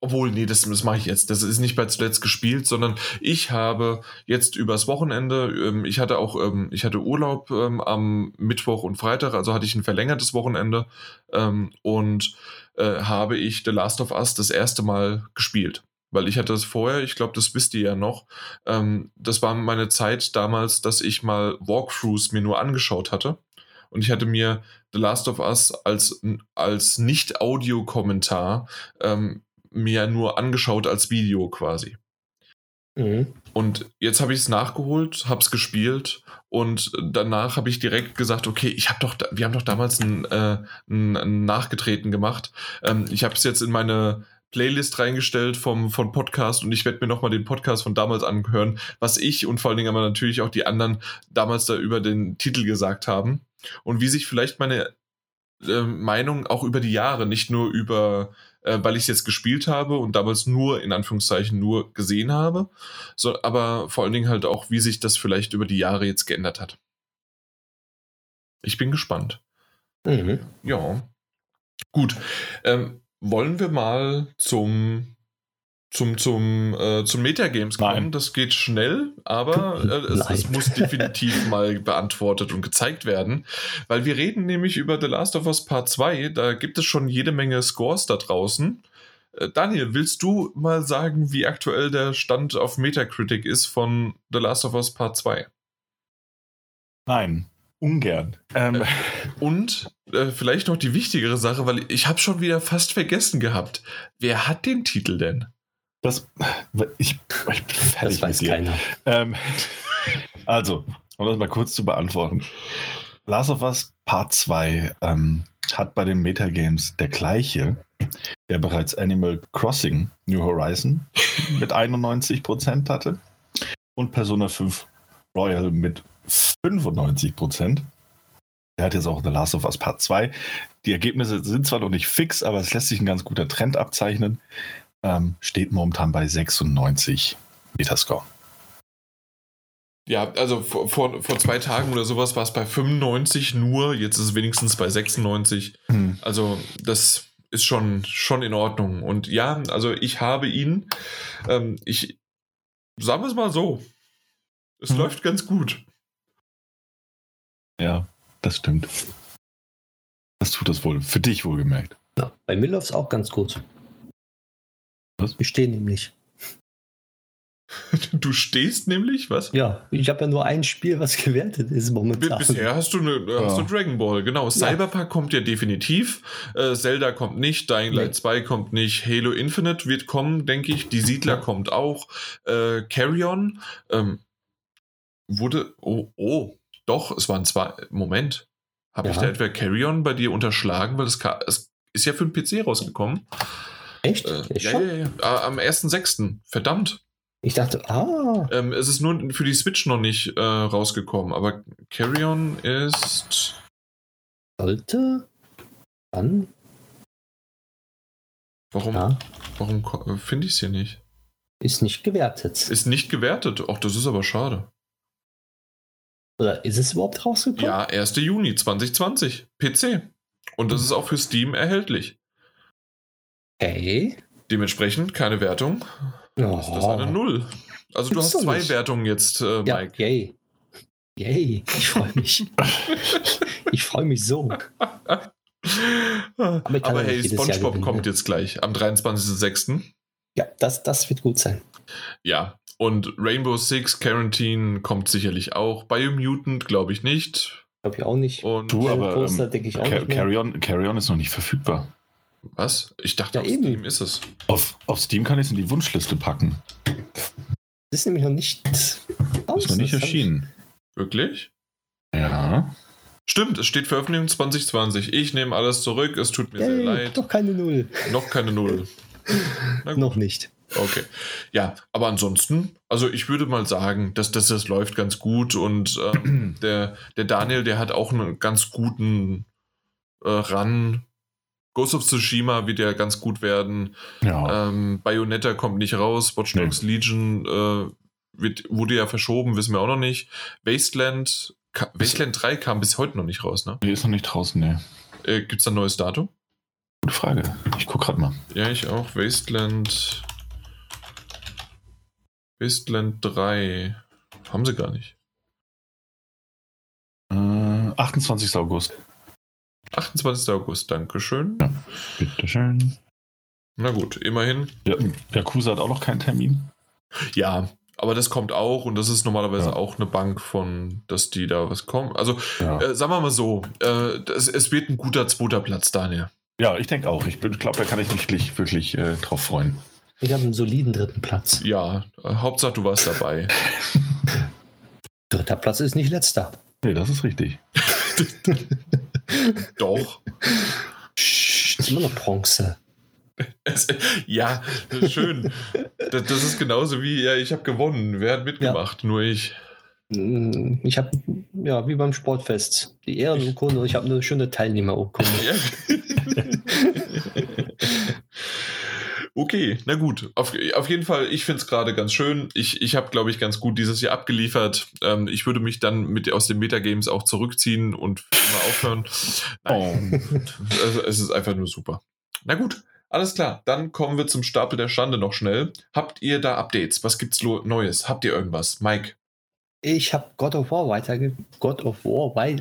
Obwohl, nee, das, das mache ich jetzt. Das ist nicht bei zuletzt gespielt, sondern ich habe jetzt übers Wochenende, ähm, ich hatte auch, ähm, ich hatte Urlaub ähm, am Mittwoch und Freitag, also hatte ich ein verlängertes Wochenende ähm, und äh, habe ich The Last of Us das erste Mal gespielt weil ich hatte das vorher, ich glaube, das wisst ihr ja noch, ähm, das war meine Zeit damals, dass ich mal Walkthroughs mir nur angeschaut hatte. Und ich hatte mir The Last of Us als, als Nicht-Audio-Kommentar ähm, mir nur angeschaut als Video quasi. Mhm. Und jetzt habe ich es nachgeholt, habe es gespielt und danach habe ich direkt gesagt, okay, ich habe doch, wir haben doch damals einen, äh, einen Nachgetreten gemacht. Ähm, ich habe es jetzt in meine Playlist reingestellt vom, von Podcast und ich werde mir nochmal den Podcast von damals anhören, was ich und vor allen Dingen aber natürlich auch die anderen damals da über den Titel gesagt haben und wie sich vielleicht meine äh, Meinung auch über die Jahre, nicht nur über, äh, weil ich es jetzt gespielt habe und damals nur, in Anführungszeichen, nur gesehen habe, so, aber vor allen Dingen halt auch, wie sich das vielleicht über die Jahre jetzt geändert hat. Ich bin gespannt. Mhm. Ja. Gut. Ähm, wollen wir mal zum zum, zum, äh, zum Metagames kommen. Nein. Das geht schnell, aber äh, es, es, muss definitiv mal beantwortet und gezeigt werden. Weil wir reden nämlich über The Last of Us Part 2. Da gibt es schon jede Menge Scores da draußen. Äh, Daniel, willst du mal sagen, wie aktuell der Stand auf Metacritic ist von The Last of Us Part 2? Nein. Ungern. Ähm. Äh, und äh, vielleicht noch die wichtigere Sache, weil ich habe schon wieder fast vergessen gehabt. Wer hat den Titel denn? Das, ich, ich bin fertig das weiß keiner. Ähm, also, um das mal kurz zu beantworten. Last of Us Part 2 ähm, hat bei den Metagames der gleiche, der bereits Animal Crossing New Horizon mit 91% hatte und Persona 5 Royal mit 95 Prozent. Er hat jetzt auch The Last of Us Part 2. Die Ergebnisse sind zwar noch nicht fix, aber es lässt sich ein ganz guter Trend abzeichnen. Ähm, steht momentan bei 96 Metascore. Ja, also vor, vor, vor, zwei Tagen oder sowas war es bei 95 nur, jetzt ist es wenigstens bei 96. Hm. Also das ist schon, schon in Ordnung. Und ja, also ich habe ihn, ähm, ich sagen wir es mal so, es hm. läuft ganz gut. Ja, das stimmt. Das tut das wohl. Für dich wohlgemerkt. Ja, bei mir läuft es auch ganz gut. Was? Wir stehen nämlich. Du stehst nämlich, was? Ja, ich habe ja nur ein Spiel, was gewertet ist momentan. Bisher hast du, ne, hast du Dragon Ball, genau. Cyberpunk kommt ja definitiv. Äh, Zelda kommt nicht, Dying Light Nee. 2 kommt nicht, Halo Infinite wird kommen, denke ich. Die Siedler kommt auch. Äh, Carrion ähm, wurde. Oh, oh, doch, es waren zwei. Moment. Habe ich Ja. da etwa Carrion bei dir unterschlagen? Weil es, es ist ja für den PC rausgekommen. Echt? Äh, ja, schon? ja, ja. Ah, Am 1.6. Verdammt. Ich dachte, ah, Ähm, es ist nur für die Switch noch nicht äh, rausgekommen, aber Carrion ist. sollte. Dann, Warum, ja, warum ko- finde ich es hier nicht? ist nicht gewertet. Ist nicht gewertet. Ach, das ist aber schade. Oder ist es überhaupt rausgekommen? Ja, 1. Juni 2020. PC. Und das ist auch für Steam erhältlich. Okay. Dementsprechend keine Wertung. Das ist eine Null. Also du hast zwei nicht. Wertungen jetzt, äh, Ja, Mike. yay. Yay, ich freue mich. ich freue mich so. Aber, ja hey, SpongeBob kommt ne? jetzt gleich am 23.06. Ja, das, das wird gut sein. Ja, und Rainbow Six Quarantine kommt sicherlich auch. Biomutant glaube ich nicht. Glaube ich auch nicht. Und Du, aber Poster ähm, ich auch Car nicht mehr. Carry, on, Carry On ist noch nicht verfügbar. was? Ich dachte, Ja, auf eben. Steam ist es. Auf, auf Steam kann ich es in die Wunschliste packen. Das ist nämlich noch nicht. Ist noch nicht erschienen. Wirklich? Ja. Stimmt, es steht Veröffentlichung 2020. Ich nehme alles zurück, es tut mir sehr Yay, leid. doch keine Null. Noch keine Null. Noch nicht. okay. Ja, aber ansonsten, also ich würde mal sagen, dass, dass das läuft ganz gut und ähm, der, der Daniel, der hat auch einen ganz guten äh, Run. Ghost of Tsushima wird ja ganz gut werden. Ja. Ähm, Bayonetta kommt nicht raus. Watch Dogs Legion äh, wird, wurde ja verschoben, wissen wir auch noch nicht. Wasteland, ka Wasteland 3 kam bis heute noch nicht raus, ne? Die ist noch nicht draußen, ne. Äh, Gibt es ein neues Datum? Gute Frage. Ich guck grad mal. Ja, ich auch. Wasteland. Wasteland 3. Haben sie gar nicht. Äh, 28. August. 28. August, Dankeschön. Bitteschön. Na gut, immerhin. Ja, Yakuza hat auch noch keinen Termin. Ja, aber das kommt auch und das ist normalerweise Ja. auch eine Bank von, dass die da was kommen. Also, Ja, äh, sagen wir mal so, äh, das, es wird ein guter zweiter Platz, Daniel. Ja ich denke auch. Ich glaube, da kann ich mich wirklich, wirklich äh, drauf freuen. Ich habe einen soliden dritten Platz. Ja, äh, Hauptsache du warst dabei. Dritter Platz ist nicht letzter. Nee, das ist richtig. Doch. Ist immer noch Bronze. Es, ja, schön. Das, das ist genauso wie, ja, ich habe gewonnen. Wer hat mitgemacht? Nur ich. Mm, Ich habe, ja, wie beim Sportfest, die Ehrenurkunde und ich habe eine schöne Teilnehmerurkunde. Ja. okay, na gut. Auf, auf jeden Fall, ich finde es gerade ganz schön. Ich, ich habe, glaube ich, ganz gut dieses Jahr abgeliefert. Ähm, ich würde mich dann mit aus den Metagames auch zurückziehen und immer aufhören. Nein, also, es ist einfach nur super. Na gut, alles klar. Dann kommen wir zum Stapel der Schande noch schnell. Habt ihr da Updates? Was gibt's Neues? Habt ihr irgendwas? Mike, Ich habe God of War weiterge God of War wei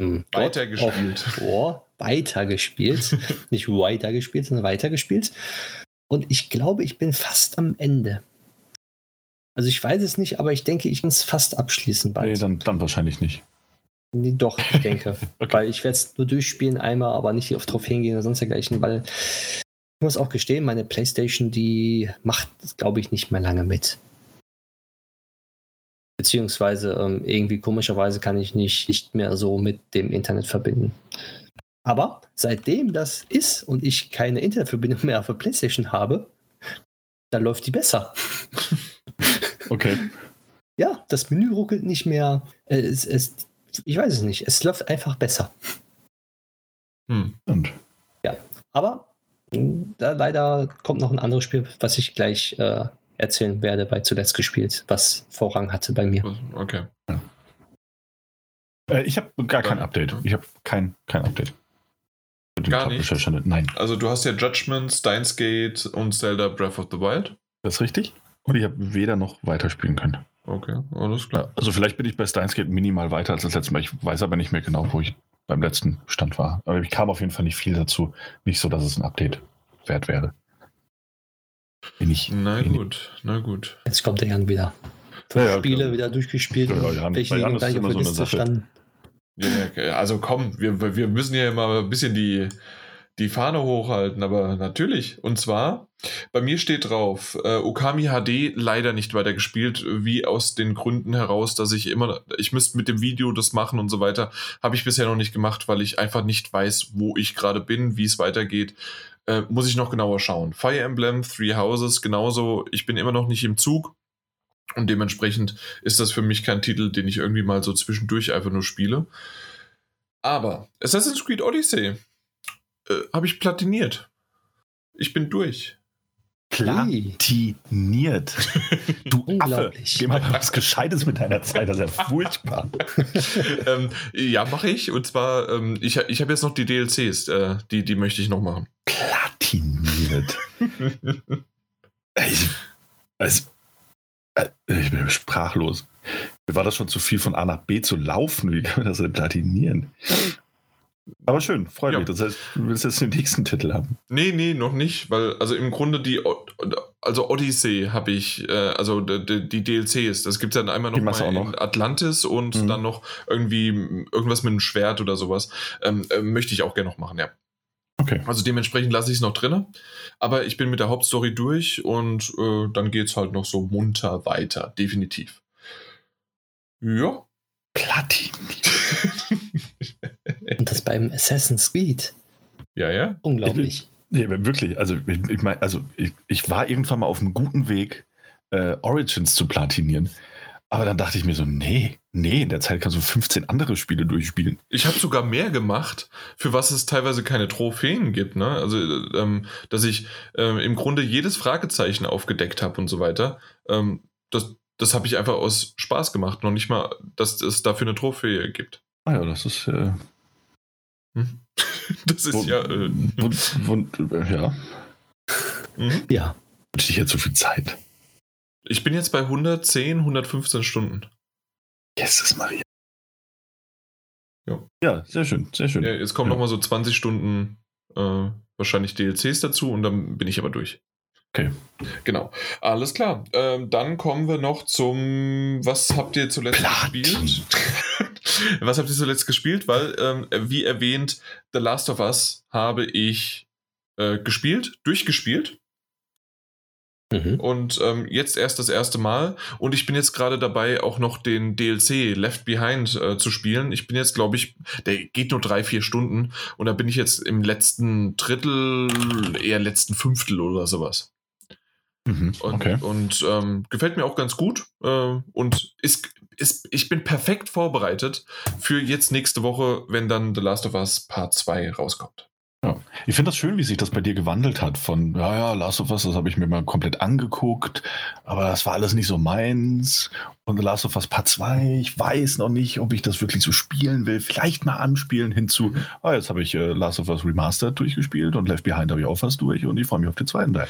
hm, God Weitergespielt. of War weitergespielt. Nicht weitergespielt, sondern weitergespielt. Und ich glaube, ich bin fast am Ende. Also ich weiß es nicht, aber ich denke, ich kann es fast abschließen Nee, bald. dann, dann wahrscheinlich nicht. Nee, doch, ich denke. Okay. Weil ich werde es nur durchspielen einmal, aber nicht auf Trophäen gehen oder sonst dergleichen, weil ich muss auch gestehen, meine Playstation, die macht, glaube ich, nicht mehr lange mit. Beziehungsweise ähm, irgendwie komischerweise kann ich nicht, nicht mehr so mit dem Internet verbinden. Aber seitdem das ist und ich keine Internetverbindung mehr auf der Playstation habe, da läuft die besser. Okay. Ja, das Menü ruckelt nicht mehr. Äh, Es, es, ich weiß es nicht. Es läuft einfach besser. Hm. Und Aber mh, da leider kommt noch ein anderes Spiel, was ich gleich äh, erzählen werde, bei zuletzt gespielt, was Vorrang hatte bei mir. Okay. äh, ich habe gar kein Update. Ich habe kein, kein Update. Gar nicht? Nein, Also du hast ja Judgment, Steins Gate und Zelda Breath of the Wild. das ist richtig. Und ich habe weder noch weiterspielen können. Okay, alles klar. Ja, also vielleicht bin ich bei Steins Gate minimal weiter als das letzte Mal. Ich weiß aber nicht mehr genau, wo ich beim letzten Stand war. Aber ich kam auf jeden Fall nicht viel dazu. Nicht so, dass es ein Update wert wäre. Wenig, Na wenig. gut, na gut. Jetzt kommt der Jan wieder. Ja, ja, Spiele klar. wieder durchgespielt. Ja, ja, Jan- welche Jan gleich immer auf der Liste standen. Ja, also komm, wir, wir müssen hier mal ein bisschen die, die Fahne hochhalten, aber natürlich. Und zwar, bei mir steht drauf, äh, Okami HD leider nicht weiter gespielt, wie aus den Gründen heraus, dass ich immer, ich müsste mit dem Video das machen und so weiter, habe ich bisher noch nicht gemacht, weil ich einfach nicht weiß, wo ich gerade bin, wie es weitergeht. Äh, muss ich noch genauer schauen. Fire Emblem, Three Houses, genauso, ich bin immer noch nicht im Zug. Und dementsprechend ist das für mich kein Titel, den ich irgendwie mal so zwischendurch einfach nur spiele. Aber Assassin's Creed Odyssey äh, habe ich platiniert. Ich bin durch. Platiniert. Du Affe. Geh mal was Gescheites mit deiner Zeit. Das ist ja furchtbar. ähm, ja, mache ich. Und zwar, ähm, ich, ich habe jetzt noch die DLCs, äh, die, die möchte ich noch machen. Platiniert. Ich, also, äh, ich bin sprachlos. Mir war das schon zu viel von A nach B zu laufen. Wie kann man das denn platinieren? Aber schön, freut Ja. mich. Das heißt, du willst jetzt den nächsten Titel haben. Nee, nee, noch nicht, weil, also im Grunde die, also Odyssey habe ich, äh, also die, die, DLCs, das gibt es dann einmal noch mal noch? Atlantis und Mhm. dann noch irgendwie irgendwas mit einem Schwert oder sowas. Ähm, äh, möchte ich auch gerne noch machen, ja. Okay. Also dementsprechend lasse ich es noch drin. Aber ich bin mit der Hauptstory durch und äh, dann geht es halt noch so munter weiter, definitiv. Ja. Platiniert. Und das beim Assassin's Creed. ja, ja. Unglaublich. Nee, aber wirklich. Also, ich, ich meine, also ich, ich war irgendwann mal auf einem guten Weg, äh, Origins zu platinieren. Aber dann dachte ich mir so, nee, nee, in der Zeit kannst du 15 andere Spiele durchspielen. Ich habe sogar mehr gemacht, für was es teilweise keine Trophäen gibt. Ne? Also, äh, ähm, dass ich ähm, im Grunde jedes Fragezeichen aufgedeckt habe und so weiter. Ähm, das das habe ich einfach aus Spaß gemacht. Noch nicht mal, dass es dafür eine Trophäe gibt. Ah ja, das ist, äh? Das ist wun- ja. Äh, wun- äh, ja, mhm. Ja. wünsche ich jetzt so viel Zeit. Ich bin jetzt bei 110, 115 Stunden. Jesus Maria. Ja. Ja, sehr schön, sehr schön. Ja, jetzt kommen Ja. noch mal so 20 Stunden äh, wahrscheinlich DLCs dazu und dann bin ich aber durch. Okay. Genau. Alles klar. Ähm, dann kommen wir noch zum. Was habt ihr zuletzt Platin. gespielt? Was habt ihr zuletzt gespielt? Weil, ähm, wie erwähnt, The Last of Us habe ich äh, gespielt, durchgespielt. Mhm. Und ähm, jetzt erst das erste Mal. Und ich bin jetzt gerade dabei, auch noch den DLC Left Behind äh, zu spielen. Ich bin jetzt, glaube ich, der geht nur drei, vier Stunden. Und da bin ich jetzt im letzten Drittel, eher letzten Fünftel oder sowas. Mhm, Und, okay. und ähm, gefällt mir auch ganz gut. Äh, und ist, ist, ich bin perfekt vorbereitet für jetzt nächste Woche, wenn dann The Last of Us Part 2 rauskommt. Ich finde das schön, wie sich das bei dir gewandelt hat. Von, ja, ja, Last of Us, das habe ich mir mal komplett angeguckt, aber das war alles nicht so meins. Und Last of Us Part 2, ich weiß noch nicht, ob ich das wirklich so spielen will. Vielleicht mal anspielen hinzu. Ah, jetzt habe ich äh, Last of Us Remastered durchgespielt und Left Behind habe ich auch fast durch und ich freue mich auf den zweiten Teil.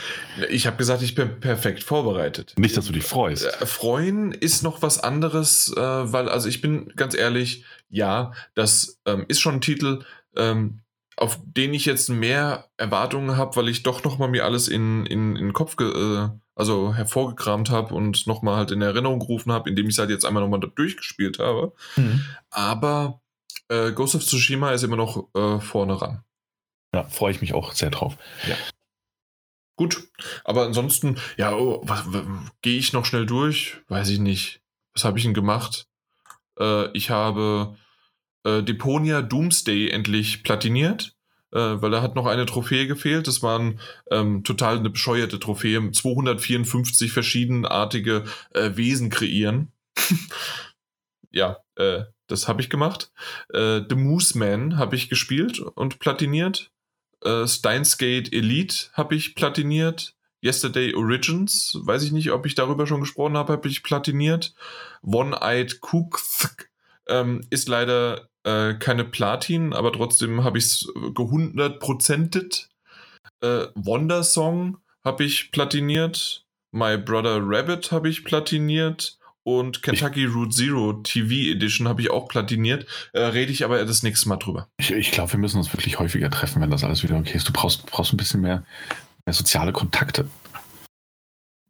Ich habe gesagt, ich bin perfekt vorbereitet. Nicht, dass du dich freust. Äh, Freuen ist noch was anderes, äh, weil, also ich bin ganz ehrlich, ja, das ähm, ist schon ein Titel, ähm, auf den ich jetzt mehr Erwartungen habe, weil ich doch nochmal mir alles in, in, in den Kopf äh, also hervorgekramt habe und nochmal halt in Erinnerung gerufen habe, indem ich es halt jetzt einmal nochmal durchgespielt habe. Aber äh, Ghost of Tsushima ist immer noch äh, vorne ran. Ja, freue ich mich auch sehr drauf. Gut, aber ansonsten, ja, oh, gehe ich noch schnell durch? Weiß ich nicht. Was habe ich denn gemacht? Äh, ich habe äh, Deponia Doomsday endlich platiniert, äh, weil da hat noch eine Trophäe gefehlt. Das waren ähm, total eine bescheuerte Trophäe. 254 verschiedenartige äh, Wesen kreieren. ja, äh, das habe ich gemacht. Äh, The Moose Man habe ich gespielt und platiniert. Äh, Steins Elite habe ich platiniert. Yesterday Origins, weiß ich nicht, ob ich darüber schon gesprochen habe, habe ich platiniert. One-Eyed Cook ähm, ist leider äh, keine Platin, aber trotzdem habe ich es gehundertprozentet. Äh, Wonder Song habe ich platiniert. My Brother Rabbit habe ich platiniert. Und Kentucky Route Zero TV Edition habe ich auch platiniert. Äh, rede ich aber das nächste Mal drüber. Ich, ich glaube, wir müssen uns wirklich häufiger treffen, wenn das alles wieder okay ist. Du brauchst, brauchst ein bisschen mehr, mehr soziale Kontakte.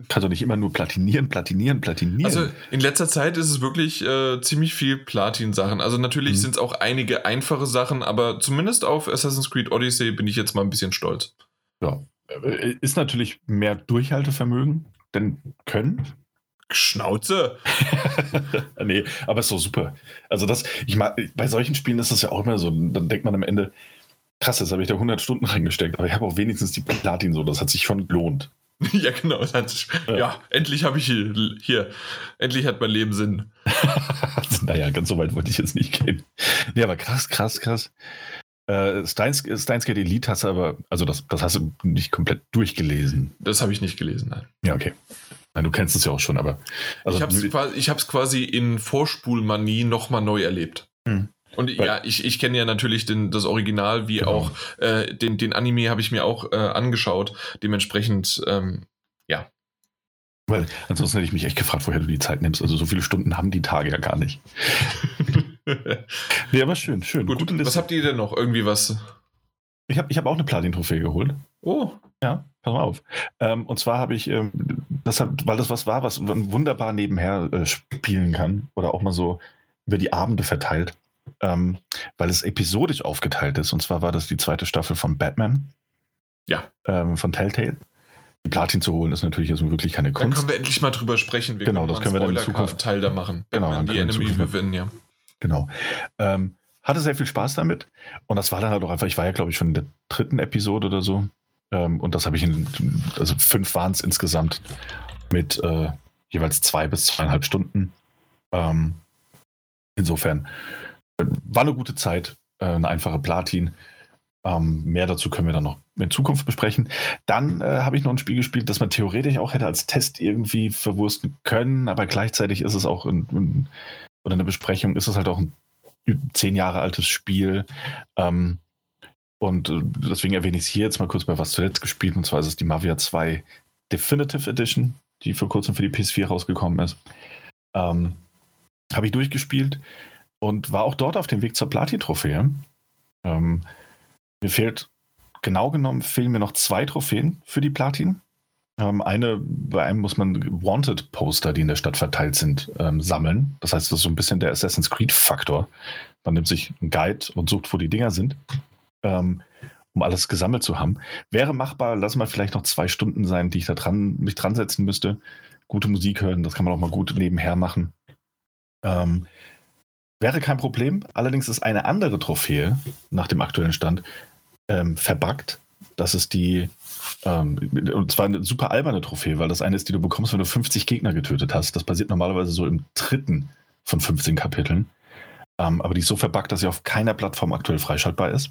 Kannst doch nicht immer nur platinieren, platinieren, platinieren. Also in letzter Zeit ist es wirklich äh, ziemlich viel Platin-Sachen. Also natürlich mhm. sind es auch einige einfache Sachen, aber zumindest auf Assassin's Creed Odyssey bin ich jetzt mal ein bisschen stolz. Ja, äh, ist natürlich mehr Durchhaltevermögen denn können. Schnauze. nee, aber ist doch super. Also das, ich mag, bei solchen Spielen ist das ja auch immer so. Dann denkt man am Ende, krass, jetzt habe ich da 100 Stunden reingesteckt, aber ich habe auch wenigstens die Platin so. Das hat sich schon gelohnt. ja, genau. Ja. ja. endlich habe ich hier, hier, endlich hat mein Leben Sinn. naja, ganz so weit wollte ich jetzt nicht gehen. Nee, aber krass, krass, krass. Äh, Steins, Steins Gate Elite hast du aber, also das, das hast du nicht komplett durchgelesen. Das habe ich nicht gelesen, nein. Ja, okay. Nein, du kennst es ja auch schon, aber. Also, ich habe es quasi, quasi in Vorspulmanie nochmal neu erlebt. Hm. Und ja, ich, ich kenne ja natürlich den, das Original, wie genau. auch äh, den, den Anime habe ich mir auch äh, angeschaut. Dementsprechend, ähm, ja. Weil ansonsten hätte ich mich echt gefragt, woher du die Zeit nimmst. Also so viele Stunden haben die Tage ja gar nicht. ja, aber schön, schön. Gut, was habt ihr denn noch? Irgendwie was? Ich habe ich hab auch eine Platin-Trophäe geholt. Oh. Ja, pass mal auf. Ähm, und zwar habe ich, ähm, das hat, weil das was war, was man wunderbar nebenher äh, spielen kann oder auch mal so über die Abende verteilt ähm, weil es episodisch aufgeteilt ist. Und zwar war das die zweite Staffel von Batman. Ja. Ähm, von Telltale. Die Platin zu holen ist natürlich jetzt wirklich keine Kunst. Dann können wir endlich mal drüber sprechen. Wir genau, das können wir dann in Zukunft Teil da machen. Genau, dann die Enemy Within, ja. Genau. Ähm, hatte sehr viel Spaß damit. Und das war dann halt auch einfach, ich war ja, glaube ich, schon in der dritten Episode oder so. Ähm, und das habe ich in, also fünf waren es insgesamt mit äh, jeweils zwei bis zweieinhalb Stunden. Ähm, insofern war eine gute Zeit, äh, eine einfache Platin. Ähm, mehr dazu können wir dann noch in Zukunft besprechen. Dann äh, habe ich noch ein Spiel gespielt, das man theoretisch auch hätte als Test irgendwie verwursten können, aber gleichzeitig ist es auch in, in, oder eine Besprechung, ist es halt auch ein zehn Jahre altes Spiel. Ähm, und äh, deswegen erwähne ich es hier jetzt mal kurz bei was zuletzt gespielt. Und zwar ist es die Mavia 2 Definitive Edition, die vor kurzem für die PS4 rausgekommen ist. Ähm, habe ich durchgespielt und war auch dort auf dem Weg zur Platin-Trophäe. Ähm, mir fehlt, genau genommen, fehlen mir noch zwei Trophäen für die Platin. Ähm, eine, bei einem muss man Wanted-Poster, die in der Stadt verteilt sind, ähm, sammeln. Das heißt, das ist so ein bisschen der Assassin's Creed-Faktor. Man nimmt sich einen Guide und sucht, wo die Dinger sind, ähm, um alles gesammelt zu haben. Wäre machbar, lass mal vielleicht noch zwei Stunden sein, die ich da dran, mich dran setzen müsste. Gute Musik hören, das kann man auch mal gut nebenher machen. Ähm, Wäre kein Problem. Allerdings ist eine andere Trophäe nach dem aktuellen Stand ähm, verbuggt. Das ist die, ähm, und zwar eine super alberne Trophäe, weil das eine ist, die du bekommst, wenn du 50 Gegner getötet hast. Das passiert normalerweise so im dritten von 15 Kapiteln. Ähm, aber die ist so verbuggt, dass sie auf keiner Plattform aktuell freischaltbar ist.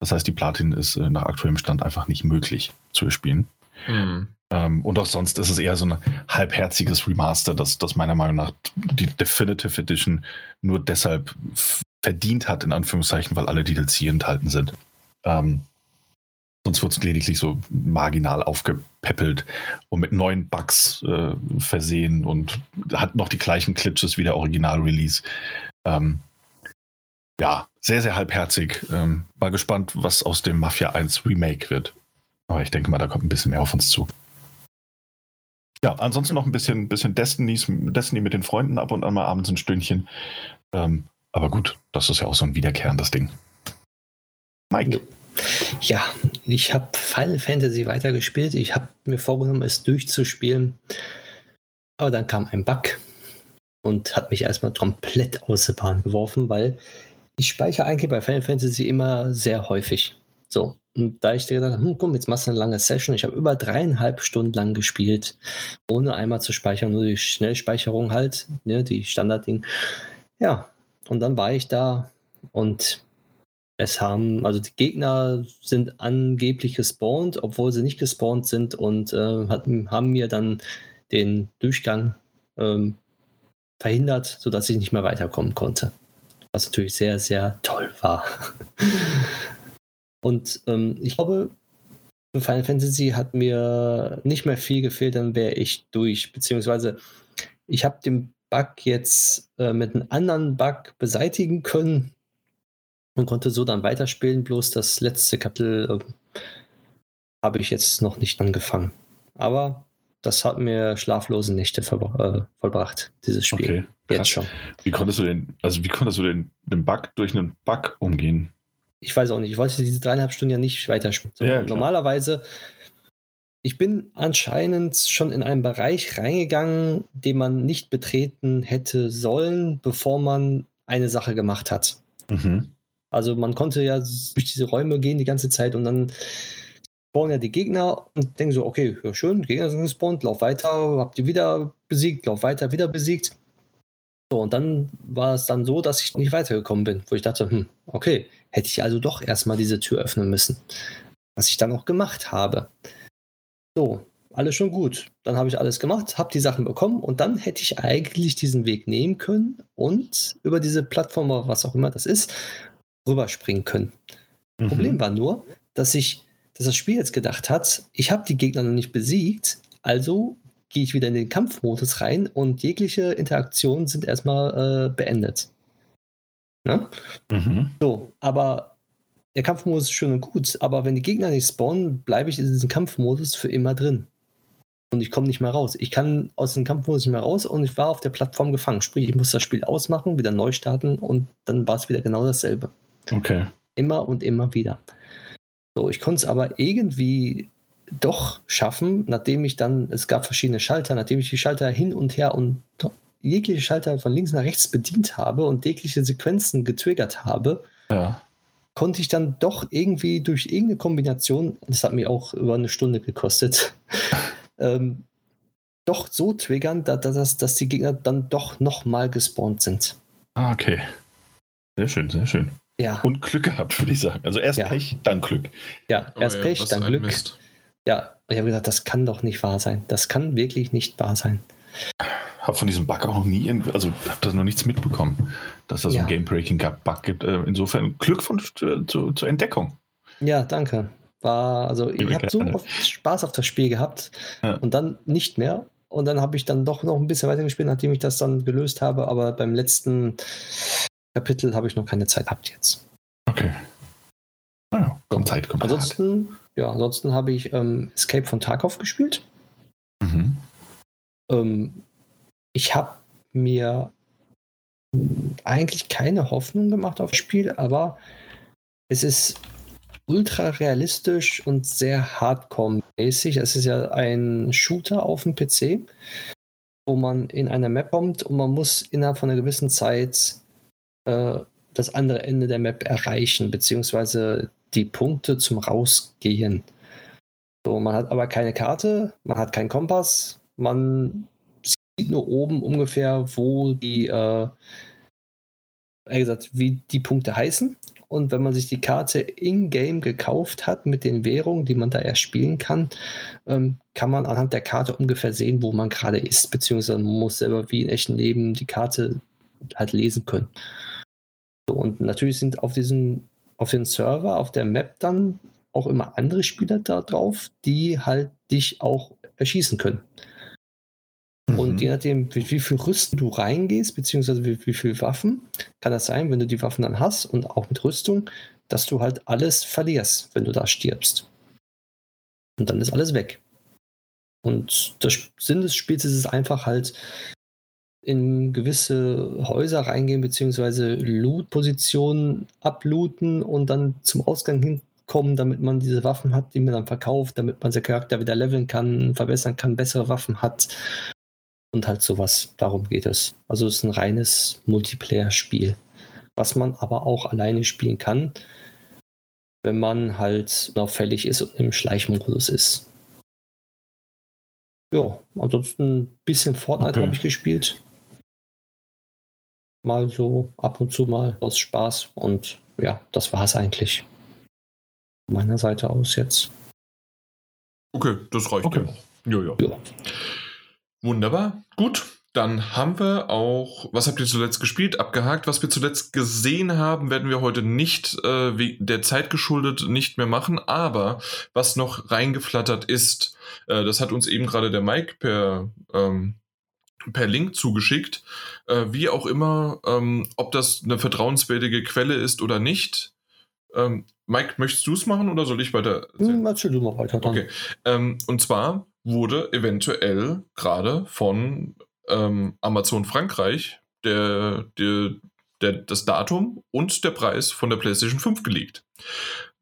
Das heißt, die Platin ist äh, nach aktuellem Stand einfach nicht möglich zu spielen. Mhm. Ähm, und auch sonst ist es eher so ein halbherziges Remaster, das, das meiner Meinung nach die Definitive Edition nur deshalb verdient hat, in Anführungszeichen, weil alle DLC enthalten sind. Ähm, sonst wird es lediglich so marginal aufgepäppelt und mit neuen Bugs äh, versehen und hat noch die gleichen Glitches wie der Original-Release. Ähm, ja, sehr, sehr halbherzig. Ähm, war gespannt, was aus dem Mafia 1 Remake wird. Aber ich denke mal, da kommt ein bisschen mehr auf uns zu. Ja, ansonsten noch ein bisschen, bisschen Destiny, Destiny mit den Freunden ab und an mal abends ein Stündchen. Ähm, aber gut, das ist ja auch so ein wiederkehrendes Ding. Mike. Ja, ich habe Final Fantasy weitergespielt. Ich habe mir vorgenommen, es durchzuspielen. Aber dann kam ein Bug und hat mich erstmal komplett aus der Bahn geworfen, weil ich speichere eigentlich bei Final Fantasy immer sehr häufig. So, und da ich dir gedacht habe, hm, komm, jetzt machst du eine lange Session. Ich habe über dreieinhalb Stunden lang gespielt, ohne einmal zu speichern, nur die Schnellspeicherung halt, ne, die Standardding. Ja, und dann war ich da und es haben, also die Gegner sind angeblich gespawnt, obwohl sie nicht gespawnt sind und äh, hatten, haben mir dann den Durchgang ähm, verhindert, sodass ich nicht mehr weiterkommen konnte. Was natürlich sehr, sehr toll war. Und ähm, ich glaube, für Final Fantasy hat mir nicht mehr viel gefehlt, dann wäre ich durch. Beziehungsweise ich habe den Bug jetzt äh, mit einem anderen Bug beseitigen können und konnte so dann weiterspielen. Bloß das letzte Kapitel äh, habe ich jetzt noch nicht angefangen. Aber das hat mir schlaflose Nächte äh, vollbracht, dieses Spiel. Okay, Jetzt schon. Wie konntest du denn, also wie konntest du den, den Bug durch einen Bug umgehen? Ich weiß auch nicht. Ich wollte diese dreieinhalb Stunden ja nicht weiterspielen. So, ja, normalerweise, ich bin anscheinend schon in einen Bereich reingegangen, den man nicht betreten hätte sollen, bevor man eine Sache gemacht hat. Mhm. Also man konnte ja durch diese Räume gehen die ganze Zeit und dann spawnen ja die Gegner und denken so, okay, ja schön, Gegner sind gespawnt, lauf weiter, habt ihr wieder besiegt, lauf weiter, wieder besiegt. So, und dann war es dann so, dass ich nicht weitergekommen bin, wo ich dachte, hm, okay, hätte ich also doch erstmal diese Tür öffnen müssen. Was ich dann auch gemacht habe. So, alles schon gut. Dann habe ich alles gemacht, habe die Sachen bekommen und dann hätte ich eigentlich diesen Weg nehmen können und über diese Plattform oder was auch immer das ist, rüberspringen können. Mhm. Problem war nur, dass ich, dass das Spiel jetzt gedacht hat, ich habe die Gegner noch nicht besiegt, also gehe ich wieder in den Kampfmodus rein und jegliche Interaktionen sind erstmal äh, beendet. Ne? Mhm. So, aber der Kampfmodus ist schön und gut, aber wenn die Gegner nicht spawnen, bleibe ich in diesem Kampfmodus für immer drin. Und ich komme nicht mehr raus. Ich kann aus dem Kampfmodus nicht mehr raus und ich war auf der Plattform gefangen. Sprich, ich muss das Spiel ausmachen, wieder neu starten und dann war es wieder genau dasselbe. Okay. Immer und immer wieder. So, ich konnte es aber irgendwie doch schaffen, nachdem ich dann, es gab verschiedene Schalter, nachdem ich die Schalter hin und her und jegliche Schalter von links nach rechts bedient habe und jegliche Sequenzen getriggert habe, ja. konnte ich dann doch irgendwie durch irgendeine Kombination, das hat mir auch über eine Stunde gekostet, ähm, doch so triggern, dass, dass, dass die Gegner dann doch nochmal gespawnt sind. Ah, okay. Sehr schön, sehr schön. Ja. Und Glück gehabt, würde ich sagen. Also erst ja. Pech, dann Glück. Ja, erst oh, Pech, dann Glück. Mist. Ja, ich habe gesagt, das kann doch nicht wahr sein. Das kann wirklich nicht wahr sein. Habe von diesem Bug auch noch nie, also habe da noch nichts mitbekommen, dass da so ja. ein Game-Breaking-Bug gibt. Äh, insofern Glückwunsch zur, zur Entdeckung. Ja, danke. War, also ich habe so oft Spaß auf das Spiel gehabt ja. und dann nicht mehr. Und dann habe ich dann doch noch ein bisschen weiter gespielt, nachdem ich das dann gelöst habe. Aber beim letzten Kapitel habe ich noch keine Zeit gehabt jetzt. Okay. Naja, ah kommt Zeit, kommt Ansonsten, ja, ansonsten habe ich ähm, Escape von Tarkov gespielt. Mhm. Ähm, ich habe mir eigentlich keine Hoffnung gemacht auf das Spiel, aber es ist ultra realistisch und sehr hardcore-mäßig. Es ist ja ein Shooter auf dem PC, wo man in einer Map kommt und man muss innerhalb von einer gewissen Zeit äh, das andere Ende der Map erreichen, beziehungsweise die Punkte zum Rausgehen. So, man hat aber keine Karte, man hat keinen Kompass, man sieht nur oben ungefähr, wo die, äh, wie gesagt, wie die Punkte heißen. Und wenn man sich die Karte in-game gekauft hat mit den Währungen, die man da erst spielen kann, ähm, kann man anhand der Karte ungefähr sehen, wo man gerade ist, beziehungsweise man muss selber wie in echten Leben die Karte halt lesen können. So, und natürlich sind auf diesem, auf dem Server, auf der Map dann auch immer andere Spieler da drauf, die halt dich auch erschießen können. Mhm. Und je nachdem, wie, wie, viel Rüsten du reingehst, beziehungsweise wie, wie viel Waffen, kann das sein, wenn du die Waffen dann hast und auch mit Rüstung, dass du halt alles verlierst, wenn du da stirbst. Und dann ist alles weg. Und der Sinn des Spiels ist es einfach halt, in gewisse Häuser reingehen, beziehungsweise Loot-Positionen ablooten und dann zum Ausgang hinkommen, damit man diese Waffen hat, die man dann verkauft, damit man seinen Charakter wieder leveln kann, verbessern kann, bessere Waffen hat und halt sowas. Darum geht es. Also es ist ein reines Multiplayer-Spiel, was man aber auch alleine spielen kann, wenn man halt auffällig ist und im Schleichmodus ist. Ja, ansonsten ein bisschen Fortnite okay. habe ich gespielt mal so ab und zu mal aus Spaß. Und ja, das war es eigentlich. Von meiner Seite aus jetzt. Okay, das reicht okay. ja. Ja, ja. Wunderbar. Gut. Dann haben wir auch, was habt ihr zuletzt gespielt, abgehakt. Was wir zuletzt gesehen haben, werden wir heute nicht äh, der Zeit geschuldet nicht mehr machen. Aber was noch reingeflattert ist, äh, das hat uns eben gerade der Mike per ähm, per Link zugeschickt. Äh, wie auch immer, ähm, ob das eine vertrauenswürdige Quelle ist oder nicht. Ähm, Mike, möchtest du es machen oder soll ich weiter? Hm, erzähl du mal weiter. Dann. Okay. Ähm, und zwar wurde eventuell gerade von ähm, Amazon Frankreich der, der, der, das Datum und der Preis von der PlayStation 5 geleakt.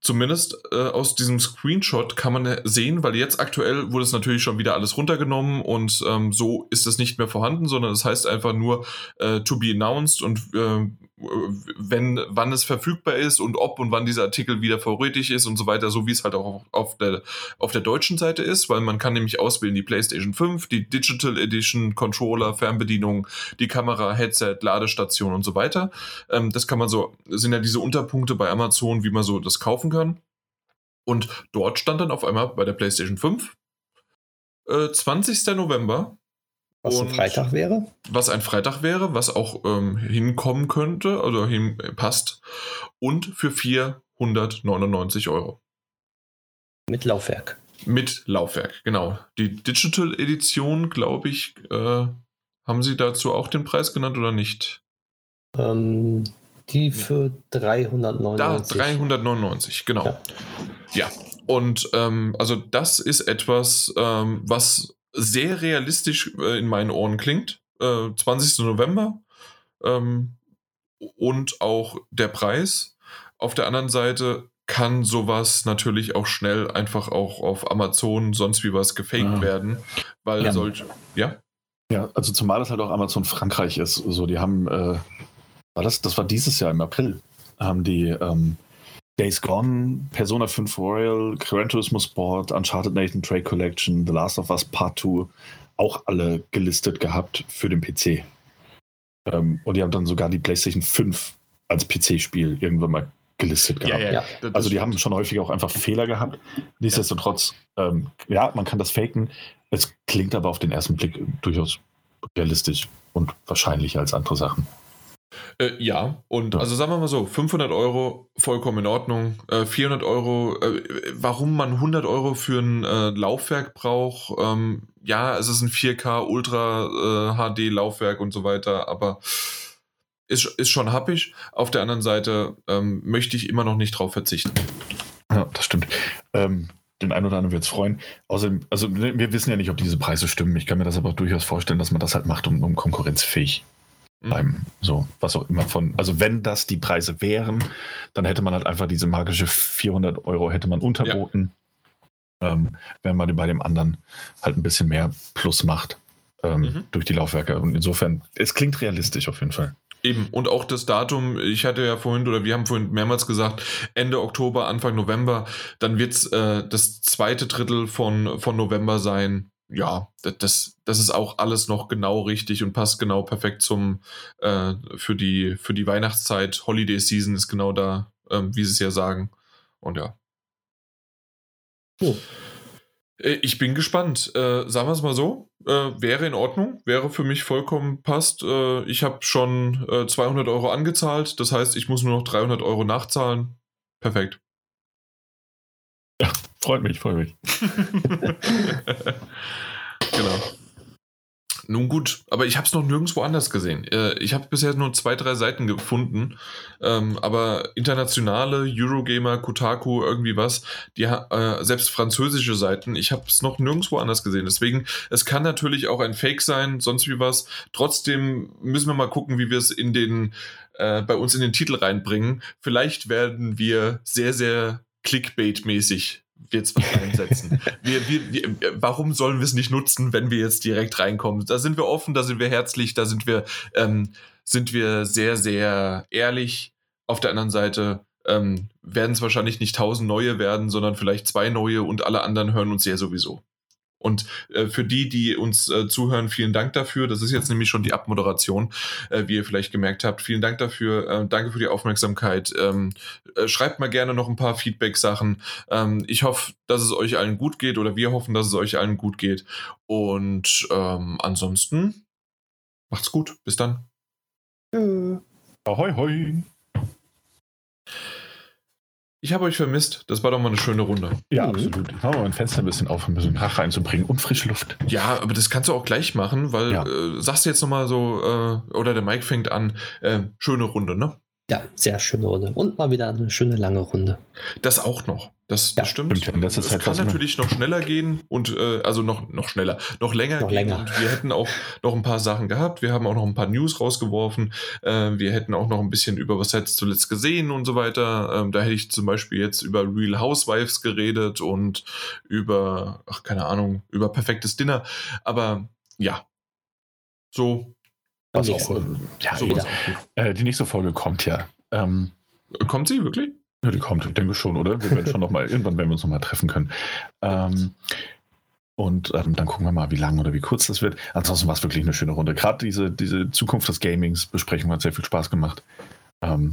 Zumindest äh, aus diesem Screenshot kann man sehen, weil jetzt aktuell wurde es natürlich schon wieder alles runtergenommen und ähm, so ist es nicht mehr vorhanden, sondern es heißt einfach nur äh, to be announced und äh, wenn, wann es verfügbar ist und ob und wann dieser Artikel wieder vorrätig ist und so weiter, so wie es halt auch auf der, auf der deutschen Seite ist, weil man kann nämlich auswählen die PlayStation 5, die Digital Edition, Controller, Fernbedienung, die Kamera, Headset, Ladestation und so weiter. Ähm, das kann man so, sind ja diese Unterpunkte bei Amazon, wie man so das kaufen kann. Und dort stand dann auf einmal bei der PlayStation 5 äh, 20. November was ein Freitag wäre? Was ein Freitag wäre, was auch ähm, hinkommen könnte, also hin, passt. Und für 499 Euro. Mit Laufwerk. Mit Laufwerk, genau. Die Digital Edition, glaube ich, äh, haben Sie dazu auch den Preis genannt oder nicht? Ähm, die für 399. Da, 399, genau. Ja. ja. Und ähm, also das ist etwas, ähm, was sehr realistisch äh, in meinen Ohren klingt. Äh, 20. November ähm, und auch der Preis. Auf der anderen Seite kann sowas natürlich auch schnell einfach auch auf Amazon sonst wie was gefaked ja. werden, weil ja. solche, ja? Ja, also zumal es halt auch Amazon Frankreich ist. So, die haben, äh, war das, das war dieses Jahr im April, haben die ähm, Days Gone, Persona 5 Royal, Gran Turismo Sport, Uncharted Nathan Trade Collection, The Last of Us Part 2 auch alle gelistet gehabt für den PC. Ähm, und die haben dann sogar die PlayStation 5 als PC-Spiel irgendwann mal gelistet gehabt. Ja, ja, ja. Also die haben schon häufig auch einfach Fehler gehabt. Nichtsdestotrotz, ähm, ja, man kann das faken. Es klingt aber auf den ersten Blick durchaus realistisch und wahrscheinlicher als andere Sachen. Äh, ja, und ja. also sagen wir mal so, 500 Euro vollkommen in Ordnung. Äh, 400 Euro, äh, warum man 100 Euro für ein äh, Laufwerk braucht, ähm, ja, es ist ein 4K Ultra HD äh, Laufwerk und so weiter, aber ist, ist schon happig. Auf der anderen Seite ähm, möchte ich immer noch nicht drauf verzichten. Ja, das stimmt. Ähm, den einen oder anderen wird es freuen. Außerdem, also wir wissen ja nicht, ob diese Preise stimmen. Ich kann mir das aber durchaus vorstellen, dass man das halt macht, um, um konkurrenzfähig. Beim, so, was auch immer von, also wenn das die Preise wären, dann hätte man halt einfach diese magische 400 Euro hätte man unterboten, ja. ähm, wenn man bei dem anderen halt ein bisschen mehr Plus macht ähm, mhm. durch die Laufwerke. Und insofern, es klingt realistisch auf jeden Fall. Eben, und auch das Datum, ich hatte ja vorhin, oder wir haben vorhin mehrmals gesagt, Ende Oktober, Anfang November, dann wird es äh, das zweite Drittel von, von November sein ja, das, das ist auch alles noch genau richtig und passt genau perfekt zum äh, für die für die Weihnachtszeit. Holiday Season ist genau da, ähm, wie sie es ja sagen. Und ja. Oh. Ich bin gespannt. Äh, sagen wir es mal so. Äh, wäre in Ordnung, wäre für mich vollkommen passt. Äh, ich habe schon 200 äh, Euro angezahlt, das heißt, ich muss nur noch 300 Euro nachzahlen. Perfekt. Ja, freut mich, freut mich. genau. Nun gut, aber ich habe es noch nirgendwo anders gesehen. Äh, ich habe bisher nur zwei, drei Seiten gefunden, ähm, aber internationale Eurogamer, Kotaku, irgendwie was, die äh, selbst französische Seiten, ich habe es noch nirgendwo anders gesehen. Deswegen, es kann natürlich auch ein Fake sein, sonst wie was. Trotzdem müssen wir mal gucken, wie wir es in den äh, bei uns in den Titel reinbringen. Vielleicht werden wir sehr, sehr Clickbait-mäßig jetzt was einsetzen. wir, wir, wir, warum sollen wir es nicht nutzen, wenn wir jetzt direkt reinkommen? Da sind wir offen, da sind wir herzlich, da sind wir, ähm, sind wir sehr, sehr ehrlich. Auf der anderen Seite ähm, werden es wahrscheinlich nicht tausend neue werden, sondern vielleicht zwei neue und alle anderen hören uns ja sowieso. Und äh, für die, die uns äh, zuhören, vielen Dank dafür. Das ist jetzt nämlich schon die Abmoderation, äh, wie ihr vielleicht gemerkt habt. Vielen Dank dafür. Äh, danke für die Aufmerksamkeit. Ähm, äh, schreibt mal gerne noch ein paar Feedback-Sachen. Ähm, ich hoffe, dass es euch allen gut geht oder wir hoffen, dass es euch allen gut geht. Und ähm, ansonsten macht's gut. Bis dann. Ja. Ahoi, hoi. Ich habe euch vermisst. Das war doch mal eine schöne Runde. Ja, mhm. absolut. Machen wir ein Fenster ein bisschen auf, um ein bisschen Haare reinzubringen und frische Luft. Ja, aber das kannst du auch gleich machen, weil ja. äh, sagst du jetzt nochmal so, äh, oder der Mike fängt an, äh, schöne Runde, ne? Ja, sehr schöne Runde. Und mal wieder eine schöne lange Runde. Das auch noch. Das, das stimmt. stimmt ja. Das es halt kann immer- natürlich noch schneller gehen und äh, also noch, noch schneller, noch länger Noch gehen. länger. Und wir hätten auch noch ein paar Sachen gehabt. Wir haben auch noch ein paar News rausgeworfen. Äh, wir hätten auch noch ein bisschen über was hättest zuletzt gesehen und so weiter. Ähm, da hätte ich zum Beispiel jetzt über Real Housewives geredet und über, ach keine Ahnung, über perfektes Dinner. Aber ja, so, Was auch, ja, so was auch äh, die nächste Folge kommt ja. Ähm, Kommt sie wirklich? Ja, die kommt, denke schon, oder? Wir werden schon noch mal, irgendwann werden wir uns noch mal treffen können. Ähm, und ähm, dann gucken wir mal, wie lang oder wie kurz das wird. Ansonsten war es wirklich eine schöne Runde. Gerade diese, diese Zukunft des Gamings Besprechung hat sehr viel Spaß gemacht. Ähm,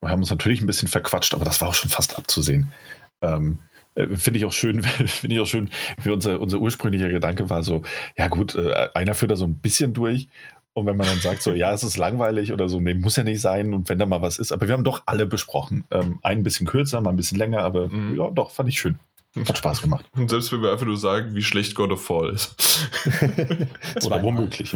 wir haben uns natürlich ein bisschen verquatscht, aber das war auch schon fast abzusehen. Ähm, äh, Finde ich auch schön, finde ich auch schön, wie unser, unser ursprünglicher Gedanke war so, ja gut, äh, einer führt da so ein bisschen durch und wenn man dann sagt so, ja, es ist langweilig oder so, nee, muss ja nicht sein und wenn da mal was ist, aber wir haben doch alle besprochen. Ähm, ein bisschen kürzer, mal ein bisschen länger, aber Mhm. ja, doch, fand ich schön. Hat Spaß gemacht. Und selbst wenn wir einfach nur sagen, wie schlecht God of War ist. Oder womöglich.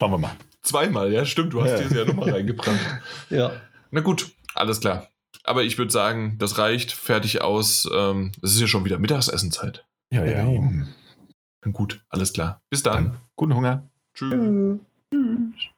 Schauen wir mal. Zweimal, ja, stimmt, du hast Ja. diese ja nochmal reingebracht. Ja. Na gut, alles klar. Aber ich würde sagen, das reicht, fertig aus. Ähm, Es ist ja schon wieder Mittagsessenzeit. Ja, ja. Genau. Gut, alles klar. Bis dann. Dann guten Hunger. Tschüss. Tschüss.